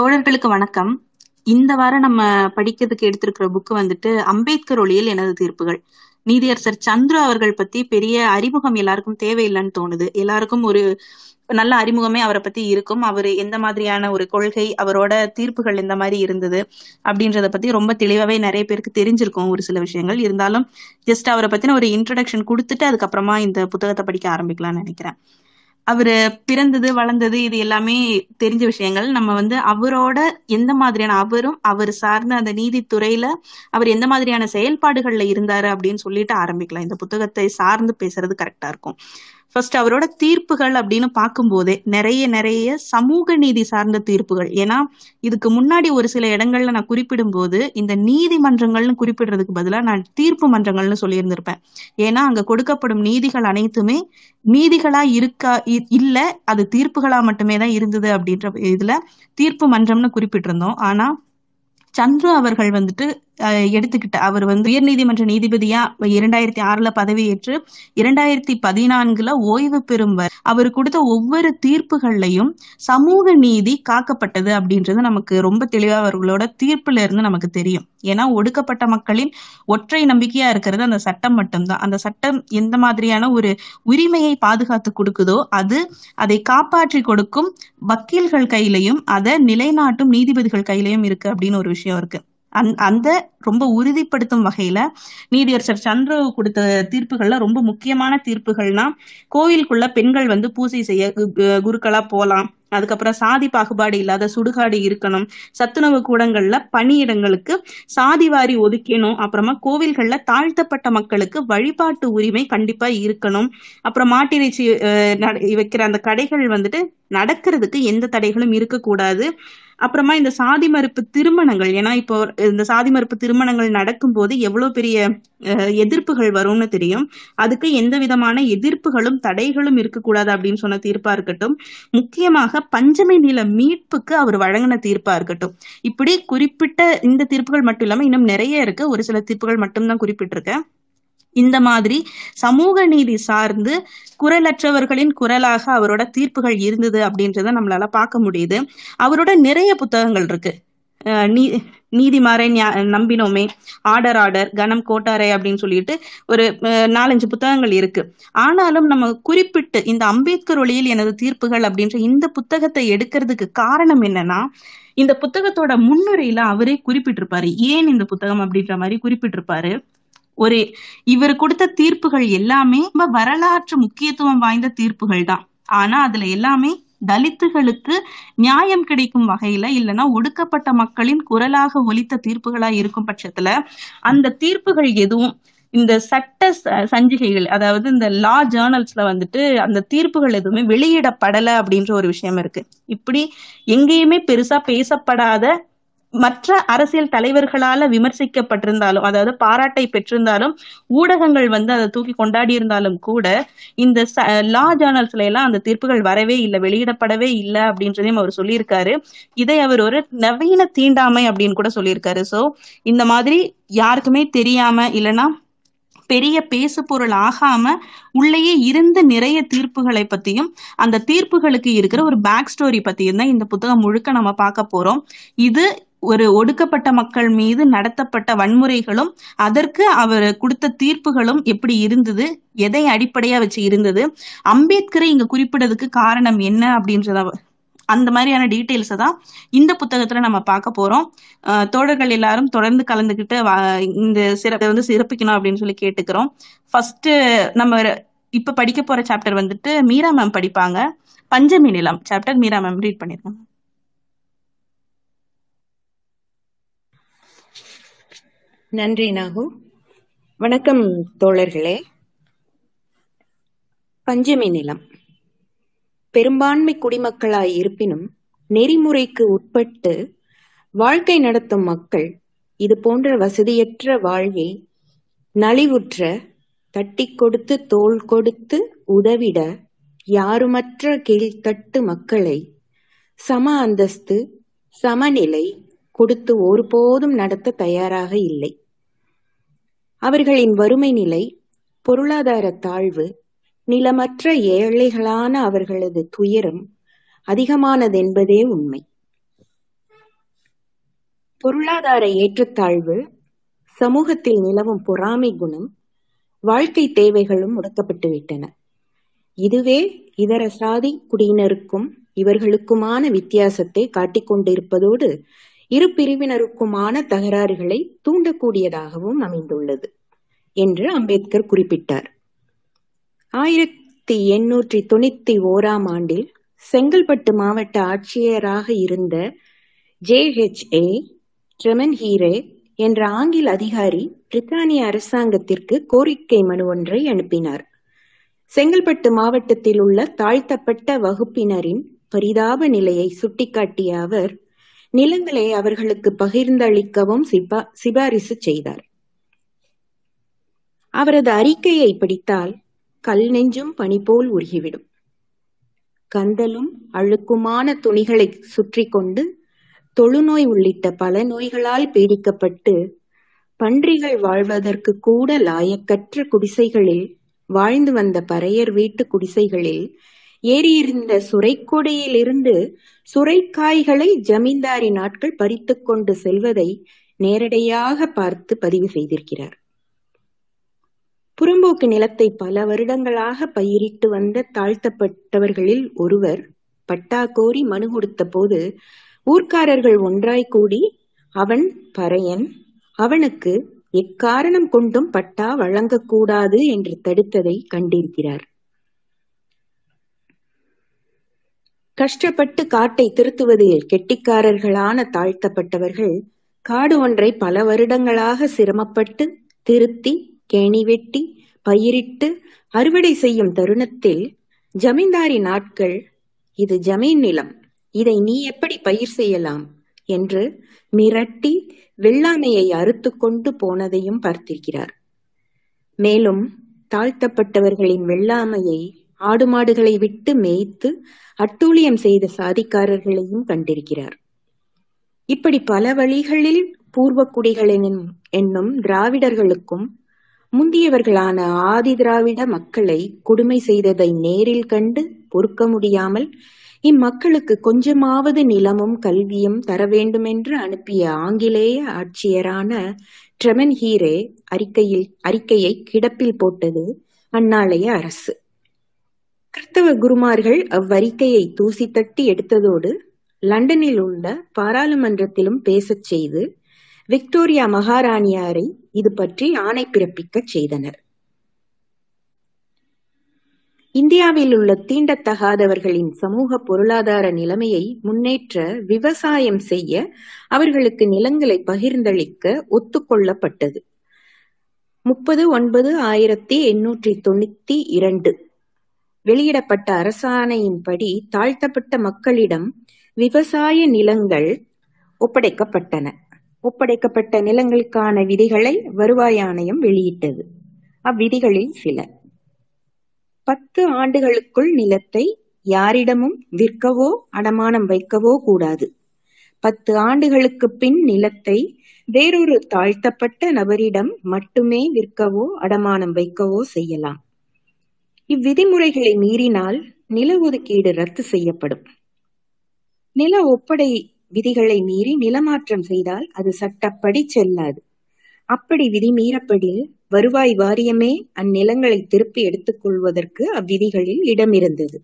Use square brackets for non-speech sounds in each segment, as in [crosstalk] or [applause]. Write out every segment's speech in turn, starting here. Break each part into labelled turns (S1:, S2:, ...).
S1: தோழர்களுக்கு வணக்கம். இந்த வாரம் நம்ம படிக்கிறதுக்கு எடுத்திருக்கிற புக் வந்துட்டு அம்பேத்கர் ஒளியில் எனது தீர்ப்புகள். நீதியரசர் சந்துரு அவர்கள் பத்தி பெரிய அறிமுகம் எல்லாருக்கும் தேவையில்லைன்னு தோணுது. எல்லாருக்கும் ஒரு நல்ல அறிமுகமே அவரை பத்தி இருக்கும். அவர் எந்த மாதிரியான ஒரு கொள்கை அவரோட தீர்ப்புகள் எந்த மாதிரி இருந்தது அப்படின்றத பத்தி ரொம்ப தெளிவாவே நிறைய பேருக்கு தெரிஞ்சிருக்கும் ஒரு சில விஷயங்கள். இருந்தாலும் ஜஸ்ட் அவரை பத்தின ஒரு இன்ட்ரடக்ஷன் கொடுத்துட்டு அதுக்கப்புறமா இந்த புத்தகத்தை படிக்க ஆரம்பிக்கலாம்னு நினைக்கிறேன். அவரு பிறந்தது வளர்ந்தது இது எல்லாமே தெரிஞ்ச விஷயங்கள். நம்ம வந்து அவரோட எந்த மாதிரியான அவரும் அவர் சார்ந்த அந்த நீதித்துறையில அவர் எந்த மாதிரியான செயல்பாடுகள்ல இருந்தாரு அப்படின்னு சொல்லிட்டு ஆரம்பிக்கலாம். இந்த புத்தகத்தை சார்ந்து பேசுறது கரெக்டா இருக்கும். ஃபர்ஸ்ட் அவரோட தீர்ப்புகள் அப்படின்னு பார்க்கும்போதே நிறைய நிறைய சமூக நீதி சார்ந்த தீர்ப்புகள். ஏன்னா இதுக்கு முன்னாடி ஒரு சில இடங்கள்ல நான் குறிப்பிடும் போது இந்த நீதிமன்றங்கள்னு குறிப்பிடுறதுக்கு பதிலாக நான் தீர்ப்பு மன்றங்கள்னு சொல்லியிருந்திருப்பேன். ஏன்னா அங்க கொடுக்கப்படும் நீதிகள் அனைத்துமே நீதிகளா இருக்கா இல்ல அது தீர்ப்புகளா மட்டுமே தான் இருந்தது அப்படின்ற இதுல தீர்ப்பு மன்றம்னு குறிப்பிட்டிருந்தோம். ஆனா சந்துரு அவர்கள் வந்துட்டு எடுத்துக்கிட்ட அவர் வந்து உயர்நீதிமன்ற நீதிபதியா இரண்டாயிரத்தி ஆறுல பதவியேற்று இரண்டாயிரத்தி பதினான்குல ஓய்வு பெறும் அவர் கொடுத்த ஒவ்வொரு தீர்ப்புகள்லையும் சமூக நீதி காக்கப்பட்டது அப்படின்றது நமக்கு ரொம்ப தெளிவா அவர்களோட தீர்ப்புல இருந்து நமக்கு தெரியும். ஏன்னா ஒடுக்கப்பட்ட மக்களின் ஒற்றை நம்பிக்கையா இருக்கிறது அந்த சட்டம் மட்டும்தான். அந்த சட்டம் எந்த மாதிரியான ஒரு உரிமையை பாதுகாத்து கொடுக்குதோ அது அதை காப்பாற்றி கொடுக்கும் வக்கீல்கள் கையிலையும் அதை நிலைநாட்டும் நீதிபதிகள் கையிலையும் இருக்கு அப்படின்னு ஒரு விஷயம் இருக்கு. அந் அந்த ரொம்ப உறுதிப்படுத்தும் வகையில நீதியரசர் சந்திர கொடுத்த தீர்ப்புகள்ல ரொம்ப முக்கியமான தீர்ப்புகள்னா கோயிலுக்குள்ள பெண்கள் வந்து பூஜை செய்ய குருக்களா போலாம். அதுக்கப்புறம் சாதி பாகுபாடு இல்லாத சுடுகாடு இருக்கணும். சத்துணவு கூடங்கள்ல பணியிடங்களுக்கு சாதி வாரி ஒதுக்கணும். அப்புறமா கோவில்கள்ல தாழ்த்தப்பட்ட மக்களுக்கு வழிபாட்டு உரிமை கண்டிப்பா இருக்கணும். அப்புறம் மாட்டிறைச்சி வைக்கிற அந்த கடைகள் வந்துட்டு நடக்கிறதுக்கு எந்த தடைகளும் இருக்கக்கூடாது. அப்புறமா இந்த சாதி மறுப்பு திருமணங்கள் ஏன்னா இப்போ இந்த சாதி மறுப்பு திருமணங்கள் நடக்கும் போது எவ்வளவு பெரிய எதிர்ப்புகள் வரும்னு தெரியும். அதுக்கு எந்த விதமான எதிர்ப்புகளும் தடைகளும் இருக்கக்கூடாது அப்படின்னு சொன்ன தீர்ப்பா இருக்கட்டும். முக்கியமாக பஞ்சமி நில மீட்புக்கு அவர் வழங்கின தீர்ப்பா இருக்கட்டும். இப்படி குறிப்பிட்ட இந்த தீர்ப்புகள் மட்டும் இல்லாம இன்னும் நிறைய இருக்கு. ஒரு சில தீர்ப்புகள் மட்டும்தான் குறிப்பிட்டிருக்கேன். இந்த மாதிரி சமூக நீதி சார்ந்து குரலற்றவர்களின் குரலாக அவரோட தீர்ப்புகள் இருந்தது அப்படின்றத நம்மளால பார்க்க முடியுது. அவரோட நிறைய புத்தகங்கள் இருக்கு. நீ நீதிமாறை நம்பினோமே ஆர்டர் ஆர்டர் கனம் கோட்டாரை அப்படின்னு சொல்லிட்டு ஒரு நாலஞ்சு புத்தகங்கள் இருக்கு. ஆனாலும் நம்ம குறிப்பிட்டு இந்த அம்பேத்கர் ஒளியில் எனது தீர்ப்புகள் அப்படின்ற இந்த புத்தகத்தை எடுக்கிறதுக்கு காரணம் என்னன்னா இந்த புத்தகத்தோட முன்னுரையில அவரே குறிப்பிட்டிருப்பாரு. ஏன் இந்த புத்தகம் அப்படின்ற மாதிரி குறிப்பிட்டிருப்பாரு? ஒரு இவர் கொடுத்த தீர்ப்புகள் எல்லாமே ரொம்ப வரலாற்று முக்கியத்துவம் வாய்ந்த தீர்ப்புகள் தான். ஆனா அதுல எல்லாமே தலித்துகளுக்கு நியாயம் கிடைக்கும் வகையில இல்லைன்னா ஒடுக்கப்பட்ட மக்களின் குரலாக ஒலித்த தீர்ப்புகளா இருக்கும் பட்சத்துல அந்த தீர்ப்புகள் எதுவும் இந்த சட்ட சஞ்சிகைகள் அதாவது இந்த லா ஜேர்னல்ஸ்ல வந்துட்டு அந்த தீர்ப்புகள் எதுவுமே வெளியிடப்படலை அப்படின்ற ஒரு விஷயம் இருக்கு. இப்படி எங்கேயுமே பெருசா பேசப்படாத மற்ற அரசியல் தலைவர்களால விமர்சிக்கப்பட்டிருந்தாலும் அதாவது பாராட்டை பெற்றிருந்தாலும் ஊடகங்கள் வந்து அதை தூக்கி கொண்டாடி இருந்தாலும் கூட இந்த லா ஜேர்னல்ஸ்ல எல்லாம் அந்த தீர்ப்புகள் வரவே இல்லை வெளியிடப்படவே இல்லை அப்படின்றதையும் அவர் சொல்லியிருக்காரு. இதை அவர் ஒரு நவீன தீண்டாமை அப்படின்னு கூட சொல்லியிருக்காரு. சோ இந்த மாதிரி யாருக்குமே தெரியாம இல்லைன்னா பெரிய பேசு பொருள் ஆகாம உள்ளேயே இருந்த நிறைய தீர்ப்புகளை பத்தியும் அந்த தீர்ப்புகளுக்கு இருக்கிற ஒரு பேக் ஸ்டோரி பத்தியும் தான் இந்த புத்தகம் முழுக்க நம்ம பார்க்க போறோம். இது ஒரு ஒடுக்கப்பட்ட மக்கள் மீது நடத்தப்பட்ட வன்முறைகளும் அதற்கு அவர் கொடுத்த தீர்ப்புகளும் எப்படி இருந்தது? எதை அடிப்படையா வச்சு இருந்தது? அம்பேத்கரை இங்க குறிப்பிடறதுக்கு காரணம் என்ன அப்படின்றத அந்த மாதிரியான டீட்டெயில்ஸை தான் இந்த புத்தகத்துல நம்ம பார்க்க போறோம். தோழர்கள் எல்லாரும் தொடர்ந்து கலந்துக்கிட்டு இந்த சிறப்பை வந்து சிறப்பிக்கணும் அப்படின்னு சொல்லி கேட்டுக்கிறோம். ஃபர்ஸ்ட் நம்ம இப்ப படிக்க போற சாப்டர் வந்துட்டு மீரா மேம் படிப்பாங்க. பஞ்சமி நிலம் சாப்டர் மீரா மேம் ரீட் பண்ணிருக்காங்க
S2: நன்றி நாகு. வணக்கம் தோழர்களே. பஞ்சமி நிலம். பெரும்பான்மை குடிமக்களாய் இருப்பினும் நெறிமுறைக்கு உட்பட்டு வாழ்க்கை நடத்தும் மக்கள் இது போன்ற வசதியற்ற வாழ்வில் நலிவுற்ற தட்டி கொடுத்து தோல் கொடுத்து உதவிட யாருமற்ற கீழ்த்தட்டு மக்களை சம அந்தஸ்து சமநிலை கொடுத்து ஒருபோதும் நடத்த தயாராக இல்லை. அவர்களின் வறுமை நிலை பொருளாதார தாழ்வு நிலமற்ற ஏழைகளான அவர்களது துயரம் அதிகமானதென்பதே உண்மை. பொருளாதார ஏற்றத்தாழ்வு சமூகத்தில் நிலவும் பொறாமை குணம் வாழ்க்கை தேவைகளும் முடக்கப்பட்டு விட்டன இதுவே இதர சாதி குடியினருக்கும் இவர்களுக்குமான வித்தியாசத்தை காட்டிக் கொண்டிருப்பதோடு இரு பிரிவினருக்குமான தகராறுகளை தூண்டக்கூடியதாகவும் அமைந்துள்ளது என்று அம்பேத்கர் குறிப்பிட்டார். ஆயிரத்தி எண்ணூற்றி தொண்ணூத்தி ஓராம் ஆண்டில் செங்கல்பட்டு மாவட்ட ஆட்சியராக இருந்த ஜே ஹெச் ஏ ட்ரெமன் ஹீரே என்ற ஆங்கில அதிகாரி பிரித்தானிய அரசாங்கத்திற்கு கோரிக்கை மனு ஒன்றை அனுப்பினார். செங்கல்பட்டு மாவட்டத்தில் உள்ள தாழ்த்தப்பட்ட வகுப்பினரின் பரிதாப நிலையை சுட்டிக்காட்டிய அவர் நிலங்களை அவர்களுக்கு பகிர்ந்தளிக்கவும் சிபா சிபாரிசு செய்தார். அவரது அறிக்கையை படித்தால் கல் நெஞ்சும் பனி போல் உருகிவிடும். கந்தலும் அழுக்குமான துணிகளை சுற்றி கொண்டு தொழுநோய் உள்ளிட்ட பல நோய்களால் பீடிக்கப்பட்டு பன்றிகள் வாழ்வதற்கு கூட லாயக்கற்ற குடிசைகளில் வாழ்ந்து வந்த பறையர் வீட்டு குடிசைகளில் ஏறியிருந்த சுரைக்கொடையிலிருந்து சுரைக்காய்களை ஜமீன்தாரி நாட்கள் பறித்து கொண்டு செல்வதை நேரடியாக பார்த்து பதிவு செய்திருக்கிறார். புறம்போக்கு நிலத்தை பல வருடங்களாக பயிரிட்டு வந்த தாழ்த்தப்பட்டவர்களில் ஒருவர் பட்டா கோரி மனு கொடுத்த போது ஊர்க்காரர்கள் ஒன்றாய் கூடி அவன் பறையன். அவனுக்கு எக்காரணம் கொண்டும் பட்டா வழங்கக்கூடாது என்று தடுத்ததை கண்டிருக்கிறார். கஷ்டப்பட்டு காட்டை திருத்துவதில் கெட்டிக்காரர்களான தாழ்த்தப்பட்டவர்கள் காடு ஒன்றை பல வருடங்களாக சிரமப்பட்டு திருத்தி கேணி வெட்டி பயிரிட்டு அறுவடை செய்யும் தருணத்தில் ஜமீன்தாரி நாட்கள் இது ஜமீன் நிலம் இதை நீ எப்படி பயிர் செய்யலாம்? என்று மிரட்டி வெள்ளாமையை அறுத்து கொண்டு போனதையும் பார்த்திருக்கிறார். மேலும் தாழ்த்தப்பட்டவர்களின் வெள்ளாமையை ஆடு மாடுகளை விட்டு மேய்த்து அட்டூழியம் செய்த சாதிக்காரர்களையும் கண்டிருக்கிறார். இப்படி பல வழிகளில் பூர்வக்குடிகளின் என்னும் திராவிடர்களுக்கும் முந்தியவர்களான ஆதி திராவிட மக்களை கொடுமை செய்ததை நேரில் கண்டு பொறுக்க முடியாமல் இம்மக்களுக்கு கொஞ்சமாவது நிலமும் கல்வியும் தர வேண்டுமென்று அனுப்பிய ஆங்கிலேய ஆட்சியரான ட்ரெமன் ஹீரே அறிக்கையில் அறிக்கையை கிடப்பில் போட்டது அந்நாளைய அரசு. கிறிஸ்தவ குருமார்கள் அவ்வறிக்கையை தூசி தட்டி எடுத்ததோடு லண்டனில் உள்ள பாராளுமன்றத்திலும் பேசச் செய்து விக்டோரியா மகாராணியாரை இது பற்றி ஆணை பிறப்பிக்கச் செய்தனர். இந்தியாவில் உள்ள தீண்டத்தகாதவர்களின் சமூக பொருளாதார நிலைமையை முன்னேற்ற விவசாயம் செய்ய அவர்களுக்கு நிலங்களை பகிர்ந்தளிக்க ஒத்துக்கொள்ளப்பட்டது. முப்பது ஒன்பது ஆயிரத்தி எண்ணூற்றி தொண்ணூத்தி இரண்டு. வெளியிடப்பட்ட அரசாணையின்படி தாழ்த்தப்பட்ட மக்களிடம் விவசாய நிலங்கள் ஒப்படைக்கப்பட்டன. ஒப்படைக்கப்பட்ட நிலங்களுக்கான விதிகளை வருவாய் ஆணையம் வெளியிட்டது. அவ்விதிகளில் சில. பத்து ஆண்டுகளுக்குள் நிலத்தை யாரிடமும் விற்கவோ அடமானம் வைக்கவோ கூடாது. பத்து ஆண்டுகளுக்கு பின் நிலத்தை வேறொரு தாழ்த்தப்பட்ட நபரிடம் மட்டுமே விற்கவோ அடமானம் வைக்கவோ செய்யலாம். இவ்விதிமுறைகளை மீறினால் நில ஒதுக்கீடு ரத்து செய்யப்படும். நில ஒப்படை விதிகளை மீறி நிலமாற்றம் செய்தால் அது சட்டப்படி செல்லாது. அப்படி விதி மீறப்படில் வருவாய் வாரியமே அந்நிலங்களை திருப்பி எடுத்துக் கொள்வதற்கு அவ்விதிகளில் இடமிருந்தது.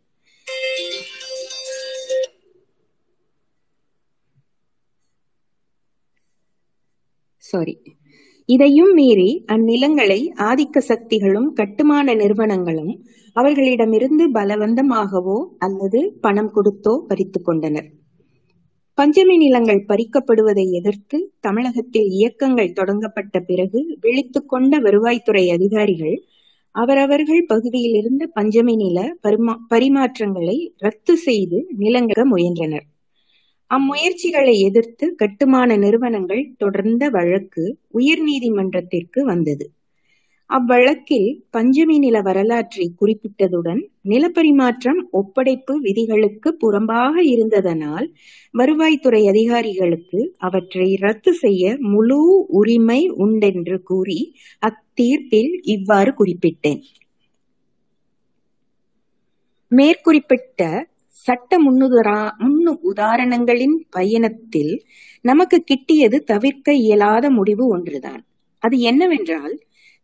S2: சாரி இதையும் மீறி அந்நிலங்களை ஆதிக்க சக்திகளும் கட்டுமான நிறுவனங்களும் அவர்களிடமிருந்து பலவந்தமாகவோ அல்லது பணம் கொடுத்தோ பறித்து கொண்டனர் பஞ்சமி நிலங்கள் பறிக்கப்படுவதை எதிர்த்து தமிழகத்தில் இயக்கங்கள் தொடங்கப்பட்ட பிறகு விழித்து கொண்ட வருவாய்த்துறை அதிகாரிகள் அவரவர்கள் பகுதியில் இருந்த பஞ்சமி நில பரிமா பரிமாற்றங்களை ரத்து செய்து நிலங்க முயன்றனர். அம்முயற்சிகளை எதிர்த்து கட்டுமான நிறுவனங்கள் தொடர்ந்த வழக்கு உயர்நீதிமன்றத்திற்கு வந்தது. அவ்வழக்கில் பஞ்சமி நில வரலாற்றை குறிப்பிட்டதுடன் நிலப்பரிமாற்றம் ஒப்படைப்பு விதிகளுக்கு புறம்பாக இருந்ததனால் வருவாய்த்துறை அதிகாரிகளுக்கு அவற்றை ரத்து செய்ய முழு உரிமை உண்டென்று கூறி அத்தீர்ப்பில் இவ்வாறு குறிப்பிட்டேன். மேற்குறிப்பிட்ட சட்ட முன்னுதரா முன்னு உதாரணங்களின் பயணத்தில் நமக்கு கிட்டியது தவிர்க்க இயலாத முடிவு ஒன்றுதான். அது என்னவென்றால்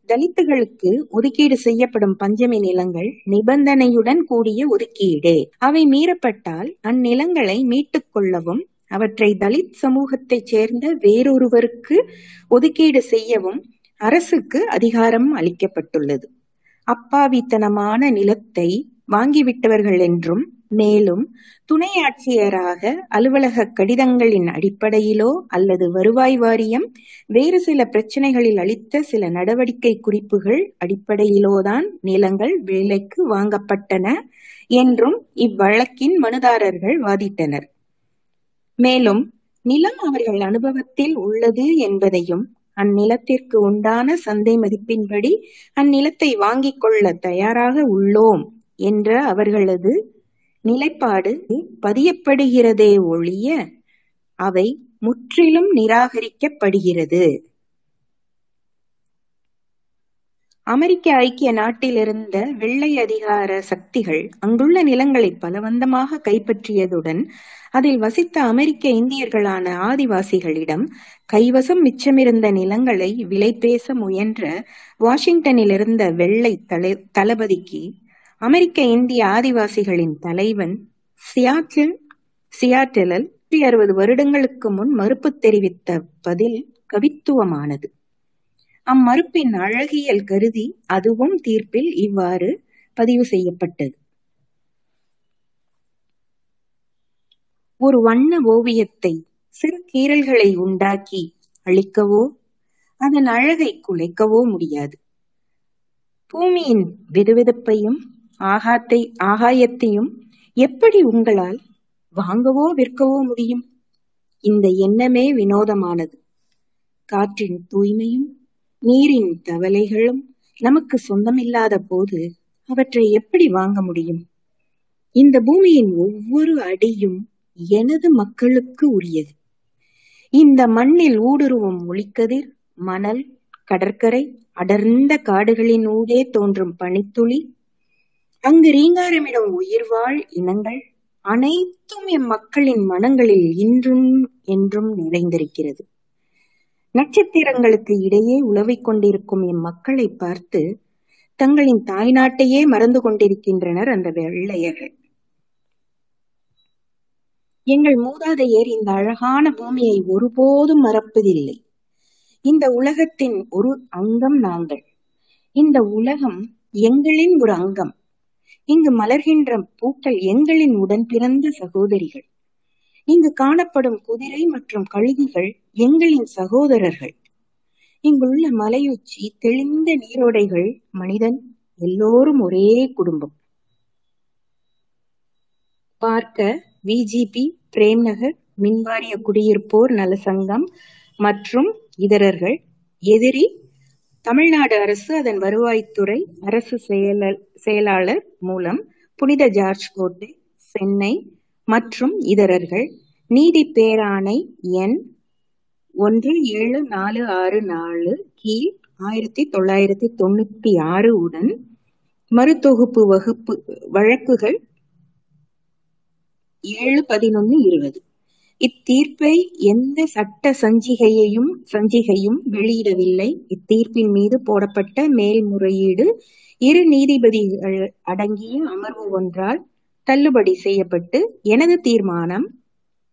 S2: தலித்துகளுக்கு ஒதுக்கீடு செய்யப்படும் பஞ்சமி நிலங்கள் நிபந்தனையுடன் கூடிய ஒதுக்கீடு. அவை மீறப்பட்டால் அந்நிலங்களை மீட்டுக் கொள்ளவும் அவற்றை தலித் சமூகத்தைச் சேர்ந்த வேறொருவருக்கு ஒதுக்கீடு செய்யவும் அரசுக்கு அதிகாரம் அளிக்கப்பட்டுள்ளது. அப்பாவித்தனமான நிலத்தை வாங்கிவிட்டவர்கள் என்றும் மேலும் துணை ஆட்சியராக அலுவலக கடிதங்களின் அடிப்படையிலோ அல்லது வருவாய் வாரியம் வேறு சில பிரச்சனைகளில் அளித்த சில நடவடிக்கை குறிப்புகள் அடிப்படையிலோதான் நிலங்கள் வேலைக்கு வாங்கப்பட்டன என்றும் இவ்வழக்கின் மனுதாரர்கள் வாதிட்டனர். மேலும் நிலம் அவர்கள் அனுபவத்தில் உள்ளது என்பதையும் அந்நிலத்திற்கு உண்டான சந்தை மதிப்பின்படி அந்நிலத்தை வாங்கிக் கொள்ள தயாராக உள்ளோம் என்ற அவர்களது நிலைப்பாடு பதியப்படுகிறதே ஒழிய அவை முற்றிலும் நிராகரிக்கப்படுகிறது. அமெரிக்க ஐக்கிய நாட்டிலிருந்த வெள்ளை அதிகார சக்திகள் அங்குள்ள நிலங்களை பலவந்தமாக கைப்பற்றியதுடன் அதில் வசித்த அமெரிக்க இந்தியர்களான ஆதிவாசிகளிடம் கைவசம் மிச்சமிருந்த நிலங்களை விலை பேச முயன்ற வாஷிங்டனில் இருந்த வெள்ளை தளபதிக்கு அமெரிக்க இந்திய ஆதிவாசிகளின் தலைவன் சியாட்டில் சியாட்டிலில் அறுபது வருடங்களுக்கு முன் மறுப்பு தெரிவித்த பதில் கவித்துவமானது. அம்மறுப்பின் அழகியல் கருதி அதுவும் தீர்ப்பில் இவ்வாறு பதிவு செய்யப்பட்டது. ஒரு வண்ண ஓவியத்தை சிறு கீறல்களை உண்டாக்கி அழிக்கவோ அதன் அழகை குலைக்கவோ முடியாது. பூமியின் வெதுவெதுப்பையும் ஆகாத்தை ஆகாயத்தையும் எப்படி உங்களால் வாங்கவோ விற்கவோ முடியும்? இந்த எண்ணமே வினோதமானது. காற்றின் தூய்மையும் நீரின் தவளைகளும் நமக்கு சொந்தமில்லாத போது அவற்றை எப்படி வாங்க முடியும்? இந்த பூமியின் ஒவ்வொரு அடியும் எனது மக்களுக்கு உரியது. இந்த மண்ணில் ஊடுருவும் ஒளிக்கதிர் மணல் கடற்கரை அடர்ந்த காடுகளின் ஊடே தோன்றும் பனித்துளி அங்கு ரீங்காரமிடும் உயிர்வாழ் இனங்கள் அனைத்தும் எம் மக்களின் மனங்களில் இன்றும் என்றும் நிறைந்திருக்கிறது. நட்சத்திரங்களுக்கு இடையே உழவிக் கொண்டிருக்கும் எம் மக்களை பார்த்து தங்களின் தாய்நாட்டையே மறந்து கொண்டிருக்கின்றனர் அந்த வெள்ளையர்கள். எங்கள் மூதாதையர் இந்த அழகான பூமியை ஒருபோதும் மறப்பதில்லை. இந்த உலகத்தின் ஒரு அங்கம் நாங்கள். இந்த உலகம் எங்களின் ஒரு அங்கம். இங்கு மலர்கின்ற பூக்கள் எங்களின் உடன் பிறந்த சகோதரிகள். இங்கு காணப்படும் குதிரை மற்றும் கழுகுகள் எங்களின் சகோதரர்கள். இங்குள்ள மலையுச்சி தெளிந்த நீரோடைகள் மனிதன் எல்லோரும் ஒரே குடும்பம். பார்க்க விஜிபி பிரேம்நகர் மின்வாரிய குடியிருப்போர் நலசங்கம் மற்றும் இதரர்கள் எதிரி தமிழ்நாடு அரசு அதன் வருவாய்த்துறை அரசு செயலாளர் மூலம் புனித ஜார்ஜ் கோட்டை சென்னை மற்றும் இதரர்கள் நீதி பேராணை எண் ஒன்று ஏழு நாலு ஆறு நாலு கீழ் ஆயிரத்தி தொள்ளாயிரத்தி தொண்ணூத்தி ஆறு உடன் மறுதொகுப்பு வகுப்பு வழக்குகள் ஏழு பதினொன்று இருபது. இத்தீர்ப்பை எந்த சட்ட சஞ்சிகையையும் சஞ்சிகையும் வெளியிடவில்லை. இத்தீர்ப்பின் மீது போடப்பட்ட மேல்முறையீடு இரு நீதிபதிகள் அடங்கிய அமர்வு ஒன்றால் தள்ளுபடி செய்யப்பட்டு எனது தீர்மானம்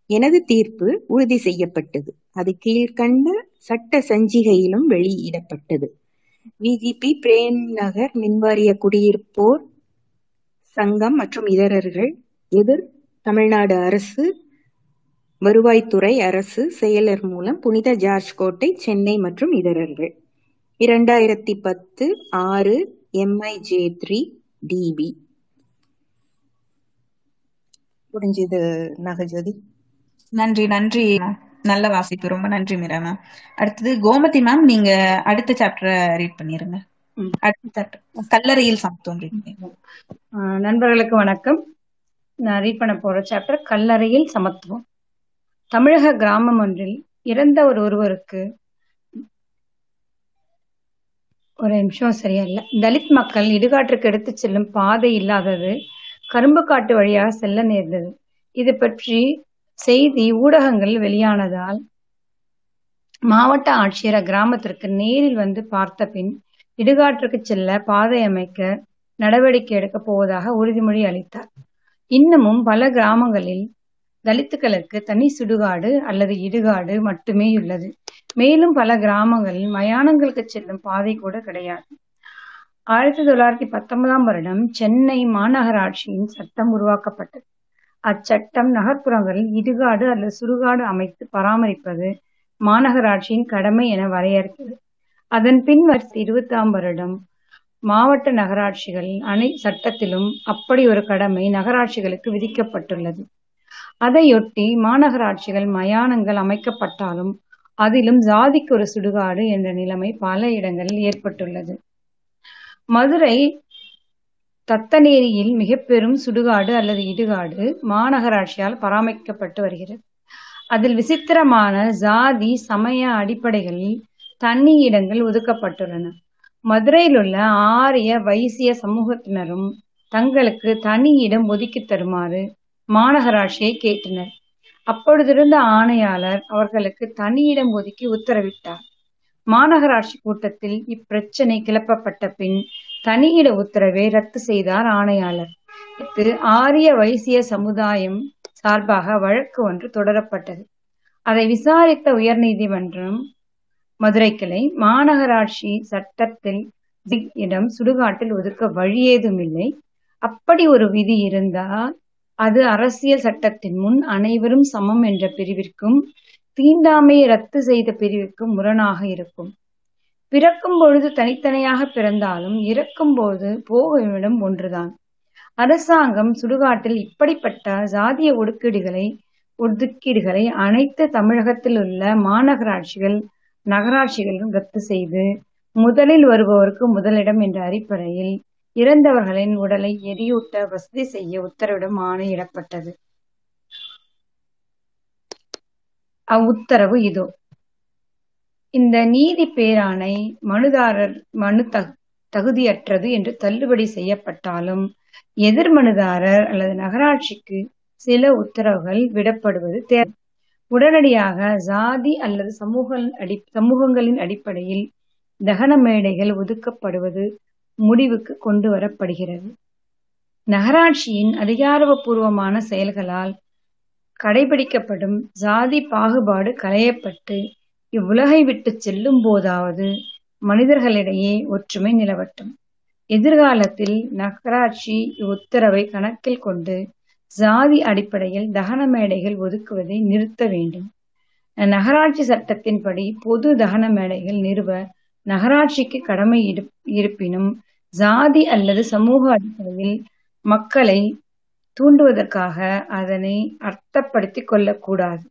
S2: எனது தீர்ப்பு உறுதி செய்யப்பட்டது. அது கீழ்கண்ட சட்ட சஞ்சிகையிலும் வெளியிடப்பட்டது. விஜிபி பிரேம் நகர் மின்வாரிய குடியிருப்போர் சங்கம் மற்றும் இதரர்கள் எதிர் தமிழ்நாடு அரசு வருவாய்த்துறை அரசு செயலர் மூலம் புனித ஜார்ஜ் கோட்டை சென்னை மற்றும் இதரர்கள் இரண்டாயிரத்தி பத்து ஆறு எம்ஐஜே த்ரீ டிபி முடிஞ்சது நகஜோதி.
S1: நன்றி நன்றி. நல்ல வாசிப்பு. ரொம்ப நன்றி மீரா மேம் அடுத்தது கோமதி மேம் நீங்க அடுத்த சாப்டரை ரீட் பண்ணிருங்க. அடுத்த சாப்டர் கல்லறையில் சமத்துவம்
S3: நண்பர்களுக்கு வணக்கம். நான் ரீட் பண்ண போற சாப்டர் கல்லறையில் சமத்துவம். தமிழக கிராமம் ஒன்றில் இறந்த ஒரு ஒருவருக்கு ஒரு நிமிஷம் சரியா? தலித் மக்கள் இடுகாற்றுக்கு எடுத்து செல்லும் பாதை இல்லாதது கரும்பு காட்டு வழியாக செல்ல நேர்ந்தது. இது பற்றி செய்தி ஊடகங்கள் வெளியானதால் மாவட்ட ஆட்சியர் அக்கிராமத்திற்கு நேரில் வந்து பார்த்த பின் இடுகாட்டிற்கு செல்ல பாதை அமைக்க நடவடிக்கை எடுக்கப் போவதாக உறுதிமொழி அளித்தார். இன்னமும் பல கிராமங்களில் தலித்துக்களுக்கு தனி சுடுகாடு அல்லது இடுகாடு மட்டுமே உள்ளது. மேலும் பல கிராமங்களில் மயானங்களுக்கு செல்லும் பாதை கூட கிடையாது. ஆயிரத்தி தொள்ளாயிரத்தி பத்தொன்பதாம் வருடம் சென்னை மாநகராட்சியின் சட்டம் உருவாக்கப்பட்டது. அச்சட்டம் நகர்ப்புறங்களில் இடுகாடு அல்லது சுடுகாடு அமைத்து பராமரிப்பது மாநகராட்சியின் கடமை என வரையறுக்கிறது. அதன் பின் இருபத்தாம் வருடம் மாவட்ட நகராட்சிகள் அனை சட்டத்திலும் அப்படி ஒரு கடமை நகராட்சிகளுக்கு விதிக்கப்பட்டுள்ளது. அதையொட்டி மாநகராட்சிகள் மயானங்கள் அமைக்கப்பட்டாலும் அதிலும் ஜாதிக்கு ஒரு சுடுகாடு என்ற நிலைமை பல இடங்களில் ஏற்பட்டுள்ளது. மதுரை தத்தநேரியில் மிக பெரும் சுடுகாடு அல்லது இடுகாடு மாநகராட்சியால் பராமரிக்கப்பட்டு வருகிறது. அதில் விசித்திரமான ஜாதி சமய அடிப்படைகளில் தனி இடங்கள் ஒதுக்கப்பட்டுள்ளன. மதுரையில் உள்ள ஆரிய வைசிய சமூகத்தினரும் தங்களுக்கு தனி இடம் ஒதுக்கி தருமாறு மாநகராட்சியை கேட்டனர். அப்பொழுதிருந்த ஆணையாளர் அவர்களுக்கு தனியிடம் ஒதுக்கி உத்தரவிட்டார். மாநகராட்சி கூட்டத்தில் இப்பிரச்சனை கிளப்பப்பட்ட பின் தனியிட உத்தரவை ரத்து செய்தார் ஆணையாளர். இது ஆரிய வைசிய சமுதாயம் சார்பாக வழக்கு ஒன்று தொடரப்பட்டது. அதை விசாரித்த உயர்நீதிமன்றம் மதுரை கிளை மாநகராட்சி சட்டத்தில் இடம் சுடுகாட்டில் ஒதுக்க வழி ஏதுமில்லை அப்படி ஒரு விதி இருந்தால் அது அரசியல் சட்டத்தின் முன் அனைவரும் சமம் என்ற பிரிவிற்கும் தீண்டாமையை ரத்து செய்த பிரிவிற்கும் முரணாக இருக்கும். பிறக்கும் பொழுது தனித்தனியாக பிறந்தாலும் இறக்கும் போது போகும் இடம் ஒன்றுதான். அரசாங்கம் சுடுகாட்டில் இப்படிப்பட்ட சாதிய ஒடுக்கீடுகளை ஒதுக்கீடுகளை அனைத்து தமிழகத்தில் உள்ள மாநகராட்சிகள் நகராட்சிகளும் ரத்து செய்து முதலில் வருபவருக்கு முதலிடம் என்ற அடிப்படையில் இறந்தவர்களின் உடலை எரியூட்ட வசதி செய்ய உத்தரவிடும் ஆணையிடப்பட்டது அவ்வுத்தரவு இதோ. இந்த நீதி பேராணை மனுதாரர் மனு தகுதியற்றது என்று தள்ளுபடி செய்யப்பட்டாலும் எதிர் மனுதாரர் அல்லது நகராட்சிக்கு சில உத்தரவுகள் விடப்படுவது தேவை உடனடியாக ஜாதி அல்லது சமூக அடி சமூகங்களின் அடிப்படையில் தகன மேடைகள் ஒதுக்கப்படுவது முடிவுக்கு கொண்டு வரப்படுகிறது. நகராட்சியின் அதிகாரபூர்வமான செயல்களால் கடைபிடிக்கப்படும் ஜாதி பாகுபாடு களையப்பட்டு இவ்வுலகை விட்டு செல்லும் போதாவது மனிதர்களிடையே ஒற்றுமை நிலவட்டும். எதிர்காலத்தில் நகராட்சி இவ்வுத்தரவை கணக்கில் கொண்டு ஜாதி அடிப்படையில் தகன மேடைகள் ஒதுக்குவதை நிறுத்த வேண்டும். நகராட்சி சட்டத்தின்படி பொது தகன மேடைகள் நிறுவ நகராட்சிக்கு கடமை இருப்பினும் ஜாதி அல்லது சமூக அடிப்படையில் மக்களை தூண்டுவதற்காக அதனை அர்த்தப்படுத்திக் கொள்ளக்கூடாது.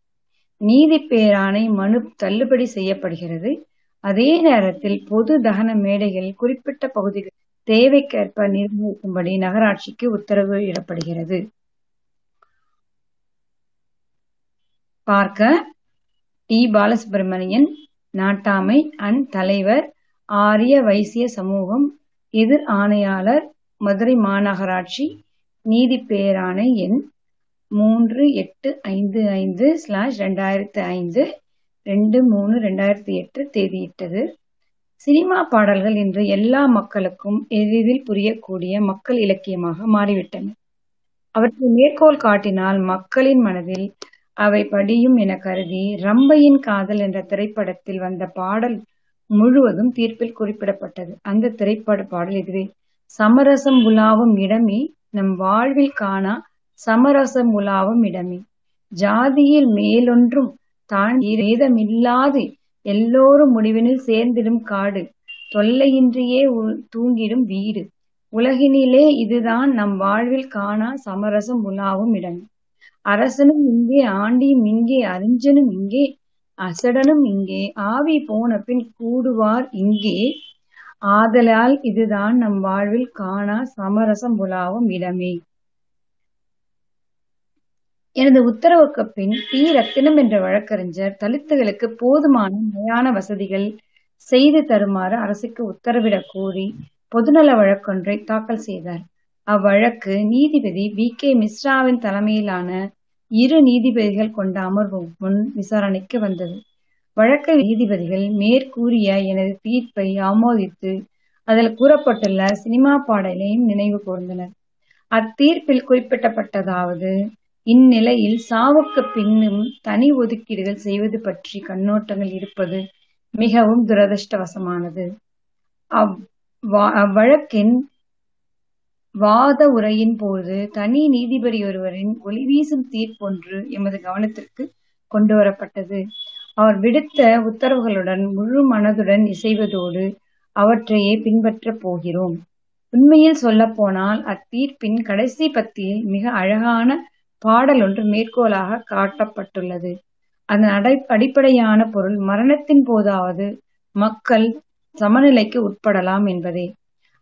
S3: நீதி பேராணை மனு தள்ளுபடி செய்யப்படுகிறது. அதே நேரத்தில் பொது தகன மேடைகள் குறிப்பிட்ட பகுதிகள் தேவைக்கேற்ப நிர்ணயிக்கும்படி நகராட்சிக்கு உத்தரவு இடப்படுகிறது. பார்க்க டி. பாலசுப்ரமணியன் நாட்டாமை அண்ட் தலைவர் ஆரிய வைசிய சமூகம் எதிர் ஆணையாளர் மதுரை மாநகராட்சி நீதி பேராணை எண் மூன்று எட்டு ஐந்து ஐந்து ஸ்லாஷ் ரெண்டாயிரத்தி ஐந்து ரெண்டு மூணு ரெண்டாயிரத்தி எட்டு தேதியிட்டது. சினிமா பாடல்கள் இன்று எல்லா மக்களுக்கும் எளிதில் புரியக்கூடிய மக்கள் இலக்கியமாக மாறிவிட்டன. அவற்றை மேற்கோள் காட்டினால் மக்களின் மனதில் அவை படியும் என கருதி ரம்பையின் காதல் என்ற திரைப்படத்தில் வந்த பாடல் முழுவதும் தீர்ப்பில் குறிப்பிடப்பட்டது. அந்த திரைப்பட பாடல் இதுவே சமரசம் உலாவும் இடமே நம் வாழ்வில் காணா சமரசம் உலாவும் இடமே. ஜாதியில் மேலொன்றும் தான் ஏதமில்லாது எல்லோரும் முடிவினில் சேர்ந்திடும் காடு. தொல்லையின்றியே தூங்கிடும் வீடு. உலகினிலே இதுதான் நம் வாழ்வில் காணா சமரசம் உலாவும் இடம். அரசனும் இங்கே ஆண்டியும் இங்கே அறிஞனும் இங்கே அசடனும் இங்கே ஆவி போன பின் கூடுவார் இங்கே. ஆதலால் இதுதான் நம் வாழ்வில் காணா சமரசம் உலாவும் இடமே. எனது உத்தரவுக்கு பின் டி ரத்தினம் என்ற வழக்கறிஞர் தலித்துகளுக்கு போதுமான நிலையான வசதிகள் செய்து தருமாறு அரசுக்கு உத்தரவிடக் கோரி பொதுநல வழக்கொன்றை தாக்கல் செய்தார். அவ்வழக்கு நீதிபதி பி கே. மிஸ்ராவின் தலைமையிலான இரு நீதிபதிகள் கொண்ட அமர்வு முன் விசாரணைக்கு வந்தது. வழக்கு நீதிபதிகள் மேற்கூறிய எனது தீர்ப்பை ஆமோதித்து அதில் கூறப்பட்டுள்ள சினிமா பாடலையும் நினைவு கூர்ந்தனர். அத்தீர்ப்பில் குறிப்பிடப்பட்டதாவது இந்நிலையில் சாவுக்கு பின்னும் தனி ஒதுக்கீடுகள் செய்வது பற்றி கண்ணோட்டங்கள் இருப்பது மிகவும் துரதிருஷ்டவசமானது. அவ்வழக்கின் வாத உரையின் போது தனி நீதிபதி ஒருவரின் ஒளிவீசும் தீர்ப்பொன்று எமது கவனத்திற்கு கொண்டு வரப்பட்டது. அவர் விடுத்த உத்தரவுகளுடன் முழு மனதுடன் இசைவதோடு அவற்றையே பின்பற்றப் போகிறோம். உண்மையில் சொல்லப்போனால் அத்தீர்ப்பின் கடைசி பத்தியில் மிக அழகான பாடல் ஒன்று மேற்கோளாக காட்டப்பட்டுள்ளது. அதன் அடை அடிப்படையான பொருள் மரணத்தின் போதாவது மக்கள் சமநிலைக்கு உட்படலாம் என்பதே.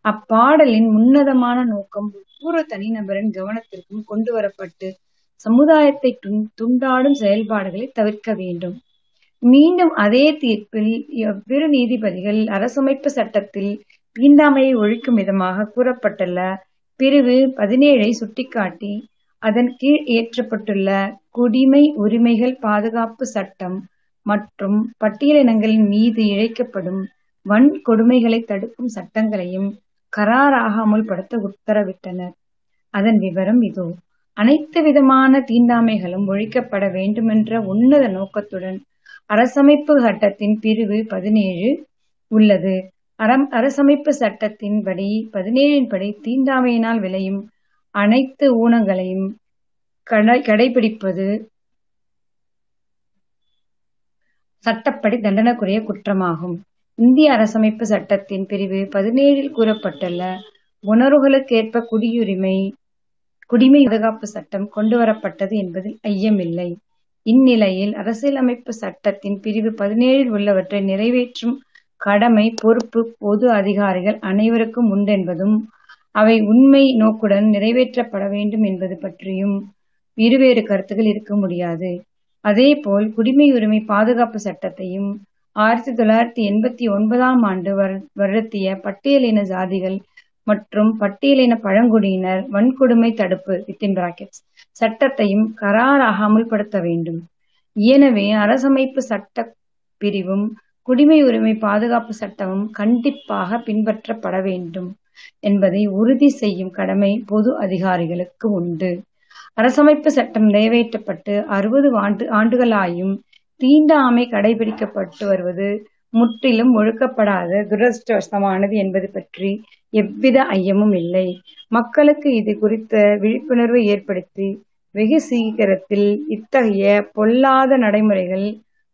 S3: அப்பாடலின் உன்னதமான நோக்கம் ஒவ்வொரு தனிநபரின் கவனத்திற்கும் கொண்டு வரப்பட்டு சமுதாயத்தை துண்டாடும் செயல்பாடுகளை தவிர்க்க வேண்டும். மீண்டும் அதே தீர்ப்பில் எவ்விரு நீதிபதிகள் அரசமைப்பு சட்டத்தில் தீண்டாமையை ஒழிக்கும் விதமாக கூறப்பட்டுள்ள பிரிவு பதினேழை சுட்டிக்காட்டி அதன் கீழ் இயற்றப்பட்டுள்ள குடிமை உரிமைகள் பாதுகாப்பு சட்டம் மற்றும் பட்டியலினங்களின் மீது இழைக்கப்படும் வன்கொடுமைகளை தடுக்கும் சட்டங்களையும் கராராக படுத்த உத்தரவிட்டனர். அதன் விவரம் இதோ. அனைத்து விதமான தீண்டாமைகளும் ஒழிக்கப்பட வேண்டுமென்ற உன்னத நோக்கத்துடன் அரசமைப்பு சட்டத்தின் பிரிவு பதினேழு உள்ளது. அறம் அரசமைப்பு சட்டத்தின் படி பதினேழின் படி தீண்டாமையினால் விளையும் அனைத்து ஊனங்களையும் கடை கடைபிடிப்பது சட்டப்படி தண்டனைக்குரிய குற்றமாகும். இந்திய அரசமைப்பு சட்டத்தின் பிரிவு பதினேழில் கூறப்பட்டுள்ள உணர்வுகளுக்கேற்ப குடியுரிமை குடிமை பாதுகாப்பு சட்டம் கொண்டுவரப்பட்டது என்பதில் ஐயமில்லை. இந்நிலையில் அரசியலமைப்பு சட்டத்தின் பிரிவு பதினேழில் உள்ளவற்றை நிறைவேற்றும் கடமை பொறுப்பு பொது அதிகாரிகள் அனைவருக்கும் உண்டென்பதும் அவை உண்மை நோக்குடன் நிறைவேற்றப்பட வேண்டும் என்பது பற்றியும் இருவேறு கருத்துகள் இருக்க முடியாது. அதேபோல் குடிமையுரிமை பாதுகாப்பு சட்டத்தையும் ஆயிரத்தி தொள்ளாயிரத்தி எண்பத்தி ஒன்பதாம் ஆண்டு வருடத்திய பட்டியலின ஜாதிகள் மற்றும் பட்டியலின பழங்குடியினர் வன்கொடுமை தடுப்பு வித்தின் பிராக்கெட்ஸ் சட்டத்தையும் கராராக அமுல்படுத்த வேண்டும். எனவே அரசமைப்பு சட்ட பிரிவும் குடிமை உரிமை பாதுகாப்பு சட்டமும் கண்டிப்பாக பின்பற்றப்பட வேண்டும் என்பதை உறுதி செய்யும் கடமை பொது அதிகாரிகளுக்கு உண்டு. அரசமைப்பு சட்டம் நிறைவேற்றப்பட்டு அறுபது ஆண்டு ஆண்டுகளாயும் தீண்டாமை கடைபிடிக்கப்பட்டு வருவது முற்றிலும் ஒழுக்கப்படாத துரஷ்டவசமானது என்பது பற்றி எவ்வித ஐயமும் இல்லை. மக்களுக்கு இது குறித்த விழிப்புணர்வை ஏற்படுத்தி வெகு சீக்கிரத்தில் இத்தகைய பொல்லாத நடைமுறைகள்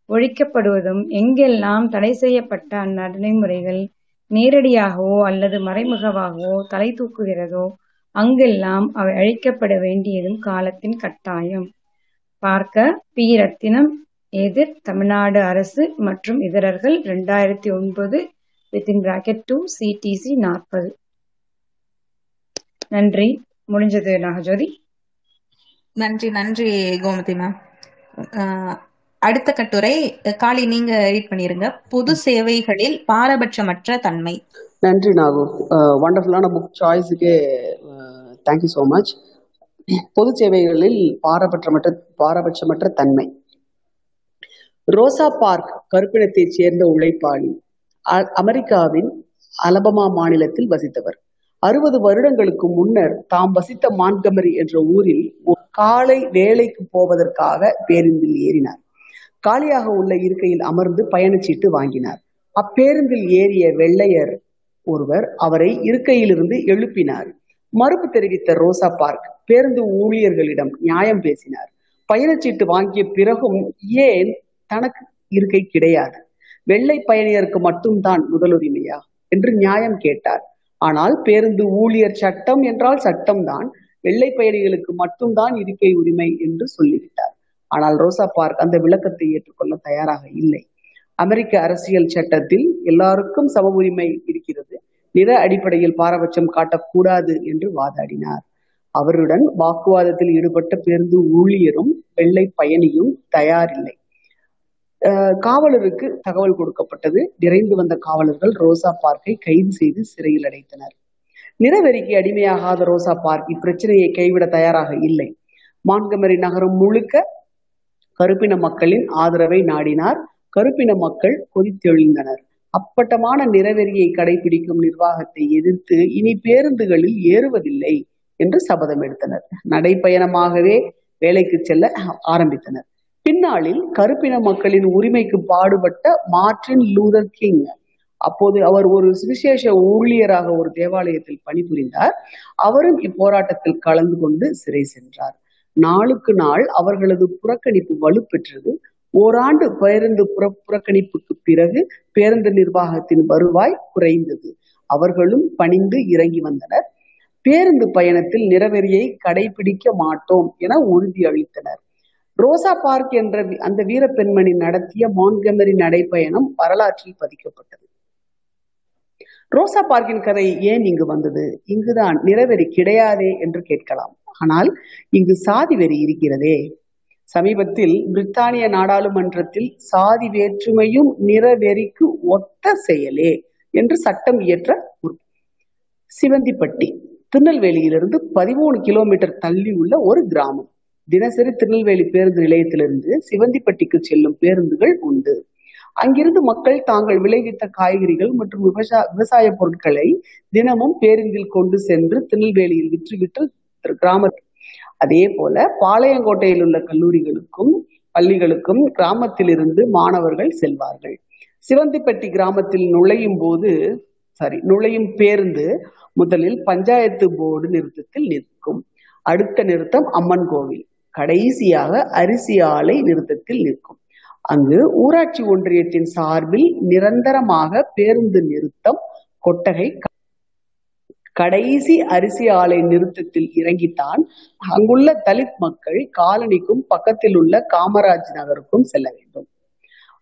S3: ஒழிக்கப்படுவதும் எங்கெல்லாம் தடை செய்யப்பட்ட அந்நடைமுறைகள் நேரடியாகவோ அல்லது மறைமுகமாகவோ தலை தூக்குகிறதோ அங்கெல்லாம் அவை அழிக்கப்பட வேண்டியதும் காலத்தின் கட்டாயம். பார்க்க பி ரத்தினம் எதிர் தமிழ்நாடு அரசு மற்றும் இதரர்கள் ரெண்டாயிரத்தி ஒன்பது வித்தின் பிராக்கெட் டூ சிடிசி நாற்பது. நன்றி. முடிஞ்சது நாகஜோதி.
S1: நன்றி நன்றி கோமதி மேம் அடுத்த கட்டுரை காளி நீங்க ரீட் பண்ணிருங்க. பொது சேவைகளில் பாரபட்சமற்ற தன்மை.
S4: நன்றி நாகு. வண்டர்ஃபுல்லான புக் சாய்ஸுக்கே தேங்க்யூ ஸோ மச் பொது சேவைகளில் பாரபட்சமற்ற பாரபட்சமற்ற தன்மை. ரோசா பார்க் கருப்பினத்தைச் சேர்ந்த உழைப்பாளி அமெரிக்காவின் அலபமா மாநிலத்தில் வசித்தவர். அறுபது வருடங்களுக்கு முன்னர் தாம் வசித்த மான்கமரி என்ற ஊரில் காலை வேலைக்கு போவதற்காக பேருந்தில் ஏறினார். காலியாக உள்ள இருக்கையில் அமர்ந்து பயணச்சீட்டு வாங்கினார். அப்பேருந்தில் ஏறிய வெள்ளையர் ஒருவர் அவரை இருக்கையிலிருந்து எழுப்பினார். மறுப்பு தெரிவித்த ரோசா பார்க் பேருந்து ஊழியர்களிடம் நியாயம் பேசினார். பயணச்சீட்டு வாங்கிய பிறகும் ஏன் தனக்கு இருக்கை கிடையாது. வெள்ளை பயணியருக்கு மட்டும்தான் முதலுரிமையா? என்று நியாயம் கேட்டார். ஆனால் பேருந்து ஊழியர் சட்டம் என்றால் சட்டம்தான். வெள்ளை பயணிகளுக்கு மட்டும்தான் இருக்கை உரிமை என்று சொல்லிவிட்டார். ஆனால் ரோசா பார்க் அந்த விளக்கத்தை ஏற்றுக்கொள்ள தயாராக இல்லை. அமெரிக்க அரசியல் சட்டத்தில் எல்லாருக்கும் சம உரிமை இருக்கிறது. நிற அடிப்படையில் பாரபட்சம் காட்டக்கூடாது என்று வாதாடினார். அவருடன் வாக்குவாதத்தில் ஈடுபட்ட பேருந்து ஊழியரும் வெள்ளை பயணியும் தயாரில்லை. காவலருக்கு தகவல் கொடுக்கப்பட்டது. நிறைந்து வந்த காவலர்கள் ரோசா பார்க்கை கைது செய்து சிறையில் அடைத்தனர். நிறவெறிக்கு அடிமையாகாத ரோசா பார்க் இப்பிரச்சனையை கைவிட தயாராக இல்லை. மான்கமரி நகரம் முழுக்க கருப்பின மக்களின் ஆதரவை நாடினார். கருப்பின மக்கள் கொதித்தெழுந்தனர். அப்பட்டமான நிறவெறியை கடைபிடிக்கும் நிர்வாகத்தை எதிர்த்து இனி பேருந்துகளில் ஏறுவதில்லை என்று சபதம் எடுத்தனர். நடைப்பயணமாகவே வேலைக்கு செல்ல ஆரம்பித்தனர். பின்னாளில் கருப்பின மக்களின் உரிமைக்கு பாடுபட்ட மார்டின் லூதர் கிங். அப்போது அவர் ஒரு சுவிசேஷ ஊழியராக ஒரு தேவாலயத்தில் பணிபுரிந்தார். அவரும் இப்போராட்டத்தில் கலந்து கொண்டு சிறை சென்றார். நாளுக்கு நாள் அவர்களது புறக்கணிப்பு வலுப்பெற்றது. ஓராண்டு பேருந்து புற புறக்கணிப்புக்கு பிறகு பேருந்து நிர்வாகத்தின் வருவாய் குறைந்தது. அவர்களும் பணிந்து இறங்கி வந்தனர். பேருந்து பயணத்தில் நிறவெறியை கடைபிடிக்க மாட்டோம் என உறுதி அளித்தனர் ரோசா பார்க் என்ற அந்த வீர பெண்மணி நடத்திய மான்கமரி நடைப்பயணம் வரலாற்றில் பதிக்கப்பட்டது. ரோசா பார்க்கின் கதை ஏன் இங்கு வந்தது? இங்குதான் நிறவெறி கிடையாதே என்று கேட்கலாம். ஆனால் இங்கு சாதி வெறி இருக்கிறதே. சமீபத்தில் பிரித்தானிய நாடாளுமன்றத்தில் சாதி வேற்றுமையும் நிறவெறிக்கு ஒத்த செயலே என்று சட்டம் இயற்ற சிவந்திப்பட்டி திருநெல்வேலியிலிருந்து பதிமூணு கிலோமீட்டர் தள்ளி உள்ள ஒரு கிராமம். தினசரி திருநெல்வேலி பேருந்து நிலையத்திலிருந்து சிவந்திப்பட்டிக்கு செல்லும் பேருந்துகள் உண்டு. அங்கிருந்து மக்கள் தாங்கள் விளைவித்த காய்கறிகள் மற்றும் விவசாய விவசாய பொருட்களை தினமும் பேருந்தில் கொண்டு சென்று திருநெல்வேலியில் விற்றுவிட்டு கிராமத்தில் அதே போல பாளையங்கோட்டையில் உள்ள கல்லூரிகளுக்கும் பள்ளிகளுக்கும் கிராமத்திலிருந்து மாணவர்கள் செல்வார்கள். சிவந்திப்பட்டி கிராமத்தில் நுழையும் போது சாரி நுழையும் பேருந்து முதலில் பஞ்சாயத்து போர்டு நிறுத்தத்தில் நிற்கும். அடுத்த நிறுத்தம் அம்மன் கோவில். கடைசியாக அரிசி ஆலை நிறுத்தத்தில் நிற்கும். அங்கு ஊராட்சி ஒன்றியத்தின் சார்பில் நிரந்தரமாக பேருந்து நிறுத்தம் கொட்டகை கடைசி அரிசி ஆலை நிறுத்தத்தில் இறங்கித்தான் அங்குள்ள தலித் மக்கள் காலனிக்கும் பக்கத்தில் உள்ள காமராஜ் நகருக்கும் செல்ல வேண்டும்.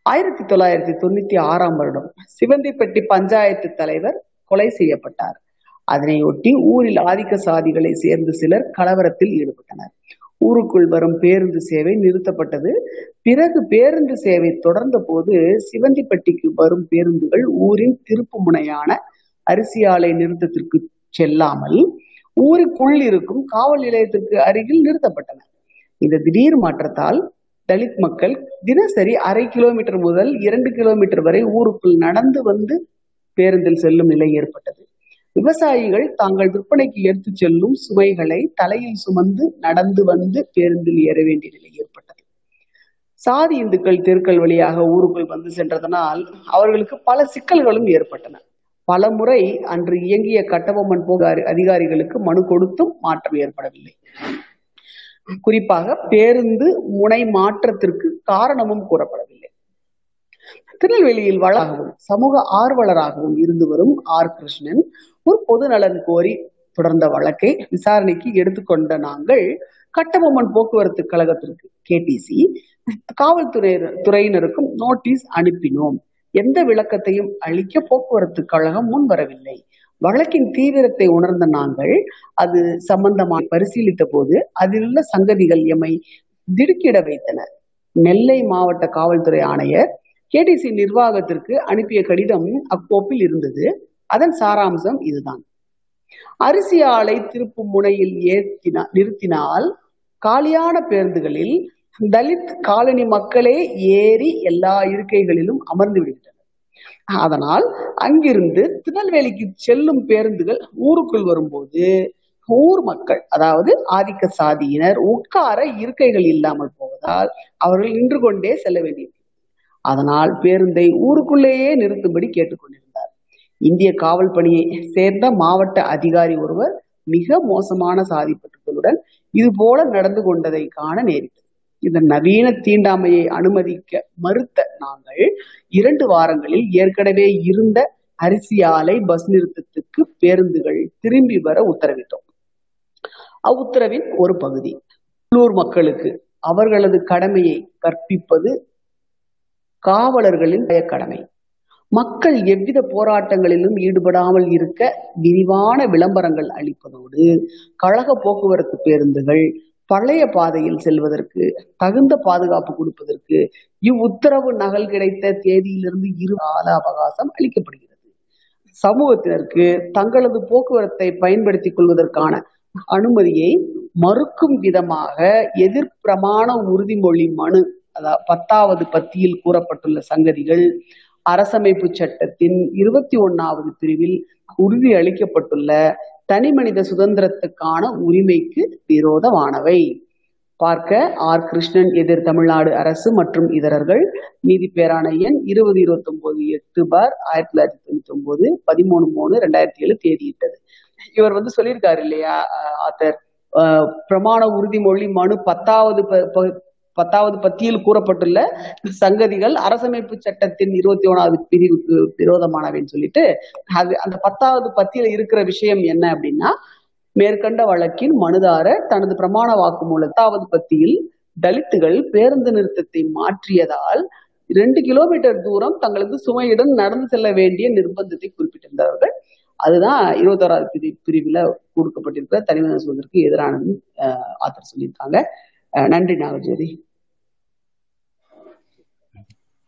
S4: ஆயிரத்தி தொள்ளாயிரத்தி தொண்ணூத்தி ஆறாம் வருடம் சிவந்திப்பட்டி பஞ்சாயத்து தலைவர் கொலை செய்யப்பட்டார். அதனையொட்டி ஊரில் ஆதிக்க சாதிகளை சேர்ந்த சிலர் கலவரத்தில் ஈடுபட்டனர். ஊருக்குள் வரும் பேருந்து சேவை நிறுத்தப்பட்டது. பிறகு பேருந்து சேவை தொடர்ந்த போது சிவந்திப்பட்டிக்கு வரும் பேருந்துகள் ஊரின் திருப்பு முனையான அரிசி ஆலை நிறுத்தத்திற்கு செல்லாமல் ஊருக்குள் இருக்கும் காவல் நிலையத்திற்கு அருகில் நிறுத்தப்பட்டன. இந்த திடீர் மாற்றத்தால் தலித் மக்கள் தினசரி அரை கிலோமீட்டர் முதல் இரண்டு கிலோமீட்டர் வரை ஊருக்குள் நடந்து வந்து பேருந்தில் செல்லும் நிலை ஏற்பட்டது. விவசாயிகள் தாங்கள் விற்பனைக்கு எடுத்து செல்லும் சுமைகளை தலையில் சுமந்து நடந்து வந்து பேருந்தில் ஏற வேண்டிய நிலை ஏற்பட்டது. சாதி இந்துக்கள் தெருக்கள் வழியாக ஊருக்குள் வந்து சென்றதனால் அவர்களுக்கு பல சிக்கல்களும் ஏற்பட்டன. பல முறை அன்று இயங்கிய கட்டபொம்மன் போகார் அதிகாரிகளுக்கு மனு கொடுத்தும் மாற்றம் ஏற்படவில்லை. குறிப்பாக பேருந்து முனை மாற்றத்திற்கு காரணமும் கூறப்படவில்லை. திருநெல்வேலியில் வளாகவும் சமூக ஆர்வலராகவும் இருந்து வரும் ஆர் கிருஷ்ணன் ஒரு பொது நலன் கோரி தொடர்ந்த வழக்கை விசாரணைக்கு எடுத்துக்கொண்ட நாங்கள் கட்டபொம்மன் போக்குவரத்து கழகத்திற்கு கேடிசி காவல்துறை துறையினருக்கும் நோட்டீஸ் அனுப்பினோம். எந்த விளக்கத்தையும் அளிக்க போக்குவரத்து கழகம் முன் வரவில்லை. வழக்கின் தீவிரத்தை உணர்ந்த நாங்கள் அது சம்பந்தமாக பரிசீலித்த போது அதிலுள்ள சங்கதிகள் எம்மை திடுக்கிட வைத்தன நெல்லை மாவட்ட காவல்துறை ஆணையர் கேடிசி நிர்வாகத்திற்கு அனுப்பிய கடிதம் அக்கோப்பில் இருந்தது. அதன் சாராம்சம் இதுதான். அரிசி ஆலை திருப்பு முனையில் ஏற்றினா நிறுத்தினால் காலியான பேருந்துகளில் தலித் காலனி மக்களே ஏறி எல்லா இருக்கைகளிலும் அமர்ந்து விடுகின்றனர். அதனால் அங்கிருந்து திருநெல்வேலிக்கு செல்லும் பேருந்துகள் ஊருக்குள் வரும்போது ஊர் மக்கள் அதாவது ஆதிக்க சாதியினர் உட்கார இருக்கைகள் இல்லாமல் போவதால் அவர்கள் நின்று கொண்டே செல்ல வேண்டியது அதனால் பேருந்தை ஊருக்குள்ளேயே நிறுத்தும்படி கேட்டுக்கொண்டிருந்தார். இந்திய காவல் பணியை சேர்ந்த மாவட்ட அதிகாரி ஒருவர் மிக மோசமான சாதி பற்றுகளுடன் இது போல நடந்து கொண்டதை காண நேரிட்டது. இந்த நவீன தீண்டாமையை அனுமதிக்க மறுத்த நாங்கள் இரண்டு வாரங்களில் ஏற்கனவே இருந்த அரிசி ஆலை பஸ் நிறுத்தத்துக்கு பேருந்துகள் திரும்பி வர உத்தரவிட்டோம். அவ்வுத்தரவின் ஒரு பகுதி உள்ளூர் மக்களுக்கு அவர்களது கடமையை கற்பிப்பது காவலர்களின் கடமை. மக்கள் எவ்வித போராட்டங்களிலும் ஈடுபடாமல் இருக்க விரிவான விளம்பரங்கள் அளிப்பதோடு கழக போக்குவரத்து பேருந்துகள் பழைய பாதையில் செல்வதற்கு தகுந்த பாதுகாப்பு கொடுப்பதற்கு இவ்வுத்தரவு நகல் கிடைத்த தேதியிலிருந்து இரு கால அவகாசம் அளிக்கப்படுகிறது. சமூகத்தினருக்கு தங்களது போக்குவரத்தை பயன்படுத்திக் கொள்வதற்கான அனுமதியை மறுக்கும் விதமாக எதிர்பிரமாண உறுதிமொழி மனு அதாவது பத்தாவது பத்தியில் கூறப்பட்டுள்ள சங்கதிகள் அரசமைப்பு சட்டத்தின் இருபத்தி ஒன்னாவது பிரிவில் உறுதி அளிக்கப்பட்டுள்ள தனிமனித சுதந்திரத்துக்கான உரிமைக்கு விரோதமானவை. பார்க்க ஆர். கிருஷ்ணன் எதிர் தமிழ்நாடு அரசு மற்றும் இதரர்கள் நீதி பேராணையன் இருபது இருபத்தி ஒன்பது எட்டு பார் ஆயிரத்தி தொள்ளாயிரத்தி தொண்ணூத்தி ஒன்பது பதிமூணு மூணு ரெண்டாயிரத்தி ஏழு தேதியிட்டது. இவர் வந்து சொல்லியிருக்காரு இல்லையா ஆத்தர்? பிரமாண உறுதிமொழி மனு பத்தாவது பத்தாவது பத்தியில் கூறப்பட்டுள்ள சங்கதிகள் அரசமைப்பு சட்டத்தின் இருபத்தி ஒன்றாவது பிரிவுக்கு விரோதமானவைன்னு சொல்லிட்டு அது அந்த பத்தாவது பத்தியில இருக்கிற விஷயம் என்ன அப்படின்னா மேற்கண்ட வழக்கின் மனுதாரர் தனது பிரமாண வாக்குமூலத்தாவது பத்தியில் தலித்துகள் பேருந்து நிறுத்தத்தை மாற்றியதால் இரண்டு கிலோமீட்டர் தூரம் தங்களது சுமையுடன் நடந்து செல்ல வேண்டிய நிர்பந்தத்தை குறிப்பிட்டிருந்தார்கள். அதுதான் இருபத்தோராவது பிரி பிரிவில் கொடுக்கப்பட்டிருக்கிற தனிமனித சுதந்திரத்துக்கு எதிரானது ஆத்தர் சொல்லியிருக்காங்க. நன்றி நாகஜோதி.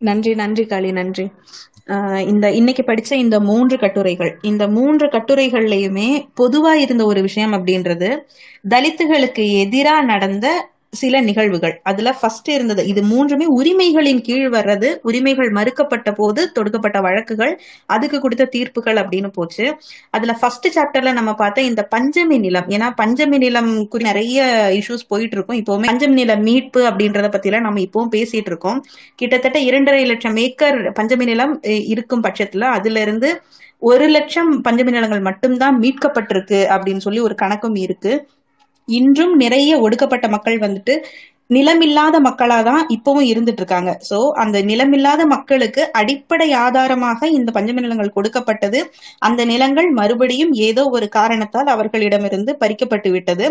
S1: நன்றி நன்றி காளி நன்றி. இந்த இன்னைக்கு படிச்ச இந்த மூன்று கட்டுரைகள் இந்த மூன்று கட்டுரைகள்லயுமே பொதுவா இருந்த ஒரு விஷயம் அப்படின்றது தலித்துகளுக்கு எதிரா நடந்த சில நிகழ்வுகள். அதுல ஃபர்ஸ்ட் இருந்தது இது மூன்றுமே உரிமைகளின் கீழ் வர்றது உரிமைகள் மறுக்கப்பட்ட போது தொடுக்கப்பட்ட வழக்குகள் அதுக்கு கொடுத்த தீர்ப்புகள் அப்படின்னு போச்சு. அதுல ஃபர்ஸ்ட் சாப்டர்ல நம்ம பார்த்த இந்த பஞ்சமி நிலம் ஏன்னா பஞ்சமி நிலம் குறி நிறைய இஷ்யூஸ் போயிட்டு இருக்கும். இப்போவுமே பஞ்சமி நில மீட்பு அப்படின்றத பத்திலாம் நம்ம இப்பவும் பேசிட்டு இருக்கோம். கிட்டத்தட்ட இரண்டரை லட்சம் ஏக்கர் பஞ்சமி நிலம் இருக்கும் பட்சத்துல அதுல இருந்து ஒரு லட்சம் பஞ்சமி நிலங்கள் மட்டும்தான் மீட்கப்பட்டிருக்கு அப்படின்னு சொல்லி ஒரு கணக்கும் இருக்கு. இன்றும் நிறைய ஒடுக்கப்பட்ட மக்கள் வந்துட்டு நிலமில்லாத மக்களா தான் இப்பவும் இருந்துட்டு இருக்காங்க சோ அந்த நிலமில்லாத மக்களுக்கு அடிப்படை ஆதாரமாக இந்த பஞ்சம நிலங்கள் கொடுக்கப்பட்டது. அந்த நிலங்கள் மறுபடியும் ஏதோ ஒரு காரணத்தால் அவர்களிடமிருந்து பறிக்கப்பட்டு விட்டது.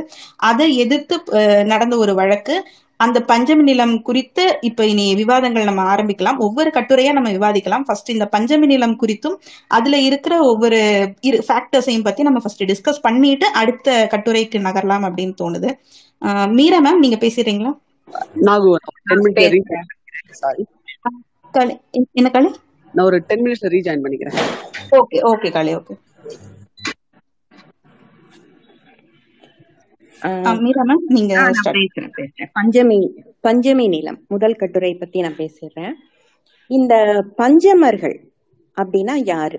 S1: அதை எதிர்த்து நடந்த ஒரு வழக்கு. அந்த பஞ்சமி நிலம் குறித்து இப்ப இனி விவாதங்கள் நம்ம ஆரம்பிக்கலாம். ஒவ்வொரு கட்டுரையா நம்ம விவாதிக்கலாம். ஃபர்ஸ்ட் இந்த பஞ்சமி நிலம் குறித்தும் அதுல இருக்கிற ஒவ்வொரு ஃபேக்டர்ஸையும் பத்தி நம்ம ஃபர்ஸ்ட் டிஸ்கஸ் பண்ணிட்டு அடுத்த கட்டுரைக்கு நகரலாம் அப்படின்னு தோணுது. மீரா மேம் நீங்க பேசுறீங்களா
S4: சாரி
S1: என்ன காளி
S4: நான் ஒரு டென் மினிட்ஸ்ல ரீஜாயின் பண்ணிக்கிறேன்.
S1: ஓகே ஓகே காளி ஓகே நீங்க
S2: பஞ்சமி பஞ்சமி நிலம் முதல் கட்டுரை பத்தி நான் பேசுறேன் இந்த பஞ்சமர்கள் அப்படின்னா யாரு?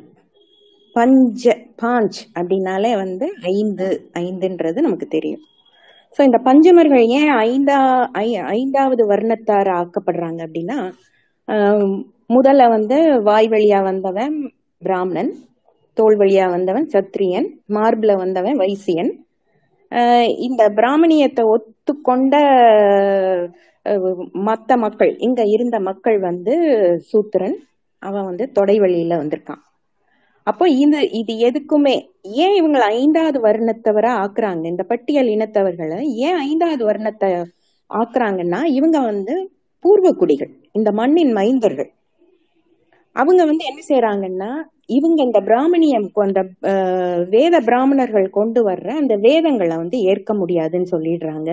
S2: பஞ்ச பாஞ்ச் அப்படின்னாலே வந்து ஐந்து ஐந்துன்றது நமக்கு தெரியும். ஸோ இந்த பஞ்சமர்கள் ஏன் ஐந்தா ஐந்தாவது வர்ணத்தார் ஆக்கப்படுறாங்க அப்படின்னா முதல்ல வந்து வாய் வழியா வந்தவன் பிராமணன் தோல் வழியா வந்தவன் சத்திரியன் மார்பிள வந்தவன் வைசியன் இந்த பிராமணியத்தை ஒத்துக்கொண்ட மத்த மக்கள் இங்க இருந்த மக்கள் வந்து சூத்திரன். அவன் வந்து தொடை வழியில வந்திருக்கான். அப்போ இது இது எதுக்குமே ஏன் இவங்களை ஐந்தாவது வர்ணத்தவரா ஆக்குறாங்க? இந்த பட்டியல் இனத்தவர்களை ஏன் ஐந்தாவது வர்ணத்தை ஆக்குறாங்கன்னா இவங்க வந்து பூர்வ குடிகள் இந்த மண்ணின் மைந்தர்கள். அவங்க வந்து என்ன செய்யறாங்கன்னா இவங்க இந்த பிராமணியம் அந்த வேத பிராமணர்கள் கொண்டு வர்ற அந்த வேதங்களை வந்து ஏற்க முடியாதுன்னு சொல்லிடுறாங்க.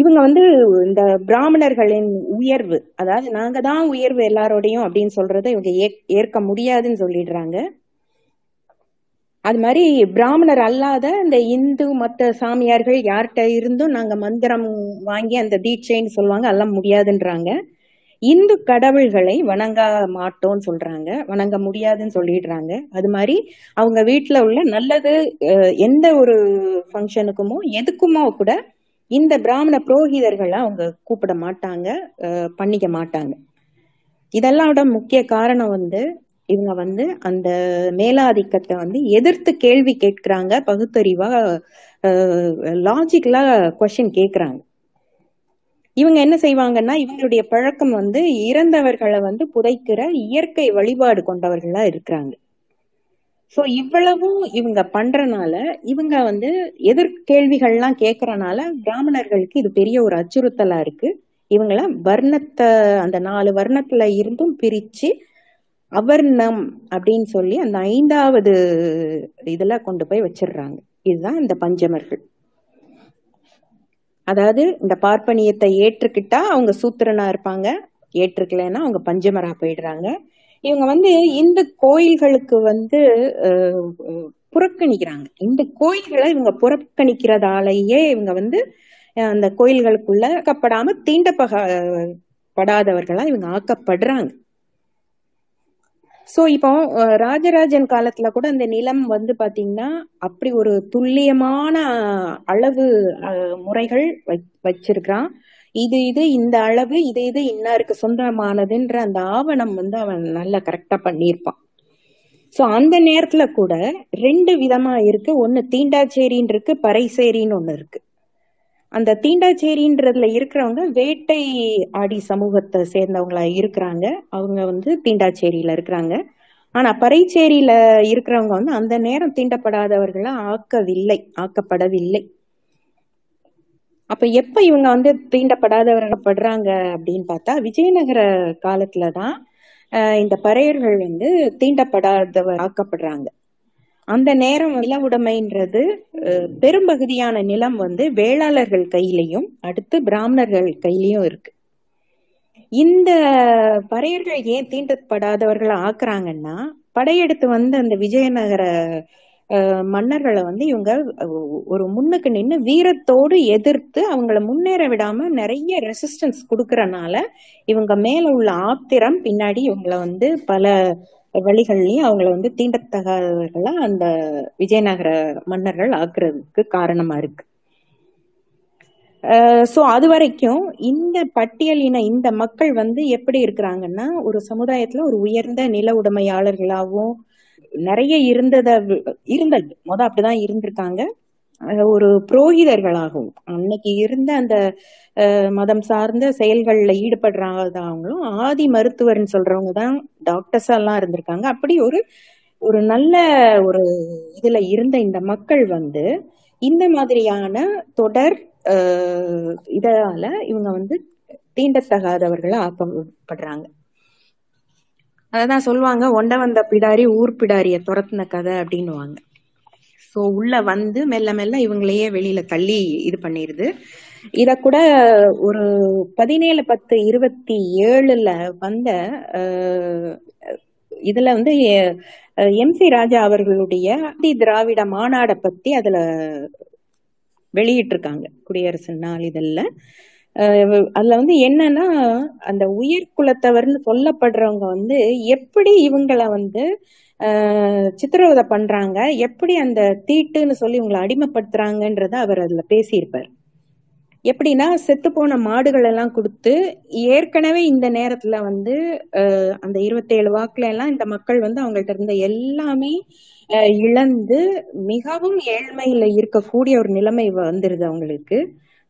S2: இவங்க வந்து இந்த பிராமணர்களின் உயர்வு அதாவது நாங்க தான் உயர்வு எல்லாரோடையும் அப்படின்னு சொல்றத இவங்க ஏற்க முடியாதுன்னு சொல்லிடுறாங்க. அது மாதிரி பிராமணர் அல்லாத இந்த இந்து மத்த சாமியார்கள் யார்கிட்ட இருந்தும் நாங்க மந்திரம் வாங்கி அந்த தீட்சைன்னு சொல்லுவாங்க எல்லாம் முடியாதுன்றாங்க. இந்து கடவுள்களை வணங்க மாட்டோம்னு சொல்றாங்க. வணங்க முடியாதுன்னு சொல்லிடுறாங்க. அது மாதிரி அவங்க வீட்டுல உள்ள நல்லது எந்த ஒரு ஃபங்க்ஷனுக்குமோ எதுக்குமோ கூட இந்த பிராமண புரோகிதர்களை அவங்க கூப்பிட மாட்டாங்க பண்ணிக்க மாட்டாங்க. இதெல்லாம் முக்கிய காரணம் வந்து இவங்க வந்து அந்த மேலாதிக்கத்தை வந்து எதிர்த்து கேள்வி கேட்கிறாங்க பகுத்தறிவா லாஜிக்கலா கொஸ்டின் கேட்கிறாங்க. இவங்க என்ன செய்வாங்கன்னா இவங்களுடைய பழக்கம் வந்து இறந்தவர்களை வந்து புதைக்கிற இயற்கை வழிபாடு கொண்டவர்களா இருக்கிறாங்க. சோ இவ்வளவும் இவங்க பண்றனால இவங்க வந்து எதிர்கேள்விகள்லாம் கேட்கறனால பிராமணர்களுக்கு இது பெரிய ஒரு அச்சுறுத்தலா இருக்கு. இவங்கள வர்ணத்தை அந்த நாலு வர்ணத்துல இருந்தும் பிரிச்சு அவர்ணம் அப்படின்னு சொல்லி அந்த ஐந்தாவது இதுல கொண்டு போய் வச்சிடுறாங்க. இதுதான் இந்த பஞ்சமர்கள். அதாவது இந்த பார்ப்பனியத்தை ஏற்றுக்கிட்டா அவங்க சூத்திரனா இருப்பாங்க ஏற்றுக்கலைன்னா அவங்க பஞ்சமரா போயிடுறாங்க. இவங்க வந்து இந்த கோயில்களுக்கு வந்து புறக்கணிக்கிறாங்க. இந்த கோயில்களை இவங்க புறக்கணிக்கிறதாலேயே இவங்க வந்து அந்த கோயில்களுக்குள்ள ஆக்கப்படாம தீண்டப்பக படாதவர்களா இவங்க ஆக்கப்படுறாங்க. சோ இப்போ ராஜராஜன் காலத்துல கூட அந்த நிலம் வந்து பாத்தீங்கன்னா அப்படி ஒரு துல்லியமான அளவு முறைகள் வச்- வச்சிருக்கிறான். இது இது இந்த அளவு இது இது இன்னாருக்கு சொந்தமானதுன்ற அந்த ஆவணம் வந்து அவன் நல்லா கரெக்டா பண்ணியிருப்பான். சோ அந்த நேரத்துல கூட ரெண்டு விதமா இருக்கு. ஒன்னு தீண்டாச்சேரின்னு இருக்கு பறைசேரின்னு ஒன்னு இருக்கு. அந்த தீண்டாச்சேரின்றதுல இருக்கிறவங்க வேட்டை ஆடி சமூகத்தை சேர்ந்தவங்களா இருக்கிறாங்க. அவங்க வந்து தீண்டாச்சேரியில இருக்கிறாங்க. ஆனா பறைச்சேரியில இருக்கிறவங்க வந்து அந்த நேரம் தீண்டப்படாதவர்களா ஆக்கவில்லை ஆக்கப்படவில்லை. அப்ப எப்ப இவங்க வந்து தீண்டப்படாதவர்கள் படுறாங்க அப்படின்னு பார்த்தா விஜயநகர காலத்துலதான் இந்த பறையர்கள் வந்து தீண்டப்படாதவர் ஆக்கப்படுறாங்க. அந்த நேரம் நில உடைமைன்றது பெரும்பகுதியான நிலம் வந்து வேளாளர்கள் கையிலையும் அடுத்து பிராமணர்கள் கையிலையும் இருக்கு. இந்த பறையர்கள் ஏன் தீண்டப்படாதவர்களை ஆக்குறாங்கன்னா படையெடுத்து வந்து அந்த விஜயநகர மன்னர்களை வந்து இவங்க ஒரு முன்னுக்கு நின்று வீரத்தோடு எதிர்த்து அவங்கள முன்னேற விடாம நிறைய ரெசிஸ்டன்ஸ் கொடுக்கறனால இவங்க மேல உள்ள ஆத்திரம் பின்னாடி இவங்களை வந்து பல வழிகள்லயும் அவங்கள வந்து தீண்டத்தகாதவர்களா அந்த விஜயநகர மன்னர்கள் ஆக்குறதுக்கு காரணமா இருக்கு. ஸோ அது வரைக்கும் இந்த பட்டியலின இந்த மக்கள் வந்து எப்படி இருக்கிறாங்கன்னா ஒரு சமுதாயத்துல ஒரு உயர்ந்த நில உடைமையாளர்களாகவும் நிறைய இருந்தத இருந்தது. முத அப்படிதான் இருந்திருக்காங்க. ஒரு புரோகிதர்களாகவும் அன்னைக்கு இருந்த அந்த மதம் சார்ந்த செயல்களில் ஈடுபடுறவங்களும் ஆதி மருத்துவர்னு சொல்றவங்க தான் டாக்டர்ஸ் எல்லாம் இருந்திருக்காங்க. அப்படி ஒரு ஒரு நல்ல ஒரு இதுல இருந்த இந்த மக்கள் வந்து இந்த மாதிரியான தொடர் இதால இவங்க வந்து தீண்டத்தகாதவர்களா ஆக்கப்படுறாங்க. அததான் சொல்லுவாங்க ஒண்ட வந்த பிடாரி ஊர் பிடாரிய துரத்துன கதை அப்படின்னுவாங்க. சோ உள்ள வந்து மெல்ல மெல்ல இவங்களையே வெளியில தள்ளி இது பண்ணிருது. இத கூட ஒரு பதினேழு பத்து இருபத்தி ஏழுல வந்த இதுல வந்து எம் சி ராஜா அவர்களுடைய அதி திராவிட மாநாடை பத்தி அதுல வெளியிட்டிருக்காங்க. குடியரசு நாளிதழ்ல அதுல வந்து என்னன்னா அந்த உயிர் குலத்தவர்னு சொல்லப்படுறவங்க வந்து எப்படி இவங்களை வந்து அஹ் சித்திரவதை பண்றாங்க. எப்படி அந்த தீட்டுன்னு சொல்லி இவங்களை அடிமைப்படுத்துறாங்கன்றத அவர் அதுல பேசியிருப்பார். எப்படின்னா செத்து போன மாடுகள் எல்லாம் கொடுத்து ஏற்கனவே இந்த நேரத்துல வந்து அந்த இருபத்தேழு வாக்குல எல்லாம் இந்த மக்கள் வந்து அவங்கள்ட்ட இருந்த எல்லாமே இழந்து மிகவும் ஏழ்மையில இருக்கக்கூடிய ஒரு நிலைமை வந்துருது அவங்களுக்கு.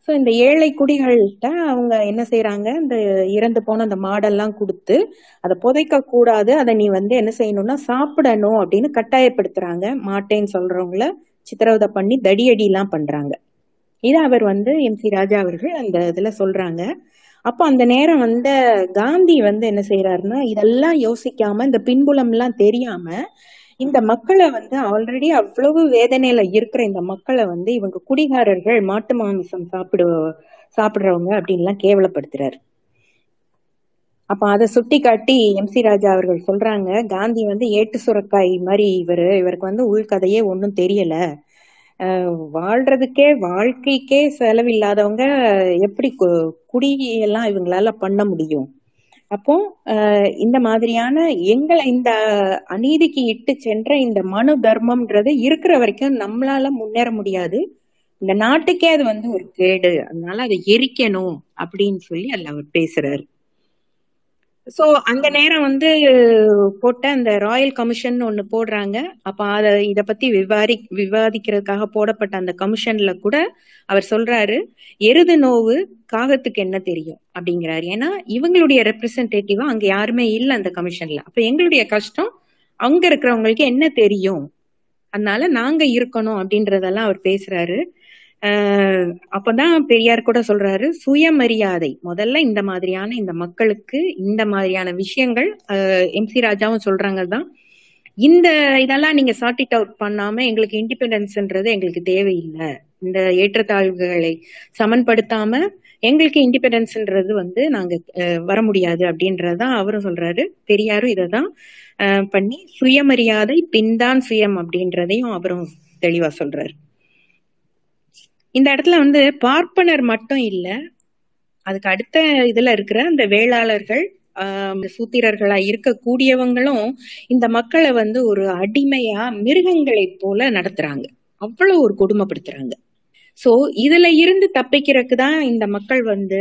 S2: ஸோ இந்த ஏழை குடிகள்கிட்ட அவங்க என்ன செய்யறாங்க இந்த இறந்து போன அந்த மாடெல்லாம் கொடுத்து அதை புதைக்க கூடாது. அதை நீ வந்து என்ன செய்யணும்னா சாப்பிடணும் அப்படின்னு கட்டாயப்படுத்துறாங்க. மாட்டேன்னு சொல்றவங்கள சித்திரவதை பண்ணி தடியடி எல்லாம் பண்றாங்க. இது அவர் வந்து எம் சி ராஜா அவர்கள் அந்த இதுல சொல்றாங்க. அப்போ அந்த நேரம் வந்து காந்தி வந்து என்ன செய்யறாருன்னா இதெல்லாம் யோசிக்காம இந்த பின்புலம் எல்லாம் தெரியாம இந்த மக்களை வந்து ஆல்ரெடி அவ்வளவு வேதனையில இருக்கிற இந்த மக்களை வந்து இவங்க குடிகாரர்கள் மாட்டு மாமிசம் சாப்பிடு சாப்பிடுறவங்க அப்படின்லாம் கேவலப்படுத்துறாரு. அப்ப அதை சுட்டி காட்டி எம் சி ராஜா அவர்கள் சொல்றாங்க காந்தி வந்து ஏட்டு சுரக்காய் மாதிரி இவரு இவருக்கு வந்து உள்கதையே ஒன்றும் தெரியல. வாழ்றதுக்கே வாழ்க்கைக்கே செலவில்லாதவங்க எப்படி கு- குடியெல்லாம் இவங்களால பண்ண முடியும்? அப்போ இந்த மாதிரியான எங்களை இந்த அநீதிக்கு இட்டு சென்ற இந்த மனு தர்மம்ன்றது இருக்கிற வரைக்கும் நம்மளால முன்னேற முடியாது. இந்த நாட்டுக்கே அது வந்து ஒரு கேடு. அதனால அதை எரிக்கணும் அப்படின்னு சொல்லி அல்ல அவர் பேசுறாரு. சோ அந்த நேரம் வந்து போட்ட அந்த ராயல் கமிஷன் ஒண்ணு போடுறாங்க. அப்ப அத இத பத்தி விவாரி விவாதிக்கிறதுக்காக போடப்பட்ட அந்த கமிஷன்ல கூட அவர் சொல்றாரு எருது நோவு காகத்துக்கு என்ன தெரியும்? அப்படிங்கிறாரு. ஏன்னா இவங்களுடைய ரெப்ரசன்டேட்டிவா அங்க யாருமே இல்ல அந்த கமிஷன்ல. அப்ப எங்களுடைய கஷ்டம் அங்க இருக்கிறவங்களுக்கு என்ன தெரியும்? அதனால நாங்க இருக்கணும் அப்படின்றதெல்லாம் அவர் பேசுறாரு. அப்பதான் பெரியார் கூட சொல்றாரு சுயமரியாதை. முதல்ல இந்த மாதிரியான இந்த மக்களுக்கு இந்த மாதிரியான விஷயங்கள் எம் சி ராஜாவும் சொல்றாங்க தான். இந்த இதெல்லாம் நீங்க சார்ட் அவுட் பண்ணாம எங்களுக்கு இண்டிபெண்டன்ஸ்ன்றது எங்களுக்கு தேவையில்லை. இந்த ஏற்றத்தாழ்வுகளை சமன்படுத்தாம எங்களுக்கு இண்டிபெண்டன்ஸ்ன்றது வந்து நாங்க வர முடியாது அப்படின்றதான் அவரும் சொல்றாரு. பெரியாரும் இததான் தான் பண்ணி சுயமரியாதை பின்தான் சுயம் அப்படின்றதையும் அவரும் தெளிவா சொல்றாரு. இந்த இடத்துல வந்து பார்ப்பனர் மட்டும் இல்ல அதுக்கு அடுத்த இதுல இருக்கிற அந்த வேளாளர்கள் சூத்திரர்களா இருக்கக்கூடியவங்களும் இந்த மக்களை வந்து ஒரு அடிமையா மிருகங்களைப் போல நடத்துறாங்க. அவ்வளவு ஒரு கொடுமைப்படுத்துறாங்க. சோ இதுல இருந்து தப்பிக்கிறதுக்கு தான் இந்த மக்கள் வந்து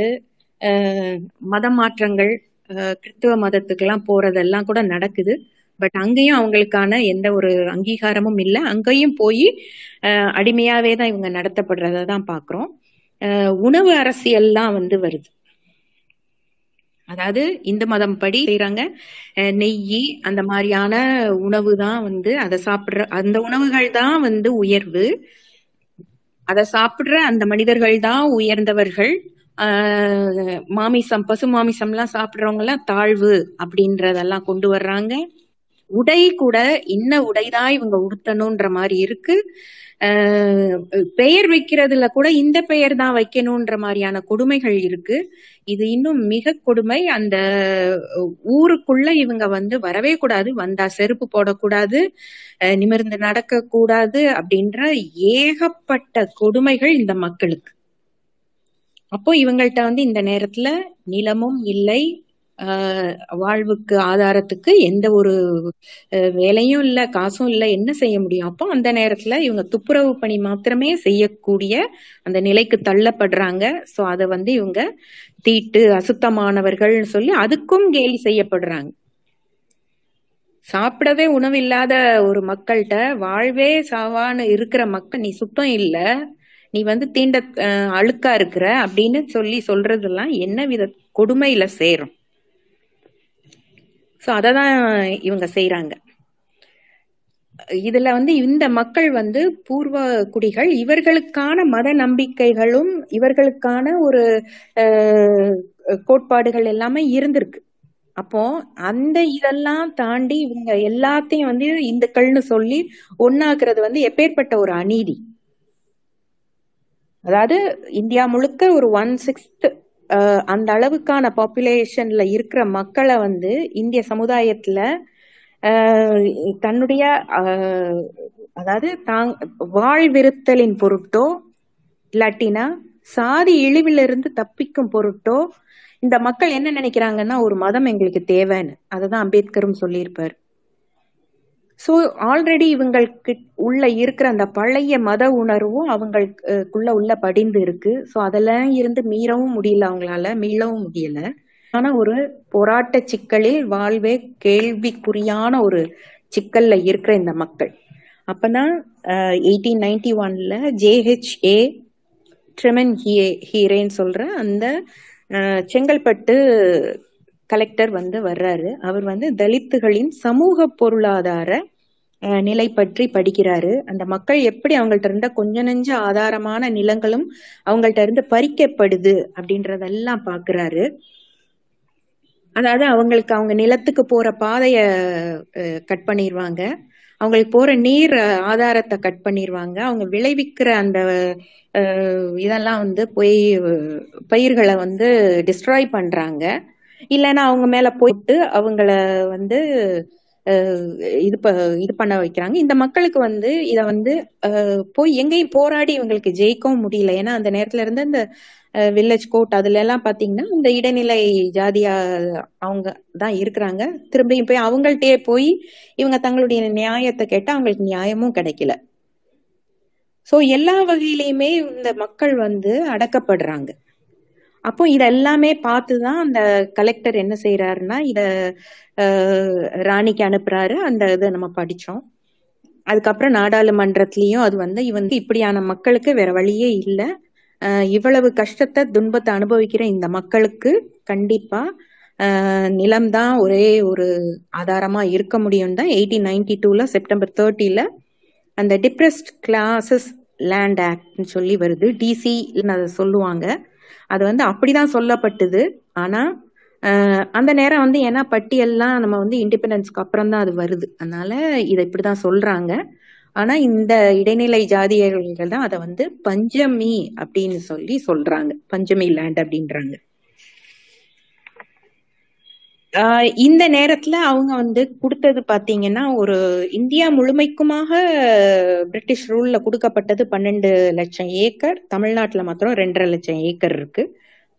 S2: மத மாற்றங்கள் கிறிஸ்துவ மதத்துக்கெல்லாம் போறதெல்லாம் கூட நடக்குது. பட் அங்கேயும் அவங்களுக்கான எந்த ஒரு அங்கீகாரமும் இல்லை. அங்கேயும் போய் அடிமையாவே தான் இவங்க நடத்தப்படுறத தான் பார்க்குறோம். உணவு அரசியல்லாம் வந்து வருது. அதாவது இந்து மதம் படி செய்யறாங்க நெய் அந்த மாதிரியான உணவு தான் வந்து அதை சாப்பிடுற அந்த உணவுகள் தான் வந்து உயர்வு. அதை சாப்பிடுற அந்த மனிதர்கள் தான் உயர்ந்தவர்கள். மாமிசம் பசு மாமிசம்லாம் எல்லாம் தாழ்வு அப்படின்றதெல்லாம் கொண்டு வர்றாங்க. உடை கூட இன்ன உடைதான் இவங்க உடுத்தணும்ன்ற மாதிரி இருக்கு. பெயர் வைக்கிறதுல கூட இந்த பெயர் தான் வைக்கணும்ன்ற மாதிரியான கொடுமைகள் இருக்கு. இது இன்னும் மிக கொடுமை. அந்த ஊருக்குள்ள இவங்க வந்து வரவே கூடாது. வந்தா செருப்பு போடக்கூடாது. நிமிர்ந்து நடக்க கூடாது அப்படின்ற ஏகப்பட்ட கொடுமைகள் இந்த மக்களுக்கு. அப்போ இவங்கள்ட்ட வந்து இந்த நேரத்துல நிலமும் இல்லை. வாழ்வுக்கு ஆதாரத்துக்கு எந்த ஒரு வேலையும் இல்லை காசும் இல்லை என்ன செய்ய முடியும்? அப்போ அந்த நேரத்துல இவங்க துப்புரவு பணி மாத்திரமே செய்யக்கூடிய அந்த நிலைக்கு தள்ளப்படுறாங்க. ஸோ அதை வந்து இவங்க தீட்டு அசுத்தமானவர்கள்னு சொல்லி அதுக்கும் கேலி செய்யப்படுறாங்க. சாப்பிடவே உணவு இல்லாத ஒரு மக்கள்கிட்ட வாழ்வே சாவான்னு இருக்கிற மக்கள் நீ சுத்தம் இல்ல. நீ வந்து தீண்ட அழுக்கா இருக்கிற அப்படின்னு சொல்லி சொல்றதெல்லாம் என்ன வித கொடுமையில சேரும். ஸோ அதை தான் இவங்க செய்கிறாங்க இதுல வந்து இந்த மக்கள் வந்து பூர்வ குடிகள் இவர்களுக்கான மத நம்பிக்கைகளும் இவர்களுக்கான ஒரு கோட்பாடுகள் எல்லாமே இருந்திருக்கு. அப்போ அந்த இதெல்லாம் தாண்டி இவங்க எல்லாத்தையும் வந்து இந்துக்கள்னு சொல்லி ஒன்னாக்குறது வந்து எப்பேற்பட்ட ஒரு அநீதி. அதாவது இந்தியா முழுக்க ஒரு ஒன் சிக்ஸ்த் அந்த அளவுக்கான பாப்புலேஷன்ல இருக்கிற மக்களை வந்து இந்திய சமுதாயத்துல தன்னுடைய அதாவது தாங் வாழ்விருத்தலின் பொருட்டோ இல்லாட்டினா சாதி இழிவிலிருந்து தப்பிக்கும் பொருட்டோ இந்த மக்கள் என்ன நினைக்கிறாங்கன்னா ஒரு மதம் எங்களுக்கு தேவைன்னு. அததான் அம்பேத்கரும் சொல்லியிருப்பார். ஸோ ஆல்ரெடி இவங்களுக்கு உள்ள இருக்கிற அந்த பழைய மத உணர்வும் அவங்களுக்குள்ள உள்ள படிந்து இருக்கு. ஸோ அதெல்லாம் இருந்து மீறவும் முடியல அவங்களால மீளவும் முடியல. ஆனா ஒரு போராட்ட சிக்கலில் வாழ்வே கேள்விக்குறியான ஒரு சிக்கல்ல இருக்கிற இந்த மக்கள். அப்பதான் எயிட்டீன் நைன்டி ஒன்ல ஜேஹெச்ஏ ட்ரெமன் ஹீ ஹீரேன்னு சொல்ற அந்த செங்கல்பட்டு கலெக்டர் வந்து வர்றாரு. அவர் வந்து தலித்துகளின் சமூக பொருளாதார நிலை பற்றி படிக்கிறாரு. அந்த மக்கள் எப்படி அவங்கள்ட்ட இருந்த கொஞ்ச நெஞ்ச ஆதாரமான நிலங்களும் அவங்கள்ட்ட இருந்து பறிக்கப்படுது அப்படின்றதெல்லாம் பாக்குறாரு. அதாவது அவங்களுக்கு அவங்க நிலத்துக்கு போற பாதைய கட் பண்ணிடுவாங்க அவங்களுக்கு போற நீர் ஆதாரத்தை கட் பண்ணிடுவாங்க அவங்க விளைவிக்கிற அந்த இதெல்லாம் வந்து போய் பயிர்களை வந்து டிஸ்ட்ராய் பண்றாங்க. இல்லைன்னா அவங்க மேல போயிட்டு அவங்கள வந்து இது ப இது பண்ண வைக்கிறாங்க. இந்த மக்களுக்கு வந்து இத வந்து போய் எங்கேயும் போராடி இவங்களுக்கு ஜெயிக்கவும் முடியல. ஏன்னா அந்த நேரத்துல இருந்து இந்த வில்லேஜ் கோர்ட் அதுல எல்லாம் பாத்தீங்கன்னா இந்த இடைநிலை ஜாதியா அவங்க தான் இருக்கிறாங்க. திரும்பியும் போய் அவங்கள்ட்டயே போய் இவங்க தங்களுடைய நியாயத்தை கேட்டா அவங்களுக்கு நியாயமும் கிடைக்கல. சோ எல்லா வகையிலயுமே இந்த மக்கள் வந்து அடக்கப்படுறாங்க. அப்போ இத எல்லாமே பார்த்துதான் அந்த கலெக்டர் என்ன செய்யறாருன்னா இத ராணிக்கு அனுப்புறாரு. அந்த இதை நம்ம படிச்சோம். அதுக்கப்புறம் நாடாளுமன்றத்திலயும் அது வந்து இவன் இப்படியான மக்களுக்கு வேற வழியே இல்லை. இவ்வளவு கஷ்டத்தை துன்பத்தை அனுபவிக்கிற இந்த மக்களுக்கு கண்டிப்பா நிலம்தான் ஒரே ஒரு ஆதாரமா இருக்க முடியும் தான் எயிட்டீன் நைன்டி டூல செப்டம்பர் தேர்ட்டில அந்த டிப்ரெஸ்ட் கிளாஸஸ் லேண்ட் ஆக்ட்னு சொல்லி வருது. டிசி அதை சொல்லுவாங்க. அது வந்து அப்படிதான் சொல்லப்பட்டது. ஆனா அந்த நேரம் வந்து ஏன்னா பட்டியல்லாம் நம்ம வந்து இண்டிபெண்டன்ஸ்க்கு அப்புறம் தான் அது வருது. அதனால இதை இப்படிதான் சொல்றாங்க. ஆனா இந்த இடைநிலை ஜாதியர்கள் தான் அதை வந்து பஞ்சமி அப்படின்னு சொல்லி சொல்றாங்க. பஞ்சமி லேண்ட் அப்படின்றாங்க. இந்த நேரத்துல அவங்க வந்து கொடுத்தது பாத்தீங்கன்னா ஒரு இந்தியா முழுமைக்குமாக பிரிட்டிஷ் ரூல்ல கொடுக்கப்பட்டது பன்னெண்டு லட்சம் ஏக்கர் தமிழ்நாட்டுல மாத்திரம் ரெண்டரை லட்சம் ஏக்கர் இருக்கு.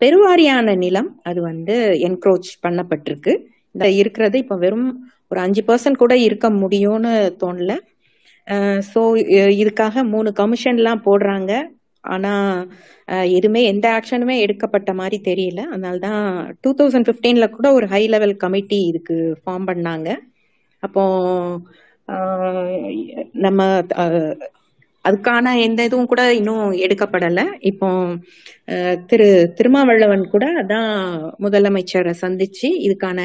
S2: பெருவாரியான நிலம் அது வந்து என்க்ரோச் பண்ணப்பட்டிருக்கு. இந்த இருக்கிறது இப்ப வெறும் ஒரு அஞ்சு பர்சன்ட் கூட இருக்க முடியும்னு தோணல. ஸோ இதுக்காக மூணு கமிஷன்லாம் போடுறாங்க. ஆனா எதுவுமே எந்த ஆக்ஷனுமே எடுக்கப்பட்ட மாதிரி தெரியல. அதனால தான் டூ தௌசண்ட் ஃபிஃப்டீன்ல கூட ஒரு ஹை லெவல் கமிட்டி இதுக்கு ஃபார்ம் பண்ணாங்க. அப்போ நம்ம அதுக்கான எந்த இதுவும் கூட இன்னும் எடுக்கப்படலை. இப்போ திரு திருமாவளவன் கூட அதான் முதலமைச்சரை சந்திச்சு இதுக்கான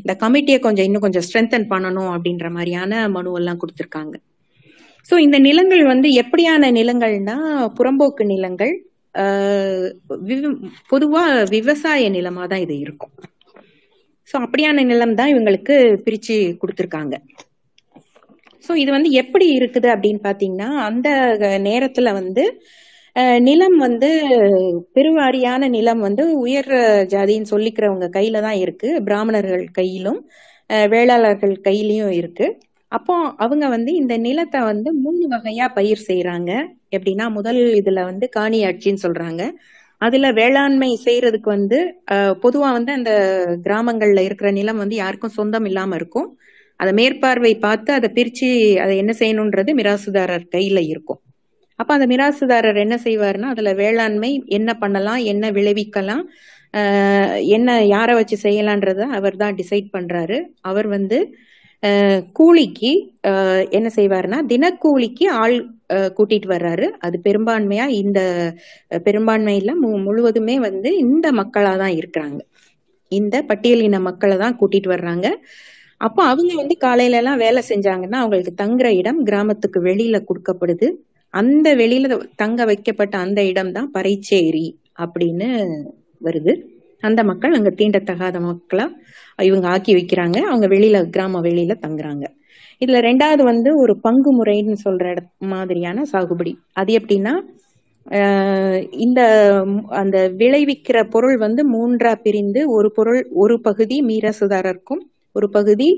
S2: இந்த கமிட்டியை கொஞ்சம் இன்னும் கொஞ்சம் ஸ்ட்ரென்தன் பண்ணணும் அப்படின்ற மாதிரியான மனுவெல்லாம் கொடுத்துருக்காங்க. ஸோ இந்த நிலங்கள் வந்து எப்படியான நிலங்கள்னா புறம்போக்கு நிலங்கள் பொதுவா விவசாய நிலமா தான் இது இருக்கும். ஸோ அப்படியான நிலம் தான் இவங்களுக்கு பிரிச்சு கொடுத்துருக்காங்க. ஸோ இது வந்து எப்படி இருக்குது அப்படின்னு பார்த்தீங்கன்னா அந்த நேரத்துல வந்து நிலம் வந்து பெருவாரியான நிலம் வந்து உயர் ஜாதின்னு சொல்லிக்கிறவங்க கையில தான் இருக்கு. பிராமணர்கள் கையிலும் வேளாளர்கள் கையிலயும் இருக்கு. அப்போ அவங்க வந்து இந்த நிலத்தை வந்து மூணு வகையா பயிர் செய்யறாங்க எப்படின்னா முதல் இதுல வந்து காணி ஆட்சின்னு சொல்றாங்க. அதுல வேளாண்மை செய்யறதுக்கு வந்து பொதுவா வந்து அந்த கிராமங்கள்ல இருக்கிற நிலம் வந்து யாருக்கும் சொந்தம் இல்லாம இருக்கும். அதை மேற்பார்வை பார்த்து அதை பிரிச்சு அதை என்ன செய்யணுன்றது மிராசுதாரர் கையில இருக்கும். அப்ப அந்த மிராசுதாரர் என்ன செய்வாருன்னா அதுல வேளாண்மை என்ன பண்ணலாம் என்ன விளைவிக்கலாம் என்ன யாரை வச்சு செய்யலான்றத அவர் தான் டிசைட் பண்றாரு. அவர் வந்து கூலிக்கு என்ன செய்வாருன்னா தினக்கூலிக்கு ஆள் கூட்டிட்டு வர்றாரு. அது பெரும்பான்மையா இந்த பெரும்பான்மையில மு- முழுவதுமே வந்து இந்த மக்களா தான் இருக்கிறாங்க. இந்த பட்டியலின மக்களை தான் கூட்டிட்டு வர்றாங்க. அப்போ அவங்க வந்து காலையில எல்லாம் வேலை செஞ்சாங்கன்னா அவங்களுக்கு தங்குற இடம் கிராமத்துக்கு வெளியில கொடுக்கப்படுது. அந்த வெளியில தங்க வைக்கப்பட்ட அந்த இடம் தான் பறைச்சேரி அப்படின்னு வருது. அந்த மக்கள் அங்க தீண்டத்தகாத மக்களா இவங்க ஆக்கி வைக்கிறாங்க. அவங்க வெளியில கிராம வெளியில தங்குறாங்க. இதுல ரெண்டாவது வந்து ஒரு பங்கு முறைன்னு சொல்ற மாதிரியான சாகுபடி. அது எப்படின்னா இந்த அந்த விளைவிக்கிற பொருள் வந்து மூன்றா பிரிந்து ஒரு பொருள் ஒரு பகுதி மீரசுதாரருக்கும் ஒரு பகுதி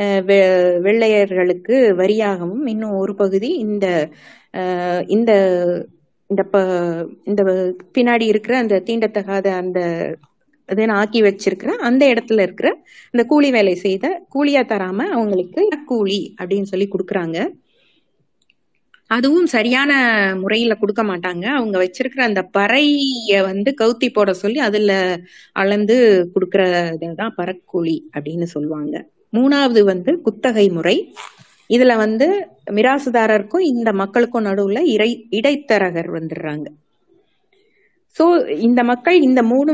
S2: வெ- வெள்ளையர்களுக்கு வரியாகவும் இன்னும் ஒரு பகுதி இந்த இந்த இந்த ப- இந்த பின்னாடி இருக்கிற அந்த தீண்டத்தகாத அந்த இது ஆக்கி வச்சிருக்கிற அந்த இடத்துல இருக்கிற இந்த கூலி வேலை செய்த கூலியா தராம அவங்களுக்கு கூலி அப்படின்னு சொல்லி கொடுக்குறாங்க. அதுவும் சரியான முறையில கொடுக்க மாட்டாங்க. அவங்க வச்சிருக்கிற அந்த பறைய வந்து கவுத்தி போட சொல்லி அதுல அளந்து கொடுக்கறதான் பறக்கூலி அப்படின்னு சொல்லுவாங்க. மூணாவது வந்து குத்தகை முறை. இதுல வந்து மிராசுதாரருக்கும் இந்த மக்களுக்கும் நடுவுல இறை இடைத்தரகர் வந்துடுறாங்க. சோ இந்த மக்கள் இந்த மூணு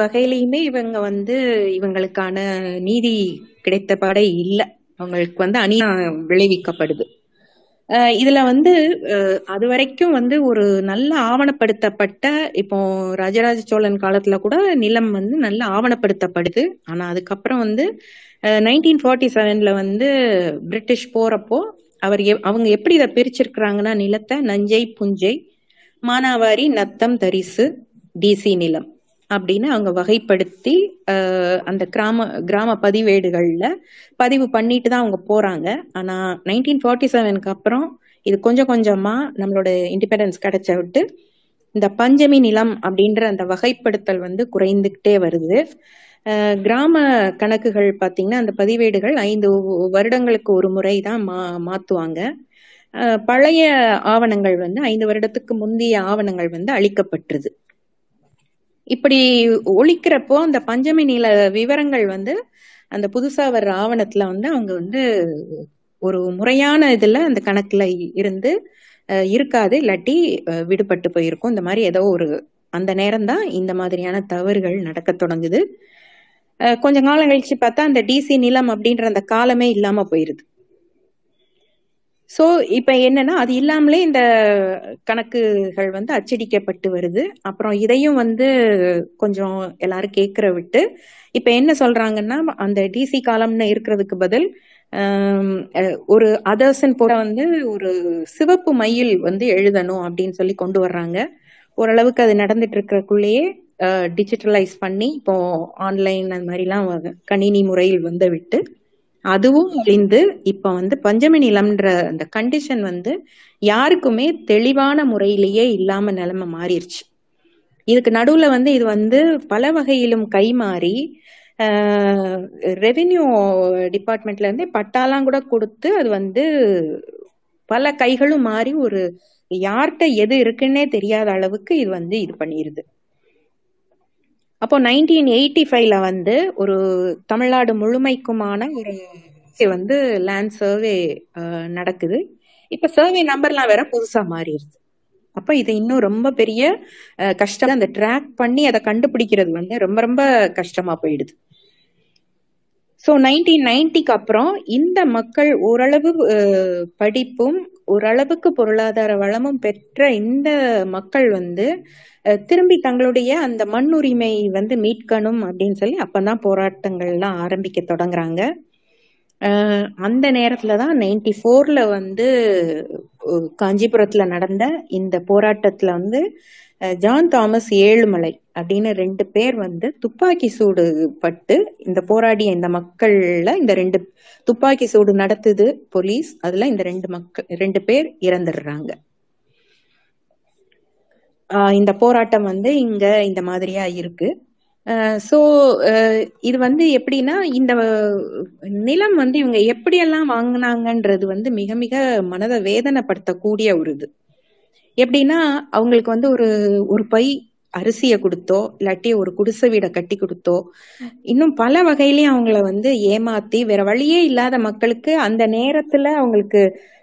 S2: வகையிலயுமே இவங்க வந்து இவங்களுக்கான நீதி கிடைத்த பாடே இல்லை. அவங்களுக்கு வந்து அணியா விளைவிக்கப்படுது. இதுல வந்து அது வரைக்கும் வந்து ஒரு நல்ல ஆவணப்படுத்தப்பட்ட இப்போ ராஜராஜ சோழன் காலத்துல கூட நிலம் வந்து நல்ல ஆவணப்படுத்தப்படுது. ஆனா அதுக்கப்புறம் வந்து நைன்டீன் ஃபார்ட்டி செவன்ல வந்து பிரிட்டிஷ் போறப்போ அவர் அவங்க எப்படி இதை பிரிச்சிருக்கிறாங்கன்னா நிலத்தை நஞ்சை புஞ்சை மானாவாரி நத்தம் தரிசு டிசி நிலம் அப்படின்னு அவங்க வகைப்படுத்தி அந்த கிராம கிராம பதிவேடுகளில் பதிவு பண்ணிட்டு தான் அவங்க போறாங்க. ஆனால் நைன்டீன் ஃபார்ட்டி செவனுக்கு அப்புறம் இது கொஞ்சம் கொஞ்சமா நம்மளோட இண்டிபெண்டன்ஸ் கிடைச்ச விட்டு இந்த பஞ்சமி நிலம் அப்படின்ற அந்த வகைப்படுத்தல் வந்து குறைந்துக்கிட்டே வருது. கிராம கணக்குகள் பார்த்தீங்கன்னா அந்த பதிவேடுகள் ஐந்து வருடங்களுக்கு ஒரு முறை தான் மா மாற்றுவாங்க பழைய ஆவணங்கள் வந்து ஐந்து வருடத்துக்கு முந்தைய ஆவணங்கள் வந்து அழிக்கப்பட்டுருது இப்படி ஒழிக்கிறப்போ அந்த பஞ்சமி நில விவரங்கள் வந்து அந்த புதுசா வர்ற ஆவணத்துல வந்து அவங்க வந்து ஒரு முறையான இதுல அந்த கணக்குல இருந்து இருக்காது. இல்லாட்டி விடுபட்டு போயிருக்கும். இந்த மாதிரி ஏதோ ஒரு அந்த நேரம் தான் இந்த மாதிரியான தவறுகள் நடக்க தொடங்குது. கொஞ்ச காலம் கழிச்சு பார்த்தா அந்த டிசி நிலம் அப்படின்ற அந்த காலமே இல்லாம போயிருது. சோ இப்ப என்னன்னா அது இல்லாமலே இந்த கணக்குகள் வந்து அச்சடிக்கப்பட்டு வருது. அப்புறம் இதையும் வந்து கொஞ்சம் எல்லாரும் கேட்குற விட்டு இப்ப என்ன சொல்றாங்கன்னா அந்த டிசி காலம்னு இருக்கிறதுக்கு பதில் ஒரு அதர்சன் போட வந்து ஒரு சிவப்பு மயில் வந்து எழுதணும் அப்படின்னு சொல்லி கொண்டு வர்றாங்க. ஓரளவுக்கு அது நடந்துட்டு இருக்கிறக்குள்ளேயே டிஜிட்டலைஸ் பண்ணி இப்போ ஆன்லைன் அந்த மாதிரிலாம் வ- கணினி முறையில் வந்து விட்டு அதுவும் அழிந்து இப்ப வந்து பஞ்சமி நிலம்ன்ற அந்த கண்டிஷன் வந்து யாருக்குமே தெளிவான முறையிலேயே இல்லாம நிலைமை மாறிடுச்சு இதுக்கு நடுவுல வந்து இது வந்து பல வகையிலும் கைமாறி ரெவென்யூ டிபார்ட்மெண்ட்ல இருந்தே பட்டாலாம் கூட கொடுத்து அது வந்து பல கைகளும் மாறி ஒரு யார்கிட்ட எது இருக்குன்னே தெரியாத அளவுக்கு இது வந்து இது பண்ணிருது. அப்போ நைன்டீன் எயிட்டி ஃபைவ்ல வந்து ஒரு தமிழ்நாடு முழுமைக்குமான ஒரு வந்து லேண்ட் சர்வே நடக்குது. இப்ப சர்வே நம்பர்லாம் வேற புதுசா மாறிடுது. அப்ப இது இன்னும் ரொம்ப பெரிய கஷ்டம். அந்த ட்ராக் பண்ணி அதை கண்டுபிடிக்கிறது வந்து ரொம்ப ரொம்ப கஷ்டமா போயிடுது. ஸோ நைன்டீன் நைன்டிக்கு அப்புறம் இந்த மக்கள் ஓரளவு படிப்பும் ஓரளவுக்கு பொருளாதார வளமும் பெற்ற இந்த மக்கள் வந்து திரும்பி தங்களுடைய அந்த மண் உரிமை வந்து மீட்கணும் அப்படின்னு சொல்லி அப்பதான் போராட்டங்கள்லாம் ஆரம்பிக்க தொடங்குறாங்க. அந்த நேரத்துல தான் நைன்டி ஃபோர்ல வந்து காஞ்சிபுரத்துல நடந்த இந்த போராட்டத்துல வந்து ஜான் தாமஸ் ஏழுமலை அப்படின்னு ரெண்டு பேர் வந்து துப்பாக்கி சூடு பட்டு இந்த போராடிய இந்த மக்கள்ல இந்த ரெண்டு துப்பாக்கி சூடு நடத்துது போலீஸ். அதுல இந்த ரெண்டு மக்கள் ரெண்டு பேர் இறந்துடுறாங்க. ஆஹ் இந்த போராட்டம் வந்து இங்க இந்த மாதிரியா இருக்கு. ஸோ இது வந்து எப்படின்னா இந்த நிலம் வந்து இவங்க எப்படியெல்லாம் வாங்கினாங்கன்றது வந்து மிக மிக மனதை வேதனைப்படுத்தக்கூடிய ஒரு இது. எப்படின்னா அவங்களுக்கு வந்து ஒரு ஒரு பை அரிசியை கொடுத்தோ இல்லாட்டி ஒரு குடிசை வீடை கட்டி கொடுத்தோ இன்னும் பல வகையிலையும் அவங்கள வந்து ஏமாத்தி வேற வழியே இல்லாத மக்களுக்கு அந்த நேரத்துல அவங்களுக்கு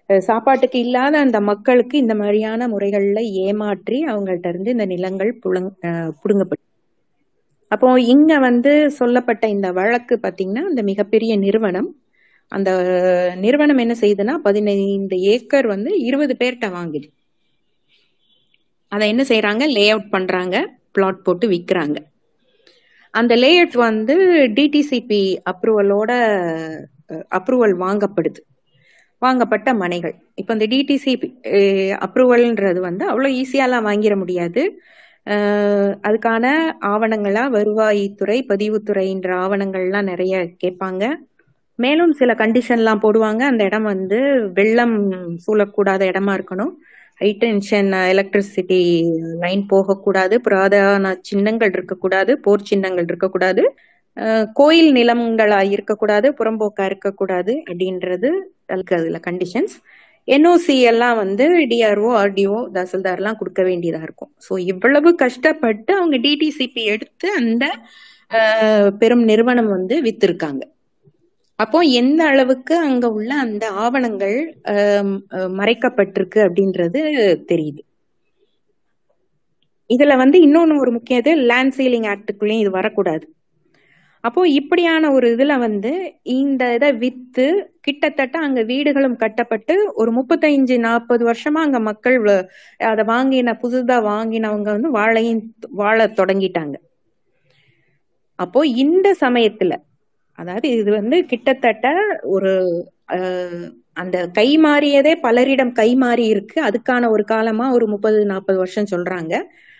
S2: சாப்பாட்டுக்கு இல்லாத அந்த மக்களுக்கு இந்த மாதிரியான முறைகள்ல ஏமாற்றி அவங்கள்ட்ட இருந்து இந்த நிலங்கள் புழங் புடுங்கப்பட்டு. அப்போ இங்க வந்து சொல்லப்பட்ட இந்த வழக்கு பாத்தீங்கன்னா இந்த மிகப்பெரிய நிறுவனம். அந்த நிறுவனம் என்ன செய்யுதுன்னா பதினைந்து ஏக்கர் வந்து இருபது பேர்கிட்ட வாங்குது அதை என்ன செய்யறாங்க லே அவுட் பண்றாங்க. பிளாட் போட்டு விற்கிறாங்க அந்த லேஅவுட் வந்து டிடிசிபி அப்ரூவலோட அப்ரூவல் வாங்கப்படுது. வாங்கப்பட்ட மனைகள். இப்போ இந்த டிடிசிபி அப்ரூவல்ன்றது வந்து அவ்வளோ ஈஸியாலாம் வாங்கிட முடியாது. அதுக்கான ஆவணங்களாக வருவாய்த்துறை பதிவுத்துறைன்ற ஆவணங்கள்லாம் நிறைய கேட்பாங்க. மேலும் சில கண்டிஷன்லாம் போடுவாங்க. அந்த இடம் வந்து வெள்ளம் சூழக்கூடாத இடமா இருக்கணும். ஹை டென்ஷன் எலக்ட்ரிசிட்டி லைன் போகக்கூடாது. புராதன சின்னங்கள் இருக்கக்கூடாது. போர் சின்னங்கள் இருக்கக்கூடாது. Uh, கோயில் நிலங்களா இருக்கக்கூடாது. புறம்போக்கா இருக்கக்கூடாது அப்படின்றது அதுல கண்டிஷன்ஸ் என்ஓசி எல்லாம் வந்து டிஆர்ஓ ஆர்டிஓ தாசில்தார்லாம் கொடுக்க வேண்டியதா இருக்கும். ஸோ இவ்வளவு கஷ்டப்பட்டு அவங்க டிடிசிபி எடுத்து அந்த uh, பெரும் நிறுவனம் வந்து வித்திருக்காங்க. அப்போ எந்த அளவுக்கு அங்க உள்ள அந்த ஆவணங்கள் மறைக்கப்பட்டிருக்கு அப்படின்றது தெரியுது. இதுல வந்து இன்னொன்னு ஒரு முக்கியது லேண்ட் சீலிங் ஆக்டுக்குள்ளேயும் இது வரக்கூடாது. அப்போ இப்படியான ஒரு இதுல வந்து இந்த இதை வித்து கிட்டத்தட்ட அங்க வீடுகளும் கட்டப்பட்டு ஒரு முப்பத்தைஞ்சு நாற்பது வருஷமா அங்க மக்கள் அதை வாங்கின புதுதா வாங்கினவங்க வந்து வாழையும் வாழ தொடங்கிட்டாங்க. அப்போ இந்த சமயத்துல அதாவது இது வந்து கிட்டத்தட்ட ஒரு அந்த கை மாறியதே பலரிடம் கை மாறி இருக்கு. அதுக்கான ஒரு காலமா ஒரு முப்பது நாற்பது வருஷம் சொல்றாங்க.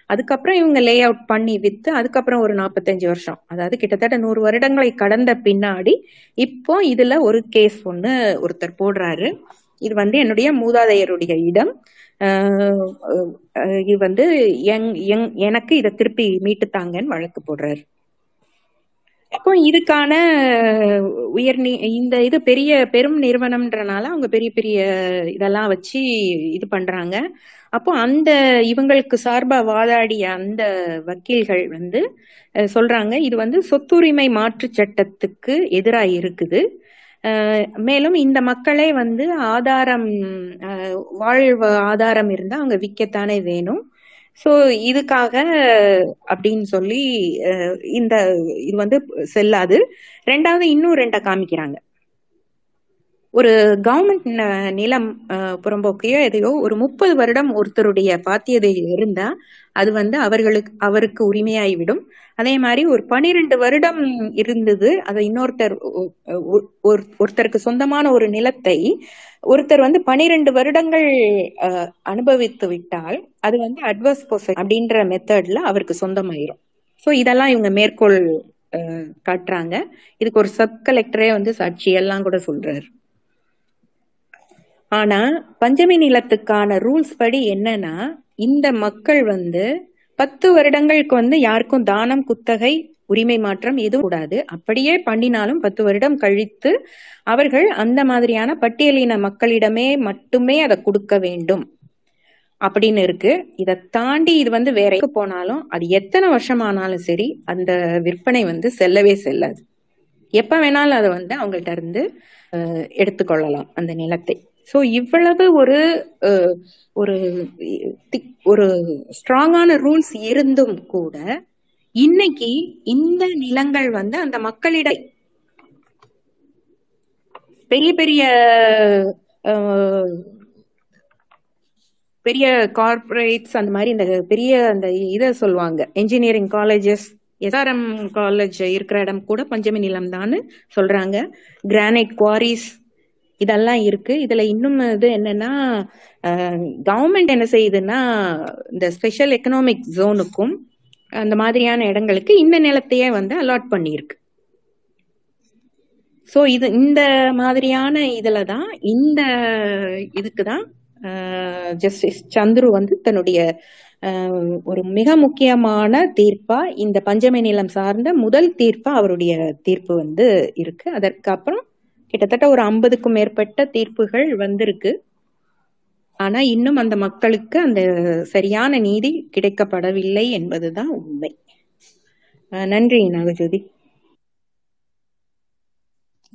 S2: அதுக்கப்புறம் இவங்க லே அவுட் பண்ணி வித்து அதுக்கப்புறம் ஒரு நாற்பத்தஞ்சு வருஷம். அதாவது கிட்டத்தட்ட நூறு வருடங்களை கடந்த பின்னாடி இப்போ இதுல ஒரு கேஸ் ஒண்ணு ஒருத்தர் போடுறாரு. இது வந்து என்னுடைய மூதாதையருடைய இடம். இது வந்து எங் எங் எனக்கு இதை திருப்பி மீட்டுத்தாங்கன்னு வழக்கு போடுறாரு. அப்போ இதுக்கான உயர் நீ- இந்த இது பெரிய பெரும் நிறுவனம்ன்றனால அவங்க பெரிய பெரிய இதெல்லாம் வச்சு இது பண்றாங்க. அப்போ அந்த இவங்களுக்கு சார்பா வாதாடிய அந்த வக்கீல்கள் வந்து சொல்றாங்க இது வந்து சொத்துரிமை மாற்று சட்டத்துக்கு எதிராக இருக்குது. மேலும் இந்த மக்களே வந்து ஆதாரம் வாழ்வு ஆதாரம் இருந்தா அவங்க விற்கத்தானே வேணும். சோ இதுக்காக அப்படின்னு சொல்லி அஹ், இந்த இது வந்து செல்லாது. ரெண்டாவது இன்னும் ரெண்ட காமிக்கிறாங்க. ஒரு கவர்மெண்ட் நிலம் அஹ், புறம்போக்கையோ எதையோ ஒரு முப்பது வருடம் ஒருத்தருடைய பாத்தியதையில் இருந்தா அது வந்து அவர்களுக்கு அவருக்கு உரிமையாகிவிடும். அதே மாதிரி ஒரு பனிரெண்டு வருடம் இருந்தது. அது இன்னொருத்தர் ஒ- ஒரு- ஒருத்தருக்கு சொந்தமான ஒரு நிலத்தை ஒருத்தர் வந்து பனிரெண்டு வருடங்கள் அனுபவித்து விட்டால் அது வந்து அட்வர்ஸ் பொசன் அப்படின்ற மெத்தட்ல அவருக்கு சொந்தமாயிரும். ஸோ இதெல்லாம் இவங்க மேற்கோள் காட்டுறாங்க. இதுக்கு ஒரு சப் கலெக்டரே வந்து சாட்சி எல்லாம் கூட சொல்றாரு. ஆனா பஞ்சமி நிலத்துக்கான ரூல்ஸ் படி என்னன்னா இந்த மக்கள் வந்து பத்து வருடங்களுக்கு வந்து யாருக்கும் தானம் குத்தகை உரிமை மாற்றம் எதுவும் கூடாது. அப்படியே பண்ணினாலும் பத்து வருடம் கழித்து அவர்கள் அந்த மாதிரியான பட்டியலின மக்களிடமே மட்டுமே அதை கொடுக்க வேண்டும். அப்படின்னு இருக்கு. இதை தாண்டி இது வந்து வேற போனாலும் அது எத்தனை வருஷம் ஆனாலும் சரி அந்த விற்பனை வந்து செல்லவே செல்லாது. எப்ப வேணாலும் அதை வந்து அவங்கள்ட்ட இருந்து அஹ், எடுத்துக்கொள்ளலாம் அந்த நிலத்தை. ஸோ இவ்வளவு ஒரு ஒரு திக்- ஒரு ஸ்ட்ராங்கான ரூல்ஸ் இருந்தும் கூட இன்னைக்கு இந்த நிலங்கள் வந்து அந்த மக்களிட பெரிய பெரிய பெரிய கார்ப்பரேட்ஸ் அந்த மாதிரி இந்த பெரிய அந்த இதை சொல்லுவாங்க. இன்ஜினியரிங் காலேஜஸ் எஸ்ஆர்எம் காலேஜ் இருக்கிற இடம் கூட பஞ்சமி நிலம் தான் சொல்றாங்க. கிரானைட் குவாரிஸ் இதெல்லாம் இருக்கு. இதுல இன்னும் இது என்னன்னா கவர்மெண்ட் என்ன செய்யுதுன்னா இந்த ஸ்பெஷல் எக்கனாமிக் ஜோனுக்கும் அந்த மாதிரியான இடங்களுக்கு இந்த நிலத்தையே வந்து அலாட் பண்ணியிருக்கு. ஸோ இது இந்த மாதிரியான இதுல தான் இந்த இதுக்கு தான் ஜஸ்டிஸ் சந்துரு வந்து தன்னுடைய ஒரு மிக முக்கியமான தீர்ப்பா இந்த பஞ்சமி நிலம் சார்ந்த முதல் தீர்ப்பா அவருடைய தீர்ப்பு வந்து இருக்கு. அதற்கு அப்புறம் கிட்டத்தட்ட ஒரு ஐம்பதுக்கும் மேற்பட்ட தீர்ப்புகள் வந்திருக்கு. ஆனா இன்னும் அந்த மக்களுக்கு அந்த சரியான நீதி கிடைக்கப்படவில்லை என்பதுதான் உண்மை. நன்றி நாகஜோதி.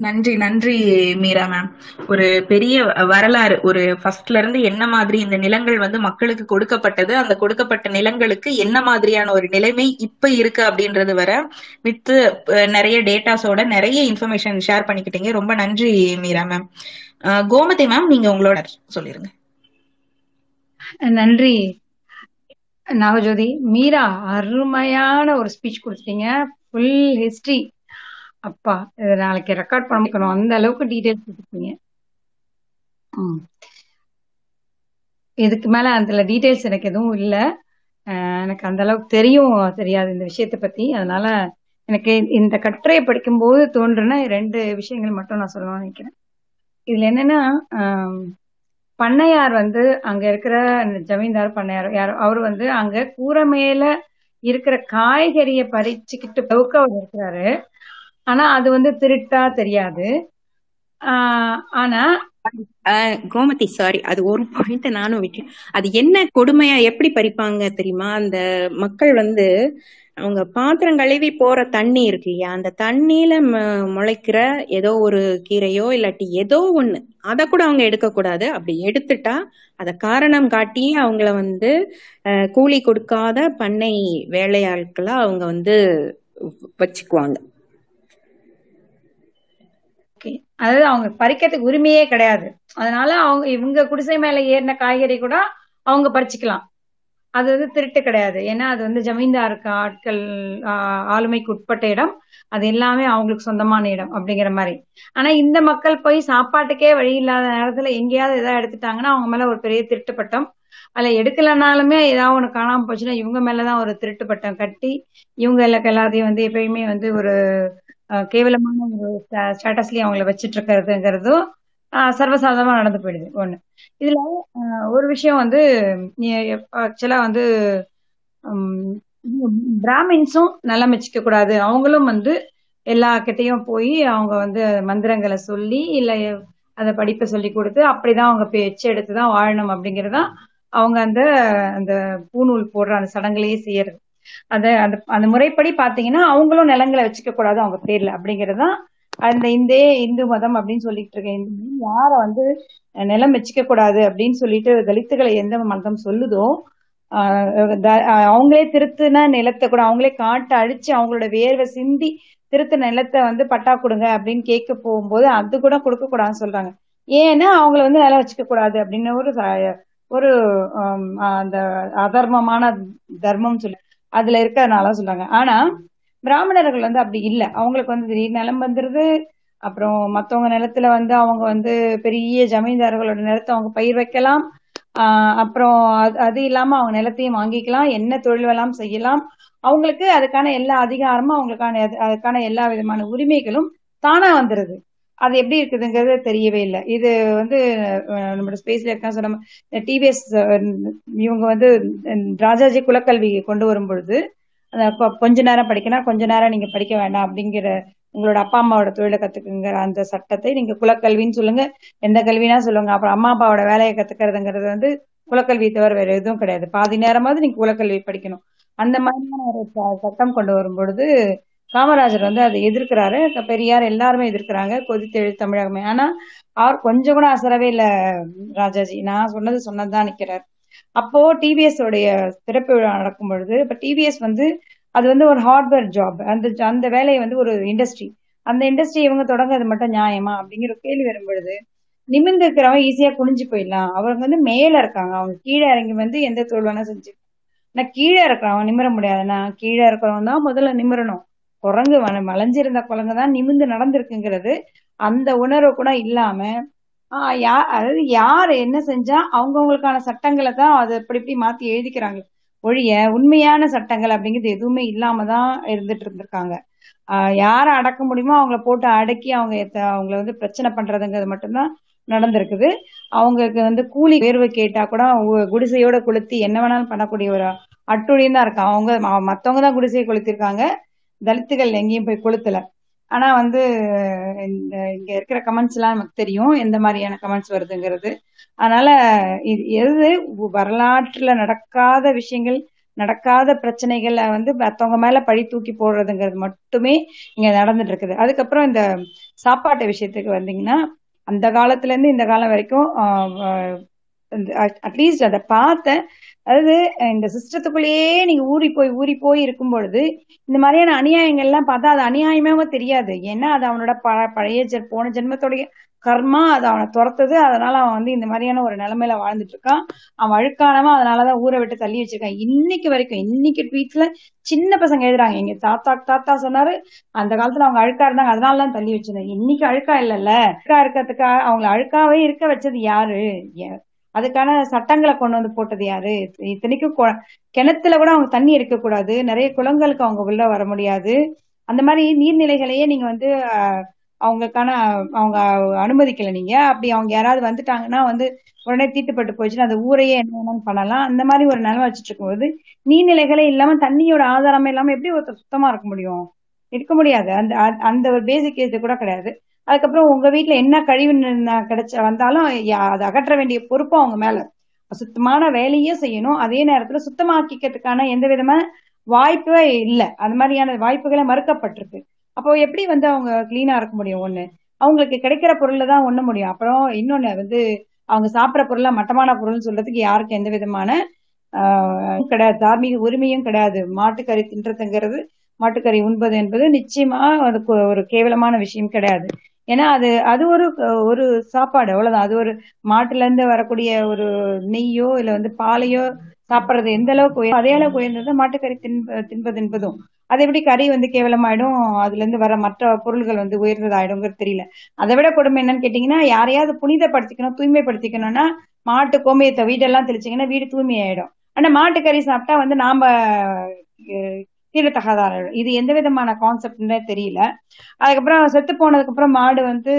S1: நன்றி நன்றி மீரா மேம் ஒரு பெரிய வரலாறு ஒரு ஃபர்ஸ்ட்ல இருந்து என்ன மாதிரி இந்த நிலங்கள் வந்து மக்களுக்கு கொடுக்கப்பட்டது அந்த கொடுக்கப்பட்ட நிலங்களுக்கு என்ன மாதிரியான ஒரு நிலைமை இப்ப இருக்கு அப்படின்றது வர வித்து நிறைய டேட்டாஸோட நிறைய இன்ஃபர்மேஷன் ஷேர் பண்ணிக்கிட்டீங்க. ரொம்ப நன்றி மீரா மேம் கோமதி மேம் நீங்க உங்களோட சொல்லிருங்க.
S3: நன்றி. நாகஜோதி மீரா அருமையான ஒரு ஸ்பீச் கொடுத்தீங்க ஃபுல் ஹிஸ்டரி அப்பா இதை நாளைக்கு ரெக்கார்ட் பண்ணிக்கணும் அந்த அளவுக்கு டீடைல்ஸ் கொடுத்துருக்கீங்க ம். இதுக்கு மேல அதுல டீடைல்ஸ் எனக்கு எதுவும் இல்லை. எனக்கு அந்த அளவுக்கு தெரியும் தெரியாது இந்த விஷயத்தை பத்தி. அதனால எனக்கு இந்த கட்டுரையை படிக்கும்போது தோன்றுன ரெண்டு விஷயங்கள் மட்டும் நான் சொல்லணும்னு நினைக்கிறேன். இதுல என்னன்னா பண்ணையார் வந்து அங்க இருக்கிற அந்த ஜமீன்தார் பண்ணையார் யார் அவர் வந்து அங்க கூரை மேல இருக்கிற காய்கறியை பறிச்சுக்கிட்டு அளவுக்கு அவர் இருக்கிறாரு. ஆனா அது வந்து திருட்டா தெரியாது. ஆஹ் ஆனா
S2: கோமதி சாரி அது ஒரு பாயிண்ட் நானும் விட்டேன் அது என்ன கொடுமையா எப்படி பறிப்பாங்க தெரியுமா? அந்த மக்கள் வந்து அவங்க பாத்திரம் கழுவி போற தண்ணி இருக்கு இல்லையா? அந்த தண்ணியில ம- முளைக்கிற ஏதோ ஒரு கீரையோ இல்லாட்டி ஏதோ ஒண்ணு அதை கூட அவங்க எடுக்கக்கூடாது. அப்படி எடுத்துட்டா அத காரணம் காட்டி அவங்கள வந்து கூலி கொடுக்காத பண்ணை வேலையாட்களா அவங்க வந்து வச்சுக்குவாங்க.
S3: அதாவது அவங்க பறிக்கிறதுக்கு உரிமையே கிடையாது. அதனால அவங்க இவங்க குடிசை மேல ஏறின காய்கறி கூட அவங்க பறிச்சுக்கலாம். அது வந்து திருட்டு கிடையாது. ஏன்னா அது வந்து ஜமீன்தாருக்கு ஆட்கள் ஆளுமைக்கு உட்பட்ட இடம். அது எல்லாமே அவங்களுக்கு சொந்தமான இடம் அப்படிங்கிற மாதிரி. ஆனா இந்த மக்கள் போய் சாப்பாட்டுக்கே வழி இல்லாத நேரத்துல எங்கேயாவது ஏதாவது எடுத்துட்டாங்கன்னா அவங்க மேல ஒரு பெரிய திருட்டு பட்டம். அதுல எடுக்கலனாலுமே ஏதாவது ஒண்ணு காணாம போச்சுன்னா இவங்க மேலதான் ஒரு திருட்டு பட்டம் கட்டி இவங்க எல்லா எல்லாத்தையும் வந்து எப்பயுமே வந்து ஒரு கேவலமான ஒரு ஸ்டேட்டஸ்லயும் அவங்கள வச்சிட்டு இருக்கிறதுங்கிறதும் ஆஹ், சர்வசாதாரணமா நடந்து போயிடுது. ஒண்ணு. இதுல ஒரு விஷயம் வந்து ஆக்சுவலா வந்து பிராமின்ஸும் நலம் வச்சுக்க கூடாது. அவங்களும் வந்து எல்லா கிட்டையும் போய் அவங்க வந்து மந்திரங்களை சொல்லி இல்ல அதை படிப்பை சொல்லி கொடுத்து அப்படிதான் அவங்க பேச்சு எடுத்துதான் வாழணும் அப்படிங்கறதுதான் அவங்க அந்த அந்த பூநூல் போடுற அந்த சடங்குலயே செய்யறது. அத அந்த அந்த முறைப்படி பாத்தீங்கன்னா அவங்களும் நிலங்களை வச்சுக்க கூடாது அவங்க பேர்ல அப்படிங்கறதுதான் அந்த இந்தே இந்து மதம் அப்படின்னு சொல்லிட்டு இருக்கேன் இந்து மதம். யார வந்து நிலம் வச்சுக்க கூடாது அப்படின்னு சொல்லிட்டு தலித்துகளை எந்த மதம் சொல்லுதோ அவங்களே திருத்துன நிலத்தை கூட அவங்களே காட்டை அழிச்சு அவங்களோட வேர்வை சிந்தி திருத்த நிலத்தை வந்து பட்டா கொடுங்க அப்படின்னு கேட்க போகும்போது அது கூட கொடுக்க கூடாதுன்னு சொல்றாங்க. ஏன்னா அவங்கள வந்து வேலை வச்சுக்க கூடாது அப்படின்னு ஒரு ஒரு அந்த அதர்மமான தர்மம் சொல்லு அதுல இருக்கிறதுனால சொல்றாங்க. ஆனா பிராமணர்கள் வந்து அப்படி இல்லை. அவங்களுக்கு வந்து திடீர் நிலம் வந்துருது. அப்புறம் மத்தவங்க நிலத்துல வந்து அவங்க வந்து பெரிய ஜமீன்தார்களோட நிலத்தை அவங்க பயிர் வைக்கலாம். ஆஹ் அப்புறம் அது அது இல்லாம அவங்க நிலத்தையும் வாங்கிக்கலாம். என்ன தொழில் செய்யலாம். அவங்களுக்கு அதுக்கான எல்லா அதிகாரமும் அவங்களுக்கான அது- அதுக்கான எல்லா விதமான உரிமைகளும் தானா வந்துருது. அது எப்படி இருக்குதுங்கிறது தெரியவே இல்லை. இது வந்து நம்மளோட ஸ்பேஸ்ல இருக்கா சொன்ன டிவிஎஸ் இவங்க வந்து ராஜாஜி குலக்கல்வி கொண்டு வரும் பொழுது அந்த கொஞ்ச நேரம் படிக்கணும். கொஞ்ச நேரம் நீங்க படிக்க வேண்டாம் அப்படிங்கிற உங்களோட அப்பா அம்மாவோட தொழிலை கத்துக்குங்கிற அந்த சட்டத்தை நீங்க குலக்கல்வின்னு சொல்லுங்க. எந்த கல்வினா சொல்லுங்க. அப்புறம் அம்மா அப்பாவோட வேலையை கத்துக்கிறதுங்கிறது வந்து குலக்கல்வி தவிர வேற எதுவும் கிடையாது. பாதி நேரமாவது நீங்க குலக்கல்வி படிக்கணும். அந்த மாதிரியான ஒரு ச- சட்டம் கொண்டு வரும் பொழுது காமராஜர் வந்து அதை எதிர்க்கிறாரு. பெரியார் எல்லாருமே எதிர்க்கிறாங்க. கொதித்தெழு தமிழகமே. ஆனா அவர் கொஞ்சம் கூட அசரவே இல்ல ராஜாஜி. நான் சொன்னது சொன்னதுதான் நிக்கிறார். அப்போ டிவிஎஸ் உடைய திறப்பு விழா நடக்கும் பொழுது இப்ப டிவிஎஸ் வந்து அது வந்து ஒரு ஹார்ட்வேர் ஜாப் அந்த அந்த வேலையை வந்து ஒரு இண்டஸ்ட்ரி அந்த இண்டஸ்ட்ரி இவங்க தொடங்குறது மட்டும் நியாயமா? அப்படிங்கிற கேள்வி வரும் பொழுது நிமிர்ந்து இருக்கிறவங்க ஈஸியா குனிஞ்சு போயிடலாம். அவங்க வந்து மேல இருக்காங்க. அவங்க கீழே இறங்கி வந்து எந்த தொழில் வேணா செஞ்சு நான் கீழே இருக்கிறவன் நிமிர முடியாது. நான் கீழே இருக்கிறவன் தான் முதல்ல நிமிரணும். குரங்கு வன- வளைஞ்சிருந்த குரங்கு தான் நடந்திருக்குங்கிறது. அந்த உணர்வு கூட இல்லாம ஆஹ் யா அதாவது யார் என்ன செஞ்சா அவங்கவுங்களுக்கான சட்டங்களை தான் அதை இப்படி இப்படி மாத்தி எழுதிக்கிறாங்க. ஒழிய உண்மையான சட்டங்கள் அப்படிங்கிறது எதுவுமே இல்லாம தான் இருந்துட்டு இருந்திருக்காங்க. ஆஹ் யாரை அடக்க முடியுமோ அவங்கள போட்டு அடக்கி அவங்க அவங்கள வந்து பிரச்சனை பண்றதுங்கிறது மட்டும்தான் நடந்திருக்குது. அவங்களுக்கு வந்து கூலி உயர்வு கேட்டா கூட குடிசையோட கொளுத்தி என்ன வேணாலும் பண்ணக்கூடிய ஒரு அட்டுழியம் தான் இருக்கு அவங்க மத்தவங்க தான் குடிசையை கொளுத்திருக்காங்க. தலித்துகள் எங்கேயும் போய் கொளுத்தல. ஆனா வந்து இங்க இருக்கிற கமெண்ட்ஸ் எல்லாம் நமக்கு தெரியும் எந்த மாதிரியான கமெண்ட்ஸ் வருதுங்கிறது. அதனால இது எது வரலாற்றுல நடக்காத விஷயங்கள் நடக்காத பிரச்சனைகளை வந்து மத்தவங்க மேல பழி தூக்கி போடுறதுங்கிறது மட்டுமே இங்க நடந்துட்டு இருக்குது. அதுக்கப்புறம் இந்த சாப்பாட்டு விஷயத்துக்கு வந்தீங்கன்னா அந்த காலத்துல இருந்து இந்த காலம் வரைக்கும் அட்லீஸ்ட் அதை பார்த்தேன் அதாவது இந்த சிஸ்டத்துக்குள்ளேயே நீங்க ஊறி போய் ஊறி போய் இருக்கும் பொழுது இந்த மாதிரியான அநியாயங்கள்லாம் பார்த்தா அது அநியாயமாவே தெரியாது. ஏன்னா அது அவனோட ப பழைய ஜென் போன ஜென்மத்தோடைய கர்மா அது அவனை துரத்துது. அதனால அவன் வந்து இந்த மாதிரியான ஒரு நிலைமையில வாழ்ந்துட்டு இருக்கான் அவன் அழுக்கானவன் அதனாலதான் ஊரை விட்டு தள்ளி வச்சிருக்கான். இன்னைக்கு வரைக்கும் இன்னைக்கு ட்வீட்ஸ்ல சின்ன பசங்க எழுதுறாங்க. எங்க தாத்தா தாத்தா சொன்னாரு அந்த காலத்துல அவங்க அழுக்கா இருந்தாங்க. அதனால தான் தள்ளி வச்சிருந்தேன். இன்னைக்கு அழுக்கா இல்லல்ல. அழுக்கா இருக்கிறதுக்கா அவங்கள அழுக்காவே இருக்க வச்சது யாரு? அதுக்கான சட்டங்களை கொண்டு வந்து போட்டது யாரு? இத்தனைக்கும் கொ- கிணத்துல கூட அவங்க தண்ணி இருக்கக்கூடாது நிறைய குளங்களுக்கு அவங்க உள்ள வர முடியாது. அந்த மாதிரி நீர்நிலைகளையே நீங்க வந்து அவங்களுக்கான அவங்க அனுமதிக்கல நீங்க. அப்படி அவங்க யாராவது வந்துட்டாங்கன்னா வந்து உடனே தீட்டுப்பட்டு போயிடுச்சுன்னா அந்த ஊரையே என்ன பண்ணலாம். அந்த மாதிரி ஒரு நிலைமை வச்சுட்டு இருக்கும்போது நீர்நிலைகளே இல்லாம தண்ணியோட ஆதாரமே இல்லாம எப்படி ஒருத்தர் சுத்தமா இருக்க முடியும்? இருக்க முடியாது. அந்த அ- அந்த ஒரு பேசிக் இது கூட கிடையாது. அதுக்கப்புறம் உங்க வீட்டுல என்ன கழிவு கிடைச்ச வந்தாலும் அதை அகற்ற வேண்டிய பொறுப்பு அவங்க மேல. சுத்தமான வேலையே செய்யணும். அதே நேரத்துல சுத்தமாக்கிக்கிறதுக்கான எந்த விதமான வாய்ப்பே இல்லை. அந்த மாதிரியான வாய்ப்புகளை மறுக்கப்பட்டிருக்கு. அப்போ எப்படி வந்து அவங்க கிளீனா இருக்க முடியும்? ஒண்ணு அவங்களுக்கு கிடைக்கிற பொருள்ல தான் ஒண்ணு முடியும். அப்புறம் இன்னொன்னு வந்து அவங்க சாப்பிட்ற பொருளா மட்டமான பொருள்னு சொல்றதுக்கு யாருக்கும் எந்த விதமான ஆஹ் கிடையாது. தார்மீக உரிமையும் கிடையாது. மாட்டுக்கறி தின்றதுங்கிறது மாட்டுக்கறி உண்பது என்பது நிச்சயமா அதுக்கு ஒரு கேவலமான விஷயம் கிடையாது. ஏன்னா அது அது ஒரு ஒரு சாப்பாடு அவ்வளவுதான். அது ஒரு மாட்டுல இருந்து வரக்கூடிய ஒரு நெய்யோ இல்ல வந்து பாலையோ சாப்பிடுறது எந்த அளவுக்கு உயர் அதே அளவுக்கு உயர்ந்தது மாட்டுக்கறி தின்ப தின்பது என்பதும். அது எப்படி கறி வந்து கேவலமாயிடும் அதுல இருந்து வர மற்ற பொருள்கள் வந்து உயர்ந்ததாயிடுங்கிறது தெரியல. அதை விட கொடுமை என்னன்னு கேட்டீங்கன்னா யாரையாவது புனிதப்படுத்திக்கணும் தூய்மைப்படுத்திக்கணும்னா மாட்டு கோமியத்தை வீடெல்லாம் தெளிச்சிங்கன்னா வீடு தூய்மையாயிடும். ஆனா மாட்டுக்கறி சாப்பிட்டா வந்து நாம தீண்டத்தகாத இது எந்த விதமான கான்செப்ட்னே தெரியல. அதுக்கப்புறம் செத்து போனதுக்கு அப்புறம் மாடு வந்து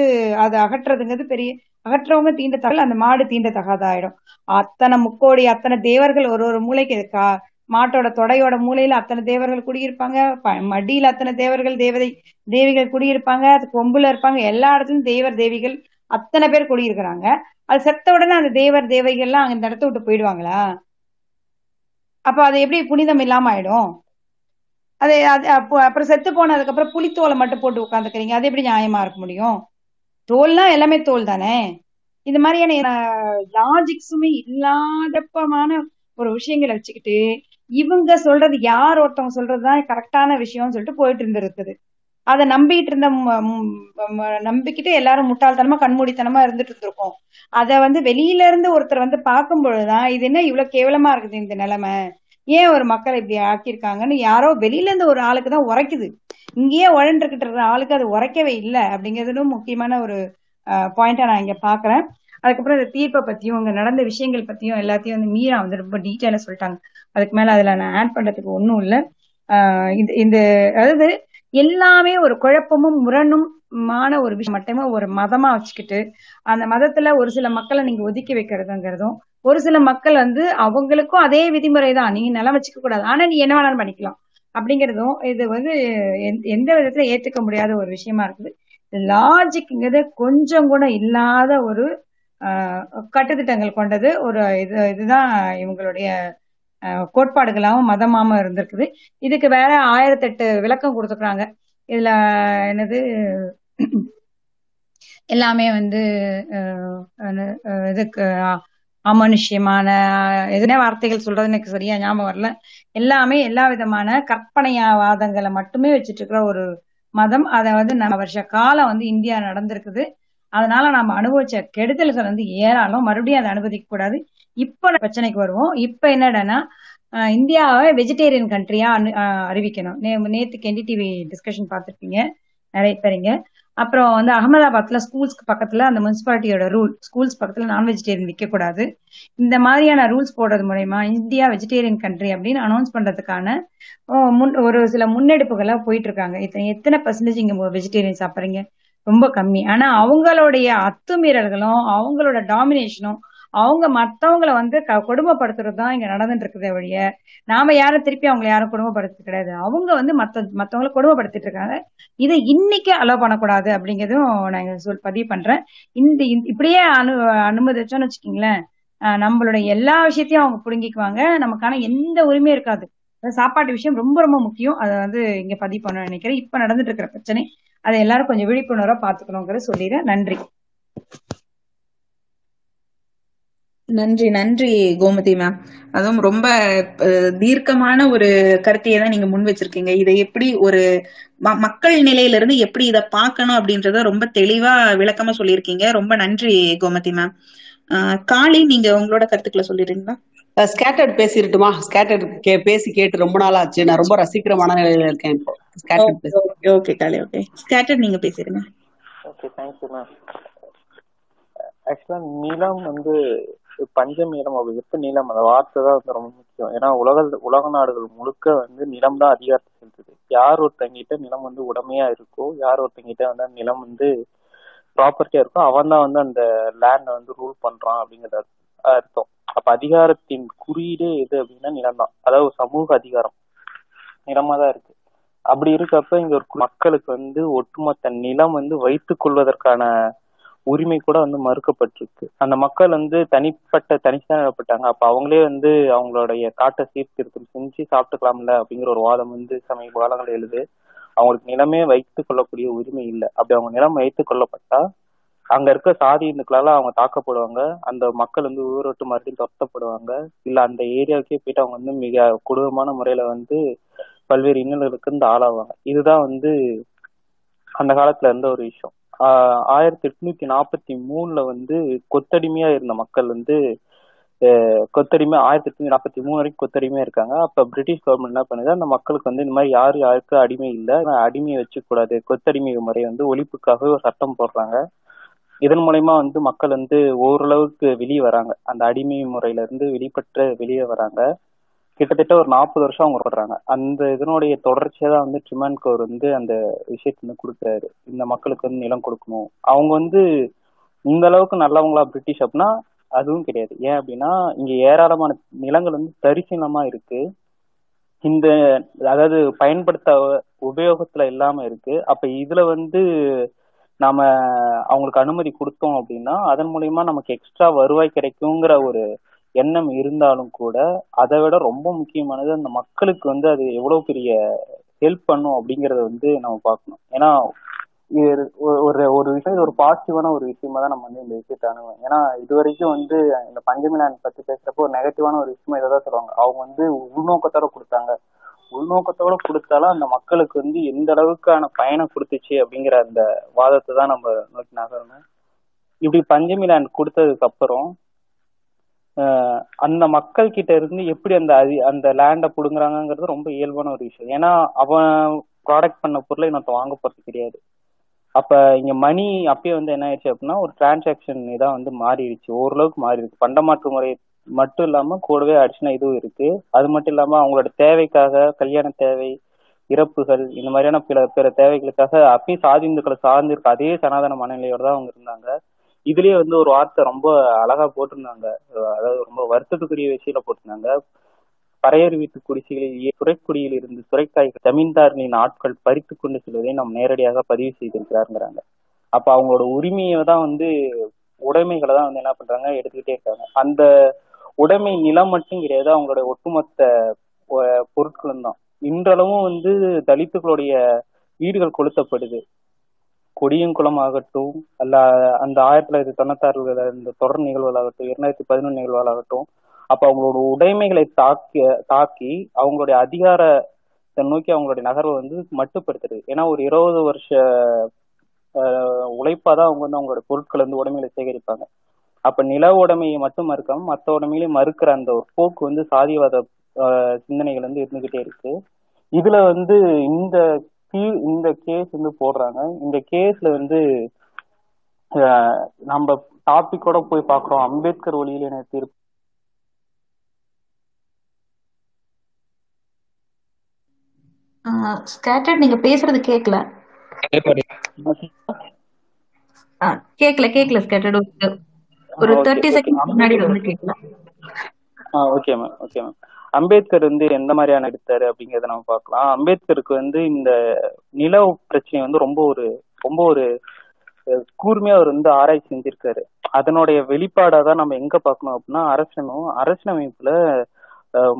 S3: அதை அகற்றுறதுங்கிறது பெரிய அகற்றவங்க தீண்டத்தகல் அந்த மாடு தீண்டத்தகாத ஆயிடும் அத்தனை முக்கோடி அத்தனை தேவர்கள் ஒரு ஒரு மூளைக்கு இருக்கா? மாட்டோட தொடையோட மூலையில அத்தனை தேவர்கள் குடியிருப்பாங்க. மடியில அத்தனை தேவர்கள் தேவதை தேவிகள் குடியிருப்பாங்க. அது கொம்புல இருப்பாங்க. எல்லா இடத்துலயும் தேவர் தேவிகள் அத்தனை பேர் குடியிருக்கிறாங்க. அது செத்த உடனே அந்த தேவர் தேவைகள்லாம் அந்த இடத்த விட்டு போயிடுவாங்களா? அப்ப அது எப்படி புனிதம் இல்லாம ஆயிடும்? அது அது அப்போ அப்புறம் செத்து போனதுக்கு அப்புறம் புளித்தோலை மட்டும் போட்டு உட்காந்துக்கிறீங்க அது எப்படி நியாயமா இருக்க முடியும்? தோல்னா எல்லாமே தோல் தானே? இந்த மாதிரியான லாஜிக்ஸுமே இல்லாதப்பமான ஒரு விஷயங்களை வச்சுக்கிட்டு இவங்க சொல்றது யார் ஒருத்தவங்க சொல்றதுதான் கரெக்டான விஷயம்னு சொல்லிட்டு போயிட்டு இருந்திருக்குது. அதை நம்பிட்டு இருந்த நம்பிக்கிட்டு எல்லாரும் முட்டாள்தனமா கண்மூடித்தனமா இருந்துட்டு இருந்திருக்கோம். அதை வந்து வெளியில இருந்து ஒருத்தர் வந்து பார்க்கும் பொழுதுதான் இது என்ன இவ்வளவு கேவலமா இருக்குது இந்த நிலைமை? ஏன் ஒரு மக்களை இப்படி ஆக்கியிருக்காங்கன்னு யாரோ வெளியில இருந்து ஒரு ஆளுக்கு தான் உரைக்குது. இங்கேயே உழன்றுகிட்டு இருக்கிற ஆளுக்கு அது உரைக்கவே இல்லை அப்படிங்கிறதுலும் முக்கியமான ஒரு பாயிண்டா நான் இங்க பாக்குறேன். அதுக்கப்புறம் இந்த தீர்ப்பை பத்தியும் இங்க நடந்த விஷயங்கள் பத்தியும் எல்லாத்தையும் வந்து மீரா வந்து ரொம்ப டீட்டெயிலா சொல்லிட்டாங்க. அதுக்கு மேல அதுல நான் ஆட் பண்றதுக்கு ஒன்றும் இல்லை. இது இந்த இந்த அதாவது எல்லாமே ஒரு குழப்பமும் முரணுமான ஒரு விஷயம் மட்டுமே ஒரு மதமா வச்சுக்கிட்டு அந்த மதத்துல ஒரு சில மக்களை நீங்க ஒதுக்கி வைக்கிறதுங்கிறதும் ஒரு சில மக்கள் வந்து அவங்களுக்கும் அதே விதிமுறை தான் நீங்க நிலம் வச்சுக்க கூடாது. ஆனா நீ என்ன வேணாலும் பண்ணிக்கலாம். அப்படிங்கிறதும் இது வந்து எந்த- எந்த விதத்துல ஏத்துக்க முடியாத ஒரு விஷயமா இருக்குது. லாஜிக்ங்கிறது கொஞ்சம் கூட இல்லாத ஒரு கட்டுத்திட்டங்கள் கொண்டது ஒரு இது இதுதான் இவங்களுடைய கோட்பாடுகளாகவும் மதமாகவும் இருந்திருக்குது. இதுக்கு வேற ஆயிரத்தெட்டு விளக்கம் கொடுத்துக்கிறாங்க இதுல என்னது எல்லாமே வந்து இதுக்கு அமனுஷ்யமான எதுனே வார்த்தைகள் சொல்றது எனக்கு சரியா ஞாபகம் வரல. எல்லாமே எல்லா விதமான கற்பனையாவாதங்களை மட்டுமே வச்சுட்டு இருக்கிற ஒரு மதம். அதை வந்து நம்ம வருஷ காலம் வந்து இந்தியா நடந்திருக்குது. அதனால நம்ம அனுபவிச்ச கெடுதல்கள் வந்து ஏராளம். மறுபடியும் அதை அனுமதிக்க கூடாது. இப்ப பிரச்சனைக்கு வருவோம். இப்ப என்னடனா இந்தியாவை வெஜிடேரியன் கண்ட்ரியா அறிவிக்கணும். நே- நேத்துக்கு என்டிடிவி டிஸ்கஷன் பார்த்துருப்பீங்க. நிறைய பேருங்க அப்புறம் வந்து அகமதாபாத்ல ஸ்கூல்ஸ்க்கு பக்கத்துல அந்த முனிசிபாலிட்டியோட ரூல் ஸ்கூல்ஸ் பக்கத்துல நான் வெஜிடேரியன் விற்க கூடாது இந்த மாதிரியான ரூல்ஸ் போடுறது மூலயமா இந்தியா வெஜிடேரியன் கண்ட்ரி அப்படின்னு அனௌன்ஸ் பண்றதுக்கான முன் ஒரு சில முன்னெடுப்புகளா போயிட்டு இருக்காங்க இத்தனை எத்தனை பர்சன்டேஜ் இங்க வெஜிடேரியன் சாப்பிட்றீங்க? ரொம்ப கம்மி. ஆனா அவங்களுடைய அத்துமீறல்களும் அவங்களோட டாமினேஷனும் அவங்க மத்தவங்களை வந்து க- கொடுமைப்படுத்துறது தான் இங்க நடந்துட்டு இருக்குதே வழிய நாம யாரும் திருப்பி அவங்களை யாரும் கொடுமைப்படுத்துறது கிடையாது. அவங்க வந்து மத்த மத்தவங்களை கொடுமைப்படுத்திட்டு இருக்காங்க. இதை இன்னைக்கு அலோவ் பண்ணக்கூடாது அப்படிங்கிறதும் நான் சொல் பதிவு பண்றேன். இந்த இப்படியே அனு அனுமதிச்சோன்னு வச்சுக்கோங்களேன் அஹ் நம்மளுடைய எல்லா விஷயத்தையும் அவங்க புடுங்கிக்குவாங்க. நமக்கான எந்த உரிமையும் இருக்காது. சாப்பாட்டு விஷயம் ரொம்ப ரொம்ப முக்கியம். அதை வந்து இங்க பதிவு பண்ண நினைக்கிறேன். இப்ப நடந்துட்டு இருக்கிற பிரச்சனை அதை எல்லாரும் கொஞ்சம் விழிப்புணர்வா பாத்துக்கணுங்கிறத சொல்லிடுறேன். நன்றி.
S1: நன்றி நன்றி கோமதி மேம் அதுவும் ரொம்ப தீர்க்கமான ஒரு கருத்தையை தான் நீங்க முன் வச்சிருக்கீங்க. இதை எப்படி ஒரு ம- மக்கள் நிலையில இருந்து எப்படி இதை பார்க்கணும் அப்படின்றத ரொம்ப தெளிவா விளக்கமா சொல்லியிருக்கீங்க. ரொம்ப நன்றி கோமதி மேம் காளி நீங்க உங்களோட கருத்துக்களை சொல்லிடுறீங்களா?
S5: ஸ்கேட்டர்ட் பேசிட்டுமா ஸ்கேட்டர்ட் கே பேசி கேட்டு ரொம்ப நாள் ஆச்சு. நான் ரொம்ப ரசிக்கிற மனநிலையில இருக்கேன் இப்போ. Scattered
S1: okay Kali okay. Scatter நீங்க பேசிடுங்க.
S6: ஓகே தேங்க்யூ மேம் ஆக்சுவலா நிலம் வந்து பஞ்சம் நிலம் அப்படி வெப்ப நிலம் அந்த வார்த்தை தான் வந்து ரொம்ப முக்கியம். ஏன்னா உலக உலக நாடுகள் முழுக்க வந்து நிலம் தான் அதிகாரத்தை செலுத்துது. யார் ஒருத்தங்கிட்ட நிலம் வந்து உடமையா இருக்கோ யார் ஒருத்தங்கிட்ட வந்து நிலம் வந்து ப்ராப்பர்ட்டியா இருக்கோ அவன் தான் வந்து அந்த லேண்டை வந்து ரூல் பண்றான் அப்படிங்கிறத அர்த்தம். அப்ப அதிகாரத்தின் குறியீடே எது அப்படின்னா நிலம் தான். அதாவது சமூக அதிகாரம். நிலமா தான் இருக்கு. அப்படி இருக்கப்ப இங்க ஒரு மக்களுக்கு வந்து ஒட்டுமொத்த நிலம் வந்து வைத்துக் கொள்வதற்கான உரிமை கூட வந்து மறுக்கப்பட்டிருக்கு. அந்த மக்கள் வந்து தனிப்பட்ட தனிச்சுதான் நிலப்பட்டாங்க அப்ப அவங்களே வந்து அவங்களுடைய காட்டை சீர்திருத்தம் செஞ்சு சாப்பிட்டுக்கலாம்ல அப்படிங்கிற ஒரு வாதம் வந்து சமீப காலங்களில் எழுது. அவங்களுக்கு நிலமே வைத்துக் கொள்ளக்கூடிய உரிமை இல்லை. அப்படி அவங்க நிலம் வைத்துக் கொள்ளப்பட்டா அங்க இருக்க சாதி இந்துக்களால அவங்க தாக்கப்படுவாங்க. அந்த மக்கள் வந்து ஊரோட்டு மறுபடியும் துரத்தப்படுவாங்க. இல்ல அந்த ஏரியாவுக்கே போயிட்டு அவங்க வந்து மிக கொடூரமான முறையில வந்து பல்வேறு இன்னல்களுக்கு வந்து ஆளாவாங்க. இதுதான் வந்து அந்த காலத்துல இருந்த ஒரு விஷயம். ஆயிரத்தி எட்நூத்தி நாற்பத்தி மூணுல வந்து கொத்தடிமையா இருந்த மக்கள் வந்து கொத்தடிமை ஆயிரத்தி எட்நூத்தி நாற்பத்தி மூணு வரைக்கும் கொத்தடிமையா இருக்காங்க. அப்ப பிரிட்டிஷ் கவர்மெண்ட் என்ன பண்ணுது? அந்த மக்களுக்கு வந்து இந்த மாதிரி யாரு யாருக்கு அடிமை இல்லை அடிமையை வச்சுக்கூடாது கொத்தடிமை முறை வந்து ஒழிப்புக்காக ஒரு சட்டம் போடுறாங்க. இதன் மூலயமா வந்து மக்கள் வந்து ஓரளவுக்கு வெளியே வராங்க. அந்த அடிமை முறையில இருந்து வெளிப்பட்டு வெளியே வராங்க. கிட்டத்தட்ட ஒரு நாற்பது வருஷம் அவங்க படுறாங்க அந்த இதனுடைய தொடர்ச்சியா தான் வந்து ட்ரிமான் கவுர் வந்து அந்த விஷயத்தை வந்து கொடுக்குறாரு. இந்த மக்களுக்கு வந்து நிலம் கொடுக்கணும். அவங்க வந்து இந்த அளவுக்கு நல்லவங்களா பிரிட்டிஷ் அப்படின்னா அதுவும் கிடையாது. ஏன் அப்படின்னா இங்க ஏராளமான நிலங்கள் வந்து தரிசனமா இருக்கு. இந்த அதாவது பயன்படுத்த உபயோகத்துல இல்லாம இருக்கு. அப்ப இதுல வந்து நாம அவங்களுக்கு அனுமதி கொடுத்தோம் அப்படின்னா அதன் மூலயமா நமக்கு எக்ஸ்ட்ரா வருவாய் கிடைக்குங்கிற ஒரு எண்ணம் இருந்தாலும் கூட அதை விட ரொம்ப முக்கியமானது அந்த மக்களுக்கு வந்து அது எவ்வளவு பெரிய ஹெல்ப் பண்ணும் அப்படிங்கறத வந்து நம்ம பார்க்கணும். ஏன்னா இது ஒரு ஒரு ஒரு விஷயம் இது ஒரு பாசிட்டிவான ஒரு விஷயமா தான் நம்ம வந்து இந்த விஷயத்தை அணுகுவோம் ஏன்னா இது வரைக்கும் வந்து இந்த பஞ்சமி நான் பத்தி பேசுறப்போ ஒரு நெகட்டிவான ஒரு விஷயமா இதை தான் சொல்லுவாங்க. அவங்க வந்து உள்நோக்கத்தோட கொடுத்தாங்க. உள்நோக்கத்தோட கொடுத்தாலும் அந்த மக்களுக்கு வந்து எந்த அளவுக்கான பயனை கொடுத்துச்சு அப்படிங்கிற அந்த வாதத்தை தான் நம்ம நோக்கி நகரணும். இப்படி பஞ்சமி லேண்ட் கொடுத்ததுக்கு அப்புறம் அந்த மக்கள் கிட்ட இருந்து எப்படி அந்த அதி அந்த லேண்டை புடுங்குறாங்கிறது ரொம்ப இயல்பான ஒரு விஷயம். ஏன்னா அவன் ப்ராடக்ட் பண்ண பொருளை இன்னொருத்த வாங்க போறது கிடையாது. அப்ப இங்க மணி அப்பயே வந்து என்ன ஆயிடுச்சு அப்படின்னா ஒரு டிரான்சாக்ஷன் இதான் வந்து மாறிடுச்சு. ஓரளவுக்கு மாறிடுச்சு. பண்டமாற்று முறை மட்டும் இல்லாம கூடவே அடிஷனா இதுவும் இருக்கு. அது மட்டும் இல்லாம அவங்களோட தேவைக்காக கல்யாண தேவை இறப்புகள் இந்த மாதிரியான பிற பிற தேவைகளுக்காக அப்பயும் சாதி இந்துக்களை சார்ந்திருக்க அதே சனாதன மனநிலையோட தான் அவங்க இருந்தாங்க. இதுலயே வந்து ஒரு வார்த்தை ரொம்ப அழகா போட்டிருந்தாங்க. அதாவது ரொம்ப வருத்தத்துக்குரிய விஷயத்துல போட்டிருந்தாங்க. பறையர் வீட்டு குடிசைகளில் துறைக்குடியில் இருந்து சுரைக்காய் ஜமீன்தாரின் ஆட்கள் பறித்து கொண்டு செல்வதை நாம் நேரடியாக பதிவு செய்திருக்கிறாருங்கிறாங்க. அப்ப அவங்களோட உரிமையை தான் வந்து உடைமைகளை தான் வந்து என்ன பண்றாங்க? எடுத்துக்கிட்டே இருக்காங்க. அந்த உடைமை நிலம் மட்டும் கிடையாது அவங்களோட ஒட்டுமொத்த பொருட்களும் தான். இன்றளவும் வந்து தலித்துகளுடைய வீடுகள் கொளுத்தப்படுது. கொடியங்குளம் ஆகட்டும் அல்ல அந்த ஆயிரத்தி தொள்ளாயிரத்தி தொண்ணூத்தாறுல இந்த தொடர் நிகழ்வுகளாகட்டும் இரண்டாயிரத்தி பதினொன்று நிகழ்வுகளாகட்டும் அப்ப அவங்களோட உடைமைகளை தாக்கி தாக்கி அவங்களுடைய அதிகாரத்தை நோக்கி அவங்களுடைய நகர்வை வந்து மட்டுப்படுத்துது. ஏன்னா ஒரு இருபது வருஷ உழைப்பாதான் அவங்க வந்து அவங்களோட பொருட்களை வந்து உடைமைகளை சேகரிப்பாங்க. அப்ப நில உடைமையை மட்டும் மறுக்காம மற்ற உடைமையிலையும் மறுக்கிற அந்த ஒரு போக்கு வந்து சாதியவாத சிந்தனைகள் வந்து இருந்துகிட்டே இருக்கு. இதுல வந்து இந்த இந்த கேஸ் வந்து போடுறாங்க. இந்த கேஸ்ல வந்து நம்ம டாபிக்கோட போய் பாக்குறோம் அம்பேத்கர் ஒளியில் என தீர்ப்பு
S1: ஸ்கேட்டர்ட் நீங்க பேசுறது கேட்கல ஆ, கேட்கல கேட்கல ஸ்கேட்டர்ட் ஒரு தேர்ட்டி. செகண்ட் முன்னாடி வந்து கேட்கல
S6: okay ma'am okay ma'am Ambedkar வந்து எந்த மாதிரியான எடுத்தாரு அப்படிங்கறத நம்ம பார்க்கலாம். அம்பேத்கருக்கு வந்து இந்த நில பிரச்சனை வந்து ரொம்ப ஒரு ரொம்ப ஒரு கூர்மையா அவர் வந்து ஆராய்ச்சி செஞ்சிருக்காரு. அதனுடைய வெளிப்பாடா தான் நம்ம எங்க பார்க்கணும் அப்படின்னா அரசனும் அரசியலமைப்புல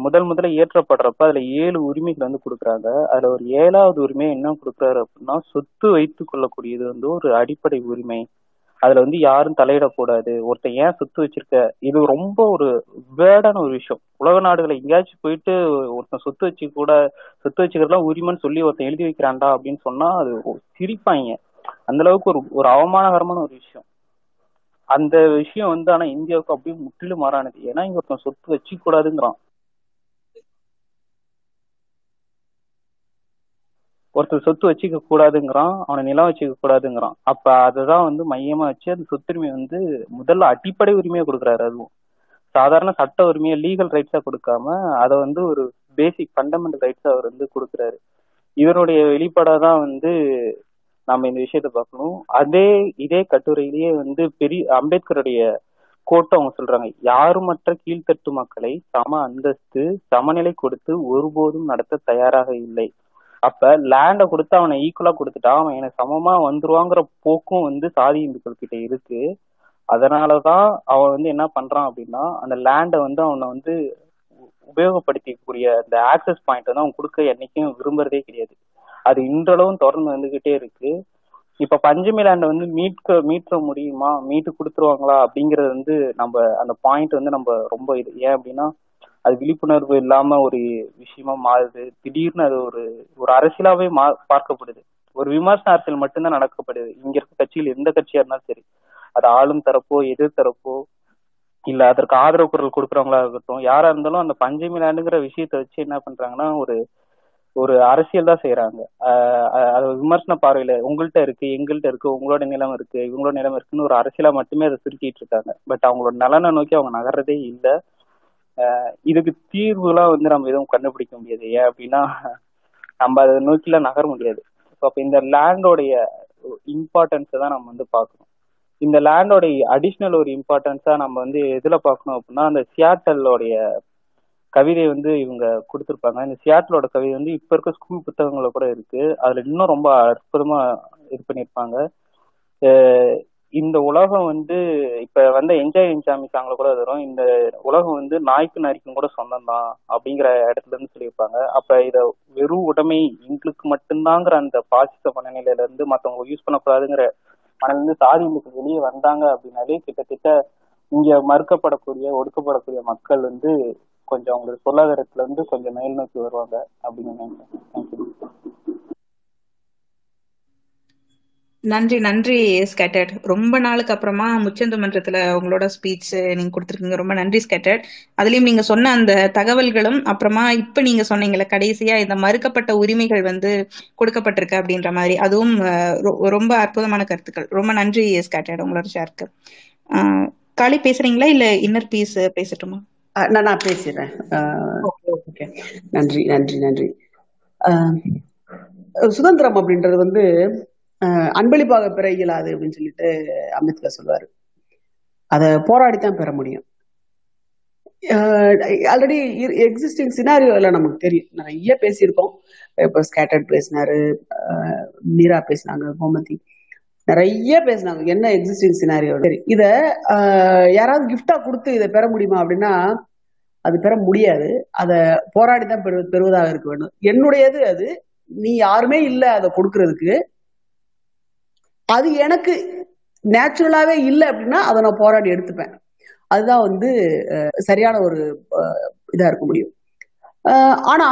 S6: முதல் முதல்ல இயற்றப்படுறப்ப அதுல ஏழு உரிமைகள் வந்து கொடுக்குறாங்க. அதுல ஒரு ஏழாவது உரிமை என்ன கொடுக்குறாரு அப்படின்னா சொத்து வைத்து கொள்ளக்கூடியது வந்து ஒரு அடிப்படை உரிமை. அதுல வந்து யாரும் தலையிடக்கூடாது. ஒருத்தன் ஏன் சொத்து வச்சிருக்க? இது ரொம்ப ஒரு வேர்டான ஒரு விஷயம். உலக நாடுகளை எங்கேயாச்சும் போயிட்டு ஒருத்தன் சொத்து வச்சு கூட சொத்து வச்சுக்கிறதுலாம் உரிமைன்னு சொல்லி ஒருத்தன் எழுதி வைக்கிறான்டா அப்படின்னு சொன்னா அது சிரிப்பாங்க. அந்த அளவுக்கு ஒரு ஒரு அவமானகரமான ஒரு விஷயம். அந்த விஷயம் வந்து ஆனா இந்தியாவுக்கு அப்படியே முற்றிலும் மாறானது. ஏன்னா இங்க ஒருத்தன் சொத்து வச்சுக்கூடாதுங்கிறான். ஒருத்தர் சொத்து வச்சுக்க கூடாதுங்கிறான் அவனை நிலம் வச்சுக்க கூடாதுங்கிறான். அப்ப அததான் வந்து மையமா வச்சு அந்த சொத்துரிமை வந்து முதல்ல அடிப்படை உரிமையா கொடுக்குறாரு அதுவும். சாதாரண சட்ட உரிமையை லீகல் ரைட்ஸா கொடுக்காம அதை வந்து ஒரு பேசிக் ஃபண்டமெண்டல் ரைட்ஸா அவர் வந்து கொடுக்குறாரு. இவருடைய வெளிப்பாடா தான் வந்து நம்ம இந்த விஷயத்த பார்க்கணும். அதே இதே கட்டுரையிலேயே வந்து பெரிய அம்பேத்கருடைய கோட்டை அவங்க சொல்றாங்க. யாருமற்ற கீழ்த்தட்டு மக்களை சம அந்தஸ்து சமநிலை கொடுத்து ஒருபோதும் நடத்த தயாராக இல்லை. அப்ப லேண்ட கொடுத்து அவனை ஈக்குவலா கொடுத்துட்டா அவன் எனக்கு சமமா வந்துருவாங்கிற போக்கும் வந்து சாதி இந்துக்கள் கிட்ட இருக்கு. அதனாலதான் அவன் வந்து என்ன பண்றான் அப்படின்னா அந்த லேண்டை வந்து அவனை வந்து உ- உபயோகப்படுத்திக்கூடிய அந்த ஆக்சஸ் பாயிண்ட் வந்து அவன் கொடுக்க என்னைக்கும் விரும்புறதே கிடையாது. அது இன்றளவும் தொடர்ந்து வந்துகிட்டே இருக்கு. இப்ப பஞ்சமி லேண்டை வந்து மீட்க மீட்க முடியுமா? மீட்டு கொடுத்துருவாங்களா? அப்படிங்கறது வந்து நம்ம அந்த பாயிண்ட் வந்து நம்ம ரொம்ப இது ஏன் அப்படின்னா அது விழிப்புணர்வு இல்லாம ஒரு விஷயமா மாறுது. திடீர்னு அது ஒரு ஒரு அரசியலாவே மா பார்க்கப்படுது. ஒரு விமர்சன அரசியல் மட்டும்தான் நடக்கப்படுது. இங்க இருக்க கட்சியில் எந்த கட்சியா இருந்தாலும் சரி. அது ஆளும் தரப்போ எதிர் தரப்போ இல்ல அதற்கு ஆதரவு குரல் கொடுக்குறவங்களா இருக்கட்டும் யாரா இருந்தாலும் அந்த பஞ்சமி லேண்டுங்கிற விஷயத்த வச்சு என்ன பண்றாங்கன்னா ஒரு ஒரு அரசியல் தான் செய்யறாங்க அது விமர்சன பார்வையில உங்கள்கிட்ட இருக்கு எங்கள்கிட்ட இருக்கு உங்களோட நிலம் இருக்கு இவங்களோட நிலம் இருக்குன்னு ஒரு அரசியலா மட்டுமே அதை சுருக்கிட்டு இருக்காங்க. பட் அவங்களோட நலனை நோக்கி அவங்க நகர்றதே இல்லை. இதுக்கு தீர்வுலாம் வந்து நம்ம எதுவும் கண்டுபிடிக்க முடியாது. ஏன் அப்படின்னா நம்ம அதை நோக்கிலாம் நகர முடியாது. ஸோ அப்போ இந்த லேண்டோடைய இம்பார்ட்டன்ஸை தான் நம்ம வந்து பார்க்கணும். இந்த லேண்டோடைய அடிஷ்னல் ஒரு இம்பார்ட்டன்ஸா நம்ம வந்து எதுல பார்க்கணும் அப்படின்னா அந்த சியாட்டலோடைய கவிதை வந்து இவங்க கொடுத்துருப்பாங்க. இந்த சியாட்டலோட கவிதை வந்து இப்ப இருக்க ஸ்கூல் புத்தகங்கள கூட இருக்கு. அதுல இன்னும் ரொம்ப அற்புதமா இது பண்ணியிருப்பாங்க. இந்த உலகம் வந்து இப்ப வந்த என்ஜாய் என்ஜாமி சாங்ல கூட வரும். இந்த உலகம் வந்து நாய்க்கு நரிக்கும் கூட சொந்தம் தான் அப்படிங்கிற இடத்துல இருந்து சொல்லியிருப்பாங்க. அப்ப இத வெறும் உடமை எங்களுக்கு மட்டும்தாங்கிற அந்த பாசிச மனநிலையில இருந்து மத்தவங்க யூஸ் பண்ணக்கூடாதுங்கிற மனநிலை சாதி வெளியே வந்தாங்க அப்படின்னாலே கிட்டத்தட்ட இங்க மறுக்கப்படக்கூடிய ஒடுக்கப்படக்கூடிய மக்கள் வந்து கொஞ்சம் அவங்களுக்கு பொருளாதாரத்துல இருந்து கொஞ்சம் மேல் நோக்கி வருவாங்க அப்படின்னு நினைக்கிறேன் தேங்க்யூ
S1: நன்றி நன்றி ஸ்கேட்டர்ட் ரொம்ப நாளுக்கு அப்புறமா முச்சந்து மன்றத்துல உங்களோட ஸ்பீச் நீங்க கொடுத்துருக்கீங்க. ரொம்ப நன்றி ஸ்கேட்டர்ட் அதுலயும் நீங்க சொன்ன அந்த தகவல்களும் அப்புறமா இப்ப நீங்க சொன்னீங்கல்ல கடைசியா இந்த மறுக்கப்பட்ட உரிமைகள் வந்து கொடுக்கப்பட்டிருக்கு அப்படின்ற மாதிரி. அதுவும் ரொம்ப அற்புதமான கருத்துக்கள். ரொம்ப நன்றி ஸ்கேட்டர்ட் உங்களோட ஷேருக்கு காளி பேசுறீங்களா? இல்ல இன்னர் பீஸ் பேசட்டுமா?
S4: நான் நான் பேசிடுறேன். ஓகே நன்றி நன்றி நன்றி. சுதந்திரம் அப்படின்றது வந்து அன்பளிப்பாக பெற இயலாது அப்படின்னு சொல்லிட்டு அம்பேத்கர் சொல்லுவாரு. அதை போராடித்தான் பெற முடியும். ஆல்ரெடி எக்ஸிஸ்டிங் சினாரியோல நமக்கு தெரியும். நிறைய பேசியிருக்கோம். இப்போ ஸ்கேட்டர்ட் பேசினாரு மீரா பேசினாங்க கோமதி. நிறைய பேசினாங்க. என்ன எக்ஸிஸ்டிங் சினாரியோ சரி இத யாராவது கிஃப்டா கொடுத்து இதை பெற முடியுமா அப்படின்னா அது பெற முடியாது. அதை போராடி தான் பெறு பெறுவதாக இருக்க வேண்டும். என்னுடையது அது. நீ யாருமே இல்லை அதை கொடுக்கறதுக்கு. அது எனக்கு நேச்சுரலாவே இல்லை அப்படின்னா அதை நான் போராடி எடுத்துப்பேன். அதுதான் வந்து அஹ், சரியான ஒரு அஹ், இதா இருக்க முடியும். ஆனா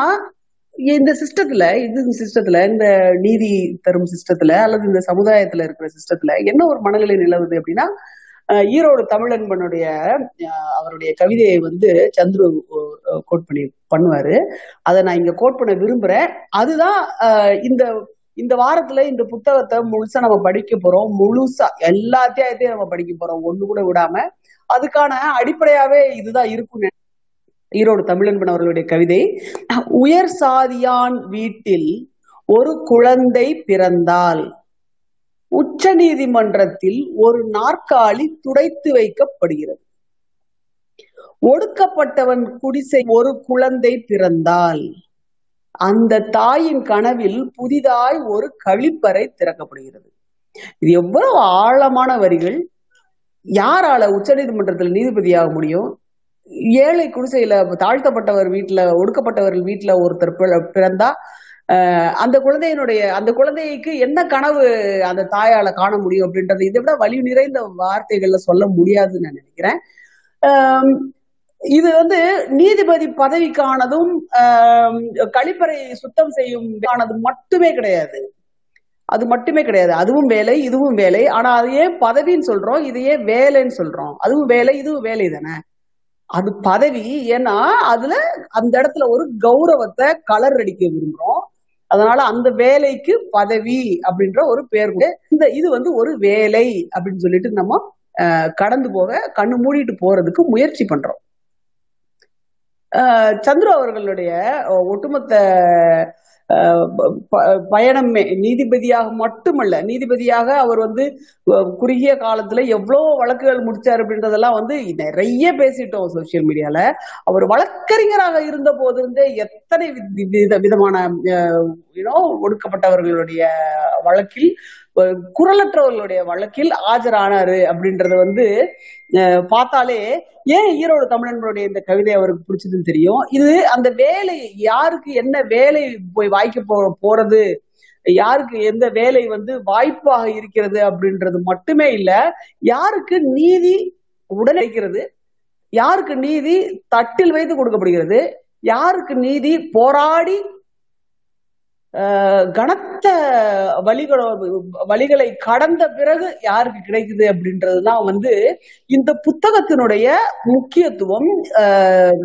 S4: இந்த சிஸ்டத்துல இது சிஸ்டத்துல இந்த நீதி தரும் சிஸ்டத்துல அல்லது இந்த சமுதாயத்துல இருக்கிற சிஸ்டத்துல என்ன ஒரு மனநிலை நிலவுது அப்படின்னா ஈரோடு தமிழன்பனுடைய அஹ், அவருடைய கவிதையை வந்து சந்துரு கோட் பண்ணி பண்ணுவாரு. அதை நான் இங்க கோட் பண்ண விரும்புறேன். அதுதான் இந்த இந்த வாரத்துல இந்த புத்தகத்தை முழுசா நம்ம படிக்க போறோம். முழுசா எல்லா அத்தியாயத்தையும் நம்ம படிக்க போறோம். ஒண்ணு கூட விடாம. அதுக்கான அடிப்படையாவே இதுதான் இருக்கும் ஈரோடு தமிழன்பன் அவர்களுடைய கவிதை உயர் சாதியான் வீட்டில் ஒரு குழந்தை பிறந்தால் உச்ச நீதிமன்றத்தில் ஒரு நாற்காலி துடைத்து வைக்கப்படுகிறது. ஒடுக்கப்பட்டவன் குடிசை ஒரு குழந்தை பிறந்தால் அந்த தாயின் கனவில் புதிதாய் ஒரு கழிப்பறை திறக்கப்படுகிறது. இது எவ்வளவு ஆழமான வரிகள். யாரால உச்சநீதிமன்றத்தில் நீதிபதியாக முடியும்? ஏழை குடிசையில தாழ்த்தப்பட்டவர் வீட்டுல ஒடுக்கப்பட்டவர்கள் வீட்டுல ஒருத்தர் பிற- பிறந்தா ஆஹ் அந்த குழந்தையினுடைய அந்த குழந்தைக்கு என்ன கனவு அந்த தாயால காண முடியும் அப்படின்றது இதை விட வலி நிறைந்த வார்த்தைகள்ல சொல்ல முடியாதுன்னு நான் நினைக்கிறேன். இது வந்து நீதிபதி பதவிக்கானதும் கழிப்பறை சுத்தம் செய்யும் ஆனது மட்டுமே கிடையாது. அது மட்டுமே கிடையாது. அதுவும் வேலை இதுவும் வேலை. ஆனா அது ஏன் பதவின்னு சொல்றோம்? இதையே வேலைன்னு சொல்றோம்? அதுவும் வேலை இதுவும் வேலை தானே. அது பதவி. ஏன்னா அதுல அந்த இடத்துல ஒரு கௌரவத்தை கலர் அடிக்க விரும்புறோம். அதனால அந்த வேலைக்கு பதவி அப்படின்ற ஒரு பேர் இந்த இது வந்து ஒரு வேலை அப்படின்னு சொல்லிட்டு நம்ம அஹ், கடந்து போக கண்ணு மூடிட்டு போறதுக்கு முயற்சி பண்றோம். சந்துரு அவர்களுடைய ஒட்டுமொத்த ப- பயணமே நீதிபதியாக மட்டுமல்ல நீதிபதியாக அவர் வந்து குறுகிய காலத்துல எவ்வளவு வழக்குகள் முடிச்சாரு அப்படின்றதெல்லாம் வந்து நிறைய பேசிட்டோம் சோசியல் மீடியால. அவர் வழக்கறிஞராக இருந்த போதிருந்தே எத்தனை வித விதமான ஒடுக்கப்பட்டவர்களுடைய வழக்கில் குரலற்றவர்களுடைய வழக்கில் ஆஜரானாரு அப்படின்றத வந்து அஹ், பார்த்தாலே ஏன் ஈரோடு தமிழனுடைய இந்த கவிதை அவருக்கு பிடிச்சதுன்னு தெரியும்? இது அந்த வேலை யாருக்கு என்ன வேலை போய் வாய்க்க போ போறது? யாருக்கு எந்த வேலை வந்து வாய்ப்பாக இருக்கிறது அப்படின்றது மட்டுமே இல்ல யாருக்கு நீதி உடனடிக்கிறது யாருக்கு நீதி தட்டில் வைத்து கொடுக்கப்படுகிறது? யாருக்கு நீதி போராடி கனத்த வழிகளோ வழிகளை கடந்த பிறகு யாருக்கு கிடைக்குது அப்படின்றதுதான் வந்து இந்த புத்தகத்தினுடைய முக்கியத்துவம். ஆஹ்,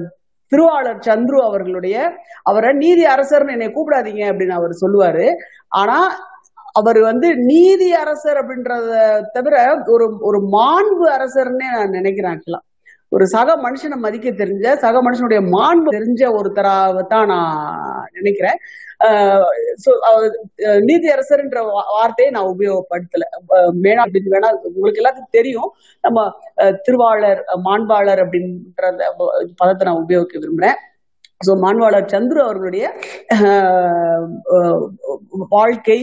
S4: திருவாளர் சந்துரு அவர்களுடைய அவரை நீதி அரசர்னு என்னை கூப்பிடாதீங்க அப்படின்னு அவர் சொல்லுவாரு. ஆனா அவர் வந்து நீதி அரசர் அப்படின்றத தவிர ஒரு ஒரு மாண்பு அரசர்னே நான் நினைக்கிறேன் ஆக்சுவலா. ஒரு சக மனுஷனை மதிக்க தெரிஞ்ச சக மனுஷனுடைய மாண்பு தெரிஞ்ச ஒருத்தராக தான் நான் நினைக்கிறேன். ஆஹ் நீதி அரசர்ன்ற வார்த்தையை நான் உபயோகப்படுத்தல. மேனா அப்படின்னு வேணா உங்களுக்கு எல்லாத்துக்கும் தெரியும். நம்ம அஹ், திருவாளர் அஹ், மாண்பாளர் அப்படின்ற அந்த பதத்தை நான் உபயோகிக்க விரும்புறேன். ஸோ மாண்பாளர் சந்துரு அவர்களுடைய ஆஹ், வாழ்க்கை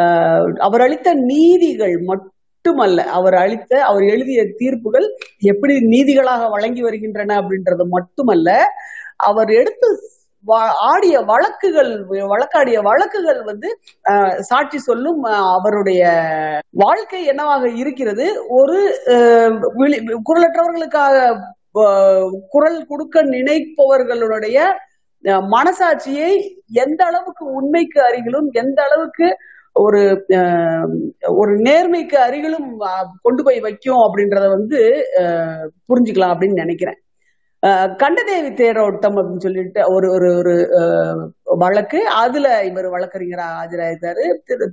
S4: ஆஹ், அவர் அளித்த நீதிகள் மட்டும் மட்டுமல்ல அவர் அளித்த அவர் எழுதிய தீர்ப்புகள் எப்படி நீதிகளாக வழங்கி வருகின்றன அப்படின்றது மட்டுமல்ல அவர் எடுத்து ஆடிய வழக்குகள் வழக்காடிய வழக்குகள் வந்து சாட்சி சொல்லும் அவருடைய வாழ்க்கை என்னவாக இருக்கிறது? ஒரு ஆஹ், குரலற்றவர்களுக்காக குரல் கொடுக்க நினைப்பவர்களுடைய மனசாட்சியை எந்த அளவுக்கு உண்மைக்கு அருகிலும் எந்த அளவுக்கு ஒரு அஹ், ஒரு நேர்மைக்கு அருகிலும் கொண்டு போய் வைக்கும் அப்படின்றத வந்து அஹ், புரிஞ்சுக்கலாம் அப்படின்னு நினைக்கிறேன். கண்டதேவி தேரோட்டம் அப்படின்னு சொல்லிட்டு ஒரு ஒரு ஒரு அஹ், வழக்கு. அதுல இவர் வழக்கறிஞரா ஆஜராயிருந்தாரு திரு-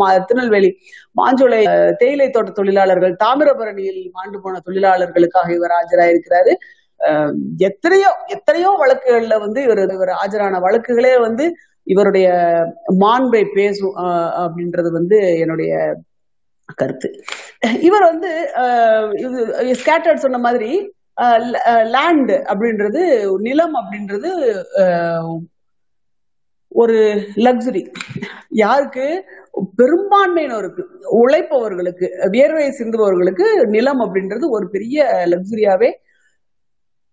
S4: மா- திருநெல்வேலி மாஞ்சோலை தேயிலை தோட்ட தொழிலாளர்கள் தாமிரபரணியில் மாண்டு போன தொழிலாளர்களுக்காக இவர் ஆஜராயிருக்கிறாரு. அஹ், எத்தனையோ எத்தனையோ வழக்குகள்ல வந்து இவர் இவர் ஆஜரான வழக்குகளே வந்து இவருடைய மாண்பை பேசும் அஹ், அப்படின்றது வந்து என்னுடைய கருத்து. இவர் வந்து இது ஸ்கேட்டர்ட் சொன்ன மாதிரி லேண்ட் அப்படின்றது நிலம் அப்படின்றது ஒரு லக்ஸுரி யாருக்கு? பெரும்பான்மையினருக்கு உழைப்பவர்களுக்கு வியர்வை சிந்துபவர்களுக்கு நிலம் அப்படின்றது ஒரு பெரிய லக்ஸுரியாவே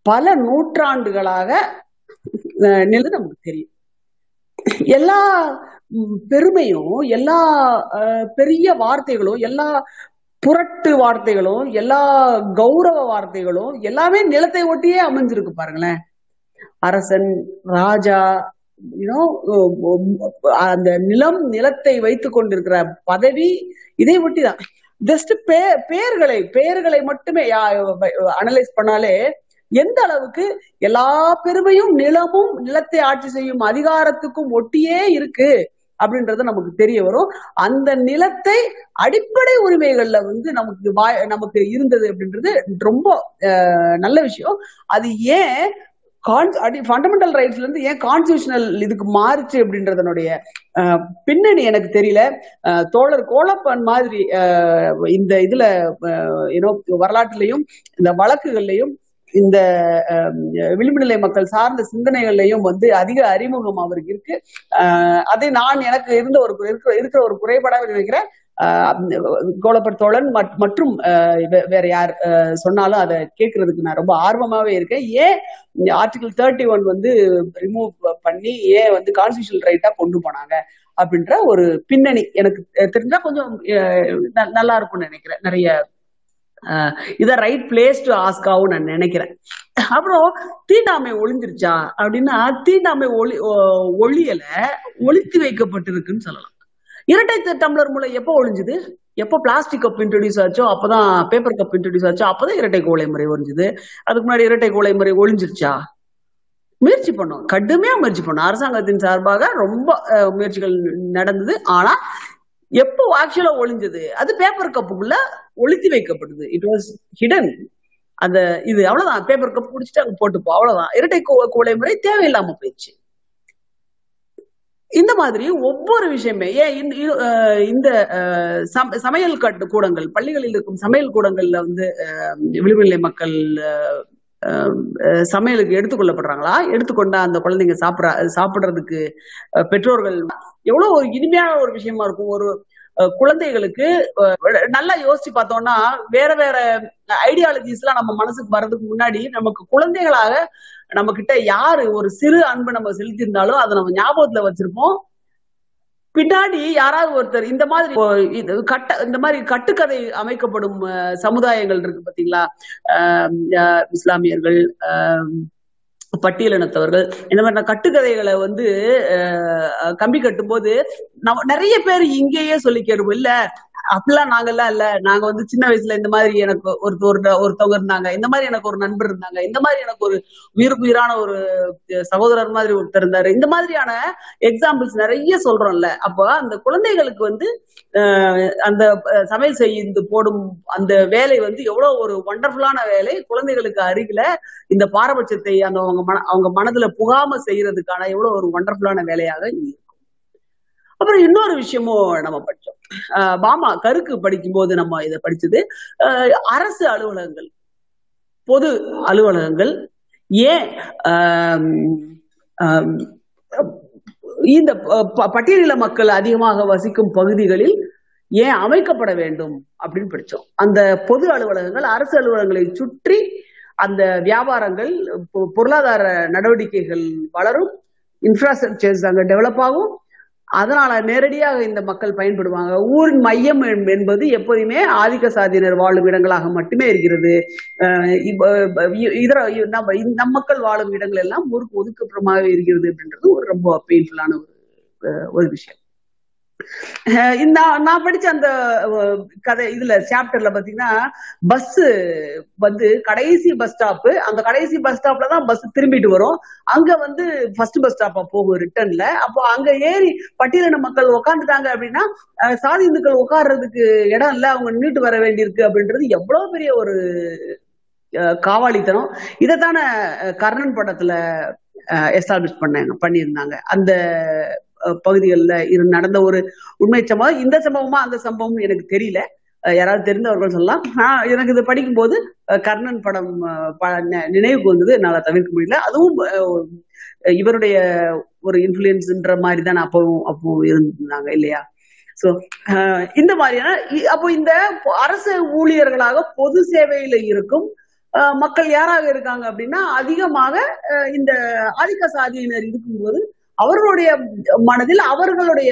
S4: பல நூற்றாண்டுகளாக அஹ், நமக்கு தெரியும். எல்லா பெருமையும் எல்லா பெரிய வார்த்தைகளும் எல்லா புரட்டு வார்த்தைகளும் எல்லா கௌரவ வார்த்தைகளும் எல்லாமே நிலத்தை ஒட்டியே அமைஞ்சிருக்கு பாருங்களேன். அரசன் ராஜா அந்த நிலம் நிலத்தை வைத்துக் கொண்டிருக்கிற பதவி இதை ஒட்டிதான். ஜஸ்ட் பே பெயர்களை பெயர்களை மட்டுமே அனலைஸ் பண்ணாலே எந்த அளவுக்கு எல்லா பெருமையும் நிலமும் நிலத்தை ஆட்சி செய்யும் அதிகாரத்துக்கும் ஒட்டியே இருக்கு அப்படின்றது நமக்கு தெரிய வரும். அந்த நிலத்தை அடிப்படை உரிமைகள்ல வந்து நமக்கு நமக்கு இருந்தது அப்படின்றது ரொம்ப நல்ல விஷயம். அது ஏன் கான்ஸ் அடி ஃபண்டமெண்டல் ரைட்ஸ்ல இருந்து ஏன் கான்ஸ்டியூஷனல் இதுக்கு மாறுச்சு அப்படின்றதனுடைய பின்னணி எனக்கு தெரியல. தோழர் கோலப்பன் மாதிரி இந்த இதுல ஏன்னோ வரலாற்றுலையும் இந்த வழக்குகள்லையும் இந்த விளிம்பு நிலை மக்கள் சார்ந்த சிந்தனைகள்லையும் வந்து அதிக அறிமுகம் அவருக்கு இருக்கு. அதை நான் எனக்கு இருந்த ஒரு இருக்கிற இருக்கிற ஒரு குறைபாடாக நினைக்கிறேன். கோலப்பர் தோழன் மற்றும் வே- வேற யார் சொன்னாலும் அதை கேட்கறதுக்கு நான் ரொம்ப ஆர்வமாவே இருக்கேன். ஏன் ஆர்டிகல் தேர்ட்டி ஒன் வந்து ரிமூவ் பண்ணி ஏன் வந்து கான்ஸ்டியூஷன் ரைட்டா கொண்டு போனாங்க அப்படின்ற ஒரு பின்னணி எனக்கு தெரிஞ்சா கொஞ்சம் நல்லா இருக்கும்னு நினைக்கிறேன். நிறைய இதை ரைட் பிளேஸ் டு ஆஸ்காவும் நான் நினைக்கிறேன். அப்புறம் தீண்டாமை ஒளிஞ்சிருச்சா? அப்படின்னா தீண்டாமை ஒளி ஒ- ஒளியல ஒழித்து வைக்கப்பட்டிருக்குன்னு சொல்லலாம். இரட்டை டம்ளர் மூலம் எப்போ ஒளிஞ்சுது? எப்போ பிளாஸ்டிக் கப் இன்ட்ரடியூஸ் ஆச்சோ அப்பதான் பேப்பர் கப் இன்ட்ரடியூஸ் ஆச்சோ அப்பதான் இரட்டை கோலை முறை ஒழிஞ்சுது அதுக்கு முன்னாடி இரட்டை கோலை முறை ஒளிஞ்சிருச்சா? முயற்சி பண்ணோம். கடுமையா முயற்சி பண்ணோம். அரசாங்கத்தின் சார்பாக ரொம்ப முயற்சிகள் நடந்தது. ஆனா எப்போ ஆக்சுவலா ஒளிஞ்சது? அது பேப்பர் கப்புக்குள்ள ஒழித்து வைக்கப்பட்டது இட் வாஸ் ஹிடன் அந்த இது அவ்வளவுதான். பேப்பர் கப் குடிச்சிட்டு அங்க போட்டுப்போம் அவ்வளவுதான். இரட்டை கூலை முறை தேவையில்லாம போயிடுச்சு. இந்த மாதிரி ஒவ்வொரு விஷயமே ஏன் இந்த சம- சமையல் கட்டு கூடங்கள் பள்ளிகளில் இருக்கும் சமையல் கூடங்கள்ல வந்து அஹ், மக்கள் சமையலுக்கு எடுத்துக்கொள்ளப்படுறாங்களா எடுத்துக்கொண்டா அந்த குழந்தைங்க சாப்பிட சாப்பிடுறதுக்கு பெற்றோர்கள் எவ்வளவு ஒரு இனிமையான ஒரு விஷயமா இருக்கும். ஒரு குழந்தைகளுக்கு நல்லா யோசிச்சு பார்த்தோம்னா வேற வேற ஐடியாலஜிஸ் எல்லாம் நம்ம மனசுக்கு வர்றதுக்கு முன்னாடி நமக்கு குழந்தைகளாக நம்ம கிட்ட யாரு ஒரு சிறு அன்பு நம்ம செலுத்தியிருந்தாலும் அதை நம்ம ஞாபகத்துல வச்சிருப்போம். பின்னாடி யாராவது ஒருத்தர் இந்த மாதிரி இது கட்ட இந்த மாதிரி கட்டுக்கதை அமைக்கப்படும் சமுதாயங்கள் இருக்கு பாத்தீங்களா ஆஹ் அஹ் இஸ்லாமியர்கள் ஆஹ் பட்டியலினத்தவர்கள். இந்த மாதிரி கட்டுக்கதைகளை வந்து கம்பி கட்டும் போது நம்ம நிறைய பேர் இங்கேயே சொல்லிக்கிறோம் இல்ல. அப்படிலாம் நாங்கெல்லாம் இல்ல. நாங்க வந்து சின்ன வயசுல இந்த மாதிரி எனக்கு ஒரு ஒரு ஒருத்தவங்க இருந்தாங்க. இந்த மாதிரி எனக்கு ஒரு நண்பர் இருந்தாங்க. இந்த மாதிரி எனக்கு ஒரு உயிருக்கு உயிரான ஒரு சகோதரர் மாதிரி ஒருத்தர் இருந்தாரு. இந்த மாதிரியான எக்ஸாம்பிள்ஸ் நிறைய சொல்றோம்ல. அப்போ அந்த குழந்தைகளுக்கு வந்து அந்த சமையல் செய்து போடும் அந்த வேலை வந்து எவ்வளவு ஒரு ஒண்டர்ஃபுல்லான வேலை. குழந்தைகளுக்கு அருகில இந்த பாரபட்சத்தை அந்த அவங்க மன அவங்க மனதுல புகாம செய்யறதுக்கான எவ்வளவு ஒரு ஒண்டர்ஃபுல்லான வேலையாக இருக்கும் அப்புறம் இன்னொரு விஷயமும் நம்ம படிச்சோம். பாமா கருக்கு படிக்கும்போது நம்ம இதை படிச்சது. அரசு அலுவலகங்கள் பொது அலுவலகங்கள் ஏன் இந்த பட்டியலில மக்கள் அதிகமாக வசிக்கும் பகுதிகளில் ஏன் அமைக்கப்பட வேண்டும் அப்படின்னு படிச்சோம். அந்த பொது அலுவலகங்கள் அரசு அலுவலகங்களை சுற்றி அந்த வியாபாரங்கள் பொ- பொருளாதார நடவடிக்கைகள் வளரும் இன்ஃப்ராஸ்ட்ரக்சர்ஸ் அங்கே டெவலப் ஆகும் அதனால நேரடியாக இந்த மக்கள் பயன்படுவாங்க. ஊரின் மையம் என்பது எப்போதுமே ஆதிக்க சாதியினர் வாழும் இடங்களாக மட்டுமே இருக்கிறது. இ- இதர நம்ம நம் மக்கள் வாழும் இடங்கள் எல்லாம் ஊருக்கு ஒதுக்கப்புறமாக இருக்கிறது அப்படின்றது ஒரு ரொம்ப பெயின்ஃபுல்லான ஒரு ஒரு விஷயம். நான் படிச்ச அந்த கதை இதுல சாப்டர்ல பாத்தீங்கன்னா பஸ் வந்து கடைசி பஸ் ஸ்டாப் அந்த கடைசி பஸ் ஸ்டாப்ல தான் பஸ் திரும்பிட்டு வரும். அங்க வந்து ஃபர்ஸ்ட் பஸ் ஸ்டாப்பா போகும் ரிட்டர்ன்ல அப்போ அங்க ஏறி பட்டியலின மக்கள் உட்காந்துட்டாங்க அப்படின்னா சாதி இந்துக்கள் உட்கார்றதுக்கு இடம் இல்ல அவங்க நின்றுட்டு வர வேண்டியிருக்கு அப்படின்றது எவ்வளவு பெரிய ஒரு அஹ், காவாலித்தனம். இதைத்தானே கர்ணன் படத்துல எஸ்டாப்ளிஷ் பண்ணாங்க பண்ணியிருந்தாங்க. அந்த பகுதிகளில் இரு நடந்த ஒரு உண்மை சம்பவம். இந்த சம்பவமா அந்த சம்பவம் எனக்கு தெரியல. யாராவது தெரிந்தவர்கள் சொல்லலாம். நான் எனக்கு இது படிக்கும்போது கர்ணன் படம் நி- நினைவுக்கு வந்தது. என்னால் தவிர்க்க முடியல. அதுவும் இவருடைய ஒரு இன்ஃபுளுன்ஸ்ன்ற மாதிரி தான் அப்பவும் அப்பவும் இருந்தாங்க இல்லையா? சோ இந்த மாதிரியான இ- அப்போ இந்த அரசு ஊழியர்களாக பொது சேவையில இருக்கும் மக்கள் யாராக இருக்காங்க அப்படின்னா அதிகமாக அஹ், இந்த ஆதிக்க சாதியினர் இருக்கும்போது அவர்களுடைய மனதில் அவர்களுடைய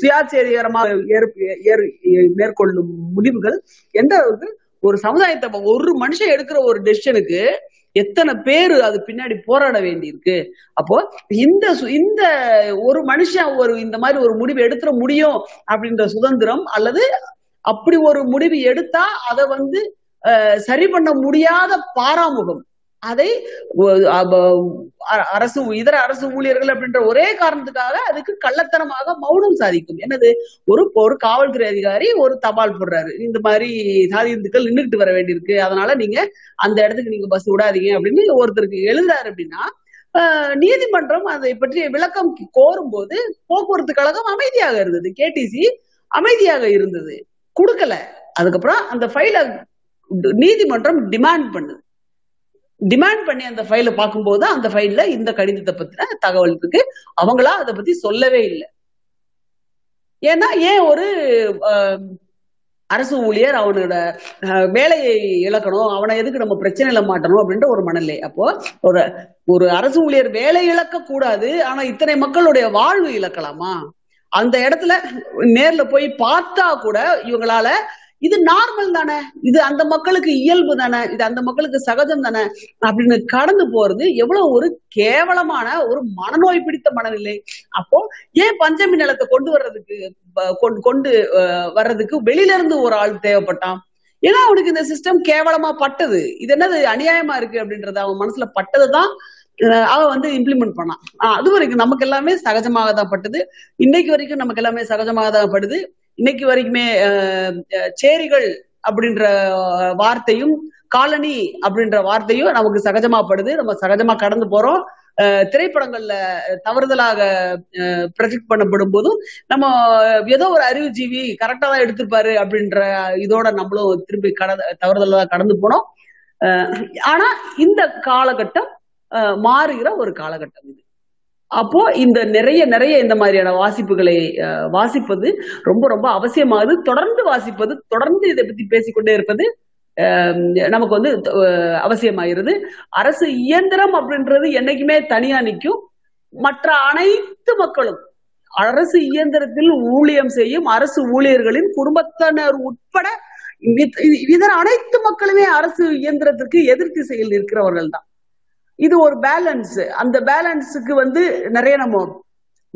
S4: சுயாச்சரியமாக ஏற்- மேற்கொள்ளும் முடிவுகள் எந்த அளவுக்கு ஒரு சமுதாயத்தை ஒரு மனுஷன் எடுக்கிற ஒரு டெசிஷனுக்கு எத்தனை பேரு அது பின்னாடி போராட வேண்டியிருக்கு? அப்போ இந்த சு- இந்த ஒரு மனுஷன் ஒரு இந்த மாதிரி ஒரு முடிவு எடுத்துட முடியும் அப்படின்ற சுதந்திரம் அல்லது அப்படி ஒரு முடிவு எடுத்தா அதை வந்து சரி பண்ண முடியாத பாராமுகம் அதை அ- அரசு இதர அரசு ஊழியர்கள் அப்படின்ற ஒரே காரணத்துக்காக அதுக்கு கள்ளத்தனமாக மௌனம் சாதிக்கும். என்னது? ஒரு ஒரு காவல்துறை அதிகாரி ஒரு தபால் போடுறாரு. இந்த மாதிரி சாதி இந்துக்கள் நின்றுட்டு வர வேண்டியிருக்கு. அதனால நீங்க அந்த இடத்துக்கு நீங்க பஸ் விடாதீங்க அப்படின்னு ஒருத்தருக்கு எழுதுறாரு அப்படின்னா நீதிமன்றம் அதை பற்றிய விளக்கம் கோரும் போது போக்குவரத்து கழகம் அமைதியாக இருந்தது. கேடிசி அமைதியாக இருந்தது. கொடுக்கல. அதுக்கப்புறம் அந்த ஃபைலை நீதிமன்றம் டிமாண்ட் பண்ணுது. டிமாண்ட் பண்ணி அந்த ஃபைலை பார்க்கும்போது அந்த ஃபைல்ல இந்த கடிதத்தை பத்தின தகவல் இருக்கு. அவங்களா அதை பத்தி சொல்லவே இல்லை. ஏன்னா ஏன் ஒரு அரசு ஊழியர் அவனோட வேலையை இழக்கணும் அவனை எதுக்கு நம்ம பிரச்சனையில மாட்டணும் அப்படின்ற ஒரு மனநிலை. அப்போ ஒரு ஒரு அரசு ஊழியர் வேலை இழக்க கூடாது ஆனா இத்தனை மக்களுடைய வாழ்வு இழக்கலாமா? அந்த இடத்துல நேர்ல போய் பார்த்தா கூட இவங்களால இது நார்மல் தானே? இது அந்த மக்களுக்கு இயல்பு தானே? இது அந்த மக்களுக்கு சகஜம் தானே? அப்படின்னு கடந்து போறது எவ்வளவு ஒரு கேவலமான ஒரு மனநோய் பிடித்த மனநிலை அப்போ ஏன் பஞ்சமி நிலத்தை கொண்டு வர்றதுக்கு கொண்டு வர்றதுக்கு வெளியில இருந்து ஒரு ஆள் தேவைப்பட்டான்? ஏன்னா அவனுக்கு இந்த சிஸ்டம் கேவலமா பட்டது. இது என்னது அநியாயமா இருக்கு அப்படின்றது அவன் மனசுல பட்டதுதான் அஹ், அவன் வந்து இம்ப்ளிமெண்ட் பண்ணான். ஆஹ், அது வரைக்கும் நமக்கு எல்லாமே சகஜமாக தான் பட்டது. இன்னைக்கு வரைக்கும் நமக்கு எல்லாமே சகஜமாக தான் படுது. இன்னைக்கு வரைக்குமே சேரிகள் அப்படின்ற வார்த்தையும் காலனி அப்படின்ற வார்த்தையும் நமக்கு சகஜமா படுது. நம்ம சகஜமா கடந்து போறோம். திரைப்படங்கள்ல தவறுதலாக ப்ரொஜெக்ட் பண்ணப்படும் போதும் நம்ம ஏதோ ஒரு அறிவுஜீவி கரெக்டா தான் எடுத்திருப்பாரு அப்படின்ற இதோட நம்மளும் திரும்பி கட தவறுதலா கடந்து போனோம். ஆனா இந்த காலகட்டம் அஹ், மாறுகிற ஒரு காலகட்டம் இது. அப்போ இந்த நிறைய நிறைய இந்த மாதிரியான வாசிப்புகளை அஹ், வாசிப்பது ரொம்ப ரொம்ப அவசியமாகுது. தொடர்ந்து வாசிப்பது தொடர்ந்து இதை பத்தி பேசிக்கொண்டே இருப்பது நமக்கு வந்து அவசியமாயிருது அரசு இயந்திரம் அப்படின்றது என்னைக்குமே தனியா நிற்கும். மற்ற அனைத்து மக்களும் அரசு இயந்திரத்தில் ஊழியம் செய்யும் அரசு ஊழியர்களின் குடும்பத்தினர் உட்பட இதர அனைத்து மக்களுமே அரசு இயந்திரத்திற்கு எதிர்த்திசையில் இருக்கிறவர்கள் தான் இது ஒரு பேலன்ஸ் அந்த பேலன்ஸுக்கு வந்து நிறைய நம்ம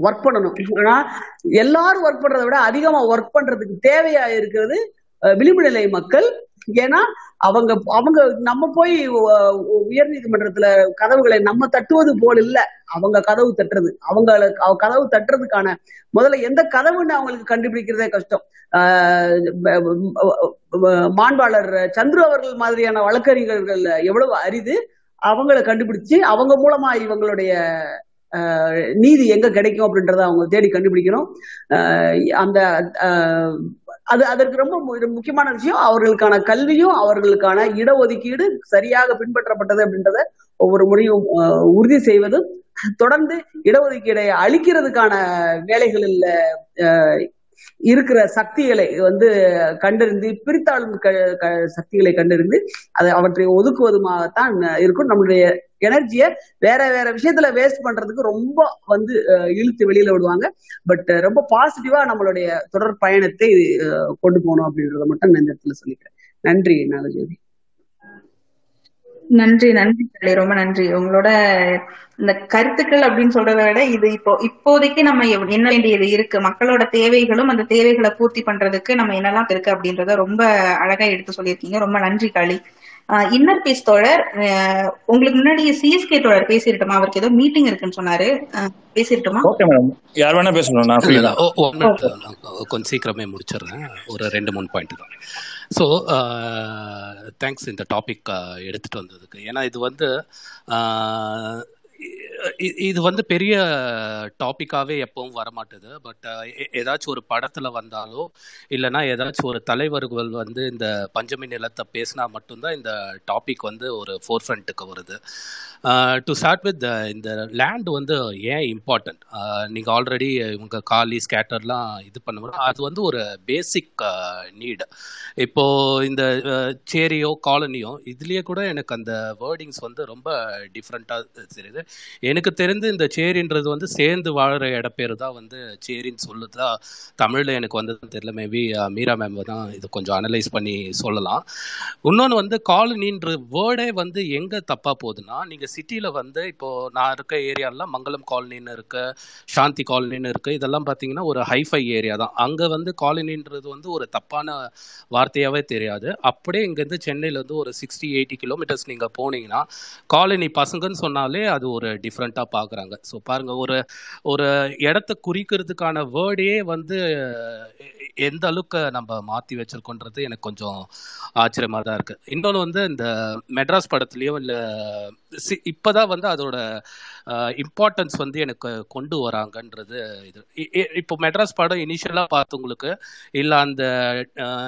S4: ஒர்க் பண்ணணும். ஆனா எல்லாரும் ஒர்க் பண்றதை விட அதிகமா ஒர்க் பண்றதுக்கு தேவையா இருக்கிறது விளிம்பு நிலை மக்கள். ஏன்னா அவங்க அவங்க நம்ம போய் உயர் நீதிமன்றத்துல கதவுகளை நம்ம தட்டுவது போல் இல்ல. அவங்க கதவு தட்டுறது. அவங்களுக்கு கதவு தட்டுறதுக்கான முதல்ல எந்த கதவுன்னு அவங்களுக்கு கண்டுபிடிக்கிறதே கஷ்டம். ஆஹ் மாண்பாளர் சந்துரு அவர்கள் மாதிரியான வழக்கறிஞர்கள் எவ்வளவு அரிது. அவங்கள கண்டுபிடிச்சு அவங்க மூலமா இவங்களுடைய நீதி எங்க கிடைக்கும் அப்படின்றத அவங்க தேடி கண்டுபிடிக்கணும். அந்த ஆஹ், அது அதற்கு ரொம்ப முக்கியமான விஷயம். அவர்களுக்கான கல்வியும் அவர்களுக்கான இடஒதுக்கீடு சரியாக பின்பற்றப்பட்டது அப்படின்றத ஒவ்வொரு முறையும் உறுதி செய்வதும் தொடர்ந்து இடஒதுக்கீடை அளிக்கிறதுக்கான வேலைகளில் இருக்கிற சக்திகளை வந்து கண்டறிந்து பிரித்தாளும் சக்திகளை கண்டறிந்து அதை அவற்றை ஒதுக்குவதுமாகத்தான் இருக்கும். நம்மளுடைய எனர்ஜியை வேற வேற விஷயத்துல வேஸ்ட் பண்றதுக்கு ரொம்ப வந்து அஹ், இழுத்து வெளியில விடுவாங்க. பட் ரொம்ப பாசிட்டிவா நம்மளுடைய தொடர் பயணத்தை கொண்டு போகணும் அப்படின்றத மட்டும் நான் இந்த இடத்துல சொல்லிக்கிறேன். நன்றி நாகஜோதி.
S1: நன்றி நன்றி கலை ரொம்ப நன்றி. உங்களோட இந்த கருத்துக்கள் அப்படின்னு சொல்றதை விட இது இப்போ இப்போதைக்கு நம்ம என்ன வேண்டியது இருக்கு? மக்களோட தேவைகளும் அந்த தேவைகளை பூர்த்தி பண்றதுக்கு நம்ம என்னெல்லாம் இருக்கு அப்படின்றத ரொம்ப அழகா எடுத்து சொல்லியிருக்கீங்க. ரொம்ப நன்றி களி ஆஹ் இன்னர் பீஸ் தோழர் ஆஹ் உங்களுக்கு முன்னாடி சிஎஸ்கே தோழர் பேசிருட்டுமா அவருக்கு ஏதோ மீட்டிங் இருக்குன்னு சொன்னாரு. பேசிருட்டுமா
S7: ஓகே மேடம் யார் வேணா பேசணும் நான்
S8: கொஞ்சம் சீக்கிரமே முடிச்சிடுறேன். ஒரு ரெண்டு மூணு பாயிண்ட் தான். ஸோ தேங்க்ஸ் uh, இந்த டாபிக் uh, எடுத்துகிட்டு வந்ததுக்கு. ஏன்னா இது வந்து uh, இது வந்து பெரிய டாப்பிக்காகவே எப்பவும் வரமாட்டுது. பட் ஏதாச்சும் ஒரு படத்தில் வந்தாலோ இல்லைன்னா ஏதாச்சும் ஒரு தலைவர்கள் வந்து இந்த பஞ்சமி நிலத்தை பேசினா மட்டும்தான் இந்த டாபிக் வந்து ஒரு ஃபோர் ஃப்ரண்ட்டுக்கு வருது டு ஸ்டார்ட் வித் இந்த லேண்ட் வந்து ஏன் இம்பார்ட்டன்ட் நீங்கள் ஆல்ரெடி இவங்க காலி ஸ்கேட்டர்லாம் இது பண்ணுவோம் அது வந்து ஒரு பேசிக் நீடு இப்போ இந்த சேரியோ காலனியோ இதுலேயே கூட எனக்கு அந்த வேர்டிங்ஸ் வந்து ரொம்ப டிஃப்ரெண்ட்டாக தெரியுது. எனக்கு தெரிந்து இந்த சேரின்றது வந்து சேர்ந்து வாழ்கிற இடப்பேர் தான் வந்து சேரின்னு சொல்லுதா தமிழில் எனக்கு வந்ததுன்னு தெரியல. மேபி மீரா மேம் தான் இது கொஞ்சம் அனலைஸ் பண்ணி சொல்லலாம். இன்னொன்று வந்து காலனின்ற வேர்டே வந்து எங்கே தப்பாக போகுதுன்னா நீங்கள் சிட்டியில் வந்து இப்போது நான் இருக்க ஏரியாலாம் மங்களம் காலனின்னு இருக்கு சாந்தி காலனின்னு இருக்குது இதெல்லாம் பார்த்தீங்கன்னா ஒரு ஹைஃபை ஏரியா தான். அங்கே வந்து காலனின்றது வந்து ஒரு தப்பான வார்த்தையாகவே தெரியாது. அப்படியே இங்கேருந்து சென்னையிலேருந்து ஒரு சிக்ஸ்டி எயிட்டி கிலோமீட்டர்ஸ் நீங்கள் போனீங்கன்னா காலனி பசங்கன்னு சொன்னாலே அது ஒரு டிஃப்ரெண்ட்டாக பார்க்குறாங்க. ஸோ பாருங்கள் ஒரு ஒரு இடத்த குறிக்கிறதுக்கான வேர்டே வந்து எந்த அளவுக்கு நம்ம மாற்றி வச்சிருக்கோன்றது எனக்கு கொஞ்சம் ஆச்சரியமாக தான் இருக்குது இன்னொன்று வந்து இந்த மெட்ராஸ் படத்துலேயோ இல்லை சி இப்போதான் வந்து அதோட இம்பார்ட்டன்ஸ் வந்து எனக்கு கொண்டு வராங்கன்றது இது. இப்போ மெட்ராஸ் படம் இனிஷியலாக பார்த்தவங்களுக்கு இல்லை அந்த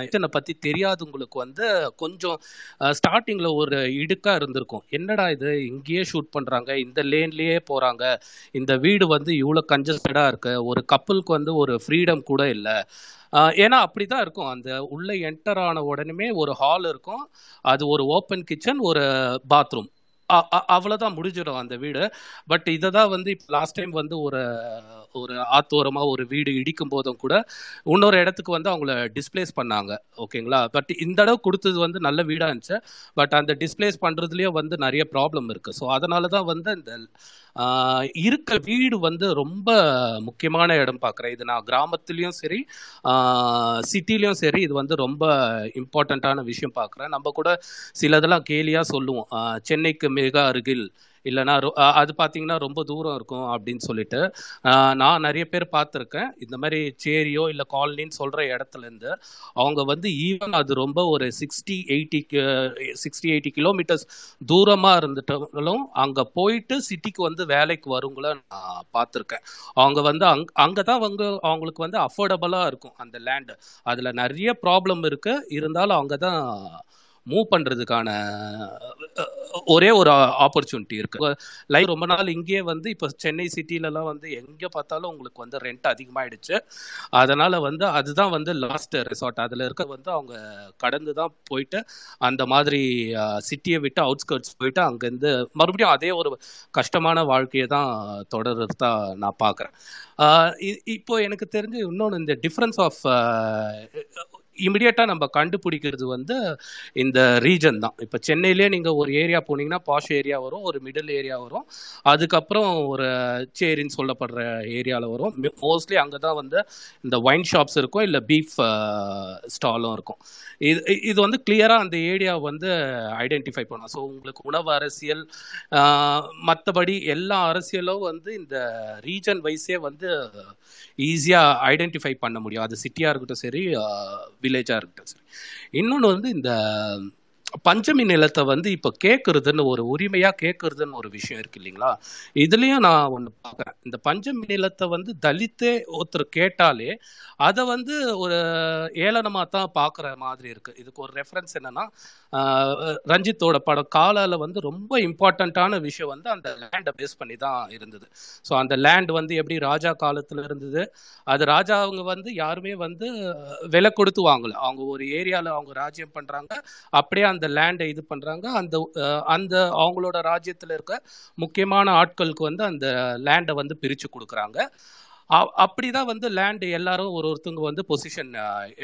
S8: இதனை பற்றி தெரியாதவங்களுக்கு வந்து கொஞ்சம் ஸ்டார்டிங்கில் ஒரு இடுக்காக இருந்திருக்கும். என்னடா இது? இங்கேயே ஷூட் பண்ணுறாங்க இந்த லேன்லேயே போகிறாங்க இந்த வீடு வந்து இவ்வளோ கன்ஜஸ்டடாக இருக்குது ஒரு கப்புளுக்கு வந்து ஒரு ஃப்ரீடம் கூட இல்லை. ஏன்னா அப்படி தான் இருக்கும். அந்த உள்ளே என்டர் ஆன உடனே ஒரு ஹால் இருக்கும். அது ஒரு ஓப்பன் கிச்சன் ஒரு பாத்ரூம் அவ்வளோதான் முடிஞ்சிடும் அந்த வீடு. பட் இதை தான் வந்து இப்போ லாஸ்ட் டைம் வந்து ஒரு ஒரு ஆத்தோரமாக ஒரு வீடு இடிக்கும் போதும் கூட இன்னொரு இடத்துக்கு வந்து அவங்கள டிஸ்பிளேஸ் பண்ணாங்க. ஓகேங்களா பட் இந்த தடவை கொடுத்தது வந்து நல்ல வீடாக இருந்துச்சு. பட் அந்த டிஸ்பிளேஸ் பண்ணுறதுலேயே வந்து நிறைய ப்ராப்ளம் இருக்குது ஸோ அதனால தான் வந்து இந்த இருக்க வீடு வந்து ரொம்ப முக்கியமான இடம் பார்க்குறேன். இது நான் கிராமத்துலேயும் சரி சிட்டிலையும் சரி இது வந்து ரொம்ப இம்பார்ட்டண்ட்டான விஷயம் பார்க்குறேன். நம்ம கூட சிலதெல்லாம் கேலியாக சொல்லுவோம். சென்னைக்கு மிக அருகில் இல்லைன்னா ரொ- அது பார்த்தீங்கன்னா ரொம்ப தூரம் இருக்கும் அப்படின்னு சொல்லிட்டு நான் நிறைய பேர் பார்த்துருக்கேன் இந்த மாதிரி சேரியோ இல்லை காலனின்னு சொல்கிற இடத்துலேருந்து அவங்க வந்து ஈவன் அது ரொம்ப ஒரு sixty eighty sixty eighty kilometres தூரமாக இருந்துட்டாலும் அங்கே போயிட்டு சிட்டிக்கு வந்து வேலைக்கு வருங்கள நான் பார்த்துருக்கேன் அவங்க வந்து அங் அங்கே தான் வந்து அவங்களுக்கு வந்து அஃபோர்டபுளாக இருக்கும் அந்த லேண்டு அதில் நிறைய ப்ராப்ளம் இருக்குது இருந்தாலும் அவங்க தான் மூவ் பண்ணுறதுக்கான ஒரே ஒரு ஆப்பர்ச்சுனிட்டி இருக்கு. லைஃப் ரொம்ப நாள் இங்கேயே வந்து இப்போ சென்னை சிட்டிலலாம் வந்து எங்கே பார்த்தாலும் உங்களுக்கு வந்து ரெண்ட் அதிகமாகிடுச்சு அதனால் வந்து அதுதான் வந்து லாஸ்ட் ரிசார்ட் அதில் இருக்க வந்து அவங்க கடந்து தான் போயிட்டு அந்த மாதிரி சிட்டியை விட்டு அவுட்ஸ்கர்ட்ஸ் போயிட்டு அங்கேருந்து மறுபடியும் அதே ஒரு கஷ்டமான வாழ்க்கையை தான் தொடர்றது தான் நான் பார்க்குறேன். இப்போ எனக்கு தெரிஞ்சு இன்னொன்று இந்த டிஃப்ரென்ஸ் ஆஃப் இமிடியேட்டாக நம்ம கண்டுபிடிக்கிறது வந்து இந்த ரீஜன் தான். இப்போ சென்னையிலே நீங்கள் ஒரு ஏரியா போனீங்கன்னா பாஷ் ஏரியா வரும் ஒரு மிடில் ஏரியா வரும். அதுக்கப்புறம் ஒரு சேரின்னு சொல்லப்படுற ஏரியாவில் வரும். மோஸ்ட்லி அங்கே தான் வந்து இந்த ஒயின் ஷாப்ஸ் இருக்கும் இல்லை பீஃப் ஸ்டாலும் இருக்கும். இது இது வந்து கிளியராக அந்த ஏரியா வந்து ஐடென்டிஃபை பண்ணலாம் ஸோ உங்களுக்கு உணவு அரசியல் மற்றபடி எல்லா அரசியலும் வந்து இந்த ரீஜன் வைஸே வந்து ஈஸியாக ஐடென்டிஃபை பண்ண முடியும். அது சிட்டியாக இருக்கட்டும் சரி வில்லேஜாக இருக்கட்டும் சரி? இன்னொன்று வந்து இந்த பஞ்சமி நிலத்தை வந்து இப்போ கேட்குறதுன்னு ஒரு உரிமையாக கேட்குறதுன்னு ஒரு விஷயம் இருக்கு இல்லைங்களா? இதுலேயும் நான் ஒன்று பார்க்குறேன். இந்த பஞ்சமி நிலத்தை வந்து தலித்தே ஒருத்தர் கேட்டாலே அதை வந்து ஒரு ஏளனமாக தான் பார்க்குற மாதிரி இருக்குது இதுக்கு ஒரு ரெஃபரன்ஸ் என்னன்னா ரஞ்சித்தோட படம் காலால் வந்து ரொம்ப இம்பார்ட்டண்ட்டான விஷயம் வந்து அந்த லேண்டை பேஸ் பண்ணி தான் இருந்தது. ஸோ அந்த லேண்ட் வந்து எப்படி ராஜா காலத்தில் இருந்தது? அது ராஜா அவங்க வந்து யாருமே வந்து விலை கொடுத்து வாங்கலை. அவங்க ஒரு ஏரியாவில் அவங்க ராஜ்யம் பண்ணுறாங்க அப்படியே அந்த அந்த லேண்டை இது பண்ணுறாங்க அந்த அந்த அவங்களோட ராஜ்யத்தில் இருக்க முக்கியமான ஆட்களுக்கு வந்து அந்த லேண்டை வந்து பிரித்து கொடுக்குறாங்க. அப்படி தான் வந்து லேண்டு எல்லாரும் ஒரு ஒருத்தவங்க வந்து பொசிஷன்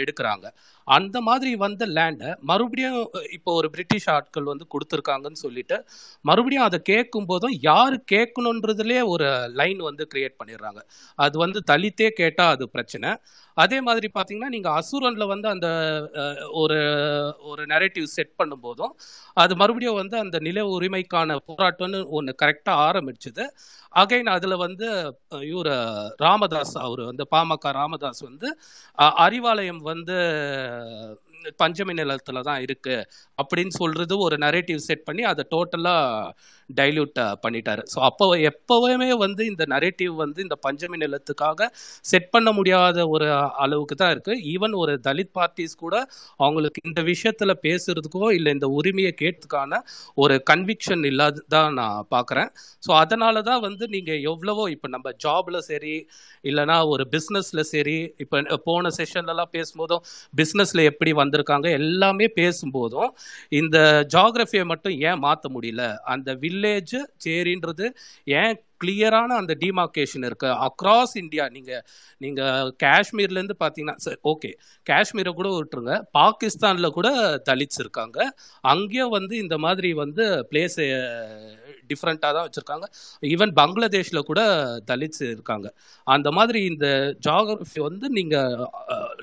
S8: எடுக்கிறாங்க. அந்த மாதிரி வந்த லேண்டை மறுபடியும் இப்போ ஒரு பிரிட்டிஷ் ஆட்கள் வந்து கொடுத்துருக்காங்கன்னு சொல்லிட்டு மறுபடியும் அதை கேட்கும் போதும் யார் கேட்கணுன்றதுலே ஒரு லைன் வந்து கிரியேட் பண்ணிடுறாங்க. அது வந்து தலித்தே கேட்டால் அது பிரச்சனை. அதே மாதிரி பார்த்தீங்கன்னா நீங்கள் அசுரனில் வந்து அந்த ஒரு ஒரு நெரேட்டிவ் செட் பண்ணும்போதும் அது மறுபடியும் வந்து அந்த நில உரிமைக்கான போராட்டம்னு ஒன்று கரெக்டாக ஆரம்பிச்சுது. அகைன் அதில் வந்து இவர் ராமதாஸ் அவர் வந்து பாமக ராமதாஸ் வந்து அறிவாலயம் வந்து பஞ்சமி நிலத்துல தான் இருக்கு. அப்படின்னு சொல்றது ஒரு நரேட்டிவ் செட் பண்ணி அதை டோட்டலா டைல்யூட் பண்ணிட்டாரு. ஸோ அப்போ எப்போவுமே வந்து இந்த நரேட்டிவ் வந்து இந்த பஞ்சமி நிலத்துக்காக செட் பண்ண முடியாத ஒரு அளவுக்கு தான் இருக்கு. ஈவன் ஒரு தலித் பார்ட்டிஸ் கூட அவங்களுக்கு இந்த விஷயத்துல பேசுறதுக்கோ இல்லை இந்த உரிமையை கேட்டதுக்கான ஒரு கன்விக்ஷன் இல்லாததான் நான் பார்க்குறேன் ஸோ அதனால தான் வந்து நீங்க எவ்வளவோ இப்போ நம்ம ஜாப்ல சரி இல்லைனா ஒரு பிஸ்னஸ்ல சரி இப்போ போன செஷன்லலாம் பேசும்போதும் பிஸ்னஸ்ல எப்படி வந்திருக்காங்க எல்லாமே பேசும்போதும் இந்த ஜாகிரபியை மட்டும் ஏன் மாற்ற முடியல? அந்த வில்லேஜ் சேரின்றது ஏன் கிளியரான அந்த டிமார்க்கேஷன் இருக்கு? அக்ராஸ் இந்தியா நீங்க நீங்க காஷ்மீர்ல இருந்து பாத்தீங்கன்னா சரி ஓகே காஷ்மீரை கூட விட்டுருங்க. பாகிஸ்தான்ல கூட தலித்ஸ் இருக்காங்க அங்கேயும் வந்து இந்த மாதிரி வந்து பிளேஸ் டிஃப்ரெண்ட்டாக தான் வச்சுருக்காங்க. ஈவன் பங்களாதேஷில் கூட தலித்ஸ் இருக்காங்க. அந்த மாதிரி இந்த ஜாகிரஃபி வந்து நீங்கள்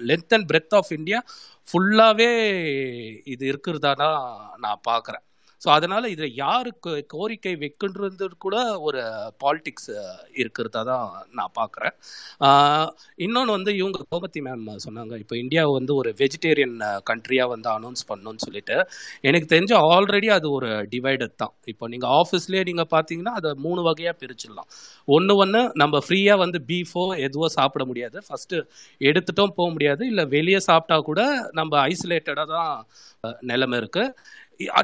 S8: length and breadth of India ஃபுல்லாகவே இது இருக்கிறதா தான் நான் பார்க்குறேன் ஸோ அதனால் இதில் யாருக்கு கோரிக்கை வைக்கின்றது கூட ஒரு பாலிடிக்ஸ் இருக்கிறதா தான் நான் பார்க்குறேன். இன்னொன்று வந்து இவங்க கோபத்தி மேம் சொன்னாங்க இப்போ இந்தியா வந்து ஒரு வெஜிடேரியன் கண்ட்ரியாக வந்து அனௌன்ஸ் பண்ணணும்னு சொல்லிட்டு எனக்கு தெரிஞ்ச ஆல்ரெடி அது ஒரு டிவைடட் தான். இப்போ நீங்கள் ஆஃபீஸ்லேயே நீங்கள் பார்த்தீங்கன்னா அதை மூணு வகையாக பிரிச்சிடலாம். ஒன்று ஒன்று நம்ம ஃப்ரீயாக வந்து பீஃபோ எதுவோ சாப்பிட முடியாது. ஃபஸ்ட்டு எடுத்துட்டும் போக முடியாது. இல்லை வெளியே சாப்பிட்டா கூட நம்ம ஐசோலேட்டடாக தான் அஹ், நிலைமை இருக்குது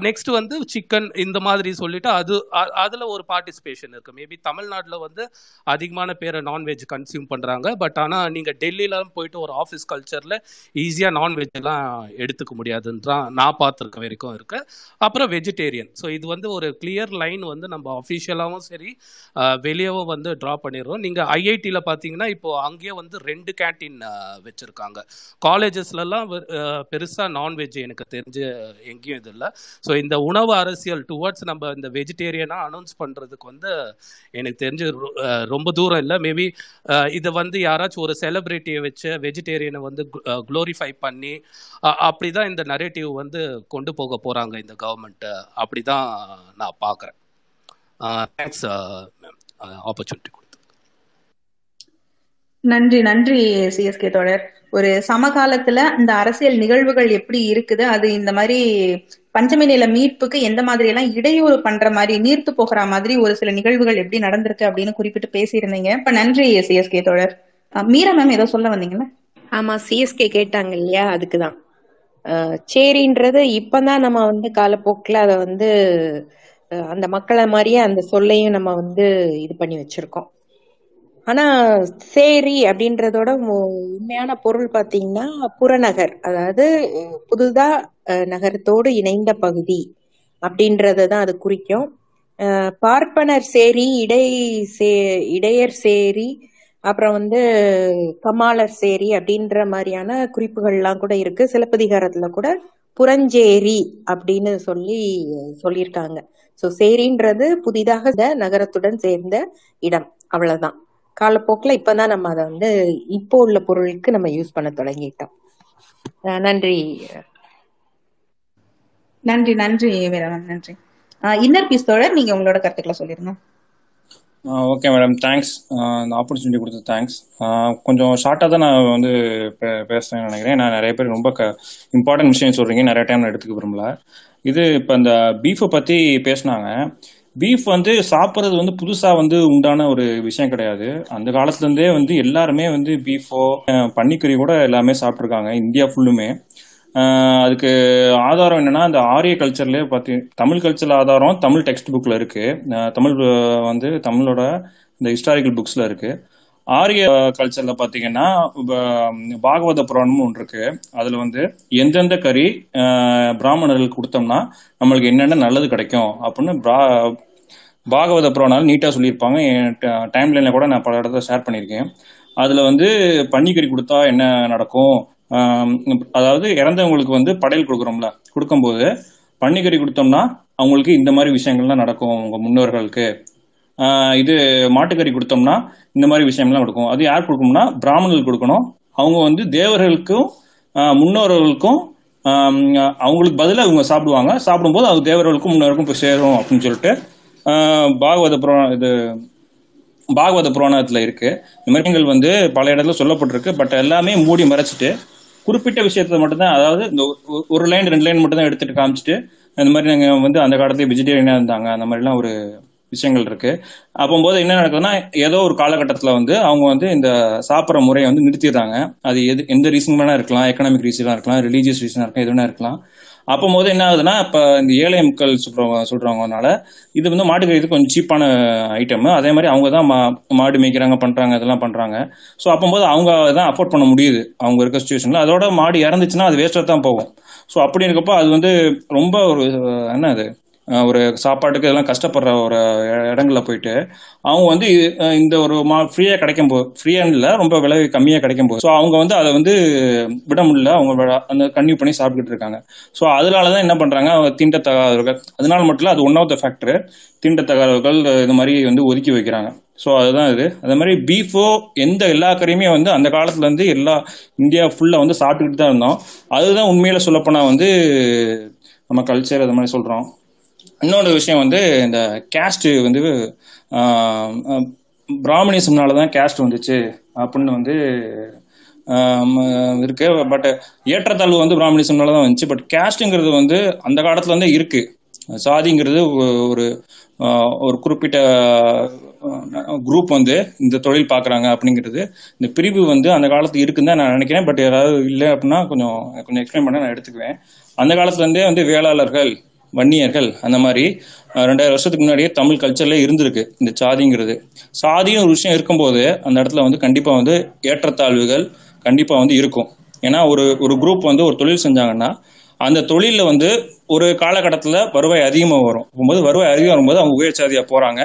S8: நெக்ஸ்ட் வந்து சிக்கன் இந்த மாதிரி சொல்லிட்டு அது அ- ஒரு பார்ட்டிசிபேஷன் இருக்குது மேபி தமிழ்நாட்டில் வந்து அதிகமான பேரை நான்வெஜ் கன்சியூம் பண்ணுறாங்க பட் ஆனால் நீங்கள் டெல்லியில போயிட்டு ஒரு ஆஃபீஸ் கல்ச்சரில் ஈஸியாக நான்வெஜ் எல்லாம் எடுத்துக்க முடியாதுன்றான் நான் பார்த்துருக்க வரைக்கும் இருக்கு. அப்புறம் வெஜிடேரியன் ஸோ இது வந்து ஒரு கிளியர் லைன் வந்து நம்ம அஃபிஷியலாகவும் சரி வெளியவும் வந்து ட்ரா பண்ணிடுறோம். நீங்கள் ஐஐடியில் பார்த்தீங்கன்னா இப்போ அங்கேயே வந்து ரெண்டு கேன்டீன் வச்சுருக்காங்க. காலேஜஸ்லலாம் பெருசாக நான்வெஜ் எனக்கு தெரிஞ்சு எங்கேயும் இது இல்லை. ஸோ இந்த உணவு அரசியல் டுவர்ட்ஸ் நம்ம இந்த வெஜிடேரியனாக அனௌன்ஸ் பண்ணுறதுக்கு வந்து எனக்கு தெரிஞ்சு ரொம்ப தூரம் இல்லை. மேபி இதை வந்து யாராச்சும் ஒரு செலிப்ரிட்டியை வச்சு வெஜிடேரியனை வந்து க்ளோரிஃபை பண்ணி அப்படி அப்படிதான் இந்த நரேட்டிவ் வந்து கொண்டு போக போகிறாங்க இந்த கவர்மெண்ட் அப்படி தான் நான் பார்க்குறேன். தேங்க்ஸ் மேம் ஆப்பர்ச்சுனிட்டி கொடுத்து
S1: நன்றி நன்றி சிஎஸ்கே தொடர் ஒரு சமகாலத்துல இந்த அரசியல் நிகழ்வுகள் எப்படி இருக்குது? அது இந்த மாதிரி பஞ்சமி நில மீட்புக்கு எந்த மாதிரி எல்லாம் இடையூறு பண்ற மாதிரி நீர்த்து போகிற மாதிரி ஒரு சில நிகழ்வுகள் எப்படி நடந்திருக்கு அப்படின்னு குறிப்பிட்டு பேசியிருந்தீங்க. இப்ப நன்றி சிஎஸ்கே தோழர். மீரா மேம் ஏதோ சொல்ல வந்தீங்களா?
S2: ஆமா சிஎஸ்கே கேட்டாங்க இல்லையா? அதுக்குதான். சேரின்றது இப்பதான் நம்ம வந்து காலப்போக்கில் அதை வந்து அந்த மக்களை மாதிரியே அந்த சொல்லையும் நம்ம வந்து இது பண்ணி வச்சிருக்கோம். ஆனா சேரி அப்படின்றதோட உண்மையான பொருள் பாத்தீங்கன்னா புறநகர். அதாவது புதுதா நகரத்தோடு இணைந்த பகுதி அப்படின்றத தான் அது குறிக்கும். பார்ப்பனர் சேரி இடை சே இடையர் சேரி அப்புறம் வந்து கமாலர் சேரி அப்படின்ற மாதிரியான குறிப்புகள்லாம் கூட இருக்கு. சிலப்பதிகாரத்துல கூட புறஞ்சேரி அப்படின்னு சொல்லி சொல்லியிருக்காங்க. ஸோ சேரின்றது புதிதாக நகரத்துடன் சேர்ந்த இடம். அவ்வளவுதான். காலப்போக்கில் இப்பதான் நம்ம அதை வந்து இப்போ உள்ள பொருளுக்கு நம்ம யூஸ் பண்ண தொடங்கிட்டோம். நன்றி.
S1: நன்றி நன்றி மீரா மேம் நன்றி இன்னர் பீஸ் தோழர் நீங்க உங்களோட கருத்துக்களை சொல்லிருங்க.
S7: ஓகே மேடம் தேங்க்ஸ் இந்த ஆப்பர்ச்சுனிட்டி கொடுத்து தேங்க்ஸ் கொஞ்சம் ஷார்ட்டாக தான் நான் வந்து பே- பேசுறேன்னு நினைக்கிறேன். நான் நிறைய பேர் ரொம்ப க இம்பார்ட்டன்ட் விஷயம் சொல்றீங்க. நிறைய டைம் நான் எடுத்துக்க விரும்பல. இது இப்போ இந்த பீஃபை பற்றி பேசுனாங்க. பீஃப் வந்து சாப்பிட்றது வந்து புதுசாக வந்து உண்டான ஒரு விஷயம் கிடையாது. அந்த காலத்துலேருந்தே வந்து எல்லாருமே வந்து பீஃபோ பன்னிக்கறி கூட எல்லாமே சாப்பிட்ருக்காங்க இந்தியா ஃபுல்லுமே அதுக்கு ஆதாரம் என்னன்னா அந்த ஆரிய கல்ச்சர்லயே பார்த்தி தமிழ் கல்ச்சர் ஆதாரம் தமிழ் டெக்ஸ்ட் புக்ல இருக்கு தமிழ் வந்து தமிழோட இந்த ஹிஸ்டாரிக்கல் புக்ஸ்ல இருக்கு. ஆரிய கல்ச்சர்ல பாத்தீங்கன்னா ப- பாகவத புராணம்னு ஒன்று இருக்கு. அதுல வந்து எந்தெந்த கறி பிராமணர்களுக்கு கொடுத்தோம்னா நம்மளுக்கு என்னென்ன நல்லது கிடைக்கும் அப்படின்னு பிரா- பாகவத புராணம் நீட்டாக சொல்லியிருப்பாங்க. என் டைம் லைன்ல கூட நான் பல இடத்துல ஷேர் பண்ணியிருக்கேன். அதில் வந்து பன்னிக்கறி கொடுத்தா என்ன நடக்கும்? அதாவது இறந்தவங்களுக்கு வந்து படையல் கொடுக்குறோம்ல கொடுக்கும்போது பன்னிக்கறி கொடுத்தோம்னா அவங்களுக்கு இந்த மாதிரி விஷயங்கள்லாம் நடக்கும் அவங்க முன்னோர்களுக்கு. இது மாட்டுக்கறி கொடுத்தோம்னா இந்த மாதிரி விஷயம்லாம் நடக்கும் அது யார் கொடுக்கணும்னா பிராமணர்கள் கொடுக்கணும். அவங்க வந்து தேவர்களுக்கும் முன்னோர்களுக்கும் அவங்களுக்கு பதிலாக இவங்க சாப்பிடுவாங்க. சாப்பிடும்போது அது தேவர்களுக்கும் முன்னோருக்கும் போய் சேரும் அப்படின்னு சொல்லிட்டு பாகவத புராணம் இது பாகவத புராணத்துல இருக்கு. இந்த வந்து பல இடத்துல சொல்லப்பட்டிருக்கு. பட் எல்லாமே மூடி மறைச்சிட்டு குறிப்பிட்ட விஷயத்த மட்டும்தான் அதாவது இந்த ஒரு- ஒரு லைன் ரெண்டு லைன் மட்டும் தான் எடுத்துட்டு காமிச்சிட்டு இந்த மாதிரி நாங்கள் வந்து அந்த காலத்துல வெஜிடேரியனா இருந்தாங்க. அந்த மாதிரிலாம் ஒரு விஷயங்கள் இருக்கு. அப்போது என்ன நடக்குதுன்னா ஏதோ ஒரு காலகட்டத்தில் வந்து அவங்க வந்து இந்த சாப்பிட்ற முறையை வந்து நிறுத்திடுறாங்க. அது எது எந்த ரீசன் வேணா இருக்கலாம். எக்கனாமிக் ரீசனாக இருக்கலாம். ரிலீஜியஸ் ரீசனாக இருக்கலாம். எது வேணா இருக்கலாம். அப்போது என்ன ஆகுதுன்னா இப்போ இந்த ஏழை மக்கள் சொல்கிறவங்க சொல்றவங்கனால இது வந்து மாட்டுக்கறி இது கொஞ்சம் சீப்பான ஐட்டம் அதே மாதிரி அவங்க தான் மா மாடு மேய்க்கிறாங்க பண்றாங்க இதெல்லாம் பண்றாங்க. ஸோ அப்போது அவங்க தான் அஃபோர்ட் பண்ண முடியுது. அவங்க இருக்க சுச்சுவேஷன்ல அதோட மாடு இறந்துச்சுன்னா அது வேஸ்ட்டாக தான் போகும். ஸோ அப்படி இருக்கப்போ அது வந்து ரொம்ப ஒரு என்ன அது ஒரு சாப்பாட்டுக்கு இதெல்லாம் கஷ்டப்படுற ஒரு இடங்களில் போயிட்டு அவங்க வந்து இந்த ஒரு மா ஃப்ரீயா கிடைக்கும் போது ஃப்ரீயா இல்லை ரொம்ப விலை கம்மியா கிடைக்கும் போது ஸோ அவங்க வந்து அதை வந்து விட முடியல. அவங்க அந்த கன்டினியூ பண்ணி சாப்பிட்டுட்டு இருக்காங்க. ஸோ அதனாலதான் என்ன பண்றாங்க? அவங்க தீண்டத்தகாதவர்கள். அதனால மட்டும் இல்லை அது ஒன் ஆஃப் த ஃபேக்டர் தீண்டத்தகாதவர்கள் இது மாதிரி வந்து ஒதுக்கி வைக்கிறாங்க. ஸோ அதுதான் இது. அதே மாதிரி பீஃபோ எந்த எல்லா கறியுமே வந்து அந்த காலத்துல இருந்து எல்லா இந்தியா ஃபுல்லா வந்து சாப்பிட்டுக்கிட்டு தான் இருந்தோம். அதுதான் உண்மையில சொல்லப்போனா வந்து நம்ம கல்ச்சர் அது மாதிரி சொல்றோம். இன்னொரு விஷயம் வந்து இந்த கேஸ்ட் வந்து ஆஹ், பிராமணிசம்னால தான் கேஸ்ட் வந்துச்சு அப்படின்னு வந்து இருக்கு. பட் ஏற்றத்தாழ்வு வந்து பிராமணிசம்னால தான் வந்துச்சு. பட் கேஸ்ட்டுங்கிறது வந்து அந்த காலத்துல இருந்தே இருக்கு. சாதிங்கிறது ஒரு ஒரு குறிப்பிட்ட குரூப் வந்து இந்த தொழில் பார்க்குறாங்க அப்படிங்கிறது. இந்த பிரிவு வந்து அந்த காலத்துல இருக்குன்னு தான் நான் நினைக்கிறேன். பட் யாராவது இல்லை அப்படின்னா கொஞ்சம் கொஞ்சம் எக்ஸ்பிளைன் பண்ண நான் எடுத்துக்குவேன். அந்த காலத்துல இருந்தே வந்து வேளாளர்கள் வன்னியர்கள் அந்த மாதிரி ரெண்டாயிரம் வருஷத்துக்கு முன்னாடியே தமிழ் கல்ச்சர்ல இருந்திருக்கு இந்த சாதிங்கிறது. சாதியும் ஒரு விஷயம் இருக்கும்போது அந்த இடத்துல வந்து கண்டிப்பா வந்து ஏற்றத்தாழ்வுகள் கண்டிப்பா வந்து இருக்கும். ஏன்னா ஒரு ஒரு குரூப் வந்து ஒரு தொழில் செஞ்சாங்கன்னா அந்த தொழிலில் வந்து ஒரு காலகட்டத்தில் வருவாய் அதிகமாக வரும். போகும்போது வருவாய் அதிகம் வரும்போது அவங்க உயர் சாதியாக போகிறாங்க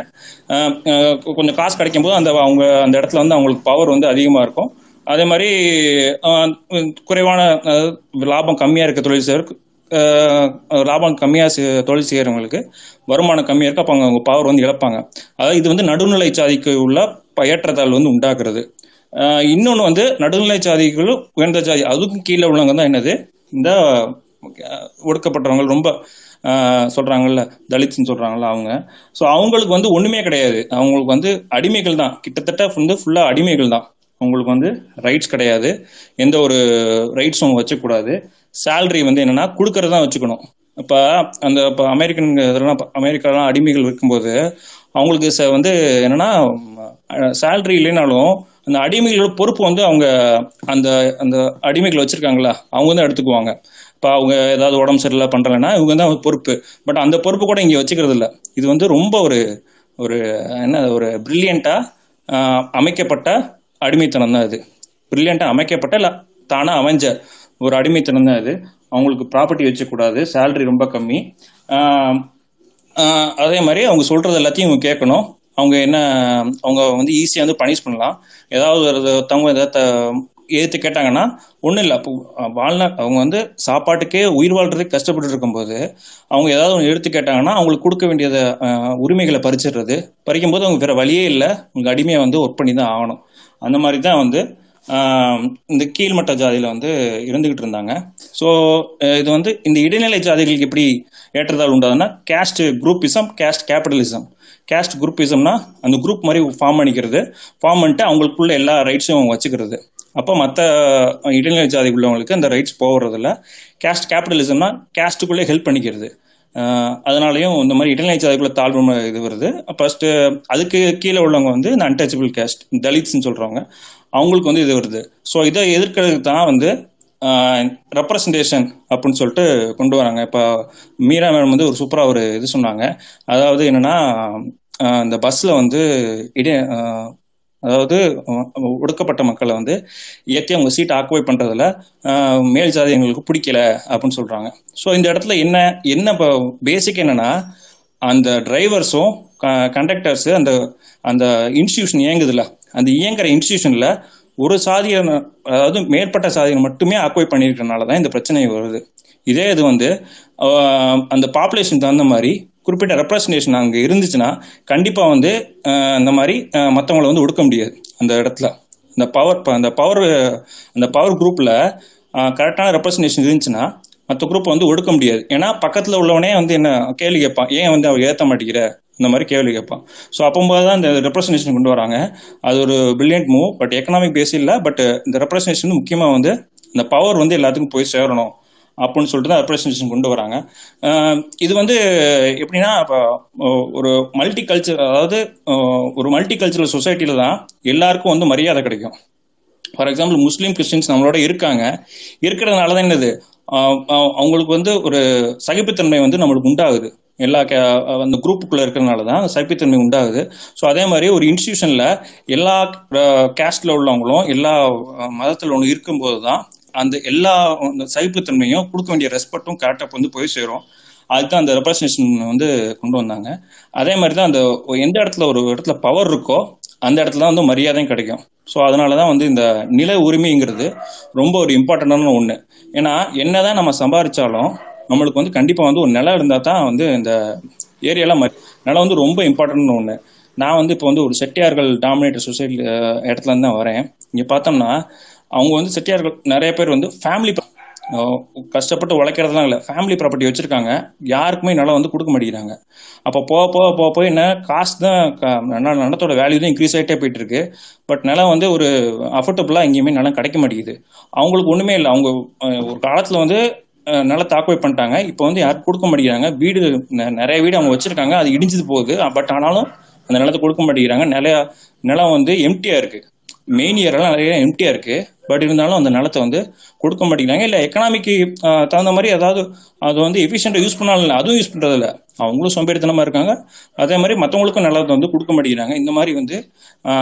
S7: கொஞ்சம் காசு கிடைக்கும் போது அந்த அவங்க அந்த இடத்துல வந்து அவங்களுக்கு பவர் வந்து அதிகமாக இருக்கும். அதே மாதிரி குறைவான லாபம் கம்மியாக இருக்க தொழில் செய்யற லாபம் கம்மியாக தொழில் செய்கிறவங்களுக்கு வருமானம் கம்மியாக இருக்கு அப்போ அவங்க பவர் வந்து இழப்பாங்க. அதாவது இது வந்து நடுநிலை சாதிக்கு உள்ள ப- வந்து உண்டாக்குறது. இன்னொன்று வந்து நடுநிலை சாதிகளும் உயர்ந்த சாதி அதுக்கும் கீழே உள்ளவங்க தான் என்னது? இந்த ஒடுக்கப்பட்டவங்க ரொம்ப சொல்கிறாங்கல்ல தலித்னு சொல்கிறாங்கல்ல அவங்க. ஸோ அவங்களுக்கு வந்து ஒன்றுமே கிடையாது. அவங்களுக்கு வந்து அடிமைகள் தான். கிட்டத்தட்ட வந்து ஃபுல்லாக அடிமைகள் தான். அவங்களுக்கு வந்து ரைட்ஸ் கிடையாது. எந்த ஒரு ரைட்ஸும் வச்சக்கூடாது சேலரி வந்து என்னன்னா கொடுக்கறதா வச்சுக்கணும். இப்போ அந்த இப்போ அமெரிக்கன் அமெரிக்காலாம் அடிமைகள் இருக்கும்போது அவங்களுக்கு ச- வந்து என்னன்னா சேலரி இல்லைனாலும் அந்த அடிமைகளோட பொறுப்பு வந்து அவங்க அந்த அந்த அடிமைகள் வச்சிருக்காங்களா? அவங்க தான் எடுத்துக்குவாங்க. இப்போ அவங்க ஏதாவது உடம்பு சரியில்லை பண்ணுறலைன்னா இவங்க தான் பொறுப்பு. பட் அந்த பொறுப்பு கூட இங்கே வச்சுக்கிறது இல்லை. இது வந்து ரொம்ப ஒரு ஒரு என்ன ஒரு பிரில்லியண்ட்டாக அமைக்கப்பட்ட அடிமைத்தனம் தான் இது. பிரில்லியண்ட்டாக அமைக்கப்பட்ட இல்லை தானாக அமைஞ்ச ஒரு அடிமைத்தனம் தான் இது அவங்களுக்கு ப்ராப்பர்ட்டி வச்சக்கூடாது சேலரி ரொம்ப கம்மி. அதே மாதிரி அவங்க சொல்றது எல்லாத்தையும் இவங்க கேட்கணும். அவங்க என்ன அவங்க வந்து ஈஸியாக வந்து பனிஷ் பண்ணலாம். ஏதாவது ஒரு தவங்க ஏதாவது எதிர்த்து கேட்டாங்கன்னா ஒன்றும் இல்லை. அப்போ வாழ்நாள் அவங்க வந்து சாப்பாட்டுக்கே உயிர் வாழ்றதுக்கு கஷ்டப்பட்டு இருக்கும்போது அவங்க ஏதாவது ஒன்று எடுத்து கேட்டாங்கன்னா அவங்களுக்கு கொடுக்க வேண்டியத உரிமைகளை பறிச்சிடுறது. பறிக்கும்போது அவங்க வேற வழியே இல்லை. அவங்க அடிமையை வந்து ஒர்க் பண்ணி தான் ஆகணும். அந்த மாதிரி தான் வந்து இந்த கீழ்மட்ட ஜாதியில வந்து இருந்துகிட்டு இருந்தாங்க. ஸோ இது வந்து இந்த இடைநிலை ஜாதிகளுக்கு எப்படி ஏற்றதால் உண்டாதுன்னா caste groupism caste capitalism caste குரூப்பிசம்னா அந்த குரூப் மாதிரி ஃபார்ம் பண்ணிக்கிறது. ஃபார்ம் பண்ணிட்டு அவங்களுக்குள்ள எல்லா ரைட்ஸும் வச்சுக்கிறது. அப்போ மற்ற இடைநிலை ஜாதி உள்ளவங்களுக்கு அந்த ரைட்ஸ் போகிறதில்ல. கேஸ்ட் கேபிட்டலிசம்னா கேஸ்ட்டுக்குள்ளே ஹெல்ப் பண்ணிக்கிறது. அதனாலையும் இந்த மாதிரி இடைநிலை ஜாதிக்குள்ள தாழ்வு இது வருது. ஃபர்ஸ்ட் அதுக்கு கீழே உள்ளவங்க வந்து இந்த அன்டச்சபிள் கேஸ்ட் தலித்ஸ்ன்னு சொல்றவங்க. அவங்களுக்கு வந்து இது வருது. ஸோ இதை எதிர்க்கிறதுக்கு தான் வந்து ரெப்ரசன்டேஷன் அப்படின்னு சொல்லிட்டு கொண்டு வராங்க. இப்போ மீரா மேடம் வந்து ஒரு சூப்பராக ஒரு இது சொன்னாங்க. அதாவது என்னன்னா இந்த பஸ்ஸில் வந்து இடே அதாவது ஒடுக்கப்பட்ட மக்களை வந்து இயற்கை அவங்க சீட்டை ஆக்குவை பண்ணுறதுல மேல் ஜாதி எங்களுக்கு பிடிக்கல அப்படின்னு சொல்கிறாங்க ஸோ இந்த இடத்துல என்ன என்ன இப்போ பேசிக் என்னன்னா அந்த டிரைவர்ஸும் கண்டக்டர்ஸு அந்த அந்த இன்ஸ்டியூஷன் இயங்குதுல அந்த இயங்குற இன்ஸ்டியூஷனில் ஒரு சாதியை அதாவது மேற்பட்ட சாதியை மட்டுமே ஆக்குவை பண்ணியிருக்கிறனால தான் இந்த பிரச்சனை வருது. இதே இது வந்து அந்த பாப்புலேஷன் தகுந்த மாதிரி குறிப்பிட்ட ரெப்ரசன்டேஷன் அங்கே இருந்துச்சுன்னா கண்டிப்பாக வந்து இந்த மாதிரி மற்றவங்களை வந்து ஒடுக்க முடியாது அந்த இடத்துல. அந்த பவர் அந்த பவர் அந்த பவர் குரூப்பில் கரெக்டான ரெப்ரசன்டேஷன் இருந்துச்சுன்னா மற்ற குரூப்பை வந்து ஒடுக்க முடியாது. ஏன்னா பக்கத்தில் உள்ளவனே வந்து என்ன கேள்வி கேட்பான். ஏன் வந்து அவர் ஏற்ற மாட்டேங்கிற? இந்த மாதிரி கேள்வி கேட்பான். ஸோ அப்போது தான் இந்த ரெப்ரசன்டேஷன் கொண்டு வராங்க. அது ஒரு brilliant move but economic base இல்லை. பட் இந்த ரெப்ரசன்டேஷன் முக்கியமாக வந்து இந்த பவர் வந்து எல்லாத்துக்கும் போய் சேரணும் அப்படின்னு சொல்லிட்டு தான் ரெப்ரசன்டேஷன் கொண்டு வராங்க. இது வந்து எப்படின்னா இப்போ ஒரு மல்டி கல்ச்சர் அதாவது ஒரு மல்டி கல்ச்சரல் சொசைட்டியில தான் எல்லாருக்கும் வந்து மரியாதை கிடைக்கும். ஃபார் எக்ஸாம்பிள் முஸ்லீம் கிறிஸ்டின்ஸ் நம்மளோட இருக்காங்க. இருக்கிறதுனால தான் என்னது? அவங்களுக்கு வந்து ஒரு சகிப்புத்தன்மை வந்து நம்மளுக்கு உண்டாகுது. எல்லா கே அந்த குரூப்புக்குள்ள இருக்கிறதுனால தான் சகிப்புத்தன்மை உண்டாகுது. ஸோ அதே மாதிரி ஒரு இன்ஸ்டியூஷன்ல எல்லா கேஸ்ட்ல உள்ளவங்களும் எல்லா மதத்தில் ஒன்று இருக்கும்போது தான் அந்த எல்லா அந்த சகிப்புத்தன்மையும் கொடுக்க வேண்டிய ரெஸ்பெக்டும் கரெக்டாக வந்து போய் சேரும். அதுதான் அந்த ரெப்ரசன்டேஷன் வந்து கொண்டு வந்தாங்க. அதே மாதிரி தான் அந்த எந்த இடத்துல ஒரு இடத்துல பவர் இருக்கோ அந்த இடத்துல தான் வந்து மரியாதையும் கிடைக்கும். ஸோ அதனால தான் வந்து இந்த நில உரிமைங்கிறது ரொம்ப ஒரு இம்பார்ட்டண்டான ஒன்று ஏன்னா என்னதான் நம்ம சம்பாதிச்சாலும் நம்மளுக்கு வந்து கண்டிப்பாக வந்து ஒரு நிலம் இருந்தால் தான் வந்து இந்த ஏரியாலாம் நிலம் வந்து ரொம்ப இம்பார்ட்டன்ட்னு ஒன்று நான் வந்து இப்போ வந்து ஒரு செட்டியார்கள் டாமினேட்டர் சொசைட்டி இடத்துல இருந்து தான் வரேன். இங்கே பார்த்தோம்னா அவங்க வந்து செட்டியார்கள் நிறைய பேர் வந்து ஃபேமிலி கஷ்டப்பட்டு உழைக்கிறதுலாம் இல்லை. ஃபேமிலி ப்ராப்பர்ட்டி வச்சிருக்காங்க. யாருக்குமே நிலம் வந்து கொடுக்க மாட்டேங்கிறாங்க. அப்போ போக போக போக போய் என்ன காசு தான் நிலத்தோட வேல்யூ தான் இன்க்ரீஸ் ஆகிட்டே போயிட்டு இருக்கு பட் நிலம் வந்து ஒரு அஃபோர்டபுளாக எங்கேயுமே நிலம் கிடைக்க மாட்டேங்குது. அவங்களுக்கு ஒன்றுமே இல்லை. அவங்க ஒரு காலத்தில் வந்து நல்லா தாக்குவை பண்ணிட்டாங்க. இப்போ வந்து யாரும் கொடுக்க மாட்டேங்கிறாங்க. வீடு நிறைய வீடு அவங்க வச்சிருக்காங்க. அது இடிஞ்சது போகுது. பட் ஆனாலும் அந்த நிலத்தை கொடுக்க மாட்டேங்கிறாங்க. நிலையா நிலம் வந்து எம்டியா இருக்கு. மெயின் இயர்லாம் நிறைய எம்டியா இருக்கு. பட் இருந்தாலும் அந்த நிலத்தை வந்து கொடுக்க மாட்டேங்கிறாங்க. இல்லை எக்கனாமிக்கு தகுந்த மாதிரி ஏதாவது அது வந்து எஃபிஷியண்டாக யூஸ் பண்ணாலும் இல்லை அதுவும் யூஸ் பண்ணுறது இல்லை. அவங்களும் சோம்பேறித்தனமாக இருக்காங்க. அதே மாதிரி மற்றவங்களுக்கும் நிலத்தை வந்து கொடுக்க மாட்டேங்கிறாங்க. இந்த மாதிரி வந்து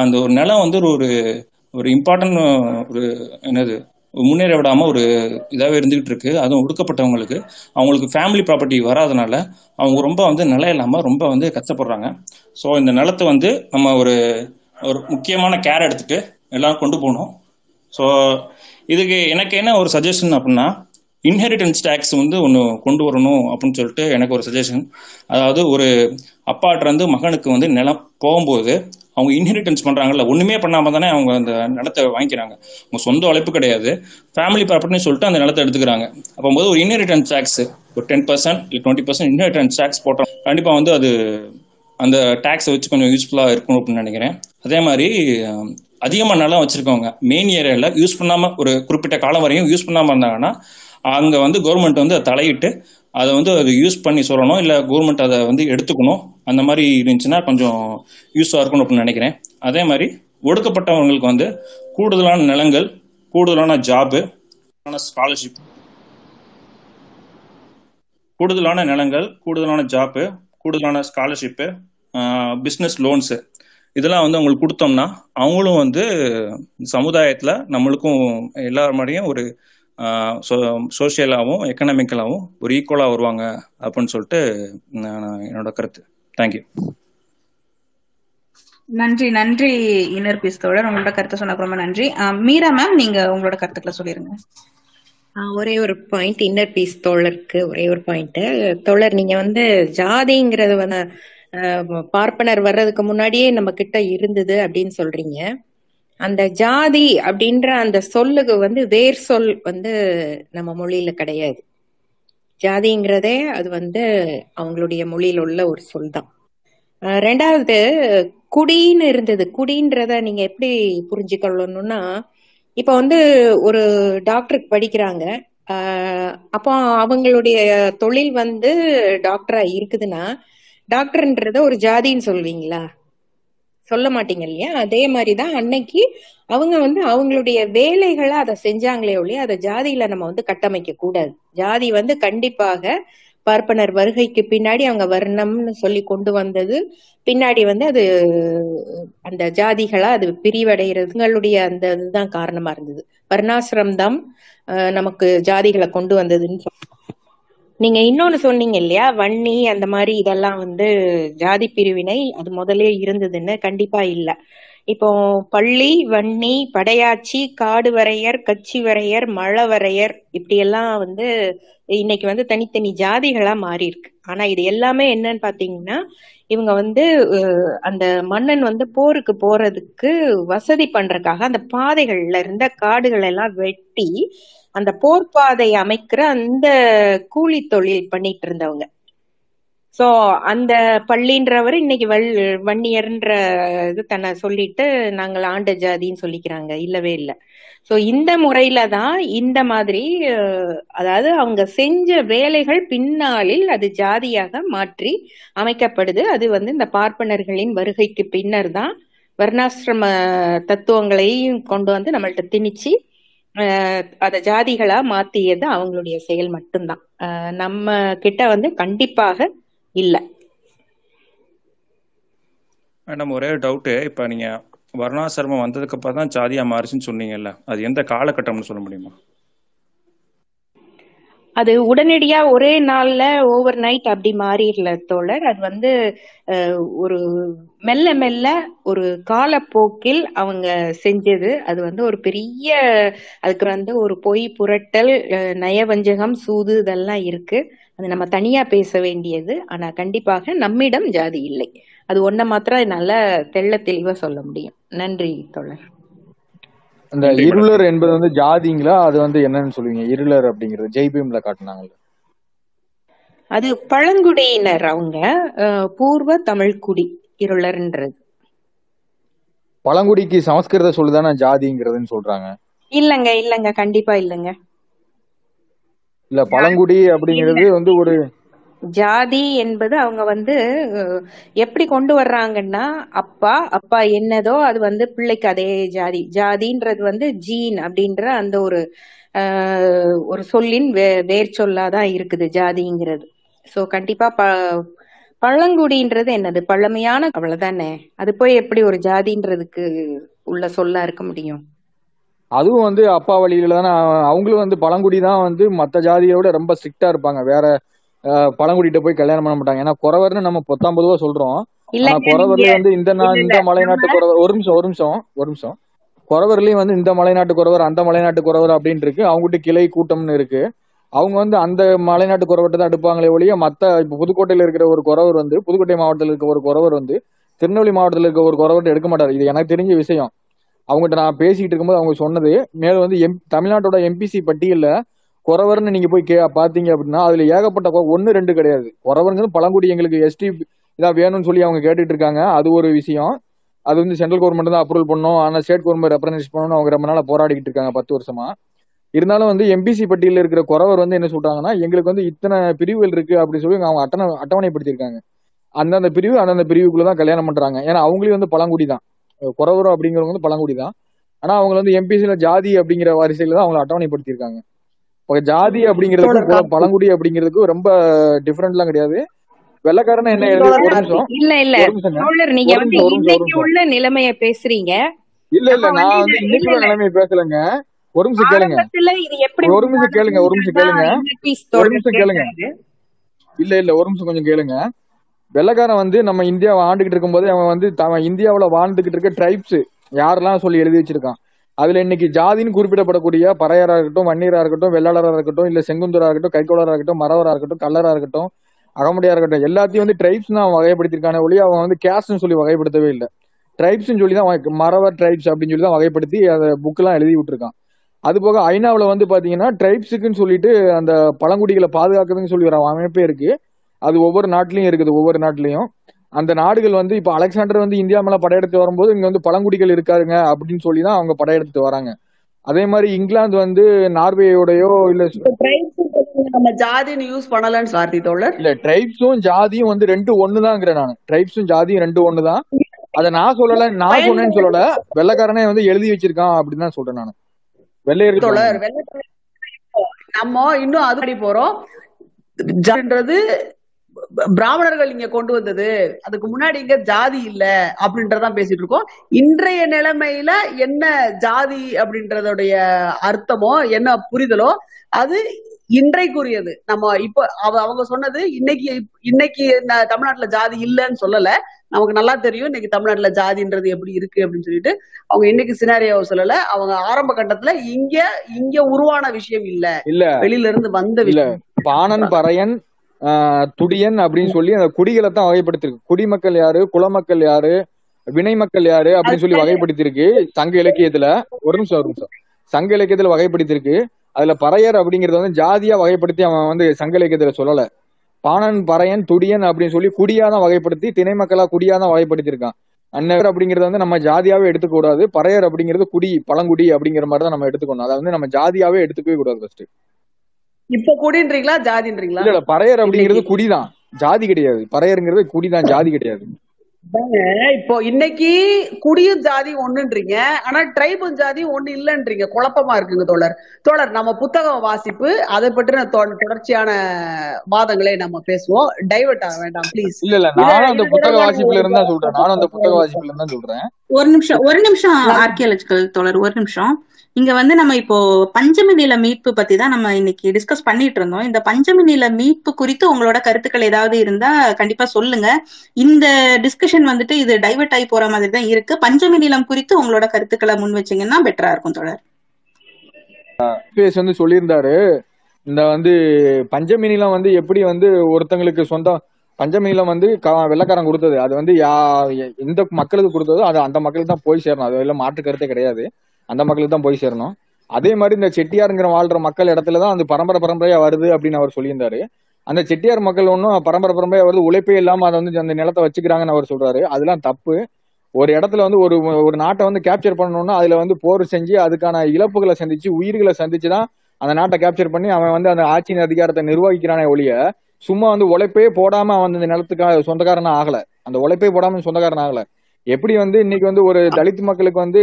S7: அந்த ஒரு நிலம் வந்து ஒரு ஒரு இம்பார்ட்டன்ட் ஒரு என்னது முன்னேற விடாமல் ஒரு இதாகவே இருந்துகிட்டு இருக்கு. அதுவும் ஒடுக்கப்பட்டவங்களுக்கு. அவங்களுக்கு ஃபேமிலி ப்ராப்பர்ட்டி வராதனால அவங்க ரொம்ப வந்து நிலம் இல்லாமல் ரொம்ப வந்து கஷ்டப்படுறாங்க. ஸோ இந்த நிலத்தை வந்து நம்ம ஒரு ஒரு முக்கியமான கேர் எடுத்துட்டு எல்லாம் கொண்டு போகணும். ஸோ இதுக்கு எனக்கு என்ன ஒரு சஜஷன் அப்படின்னா இன்ஹெரிட்டன்ஸ் டேக்ஸ் வந்து ஒன்று கொண்டு வரணும் அப்படின்னு சொல்லிட்டு எனக்கு ஒரு சஜஷன் அதாவது ஒரு அப்பாட்டிருந்து மகனுக்கு வந்து நிலம் போகும்போது அவங்க இன்ஹெரிட்டன்ஸ் பண்ணுறாங்கல்ல ஒன்றுமே பண்ணாமல் தானே அவங்க அந்த நிலத்தை வாங்கிக்கிறாங்க. அவங்க சொந்த உழைப்பு கிடையாது ஃபேமிலி ப்ராப்பர்ட்டின்னு சொல்லிட்டு அந்த நிலத்தை எடுத்துக்கிறாங்க. அப்போது ஒரு இன்ஹெரிட்டன்ஸ் டேக்ஸ் ஒரு டென் பர்சன்ட் இல்லை டுவெண்ட்டி பர்சன்ட் இன்ஹெரிட்டன்ஸ் டேக்ஸ் போட்டோம் கண்டிப்பாக வந்து அது அந்த டேக்ஸை வச்சு கொஞ்சம் யூஸ்ஃபுல்லாக இருக்கும் அப்படின்னு நினைக்கிறேன். அதே மாதிரி அதிகமாக நிலம் வச்சிருக்கவங்க மெயின் ஏரியாவில் யூஸ் பண்ணாமல் ஒரு குறிப்பிட்ட காலம் வரையும் யூஸ் பண்ணாமல் இருந்தாங்கன்னா அங்கே வந்து கவர்மெண்ட் வந்து அதை தலையிட்டு அதை வந்து அது யூஸ் பண்ணி சொல்லணும் இல்லை கவர்மெண்ட் அதை வந்து எடுத்துக்கணும். அந்த மாதிரி இருந்துச்சுன்னா கொஞ்சம் யூஸாக இருக்கணும் அப்படின்னு நினைக்கிறேன். அதே மாதிரி ஒடுக்கப்பட்டவங்களுக்கு வந்து கூடுதலான நிலங்கள் கூடுதலான ஜாபு ஸ்காலர்ஷிப் கூடுதலான நிலங்கள் கூடுதலான ஜாப்பு கூடுதலான ஸ்காலர்ஷிப்பு பிஸ்னஸ் லோன்ஸு இதெல்லாம் வந்து அவங்களுக்கு கொடுத்தோம்னா அவங்களும் வந்து சமுதாயத்தில் நம்மளுக்கும் எல்லார் மாதிரியும் ஒரு சோசியலாகவும் எக்கனாமிக்கலாகவும் ஒரு ஈக்குவலாக வருவாங்க அப்படின்னு சொல்லிட்டு என்னோட கருத்து. தேங்க்யூ
S1: நன்றி நன்றி இன்னர் பீஸ் தோழர் உங்களோட கருத்தை சொன்னக்கு ரொம்ப நன்றி. மீரா மேம் நீங்க உங்களோட கருத்துக்களை சொல்லிருங்க.
S2: ஒரே ஒரு பாயிண்ட் இன்னர் பீஸ் தோழருக்கு ஒரே ஒரு பாயிண்ட் தோழர் நீங்க வந்து ஜாதிங்கிறது வந்து பார்ப்பனர் வர்றதுக்கு முன்னாடியே நம்ம கிட்ட இருந்தது அப்படின்னு சொல்றீங்க. அந்த ஜாதி அப்படின்ற அந்த சொல்லுக்கு வந்து வேர் சொல் வந்து நம்ம மொழியில கிடையாது. ஜாதிங்கிறதே அது வந்து அவங்களுடைய மொழியில உள்ள ஒரு சொல் தான் ரெண்டாவது குடின்னு இருந்தது. குடின்றத நீங்க எப்படி புரிஞ்சுக்கொள்ளணும்னா இப்ப வந்து ஒரு டாக்டருக்கு படிக்கிறாங்க. ஆஹ் அப்போ அவங்களுடைய தொழில் வந்து டாக்டரா இருக்குதுன்னா டாக்டர்ன்றத ஒரு ஜாதின்னு சொல்வீங்களா சொல்ல மாட்டீங்க இல்லையா? அதே மாதிரிதான் அன்னைக்கு அவங்க வந்து அவங்களுடைய வேலைகளை அதை செஞ்சாங்களே ஒழிய அதை ஜாதியில நம்ம வந்து கட்டமைக்க கூடாது. ஜாதி வந்து கண்டிப்பாக பார்ப்பனர் வருகைக்கு பின்னாடி அவங்க வர்ணம்னு சொல்லி கொண்டு வந்தது. பின்னாடி வந்து அது அந்த ஜாதிகளா அது பிரிவடைகிறதுங்களுடைய அந்த இதுதான் காரணமா இருந்தது. வர்ணாசிரம் தான் நமக்கு ஜாதிகளை கொண்டு வந்ததுன்னு நீங்க இன்னொன்னு சொன்னீங்க இல்லையா? வன்னி அந்த மாதிரி இதெல்லாம் வந்து ஜாதி பிரிவினை அது முதலே இருந்ததுன்னு கண்டிப்பா இல்ல. இப்போ பள்ளி வன்னி படையாச்சி காடு வரையர் கட்சி வரையர் மழவரையர் இப்படி எல்லாம் வந்து இன்னைக்கு வந்து தனித்தனி ஜாதிகளா மாறி இருக்கு ஆனா இது எல்லாமே என்னன்னு பாத்தீங்கன்னா இவங்க வந்து அந்த மன்னன் வந்து போருக்கு போறதுக்கு வசதி பண்றதுக்காக அந்த பாதைகள்ல இருந்த காடுகள் எல்லாம் வெட்டி அந்த போர் அமைக்கிற அந்த கூலி தொழில் பண்ணிட்டு இருந்தவங்க சோ அந்த பள்ளின்றவர் இன்னைக்கு வல் வன்னியர்ன்ற இது தன்னை சொல்லிட்டு நாங்கள் ஆண்ட ஜாதின்னு சொல்லிக்கிறாங்க. இல்லவே இல்லை. சோ இந்த முறையில தான் இந்த மாதிரி அதாவது அவங்க செஞ்ச வேலைகள் பின்னாளில் அது ஜாதியாக மாற்றி அமைக்கப்படுது. அது வந்து இந்த பார்ப்பனர்களின் வருகைக்கு பின்னர் தான் வர்ணாசிரம தத்துவங்களையும் கொண்டு வந்து நம்மள்ட்ட திணிச்சு அத ஜாதிகளா மாத்தியது அவங்களுடைய செயல் மட்டும்தான். நம்ம கிட்ட வந்து கண்டிப்பாக இல்ல.
S7: மேடம் ஒரே டவுட்டு இப்போ நீங்க வர்ணாசிரமம் வந்ததுக்கு அப்புறம் தான் ஜாதியா மாறுச்சுன்னு சொன்னீங்கல்ல. அது எந்த காலகட்டம்னு சொல்ல முடியுமா?
S2: அது உடனடியா ஒரே நாள்ல ஓவர் நைட் அப்படி மாறிடல தோழர். அது வந்து ஒரு மெல்ல மெல்ல ஒரு காலப்போக்கில் அவங்க செஞ்சது. அது வந்து ஒரு பெரிய அதுக்கு வந்து ஒரு பொய் புரட்டல் நயவஞ்சகம் சூது இதெல்லாம் இருக்கு. அது நம்ம தனியா பேச வேண்டியது. ஆனா கண்டிப்பாக நம்மிடம் ஜாதி இல்லை. அது ஒன்ன மாத்திரம் நல்லா தெள்ள தெளிவா சொல்ல முடியும். நன்றி தோழர்.
S9: அந்த இருளர் என்பது வந்து ஜாதிங்களா? அது வந்து என்னன்னு சொல்லுவீங்க. இருளர் அப்படிங்கிறது. ஜெய்பீம்ல காட்டினாங்கல்ல.
S2: அது பழங்குடியினர் அவங்க பூர்வ தமிழ்குடி இருளர்ன்றது.
S9: பழங்குடிக்கு சமஸ்கிருத சொல்லுதானே ஜாதிங்கிறதுன்னு சொல்றாங்க.
S2: இல்லங்க இல்லங்க. கண்டிப்பா இல்லங்க.
S9: இல்ல பழங்குடி அப்படிங்கிறது வந்து ஒரு
S2: ஜாதி என்பது அவங்க வந்து எப்படி கொண்டு வர்றாங்கன்னா அப்பா அப்பா என்னதோ அது வந்து பிள்ளைக்கு அதே ஜாதி. ஜாதின்றது வந்து ஜீன் அப்படின்ற அந்த ஒரு ஒரு சொல்லின் வே வேர் சொல்லாதான் இருக்குது ஜாதிங்கிறது. சோ கண்டிப்பா ப பழங்குடின்றது என்னது? பழமையான அவ்வளவுதானே அது போய் எப்படி ஒரு ஜாதின்றதுக்கு உள்ள சொல்லா இருக்க முடியும்?
S9: அதுவும் வந்து அப்பா வழியில தானே அவங்களும் வந்து பழங்குடி தான் வந்து மற்ற ஜாதியோட ரொம்ப ஸ்ட்ரிக்டா இருப்பாங்க. வேற அஹ், பழங்குடிகிட்ட போய் கல்யாணம் பண்ண மாட்டாங்க. ஏன்னா குறவர்னு நம்ம பொத்தாம் பொதுவா சொல்றோம். ஆனா குறவர்ல வந்து இந்த இந்த மலைநாட்டு குறவர் ஒரு நிமிஷம் ஒரு நிமிஷம் ஒரு நிமிஷம். குறவர்லயும் வந்து இந்த மலைநாட்டு குறவர் அந்த மலைநாட்டு குறவர் அப்படின்னு இருக்கு. அவங்ககிட்ட கிளை கூட்டம்னு இருக்கு. அவங்க வந்து அந்த மலைநாட்டு குறவர்கிட்ட தான் எடுப்பாங்களே ஒழிய மத்த இப்ப புதுக்கோட்டையில இருக்கிற ஒரு குறவர் வந்து புதுக்கோட்டை மாவட்டத்தில் இருக்க ஒரு குறவர் வந்து திருநெல்வேலி மாவட்டத்தில் இருக்க ஒரு குறவர்கிட்ட எடுக்க மாட்டாரு. இது எனக்கு தெரிஞ்ச விஷயம். அவங்ககிட்ட நான் பேசிட்டு இருக்கும்போது அவங்க சொன்னது. மேலும் வந்து எம் தமிழ்நாட்டோட எம்பிசி பட்டியல்ல குறவர்னு நீங்க போய் கே பாத்தீங்க அப்படின்னா அதுல ஏகப்பட்ட ஒன்னு ரெண்டு கிடையாது. குறவருங்கிறது பழங்குடி எங்களுக்கு எஸ்டி இதா வேணும்னு சொல்லி அவங்க கேட்டுட்டு இருக்காங்க. அது ஒரு விஷயம். அது வந்து சென்ட்ரல் கவர்மெண்ட் தான் அப்ரூவல் பண்ணும். ஆனா ஸ்டேட் கவர்மெண்ட் ரெப்ரசன்ட் பண்ணணும் அவங்க ரொம்ப நாளா போராடிக்கிட்டு இருக்காங்க பத்து வருஷமா. இருந்தாலும் வந்து எம்பிசி பட்டியலில் இருக்கிற குறவர் வந்து என்ன சொல்றாங்கன்னா எங்களுக்கு வந்து இத்தனை பிரிவுகள் இருக்கு அப்படின்னு சொல்லி அவங்க அட்டனை அட்டவணைப்படுத்தியிருக்காங்க. அந்தந்த பிரிவு அந்தந்த பிரிவுக்குள்ள தான் கல்யாணம் பண்றாங்க. ஏன்னா அவங்களே வந்து பழங்குடி தான். குறவர் அப்படிங்கிறவங்க வந்து பழங்குடி தான். ஆனா அவங்க வந்து எம்பிசியில ஜாதி அப்படிங்கிற வரிசையில தான் அவங்களை அட்டவணைப்படுத்தியிருக்காங்க. ஜாதி
S4: கார்த்திக்
S9: பழங்குடி அப்படிங்கிறதுக்கும் ரொம்ப டிஃபரெண்ட்லாம் கிடையாது. வெள்ளக்காரனா என்ன
S2: இல்ல இல்ல. நீங்க
S9: ஒரு
S2: வந்து இன்னைக்கு உள்ள நிலைமைய பேசுறீங்க.
S9: இல்ல இல்ல நான்
S2: வந்து
S9: இன்னைக்குள்ள
S2: இல்ல
S9: நிலைமையை பேசலங்க. ஒரு நிமிஷம் கேளுங்க.
S2: ஆரம்பத்துல இது எப்படி
S9: ஒரு நிமிஷம் கேளுங்க ஒரு நிமிஷம் கேளுங்க. ஒரு நிமிஷம் கேளுங்க. இல்ல இல்ல ஒரு நிமிஷம் கொஞ்சம் கேளுங்க. வெள்ளக்காரன் வந்து நம்ம இந்தியாவை ஆண்டுகிட்டு இருக்கும்போது அவன் வந்து இந்தியாவுல வாழ்ந்துகிட்டு இருக்க ட்ரைப்ஸ் யாரெல்லாம் சொல்லி எழுதி வச்சிருக்கான்? அதுல இன்னைக்கு ஜாதின்னு குறிப்பிடப்படக்கூடிய பறையரா இருக்கட்டும் வன்னியரா இருக்கட்டும் வெள்ளாளரா இருக்கட்டும் இல்ல செங்குந்தூரா இருக்கட்டும் கைகோளரா இருக்கட்டும் மரவரா இருக்கட்டும் கல்லரா இருக்கட்டும் அகமுடியா இருக்கட்டும் எல்லாத்தையும் வந்து ட்ரைப்ஸ் தான் அவன் ஒளி ஒழிய அவன் வந்து கேஸ்ட்னு சொல்லி வகைப்படுத்தவே இல்லை. ட்ரைப்ஸ்னு சொல்லி தான் மரவர் மறவர் ட்ரைப்ஸ் அப்படின்னு சொல்லி தான் வகைப்படுத்தி அந்த புக்கெல்லாம் எழுதி விட்டுருக்கான். அது போக ஐநாவில் வந்து பாத்தீங்கன்னா ட்ரைப்ஸுக்குன்னு சொல்லிட்டு அந்த பழங்குடிகளை பாதுகாக்கிறதுன்னு சொல்லி ஒரு அமைப்பே இருக்கு. அது ஒவ்வொரு நாட்டிலையும் இருக்குது ஒவ்வொரு நாட்டிலையும். அந்த நாடுகள் வந்து இப்போ அலெக்சாண்டர் வந்து இந்தியா மேல படையெடுத்து வரும்போது இங்க வந்து பழங்குடிகள் இருக்காருங்க அப்படின்னு சொல்லி தான் அவங்க படையெடுத்து வராங்க. அதே மாதிரி இங்கிலாந்து வந்து நார்வேயோடயோ இல்ல
S4: நம்ம ஜாதின்னு யூஸ் பண்ணலன்னு சார்த்தி தோழர்.
S9: இல்ல ட்ரைப்ஸும் ஜாதியும் வந்து ரெண்டு ஒண்ணுதாங்கிறேன் நான். ட்ரைப்ஸும் ஜாதியும் ரெண்டு ஒண்ணுதான் அத நான் சொல்லல நான் சொன்னேன்னு சொல்லல. வெள்ளக்காரனே வந்து எழுதி வச்சிருக்கான் அப்படின்னு தான் சொல்றேன் நான். வெள்ளையர்கள்
S4: தோழர் நம்ம இன்னும் அது போறோம். ஜாதின்றது பிராமணர்கள் இங்க கொண்டு வந்தது. அதுக்கு முன்னாடி இங்க ஜாதி இல்ல அப்படின்றதான் பேசிட்டு இருக்கோம். இன்றைய நிலைமையில என்ன ஜாதி அப்படின்றதுடைய அர்த்தமோ என்ன புரிதலோ அது இன்றைக்குரியது. நம்ம இப்ப அவ அவங்க சொன்னது இன்னைக்கு இன்னைக்கு தமிழ்நாட்டுல ஜாதி இல்லைன்னு சொல்லல. நமக்கு நல்லா தெரியும் இன்னைக்கு தமிழ்நாட்டுல ஜாதின்றது எப்படி இருக்கு அப்படின்னு சொல்லிட்டு அவங்க இன்னைக்கு சினாரியாவை சொல்லல. அவங்க ஆரம்ப கட்டத்துல இங்க இங்க உருவான விஷயம் இல்ல.
S9: இல்ல.
S4: வெளியில இருந்து வந்த விஷயம்.
S9: பாணன் பறையன் துடியன் அப்படின்னு சொல்லி அந்த குடிகளை தான் வகைப்படுத்திருக்கு. குடிமக்கள் யாரு குலமக்கள் யாரு வினை மக்கள் யாரு அப்படின்னு சொல்லி வகைப்படுத்திருக்கு சங்க இலக்கியத்துல. ஒரு நிமிஷம் ஒரு நிமிஷம். சங்க இலக்கியத்துல வகைப்படுத்திருக்கு அதுல பறையர் அப்படிங்கறத வந்து ஜாதியா வகைப்படுத்தி அவன் வந்து சங்க இலக்கியத்துல சொல்லல. பாணன் பறையன் துடியன் அப்படின்னு சொல்லி குடியா தான் வகைப்படுத்தி திணை மக்களா குடியா தான் வகைப்படுத்தியிருக்கான். அந்நகர் அப்படிங்கறத வந்து நம்ம ஜாதியாவே எடுத்துக்க கூடாது. பறையர் அப்படிங்கிறது குடி பழங்குடி அப்படிங்கிற மாதிரி தான் நம்ம எடுத்துக்கணும். அதை வந்து நம்ம ஜாதியாவே எடுத்துக்கவே கூடாது ஃபர்ஸ்ட்
S4: இப்ப குடின்றீங்களா ஜாதின்றீங்களா?
S9: இல்ல பறையர் அப்படிங்கிறது குடிதான். ஜாதி கிடையாது. பறையருங்கிறது குடிதான் ஜாதி கிடையாது.
S4: இப்போ இன்னைக்கு குடியும் ஜாதி ஒண்ணுன்றீங்க ஆனா ட்ரைபும் ஜாதி ஒண்ணு இல்லன்றீங்க. குழப்பமா இருக்குங்க தோழர். தோழர் நம்ம புத்தகம் வாசிப்பு அதை பற்றின தொ- தொடர்ச்சியான வாதங்களை நம்ம பேசுவோம். டைவர்ட் ஆக வேண்டாம் ப்ளீஸ்
S9: இல்ல இல்ல நானும் அந்த புத்தக வாசிப்புல இருந்தா சொல்றேன். நானும் அந்த புத்தக வாசிப்புல இருந்தா சொல்றேன்.
S1: ஒரு நிமிஷம் ஒரு நிமிஷம் ஆர்கியாலஜிக்கல் தோழர் ஒரு நிமிஷம். இங்க வந்து நம்ம இப்போ பஞ்சமி நில மீட்பு பத்தி தான் நம்ம இன்னைக்கு டிஸ்கஸ் பண்ணிட்டு இருந்தோம் இந்த பஞ்சமி நில மீட்பு குறித்து உங்களோட கருத்துக்கள் ஏதாவது இருந்தா கண்டிப்பா சொல்லுங்க. இந்த டிஸ்கஷன் வந்துட்டு இது டைவர்ட் ஆகி போற மாதிரி தான் இருக்கு. பஞ்சமி நிலம் குறித்து உங்களோட கருத்துக்களை முன் வச்சீங்கன்னா பெட்டரா இருக்கும்
S9: தொடர் வந்து சொல்லியிருந்தாரு. இந்த வந்து பஞ்சமி நிலம் வந்து எப்படி வந்து ஒருத்தங்களுக்கு சொந்தம் பஞ்சமி நிலம் வந்து க- கொடுத்தது. அது வந்து யா எந்த மக்களுக்கு கொடுத்ததோ அது அந்த மக்களுக்கு தான் போய் சேரணும். அது எல்லாம் மாற்று கருத்தே கிடையாது. அந்த மக்களுக்கு தான் போய் சேரணும். அதே மாதிரி இந்த செட்டியாருங்கிற வாழ்ற மக்கள் இடத்துல தான் அது பரம்பரை பரம்பரையா வருது அப்படின்னு அவர் சொல்லியிருந்தாரு. அந்த செட்டியார் மக்கள் ஒன்றும் பரம்பரை பரம்பரையா வருது உழைப்பே இல்லாம அதை வந்து அந்த நிலத்தை வச்சுக்கிறாங்கன்னு அவர் சொல்றாரு. அதெல்லாம் தப்பு. ஒரு இடத்துல வந்து ஒரு ஒரு நாட்டை வந்து கேப்சர் பண்ணணும்னா அதுல வந்து போர் செஞ்சு அதுக்கான இழப்புகளை சந்திச்சு உயிர்களை சந்திச்சு தான் அந்த நாட்டை கேப்சர் பண்ணி அவன் வந்து அந்த ஆட்சியின் அதிகாரத்தை நிர்வகிக்கிறானே ஒழிய சும்மா வந்து உழைப்பே போடாம அவன் அந்த நிலத்துக்கு சொந்தக்காரனா ஆகல. அந்த உழைப்பே போடாம சொந்தக்காரன் ஆகல. எப்படி வந்து இன்னைக்கு வந்து ஒரு தலித் மக்களுக்கு வந்து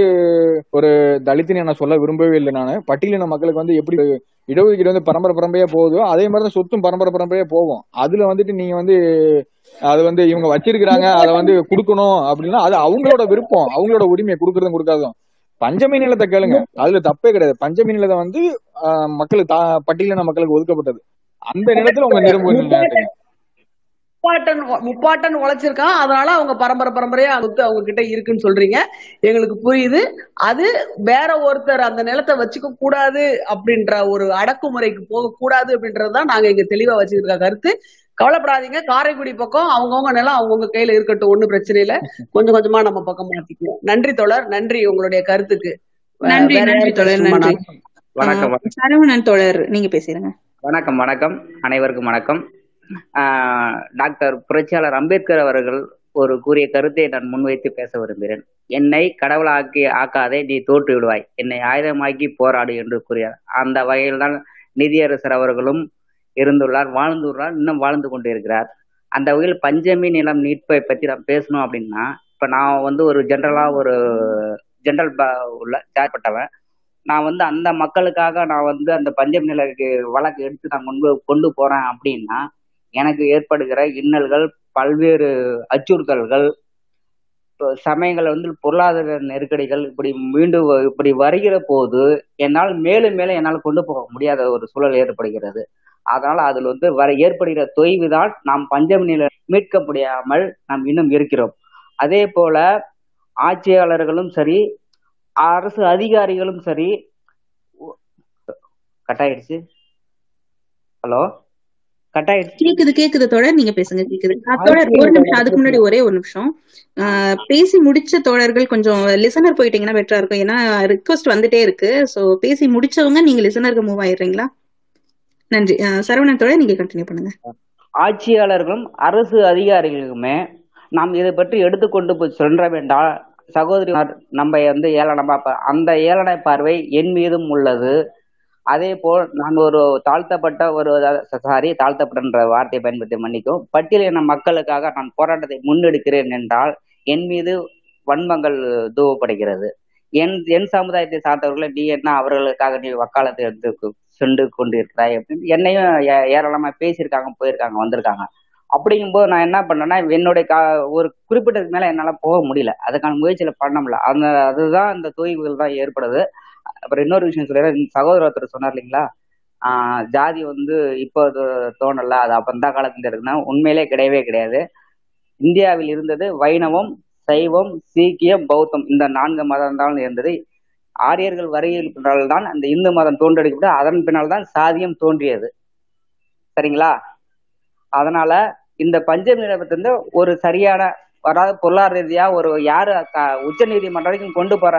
S9: ஒரு தலித்துன்னு நான் சொல்ல விரும்பவே இல்லை நான். பட்டியலின மக்களுக்கு வந்து எப்படி இடஒதுக்கீடு வந்து பரம்பரை பரம்பரையா போகுதோ அதே மாதிரிதான் சொத்தும் பரம்பரை பரம்பரையா போகும். அதுல வந்துட்டு நீங்க வந்து அது வந்து இவங்க வச்சிருக்கிறாங்க அதை வந்து கொடுக்கணும் அப்படின்னா அது அவங்களோட விருப்பம். அவங்களோட உரிமையை கொடுக்கறதும் கொடுக்காதும் பஞ்சமி நிலத்தை கேளுங்க. அதுல தப்பே கிடையாது. பஞ்சமி நிலத்தை வந்து ஆஹ், மக்களுக்கு பட்டியலின மக்களுக்கு ஒதுக்கப்பட்டது. அந்த நிலத்துல உங்க நிரம்ப
S4: முப்பாட்டன் முப்பாட்டன் உழைச்சிருக்கான். அதனால அவங்க பரம்பரை பரம்பரையா சொத்து அவங்க கிட்ட இருக்குன்னு சொல்றீங்க. எங்களுக்கு புரியுது. அது வேற ஒருத்தர் அந்த நிலத்தை வச்சுக்க கூடாது அப்படின்ற ஒரு அடக்குமுறைக்கு போக கூடாது அப்படின்றதுதான் நாங்க இங்க தெளிவா வச்சிருக்க கருத்து. கவலைப்படாதீங்க. காரைக்குடி பக்கம் அவங்கவுங்க நிலம் அவங்கவுங்க கையில இருக்கட்டும். ஒண்ணும் பிரச்சனை இல்ல. கொஞ்சம் கொஞ்சமா நம்ம பக்கம் மாத்திக்குவோம். நன்றி தோழர். நன்றி உங்களுடைய கருத்துக்கு.
S1: நன்றி நன்றி? நன்றி.
S10: வணக்கம்
S1: சரவணன் தோழர் நீங்க பேசிடுங்க
S10: வணக்கம் வணக்கம். அனைவருக்கும் வணக்கம். டாக்டர் புரட்சியாளர் அம்பேத்கர் அவர்கள் ஒரு கூறிய கருத்தை நான் முன்வைத்து பேச விரும்புகிறேன். என்னை கடவுளாக்கி ஆக்காதே நீ தோற்று விடுவாய். என்னை ஆயுதமாக்கி போராடு என்று கூறியார் அந்த வகையில்தான் நிதியரசர் அவர்களும் இருந்துள்ளார் வாழ்ந்துள்ளார் இன்னும் வாழ்ந்து கொண்டிருக்கிறார். அந்த வகையில் பஞ்சமி நிலம் நீட்பை பற்றி நான் பேசணும் அப்படின்னா இப்போ நான் வந்து ஒரு ஜென்ரலாக ஒரு ஜென்ரல் உள்ள சேர்ப்பட்டவன் நான் வந்து அந்த மக்களுக்காக நான் வந்து அந்த பஞ்சம் நிலைக்கு வழக்கு எடுத்து நான் கொண்டு கொண்டு போகிறேன் அப்படின்னா எனக்கு ஏற்படுகிற இன்னல்கள் பல்வேறு அச்சுறுத்தல்கள் இப்போ சமயங்கள் வந்து பொருளாதார நெருக்கடிகள் இப்படி மீண்டும் வ- இப்படி வருகிற போது என்னால் மேலும் மேலும் என்னால் கொண்டு போக முடியாத ஒரு சூழல் ஏற்படுகிறது. அதனால் அதில் வந்து வர ஏற்படுகிற தொய்வு தான் நாம் பஞ்சம் மீட்க முடியாமல் நாம் இன்னும் இருக்கிறோம். அதே போல ஆட்சியாளர்களும் சரி அரசு அதிகாரிகளும் சரி கட்டாயிடுச்சு. ஹலோ?
S1: கேக்குது கேக்குது தோழர் நீங்க பேசுங்க கேக்குது. தோழர் ஒரு நிமிஷம் அதுக்கு முன்னாடி ஒரே ஒரு நிமிஷம். பேசி முடிச்ச தோழர்கள் கொஞ்சம் லிசனர் போயிட்டீங்கன்னா பெட்டரா இருக்கும். ஏன்னா ரிக்வஸ்ட் வந்துட்டே இருக்கு. சோ பேசி முடிச்சவங்க நீங்க லிசனருக்கு மூவ் ஆயிடுறீங்களா? நன்றி. சரவணன் தோழர் நீங்க கண்டினியூ பண்ணுங்க.
S10: ஆட்சியாளர்களும் அரசு அதிகாரிகளுமே நாம் இதை பற்றி எடுத்துக்கொண்டு போய் சொல்ல வேண்டாம் சகோதரி நம்ம வந்து ஏளனமா பா- அந்த ஏளன பார்வை என் மீதும் உள்ளது. அதே போல் நான் ஒரு தாழ்த்தப்பட்ட ஒரு சாரி தாழ்த்தப்பட்டன்ற வார்த்தையை பயன்படுத்தி மன்னிக்கும் பட்டியலின மக்களுக்காக நான் போராட்டத்தை முன்னெடுக்கிறேன் என்றால் என் மீது வன்மங்கள் தூவப்படுகிறது. என் என் சமுதாயத்தை சார்ந்தவர்களை நீ என்ன அவர்களுக்காக நீ வக்காலத்தை எடுத்து சென்று கொண்டிருக்கிறாய் அப்படின்னு என்னையும் ஏ- ஏராளமா பேசியிருக்காங்க போயிருக்காங்க வந்திருக்காங்க. அப்படிங்கும்போது நான் என்ன பண்ணேன்னா என்னுடைய கா ஒரு குறிப்பிட்டதுக்கு மேல என்னால போக முடியல. அதுக்கான முயற்சியில பண்ண முடியல. அந்த அதுதான் அந்த தொய்வுகள் தான் ஏற்படுது. அப்புறம் இன்னொரு விஷயம் சொல்லிடுறேன் சகோதர ஒருத்தர் சொன்னார் இல்லைங்களா? ஜாதி வந்து இப்போ அது தோணல அது அப்ப அந்த காலத்துல இருக்குன்னா உண்மையிலே கிடையவே கிடையாது. இந்தியாவில் இருந்தது வைணவம் சைவம் சீக்கியம் பௌத்தம். இந்த நான்கு மதம் தான் இருந்தது. ஆரியர்கள் வரையில் பின்னால் தான் அந்த இந்து மதம் தோன்றெடுக்கப்பட்டு அதன் பின்னால் தான் சாதியம் தோன்றியது. சரிங்களா? அதனால இந்த பஞ்சநிலத்திலிருந்து ஒரு சரியான வராத பொருளாதார ரீதியா ஒரு யாரு உச்ச நீதிமன்றம் வரைக்கும் கொண்டு போற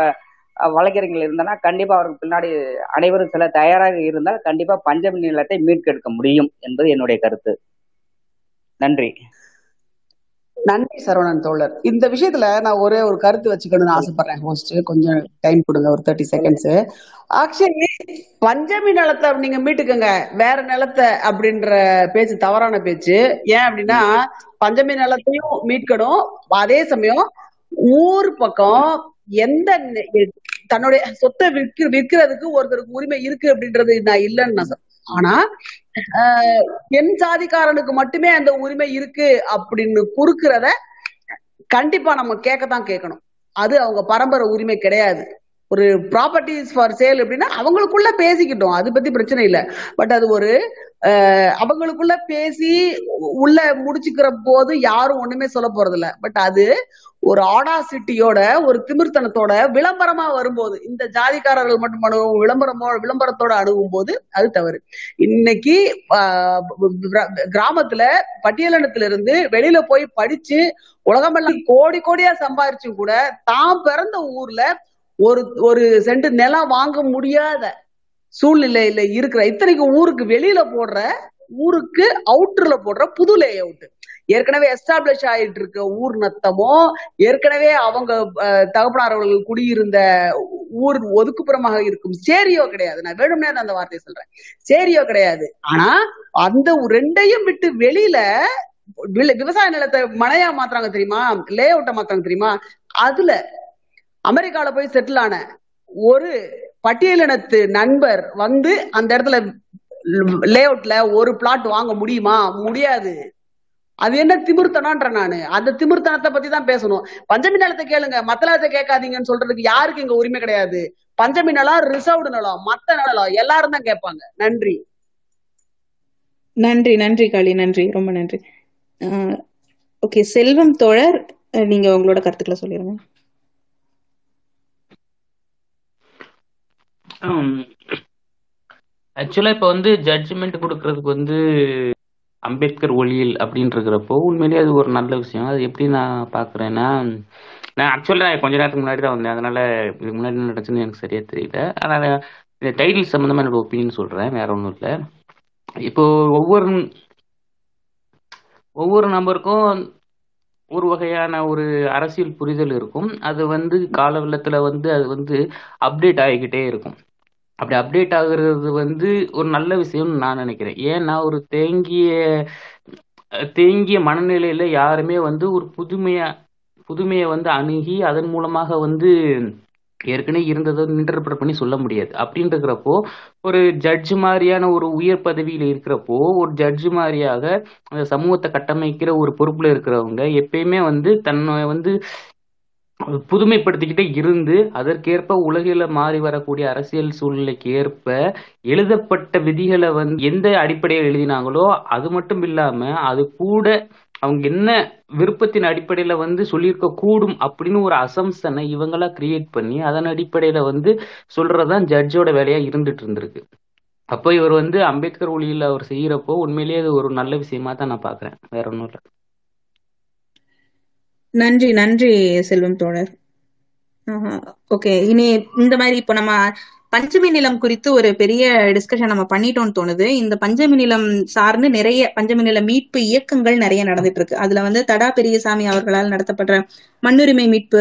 S10: வழக்கறிஞர்கள் இருந்தனா கண்டிப்பா அவருக்கு பின்னாடி அனைவரும் சில தயாராக இருந்தால் கண்டிப்பா பஞ்சமி நிலத்தை மீட்கெடுக்க முடியும் என்பது என்னுடைய கருத்து. நன்றி.
S4: நன்றி சரவணன் தோழர். இந்த விஷயத்துல நான் ஒரே ஒரு கருத்து வச்சுக்கணும்னு ஆசைப்படுறேன் ஹோஸ்ட் கொஞ்சம் டைம் கொடுங்க ஒரு தேர்ட்டி செகண்ட்ஸ் ஆக்சுவலி பஞ்சமி நிலத்தை நீங்க மீட்டுக்கங்க. வேற நிலத்தை அப்படின்ற பேச்சு தவறான பேச்சு. ஏன் அப்படின்னா பஞ்சமி நிலத்தையும் மீட்கணும். அதே சமயம் ஊர் பக்கம் எந்த தன்னுடைய சொத்தை விற்க விற்கிறதுக்கு ஒருத்தருக்கு உரிமை இருக்கு அப்படின்றது நான் இல்லைன்னு ஆனா ஆஹ் என் சாதிக்காரனுக்கு மட்டுமே அந்த உரிமை இருக்கு அப்படின்னு குறுக்கிறத கண்டிப்பா நம்ம கேட்கத்தான் கேட்கணும் அது அவங்க பரம்பரை உரிமை கிடையாது. ஒரு ப்ராப்பர்ட்டிஸ் ஃபார் சேல் அப்படின்னா அவங்களுக்குள்ள பேசிக்கிட்டோம். அது பத்தி பிரச்சனை இல்லை. பட் அது ஒரு அவங்களுக்குள்ள பேசி உ- உள்ள முடிச்சுக்கிற போது யாரும் ஒண்ணுமே சொல்ல போறது இல்ல பட் அது ஒரு ஆடாசிட்டியோட ஒரு திமிர்த்தனத்தோட விளம்பரமா வரும்போது இந்த ஜாதிக்காரர்கள் மட்டும் அணுகும் விளம்பரமோ விளம்பரத்தோட அணுகும் போது அது தவறு. இன்னைக்கு ஆஹ், கிராமத்துல பட்டியலினத்துல இருந்து வெளியில போய் படிச்சு உலகமெல்லாம் கோடி கோடியா சம்பாரிச்சு கூட தான் பிறந்த ஊர்ல ஒரு ஒரு சென்ட் நிலம் வாங்க முடியாத சூழ்நிலையில இருக்கிற இத்தனைக்கு ஊருக்கு வெளியில போடுற ஊருக்கு அவுட்டர்ல போடுற புது லே அவுட் ஏற்கனவே எஸ்டாப்ளிஷ் ஆயிட்டு இருக்க ஊர் நத்தமோ ஏற்கனவே அவங்க தகப்பனார் அவர்கள் குடியிருந்த ஊர் ஒதுக்குப்புறமாக இருக்கும் சேரியோ கிடையாது. நான் வேணும்னே அந்த வார்த்தையை சொல்றேன். சேரியோ கிடையாது. ஆனா அந்த ரெண்டையும் விட்டு வெளியில விவசாய நிலத்தை மனையா மாத்துறாங்க தெரியுமா? லே அவுட்டை மாத்துறாங்க தெரியுமா? அதுல அமெரிக்கால போய் செட்டில் ஆன ஒரு பட்டியலினத்து நண்பர் வந்து அந்த இடத்துல லே அவுட்ல ஒரு பிளாட் வாங்க முடியுமா? முடியாது. அது என்ன திமிர்த்தனன்ற நானு. அந்த திமிர்த்தனத்தை பத்தி தான் பேசணும். பஞ்சமி நிலத்தை கேளுங்க. மத்த நிலத்தை கேட்காதீங்கன்னு சொல்றதுக்கு யாருக்கு இங்க உரிமை கிடையாது? பஞ்சமி நிலம் ரிசர்வ்டு நிலம் மத்த நிலம் எல்லாரும் தான் கேட்பாங்க. நன்றி.
S1: நன்றி நன்றி காளி நன்றி. ரொம்ப நன்றி. ஓகே செல்வம் தோழர் நீங்க உங்களோட கருத்துக்களை சொல்லிருங்க.
S11: ஆக்சுவலா இப்ப வந்து ஜட்ஜ்மெண்ட் கொடுக்கறதுக்கு வந்து அம்பேத்கர் ஒளியில் அப்படின்னு இருக்கிறப்போ உண்மையிலேயே அது ஒரு நல்ல விஷயம். அது எப்படி நான் பாக்குறேன்னா நான் ஆக்சுவலா கொஞ்ச நேரத்துக்கு முன்னாடி தான் வந்தேன். அதனால இதுக்கு முன்னாடி என்ன நடந்துச்சுன்னு எனக்கு சரியா தெரியல. ஆனால் இந்த டைட்டில் சம்மந்தமாக என்னோட ஒப்பீனியன் சொல்றேன். வேற ஒன்றும் இல்லை. இப்போ ஒவ்வொரு ஒவ்வொரு நபருக்கும் ஒரு வகையான ஒரு அரசியல் புரிதல் இருக்கும். அது வந்து கால வெள்ளத்துல வந்து அது வந்து அப்டேட் ஆகிக்கிட்டே இருக்கும். அப்படி அப்டேட் ஆகுறது வந்து ஒரு நல்ல விஷயம்னு நான் நினைக்கிறேன். ஏன்னா ஒரு தேங்கிய தேங்கிய மனநிலையில யாருமே வந்து ஒரு புதுமையா புதுமையை வந்து அணுகி அதன் மூலமாக வந்து ஏற்கனவே இருந்ததை இன்டர்பிரட் பண்ணி சொல்ல முடியாது. அப்படின்னு இருக்கிறப்போ ஒரு ஜட்ஜ் மாதிரியான ஒரு உயர் பதவியில் இருக்கிறப்போ ஒரு ஜட்ஜ் மாதிரியாக அந்த சமூகத்தை கட்டமைக்கிற ஒரு பொறுப்புல இருக்கிறவங்க எப்பயுமே வந்து தன்னை வந்து புதுமைப்படுத்திக்கிட்டே இருந்து அதற்கேற்ப உலகில மாறி வரக்கூடிய அரசியல் சூழ்நிலைக்கு ஏற்ப எழுதப்பட்ட விதிகளை வந்து எந்த அடிப்படையில் எழுதினாங்களோ அது மட்டும் இல்லாம அது கூட அவங்க என்ன விருப்பத்தின் அடிப்படையில வந்து சொல்லியிருக்க கூடும் அப்படின்னு ஒரு அசம்சனை இவங்களா கிரியேட் பண்ணி அதன் அடிப்படையில வந்து சொல்றதுதான் ஜட்ஜோட வேலையா இருந்துட்டு இருந்திருக்கு. அப்போ இவர் வந்து அம்பேத்கர் ஒளியில் அவர் செய்யறப்போ உண்மையிலேயே அது ஒரு நல்ல விஷயமா தான் நான் பாக்குறேன். வேற ஒன்றும் இல்லை.
S1: நன்றி நன்றி செல்வம் தோழர். ஓகே இனி இந்த மாதிரி இப்போ நம்ம பஞ்சமி நிலம் குறித்து ஒரு பெரிய டிஸ்கஷன் நம்ம பண்ணிட்டோம்னு தோணுது. இந்த பஞ்சமி நிலம் சார்ந்து நிறைய பஞ்சமி நில மீட்பு இயக்கங்கள் நிறைய நடந்துட்டு இருக்கு. அதுல வந்து தடா பெரியசாமி அவர்களால் நடத்தப்படுற மண்ணுரிமை மீட்பு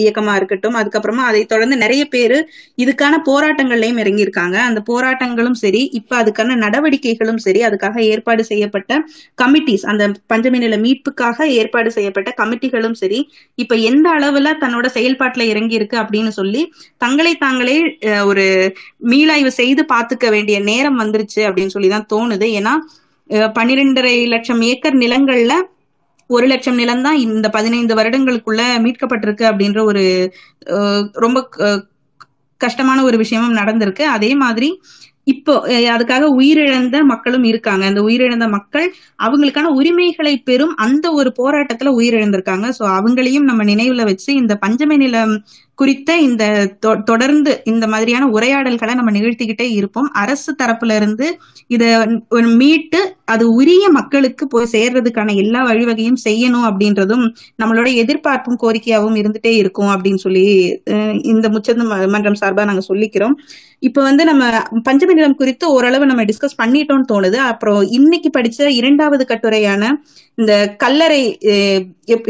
S1: இயக்கமா இருக்கட்டும். அதுக்கப்புறமா அதை தொடர்ந்து நிறைய பேர் இதுக்கான போராட்டங்கள்லயும் இறங்கியிருக்காங்க. அந்த போராட்டங்களும் சரி இப்ப அதுக்கான நடவடிக்கைகளும் சரி அதுக்காக ஏற்பாடு செய்யப்பட்ட கமிட்டிஸ் அந்த பஞ்சமி நில மீட்புக்காக ஏற்பாடு செய்யப்பட்ட கமிட்டிகளும் சரி இப்ப எந்த அளவுல தன்னோட செயல்பாட்டுல இறங்கி இருக்கு அப்படின்னு சொல்லி தங்களை தாங்களே ஒரு மீளாய்வு செய்து பார்த்துக்க வேண்டிய நேரம் வந்துருச்சு அப்படின்னு சொல்லி தான் தோணுது. ஏன்னா பன்னிரெண்டரை லட்சம் ஏக்கர் நிலங்கள்ல ஒரு லட்சம் நிலம் தான் இந்த பதினைந்து வருடங்களுக்குள்ள மீட்கப்பட்டிருக்கு அப்படின்ற ஒரு அஹ், ரொம்ப அஹ், கஷ்டமான ஒரு விஷயமும் நடந்திருக்கு. அதே மாதிரி இப்போ அதுக்காக உயிரிழந்த மக்களும் இருக்காங்க. அந்த உயிரிழந்த மக்கள் அவங்களுக்கான உரிமைகளை பெறும் அந்த ஒரு போராட்டத்துல உயிரிழந்திருக்காங்க. சோ அவங்களையும் நம்ம நினைவுல வச்சு இந்த பஞ்சமை நிலம் குறித்த இந்த தொ- தொடர்ந்து இந்த மாதிரியான உரையாடல்களை நம்ம நிகழ்த்திக்கிட்டே இருப்போம். அரசு தரப்புல இருந்து இதை மீட்டு அது உரிய மக்களுக்கு போய் சேர்றதுக்கான எல்லா வழிவகையும் செய்யணும் அப்படின்றதும் நம்மளோட எதிர்பார்ப்பும் கோரிக்கையாகவும் இருந்துட்டே இருக்கும் அப்படின்னு சொல்லி அஹ், இந்த முச்சந்த ம- மன்றம் சார்பா நாங்க சொல்லிக்கிறோம். இப்ப வந்து நம்ம பஞ்சமி நிலம் குறித்து ஓரளவு நம்ம டிஸ்கஸ் பண்ணிட்டோம்னு தோணுது. அப்புறம் இன்னைக்கு படிச்ச இரண்டாவது கட்டுரையான இந்த கல்லறை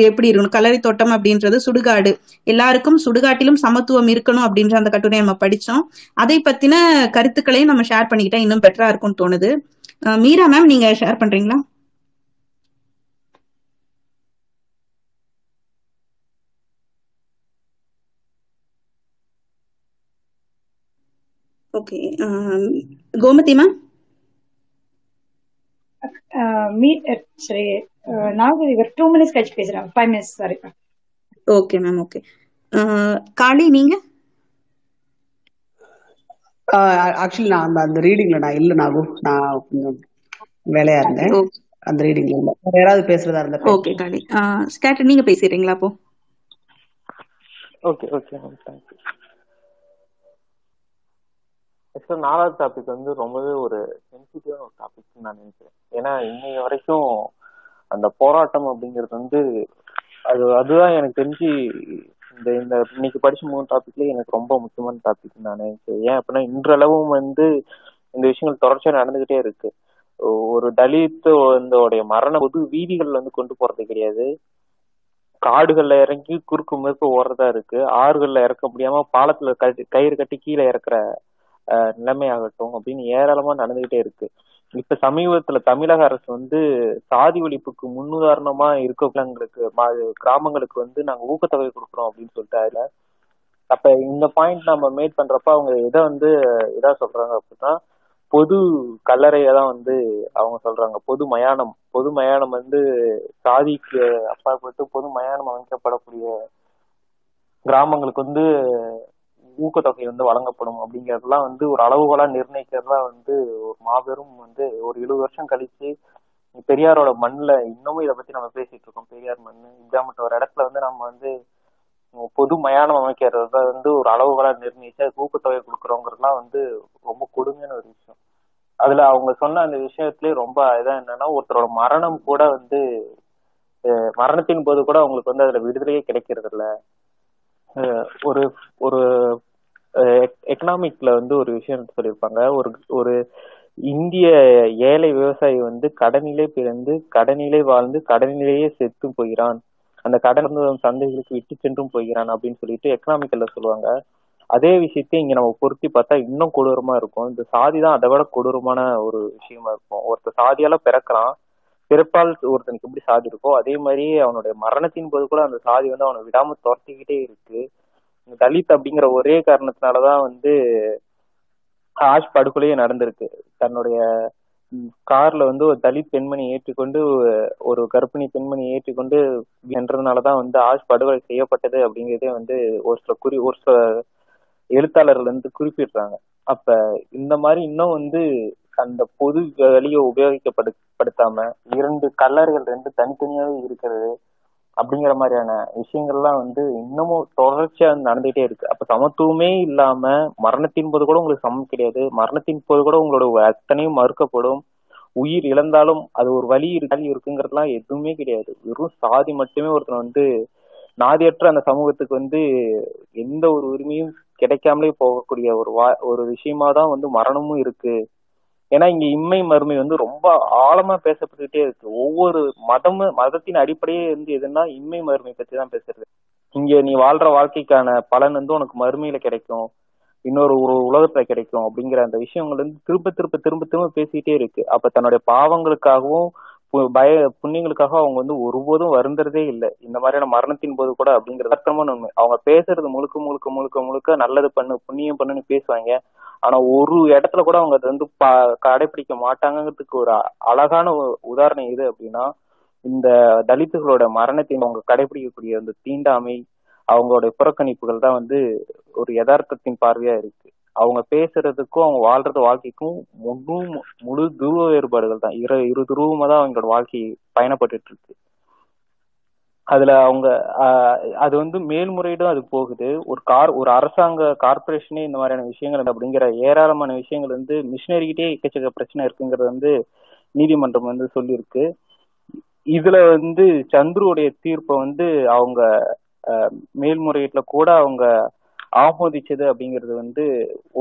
S1: எப்படி இருக்கணும்? கல்லறை தோட்டம் அப்படின்றது சுடுகாடு. எல்லாருக்கும் சுடுகாட்டிலும் சமத்துவம் இருக்கணும் அப்படின்ற அந்த கட்டுரையை நம்ம படிச்சோம். அதை பத்தின கருத்துக்களையும் நம்ம ஷேர் பண்ணிக்கிட்டா இன்னும் பெட்டரா இருக்கும்னு தோணுது. மீரா மேம் நீங்க ஷேர் பண்றீங்களா? ஓகே கோமதி மேம்
S3: மீ சரி நாகரிகர் டூ மினிட்ஸ் கழிச்சு பேசுறேன். Five minutes sorry
S1: okay ma'am okay Kali நீங்க?
S5: ஆக்சுவலி நான் அந்த அந்த ரீடிங்ல நான் இல்லை நாகு நான் கொஞ்சம் வேலையா இருந்தேன். அந்த ரீடிங்ல இல்லை. வேற யாராவது பேசுறதா இருந்தா
S1: ஓகே காளி ஸ்கேட்டர் நீங்க பேசிடுறீங்களா அப்போ?
S6: ஓகே ஓகே மேம் தேங்க்யூ ஆக்சுவலாக நாலாவது டாபிக் வந்து ரொம்பவே ஒரு சென்சிட்டிவான ஒரு டாபிக் நான் நினைக்கிறேன். ஏன்னா இன்னைக்கு வரைக்கும் அந்த போராட்டம் அப்படிங்கிறது வந்து அது அதுதான் எனக்கு தெரிஞ்சு இந்த இந்த இன்னைக்கு படிச்ச மூணு டாபிக்ல எனக்கு ரொம்ப முக்கியமான டாபிக் நான் நினைக்கிறேன். ஏன் அப்படின்னா இன்றளவும் வந்து இந்த விஷயங்கள் தொடர்ச்சியா நடந்துகிட்டே இருக்கு. ஒரு தலித் வந்தோடைய மரண பொது வீதிகள்ல வந்து கொண்டு போறது கிடையாது. காடுகள்ல இறங்கி குறுக்கு முறுக்கு ஓடுறதா இருக்கு. ஆறுகள்ல இறக்க முடியாம பாலத்துல கட்டி கயிறு கட்டி கீழே இறக்குற நிலைமையாகட்டும் அப்படின்னு ஏராளமா நடந்துகிட்டே இருக்கு. இப்ப சமீபத்துல தமிழக அரசு வந்து சாதி ஒழிப்புக்கு முன்னுதாரணமா இருக்கவங்களுக்கு மா- கிராமங்களுக்கு வந்து நாங்க ஊக்கத்தொகை கொடுக்குறோம் அப்படின்னு சொல்லிட்டு அப்ப இந்த பாயிண்ட் நம்ம மேட் பண்றப்ப அவங்க எதை வந்து இதா சொல்றாங்க அப்படின்னா பொது கல்லறையை தான் வந்து அவங்க சொல்றாங்க. பொது மயானம். பொது மயானம் வந்து சாதிக்கு அப்பாற்பட்டு பொது மயானம் அமைக்கப்படக்கூடிய கிராமங்களுக்கு வந்து ஊக்கத்தொகை வந்து வழங்கப்படும் அப்படிங்கறதெல்லாம் வந்து ஒரு அளவுகளா நிர்ணயிக்கிறதா வந்து ஒரு மாபெரும் வந்து ஒரு எழுபது வருஷம் கழிச்சு பெரியாரோட மண்ணில் இன்னமும் இதை பத்தி நம்ம பேசிட்டு இருக்கோம். பெரியார் மண் இதாமட்ட ஒரு இடத்துல வந்து நம்ம வந்து பொது மயானம் அமைக்கிறத வந்து ஒரு அளவுகளா நிர்ணயிச்சு அதுக்கு ஊக்கத்தொகை கொடுக்குறோங்கிறதுலாம் வந்து ரொம்ப கொடுமையான ஒரு விஷயம். அதுல அவங்க சொன்ன அந்த விஷயத்திலே ரொம்ப இதான் என்னன்னா ஒருத்தரோட மரணம் கூட வந்து மரணத்தின் போது கூட அவங்களுக்கு வந்து அதுல விடுதலையே கிடைக்கிறது இல்லை ஒரு ஒரு எக்கனாமிக்ல வந்து ஒரு விஷயம் சொல்லியிருப்பாங்க. ஒரு ஒரு இந்திய ஏழை விவசாயி வந்து கடனிலே பிறந்து கடனிலே வாழ்ந்து கடனிலேயே செத்து போகிறான். அந்த கடன் சந்தைகளுக்கு விட்டு சென்றும் போகிறான் அப்படின்னு சொல்லிட்டு எக்கனாமிக்கல்ல சொல்லுவாங்க. அதே விஷயத்தை இங்க நம்ம பொருத்தி பார்த்தா இன்னும் கொடூரமா இருக்கும். இந்த சாதி தான் அதை விட கொடூரமான ஒரு விஷயமா இருக்கும். ஒருத்தர் சாதியால பிறக்கிறான். பிறப்பால் ஒருத்தனுக்கு எப்படி சாதி இருக்கோ அதே மாதிரி அவனுடைய மரணத்தின் போது கூட அந்த சாதி வந்து அவனை விடாம துரத்திக்கிட்டே இருக்கு. தலித் அப்படிங்கிற ஒரே காரணத்தினாலதான் வந்து ஆஷ் படுகொலையே நடந்திருக்கு. தன்னுடைய கார்ல வந்து ஒரு தலித் பெண்மணி ஏற்றிக்கொண்டு ஒரு கர்ப்பிணி பெண்மணி ஏற்றிக்கொண்டு என்றதுனாலதான் வந்து ஆஷ் படுகொலை செய்யப்பட்டது அப்படிங்கிறதே வந்து ஒரு சில குறி ஒரு சில எழுத்தாளர்கள் வந்து குறிப்பிடுறாங்க. அப்ப இந்த மாதிரி இன்னும் வந்து அந்த பொது வழியை உபயோகிக்கப்படு படுத்தாம இரண்டு கல்லறைகள் ரெண்டு தனித்தனியாவே இருக்கிறது அப்படிங்கிற மாதிரியான விஷயங்கள்லாம் வந்து இன்னமும் தொடர்ச்சியா நடந்துகிட்டே இருக்கு. அப்ப சமத்துவமே இல்லாம மரணத்தின் போது கூட உங்களுக்கு சமம் கிடையாது. மரணத்தின் போது கூட உங்களோட அத்தனையும் மறுக்கப்படும். உயிர் இழந்தாலும் அது ஒரு வழி இருக்கு இருக்குங்கிறதுலாம் எதுவுமே கிடையாது. வெறும் சாதி மட்டுமே ஒருத்தன் வந்து நாதியற்ற அந்த சமூகத்துக்கு வந்து எந்த ஒரு உரிமையும் கிடைக்காமலே போகக்கூடிய ஒரு வா ஒரு விஷயமா தான் வந்து மரணமும் இருக்கு. ஏன்னா இங்க இம்மை மறுமை வந்து ரொம்ப ஆழமா பேசப்பட்டுக்கிட்டே இருக்கு. ஒவ்வொரு மதம் மதத்தின் அடிப்படையே வந்து எதுன்னா இம்மை மறுமை பத்தி தான் பேசுறது. இங்க நீ வாழ்ற வாழ்க்கைக்கான பலன் வந்து உனக்கு மறுமையில கிடைக்கும். இன்னொரு ஒரு உலகத்துல கிடைக்கும் அப்படிங்கிற அந்த விஷயங்கள் வந்து திரும்ப திரும்ப திரும்ப திரும்ப பேசிக்கிட்டே இருக்கு. அப்ப தன்னுடைய பாவங்களுக்காகவும் பய புண்ணியங்களுக்காக அவங்க வந்து ஒருபோதும் வருந்துறதே இல்லை. இந்த மாதிரியான மரணத்தின் போது கூட அப்படிங்கிறது அர்த்தமான உண்மை. அவங்க பேசுறது முழுக்க முழுக்க முழுக்க முழுக்க நல்லது பண்ணு புண்ணியம் பண்ணுன்னு பேசுவாங்க. ஆனா ஒரு இடத்துல கூட அவங்க அதை வந்து கடைபிடிக்க மாட்டாங்கிறதுக்கு ஒரு அழகான உதாரணம் எது அப்படின்னா இந்த தலித்துகளோட மரணத்தை அவங்க கடைபிடிக்கக்கூடிய அந்த தீண்டாமை அவங்களோட புறக்கணிப்புகள் தான் வந்து ஒரு யதார்த்தத்தின் பார்வையா இருக்கு. அவங்க பேசுறதுக்கும் அவங்க வாழ்றது வாழ்க்கைக்கும் முழு முழு துருவ வேறுபாடுகள் தான். இரு இரு துருவமா தான் அவங்களோட வாழ்க்கை பயணப்பட்டு இருக்கு. அதுல அவங்க அது வந்து மேல்முறையீடும் அது போகுது. ஒரு கார் ஒரு அரசாங்க கார்பரேஷனே இந்த மாதிரியான விஷயங்கள் அப்படிங்கிற ஏராளமான விஷயங்கள் வந்து மிஷினரிக்கிட்டே எக்கச்சக்க பிரச்சனை இருக்குங்கிறது வந்து நீதிமன்றம் வந்து சொல்லியிருக்கு. இதுல வந்து சந்துருடைய தீர்ப்பை வந்து அவங்க மேல்முறையீட்டுல கூட அவங்க ஆமோதிச்சது அப்படிங்கிறது வந்து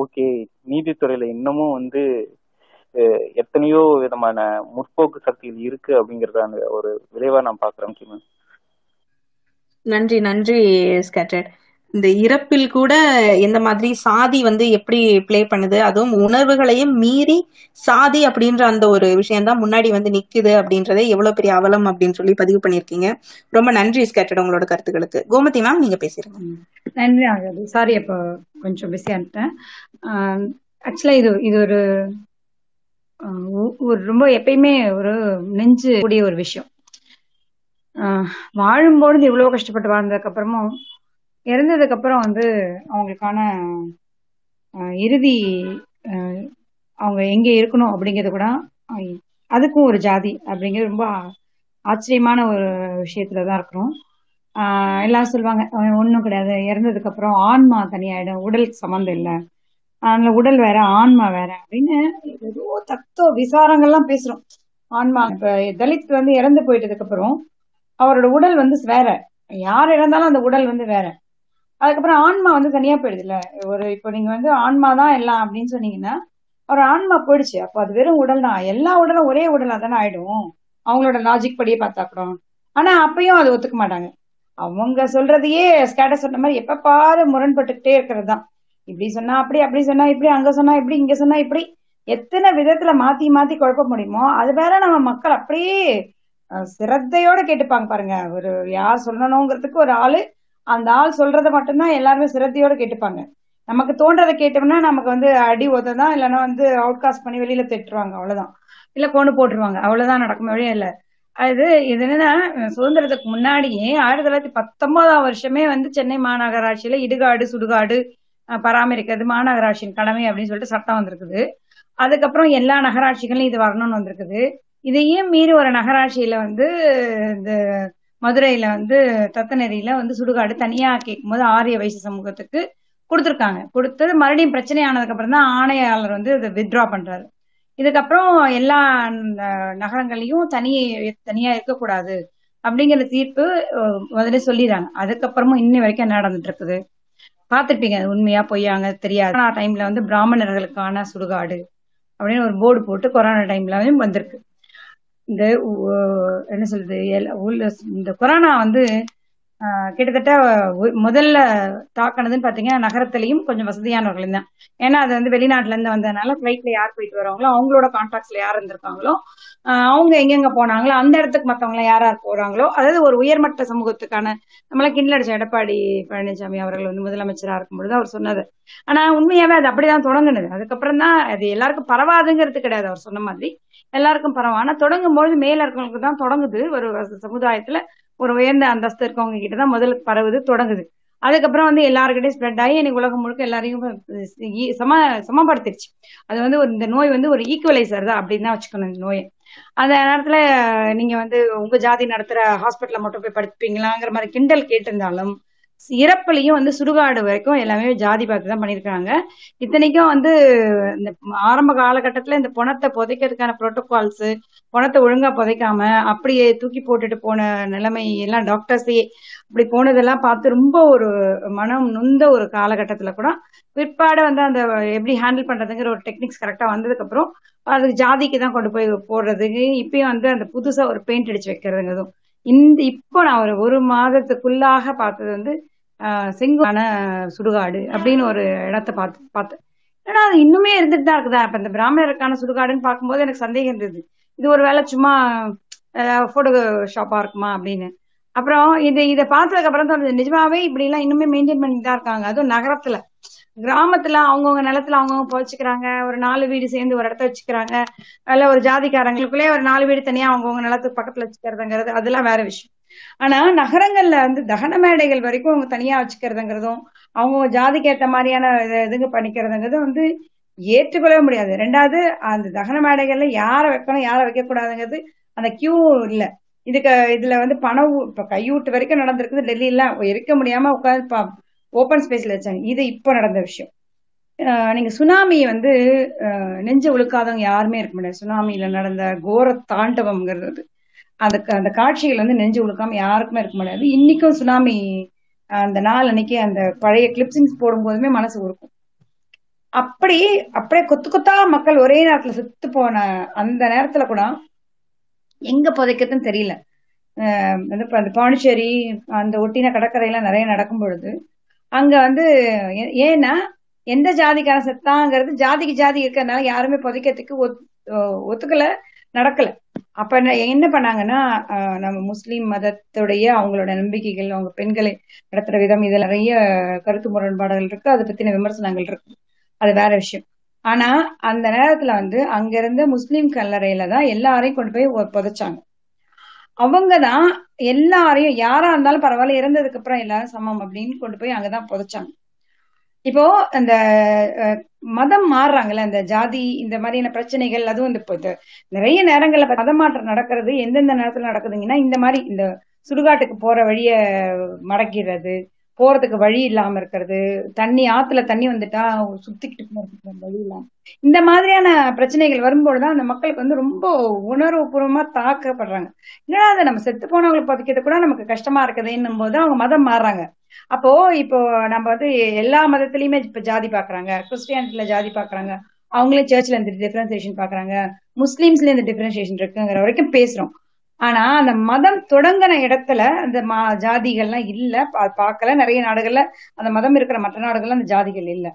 S6: ஓகே. நீதித்துறையில இன்னமும் வந்து எத்தனையோ விதமான முற்போக்கு சக்திகள் இருக்கு அப்படிங்கறத ஒரு விளைவா நான் பாக்குறேன் முக்கியமா.
S1: நன்றி நன்றி ஸ்கேட்டட் இந்த இறப்பில் கூட எந்த மாதிரி சாதி வந்து எப்படி பிளே பண்ணுது? அதுவும் உணர்வுகளையும் மீறி சாதி அப்படின்ற அந்த ஒரு விஷயம் தான் முன்னாடி வந்து நிக்குது அப்படின்றத எவ்வளவு பெரிய அவலம் அப்படின்னு சொல்லி பதிவு பண்ணிருக்கீங்க ரொம்ப நன்றி ஸ்கேட்டட் உங்களோட கருத்துக்களுக்கு. கோமதி மேம் நீங்க பேசிருங்க.
S3: நன்றி ஆகாது. சாரி அப்போ கொஞ்சம் பிஸியா இருந்தேன் ஆக்சுவலா இது இது ஒரு ஒரு ரொம்ப எப்பயுமே ஒரு நெஞ்சு கூடிய ஒரு விஷயம். வாழும்பொழுது இவ்வளவு கஷ்டப்பட்டு வாழ்ந்ததுக்கு அப்புறமும் இறந்ததுக்கு அப்புறம் வந்து அவங்களுக்கான இறுதி அவங்க எங்க இருக்கணும் அப்படிங்கிறது கூட அதுக்கும் ஒரு ஜாதி அப்படிங்கிறது ரொம்ப ஆச்சரியமான ஒரு விஷயத்துல தான் இருக்கிறோம். எல்லாம் சொல்லுவாங்க ஒன்றும் கிடையாது இறந்ததுக்கு அப்புறம் ஆன்மா தனியாயிடும் உடலுக்கு சம்மந்தம் இல்லை. அதனால உடல் வேற ஆன்மா வேற அப்படின்னு ஏதோ தத்துவ விசாரங்கள்லாம் பேசுறோம். ஆன்மா இப்ப தலித் வந்து இறந்து போயிட்டதுக்கு அப்புறம் அவரோட உடல் வந்து வேற. யார் இறந்தாலும் அந்த உடல் வந்து வேற. அதுக்கப்புறம் ஆன்மா வந்து தனியா போயிடுது இல்ல ஒரு இப்போ நீங்க வந்து ஆன்மா தான் எல்லாம் அப்படின்னு சொன்னீங்கன்னா ஒரு ஆன்மா போயிடுச்சு. அப்போ அது வெறும் உடல் தான். எல்லா உடலும் ஒரே உடலா தானே ஆயிடும். அவங்களோட லாஜிக் படியே பார்த்தா கூட. ஆனா அப்பயும் அது ஒத்துக்க மாட்டாங்க. அவங்க சொல்றதையே ஸ்கேட்டர் சொன்ன மாதிரி எப்ப பாரு முரண்பட்டுக்கிட்டே இருக்கிறது தான். இப்படி சொன்னா அப்படி அப்படி சொன்னா இப்படி அங்க சொன்னா இப்படி இங்க சொன்னா இப்படி. எத்தனை விதத்துல மாத்தி மாத்தி குழப்ப முடியுமோ அது வேற நம்ம மக்கள் அப்படியே சிரத்தையோட கேட்டுப்பாங்க பாருங்க. ஒரு யார் சொல்லணுங்கிறதுக்கு ஒரு ஆளு அந்த ஆள் சொல்றத மட்டும்தான் எல்லாருமே சிரத்தையோட கேட்டுப்பாங்க. நமக்கு தோன்றதை கேட்டோம்னா நமக்கு வந்து அடி உததான் இல்லைன்னா வந்து அவுட்காஸ்ட் பண்ணி வெளியில திட்டுருவாங்க அவ்வளவுதான். இல்ல கொண்டு போட்டுருவாங்க அவ்வளவுதான் நடக்கும் வழியும் இல்ல. அது இது என்னன்னா சுதந்திரத்துக்கு முன்னாடியே ஆயிரத்தி தொள்ளாயிரத்தி பத்தொன்பதாம் வருஷமே வந்து சென்னை மாநகராட்சியில இடுகாடு சுடுகாடு பராமரிக்கிறது மாநகராட்சியின் கடமை அப்படின்னு சொல்லிட்டு சட்டம் வந்திருக்குது. அதுக்கப்புறம் எல்லா நகராட்சிகளும் இது வரணும்னு வந்திருக்குது. இதையும் மீறி ஒரு நகராட்சியில வந்து இந்த மதுரையில வந்து தத்தநெறியில வந்து சுடுகாடு தனியா கேட்கும் போது ஆரிய வைசிய சமூகத்துக்கு கொடுத்துருக்காங்க. கொடுத்து மறுபடியும் பிரச்சனை ஆனதுக்கு அப்புறம் தான் ஆணையாளர் வந்து இதை வித்ட்ரா பண்றாரு. இதுக்கப்புறம் எல்லா நகரங்களையும் தனி தனியா இருக்கக்கூடாது அப்படிங்கிற தீர்ப்பு முதல்ல சொல்லிடுறாங்க. அதுக்கப்புறமும் இன்னி வரைக்கும் நடந்துட்டு இருக்குது பார்த்துருப்பீங்க அது உண்மையா பொய்யாங்க தெரியாது. டைம்ல வந்து பிராமணர்களுக்கான சுடுகாடு அப்படின்னு ஒரு போர்டு போட்டு கொரோனா டைம்லயும் வந்திருக்கு. இந்த என்ன சொல்றது இந்த கொரோனா வந்து கிட்டத்தட்ட முதல்ல தாக்கினதுன்னு பாத்தீங்கன்னா நகரத்திலையும் கொஞ்சம் வசதியானவர்கள் தான். ஏன்னா அது வந்து வெளிநாட்டுல இருந்து வந்ததுனால ஃபிளைட்ல யார் போயிட்டு வராங்களோ அவங்களோட கான்டாக்ட்ஸ்ல யார் இருந்திருக்காங்களோ அவங்க எங்கெங்க போனாங்களோ அந்த இடத்துக்கு மத்தவங்க யார் யார் போறாங்களோ அதாவது ஒரு உயர்மட்ட சமூகத்துக்கான நம்மள கிண்டடிச்ச எடப்பாடி பழனிசாமி அவர்கள் வந்து முதலமைச்சரா இருக்கும் பொழுது அவர் சொன்னது ஆனா உண்மையாவே அது அப்படிதான் தொடங்குனது. அதுக்கப்புறம் தான் அது எல்லாருக்கும் பரவாதுங்கிறது கிடையாது. அவர் சொன்ன மாதிரி எல்லாருக்கும் பரவாயில்ல ஆனா தொடங்கும் பொழுது மேல இருக்கவங்களுக்கு தான் தொடங்குது. ஒரு சமுதாயத்துல ஒரு உயர்ந்த அந்தஸ்து இருக்கவங்க கிட்ட தான் முதல்ல பரவுது தொடங்குது. அதுக்கப்புறம் வந்து எல்லாருக்கிட்டையும் ஸ்ப்ரெட் ஆகி எனக்கு உலகம் முழுக்க எல்லாரையும் சம சமப்படுத்திடுச்சு அது வந்து ஒரு இந்த நோய் வந்து ஒரு ஈக்குவலைசர் தான் அப்படின்னு தான் வச்சுக்கணும் இந்த நோயை. அந்த நேரத்துல நீங்க வந்து உங்க ஜாதி நடத்துற ஹாஸ்பிட்டல்ல மட்டும் போய் படிப்பீங்களாங்கிற மாதிரி கிண்டல் கேட்டிருந்தாலும் இறப்புலையும் வந்து சுடுகாடு வரைக்கும் எல்லாமே ஜாதி பார்த்து தான் பண்ணியிருக்காங்க. இத்தனைக்கும் வந்து இந்த ஆரம்ப காலகட்டத்துல இந்த பணத்தை புதைக்கிறதுக்கான புரோட்டோகால்ஸ் பணத்தை ஒழுங்கா புதைக்காம அப்படியே தூக்கி போட்டுட்டு போன நிலைமை எல்லாம் டாக்டர்ஸே அப்படி போனதெல்லாம் பார்த்து ரொம்ப ஒரு மனம் நொந்த ஒரு காலகட்டத்துல கூட பிற்பாடு வந்து அந்த எப்படி ஹேண்டில் பண்றதுங்கிற ஒரு டெக்னிக்ஸ் கரெக்டா வந்ததுக்கு அப்புறம் அது ஜாதிக்கு தான் கொண்டு போய் போடுறதுக்கு இப்பயும் வந்து அந்த புதுசா ஒரு பெயிண்ட் அடிச்சு வைக்கிறதுங்கிறதும். இந்த இப்போ நான் ஒரு ஒரு மாதத்துக்குள்ளாக பார்த்தது வந்து செங்கான சுடுகாடு அப்படின்னு ஒரு இடத்த பார்த்து பார்த்தேன் ஏன்னா அது இன்னுமே இருந்துட்டு தான் இருக்குதா? இப்ப இந்த பிராமணருக்கான சுடுகாடுன்னு பார்க்கும்போது எனக்கு சந்தேகம் இருந்தது. இது ஒரு வேலை சும்மா போட்டோ ஷாப்பா இருக்குமா அப்படின்னு. அப்புறம் இது இதை பார்த்ததுக்கு அப்புறம் தோணுது நிஜமாவே இப்படி எல்லாம் இன்னுமே மெயின்டைன் பண்ணிட்டு தான் இருக்காங்க. அதுவும் நகரத்துல. கிராமத்துல அவங்கவுங்க நிலத்துல அவங்கவுங்க புதைச்சிக்கிறாங்க ஒரு நாலு வீடு சேர்ந்து ஒரு இடத்த வச்சுக்கிறாங்க. அதில் ஒரு ஜாதிக்காரங்களுக்குள்ளே ஒரு நாலு வீடு தனியா அவங்கவுங்க நிலத்துக்கு பக்கத்துல வச்சுக்கிறதுங்கிறது அதெல்லாம் வேற விஷயம். ஆனா நகரங்கள்ல வந்து தகன மேடைகள் வரைக்கும் அவங்க தனியா வச்சுக்கிறதுங்கிறதும் அவங்க ஜாதிக்கு ஏற்ற மாதிரியான இதுங்க பண்ணிக்கிறதுங்கிறது வந்து ஏற்றுக்கொள்ளவே முடியாது. ரெண்டாவது அந்த தகன மேடைகள்ல யாரை வைக்கணும் யாரை வைக்க கூடாதுங்கிறது அந்த கியூ இல்ல. இதுக்கு இதுல வந்து பணம் இப்ப கையூட்டு வரைக்கும் நடந்திருக்குது. டெல்லியில இருக்க முடியாம உட்காந்து ஓப்பன் ஸ்பேஸ்ல வச்சாங்க. இது இப்போ நடந்த விஷயம். நீங்க சுனாமி வந்து நெஞ்ச உழுக்காதவங்க யாருமே இருக்க முடியாது. சுனாமியில நடந்த கோர தாண்டவம்ங்கிறது. அந்த அந்த காட்சிகள் வந்து நெஞ்சு உழுக்காம யாருக்குமே இருக்க முடியாது. இன்னைக்கும் சுனாமி அந்த நாள் அன்னைக்கு அந்த பழைய கிளிப்ஸிங்ஸ் போடும் போதுமே மனசு உருக்கும். அப்படி அப்படியே கொத்து கொத்தா மக்கள் ஒரே நேரத்துல செத்து போன அந்த நேரத்துல கூட எங்க புதைக்கிறதுன்னு தெரியல. அந்த பாண்டிச்சேரி அந்த ஒட்டின கடற்கரையெல்லாம் நிறைய நடக்கும் பொழுது அங்க வந்து ஏன்னா எந்த ஜாதிக்கார செத்தாங்கிறது ஜாதிக்கு ஜாதி இருக்கிறதுனால யாருமே புதைக்கிறதுக்கு ஒத்துக்கல நடக்கல. அப்ப என்ன பண்ணாங்கன்னா நம்ம முஸ்லீம் மதத்துடைய அவங்களோட நம்பிக்கைகள் அவங்க பெண்களை நடத்துற விதம் இதுல நிறைய கருத்து முரண்பாடுகள் இருக்கு. அதை பத்தின விமர்சனங்கள் இருக்கு. அது வேற விஷயம். ஆனா அந்த நேரத்துல வந்து அங்க இருந்த முஸ்லீம் கல்லறையில தான் எல்லாரையும் கொண்டு போய் புதைச்சாங்க. அவங்கதான் எல்லாரையும் யாரா இருந்தாலும் பரவாயில்ல இறந்ததுக்கு அப்புறம் எல்லாரும் சமம் அப்படின்னு கொண்டு போய் அங்கதான் புதைச்சாங்க. இப்போ அந்த மதம் மாறுறாங்கல்ல அந்த ஜாதி இந்த மாதிரியான பிரச்சனைகள் அதுவும் இந்த நிறைய நேரங்கள்ல மதம் மாற்றம் நடக்கிறது எந்தெந்த நேரத்துல நடக்குதுங்கன்னா இந்த மாதிரி இந்த சுடுகாட்டுக்கு போற வழிய மடக்கிறது போறதுக்கு வழி இல்லாம இருக்கிறது. தண்ணி ஆத்துல தண்ணி வந்துட்டா சுத்திக்கிட்டு போறதுக்கு வழி இல்லாம. இந்த மாதிரியான பிரச்சனைகள் வரும்போதுதான் அந்த மக்களுக்கு வந்து ரொம்ப உணர்வுபூர்வமா தாக்கப்படுறாங்க. என்னடா அதை நம்ம செத்து போனவங்களை பதிக்கிறது கூட நமக்கு கஷ்டமா இருக்குதுன்னும் போது அவங்க மதம் மாறுறாங்க. அப்போ இப்போ நம்ம வந்து எல்லா மதத்திலயுமே இப்ப ஜாதி பாக்குறாங்க. கிறிஸ்டியானிட்டில ஜாதி பாக்குறாங்க. அவங்களே சர்ச்ல இந்த டிஃபரன்சியேஷன் பாக்குறாங்க. முஸ்லீம்ஸ்ல இந்த டிஃபரன்சியேஷன் இருக்குங்கிற வரைக்கும் பேசுறோம். ஆனா அந்த மதம் தொடங்கின இடத்துல அந்த மா ஜாதிகள்லாம் இல்ல. பார்க்கல நிறைய நாடுகள்ல அந்த மதம் இருக்கிற மற்ற நாடுகள்ல அந்த ஜாதிகள் இல்ல.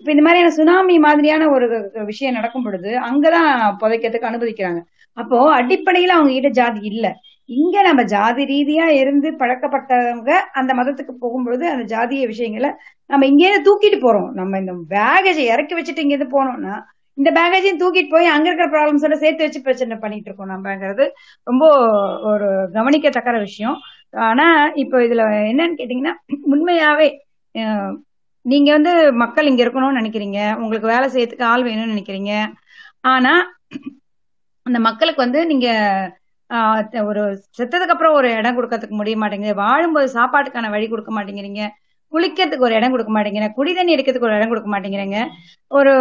S3: இப்ப இந்த மாதிரியான சுனாமி மாதிரியான ஒரு விஷயம் நடக்கும் பொழுது அங்கதான் புதைக்கிறதுக்கு அனுமதிக்கிறாங்க. அப்போ அடிப்படையில அவங்க கிட்ட ஜாதி இல்ல. இங்க நம்ம ஜாதி ரீதியா இருந்து பழக்கப்பட்டவங்க அந்த மதத்துக்கு போகும்பொழுது அந்த ஜாதிய விஷயங்களை நம்ம இங்கேருந்து தூக்கிட்டு போறோம். நம்ம இந்த பேகேஜை இறக்கி வச்சுட்டு இங்கேருந்து போனோம்னா இந்த பேகேஜையும் தூக்கிட்டு போய் அங்க இருக்கிற ப்ராப்ளம்ஸோட சேர்த்து வச்சு பிரச்சனை பண்ணிட்டு இருக்கோம் நம்மங்கிறது ரொம்ப ஒரு கவனிக்கத்தக்கற விஷயம். ஆனா இப்போ இதுல என்னன்னு கேட்டீங்கன்னா உண்மையாவே நீங்க வந்து மக்கள் இங்க இருக்கணும்னு நினைக்கிறீங்க. உங்களுக்கு வேலை செய்யறதுக்கு ஆள் வேணும்னு நினைக்கிறீங்க. ஆனா அந்த மக்களுக்கு வந்து நீங்க ஒரு செத்ததுக்கு அப்புறம் ஒரு இடம் கொடுக்கறதுக்கு முடிய மாட்டேங்குது. வாழும்போது சாப்பாட்டுக்கான வழி கொடுக்க மாட்டேங்கிறீங்க. குளிக்கிறதுக்கு ஒரு இடம் கொடுக்க மாட்டேங்கிறேன். குடி தண்ணி எடுக்கிறதுக்கு ஒரு இடம் கொடுக்க மாட்டேங்கிறேங்க. ஒரு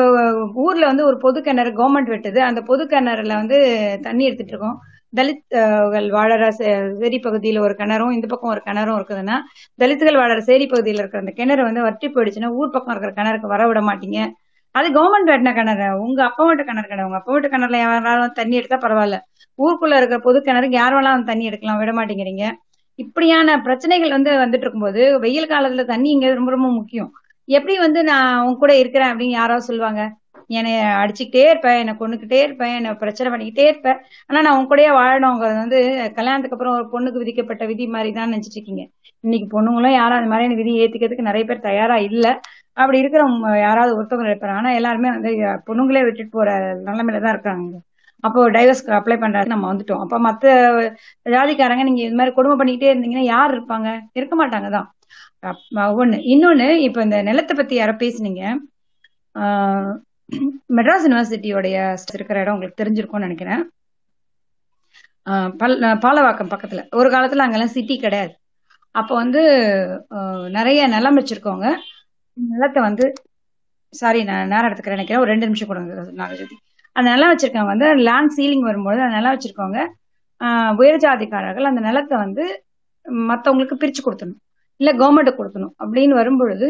S3: ஊர்ல வந்து ஒரு பொது கிணறு கவர்மெண்ட் வெட்டுது. அந்த பொது கிணறுல வந்து தண்ணி எடுத்துட்டு இருக்கோம். தலித்கள் வாழற சேரி பகுதியில ஒரு கிணறும் இந்த பக்கம் ஒரு கிணறும் இருக்குதுன்னா தலித்துகள் வாழற சேரி பகுதியில இருக்கிற அந்த கிணறு வந்து வற்றி போயிடுச்சுன்னா ஊர் பக்கம் இருக்கிற கிணறுக்கு வர விட மாட்டீங்க. அது கவர்மெண்ட் வெட்டின கிணறு. உங்க அப்பா வீட்டு கிணறு கிணறு உங்க அப்பா வீட்டு கிணறுல யாராலும் தண்ணி எடுத்தா பரவாயில்ல. ஊருக்குள்ள இருக்கிற பொது கிணறுக்கு யாரெல்லாம் வேணாலும் தண்ணி எடுக்கலாம். விட மாட்டேங்கிறீங்க. இப்படியான பிரச்சனைகள் வந்து வந்துட்டு இருக்கும்போது வெயில் காலத்துல தண்ணி இங்க ரொம்ப ரொம்ப முக்கியம். எப்படி வந்து நான் உன் கூட இருக்கிறேன் அப்படின்னு யாராவது சொல்லுவாங்க. என்னை அடிச்சுக்கிட்டே இருப்பேன் என்னை கொண்டுகிட்டே இருப்பேன் என்னை பிரச்சனை பண்ணிக்கிட்டே இருப்பேன் ஆனா நான் உன் கூடயே வாழணுங்கிறது வந்து கல்யாணத்துக்கு அப்புறம் ஒரு பொண்ணுக்கு விதிக்கப்பட்ட விதி மாதிரி தான் நினைச்சிட்டு இருக்கீங்க இன்னைக்கு பொண்ணுங்களும் யாரும் அந்த மாதிரியான விதி ஏத்துக்கிறதுக்கு நிறைய பேர் தயாரா இல்ல. அப்படி இருக்கிற யாராவது ஒருத்தவங்க இருப்பாங்க. ஆனா எல்லாருமே வந்து பொண்ணுங்களே விட்டுட்டு போற நிலைமையில தான் இருக்காங்க. அப்போ டைவர்ஸ்க்கு அப்ளை பண்றது நம்ம வந்துட்டோம். அப்ப மத்த ஜாதிக்காரங்க நீங்க இது மாதிரி கொடுமை பண்ணிக்கிட்டே இருந்தீங்கன்னா யார் இருப்பாங்க? இருக்க மாட்டாங்க தான். ஒண்ணு. இன்னொன்னு இப்ப இந்த நிலத்தை பத்தி யாரோ பேசுனீங்க. மெட்ராஸ் யூனிவர்சிட்டியோடைய இருக்கிற இடம் உங்களுக்கு தெரிஞ்சிருக்கும்னு நினைக்கிறேன். பல் பாலவாக்கம் பக்கத்துல. ஒரு காலத்துல அங்கெல்லாம் சிட்டி கிடையாது. அப்போ வந்து நிறைய நிலம் வச்சிருக்கவங்க நிலத்தை வந்து சாரி நான் நேரம் எடுத்துக்கிறேன் நினைக்கிறேன். ஒரு ரெண்டு நிமிஷம் கொடுங்க நாகஜோதி அந்த நிலம் வச்சிருக்கவங்க வந்து லேண்ட் சீலிங் வரும்போது அந்த நிலம் வச்சிருக்கவங்க உயர்ஜாதிக்காரர்கள் உயர் அந்த நிலத்தை வந்து மற்றவங்களுக்கு பிரிச்சு கொடுத்தணும் இல்ல கவர்மெண்ட் கொடுக்கணும். அப்படின்னு வரும்பொழுது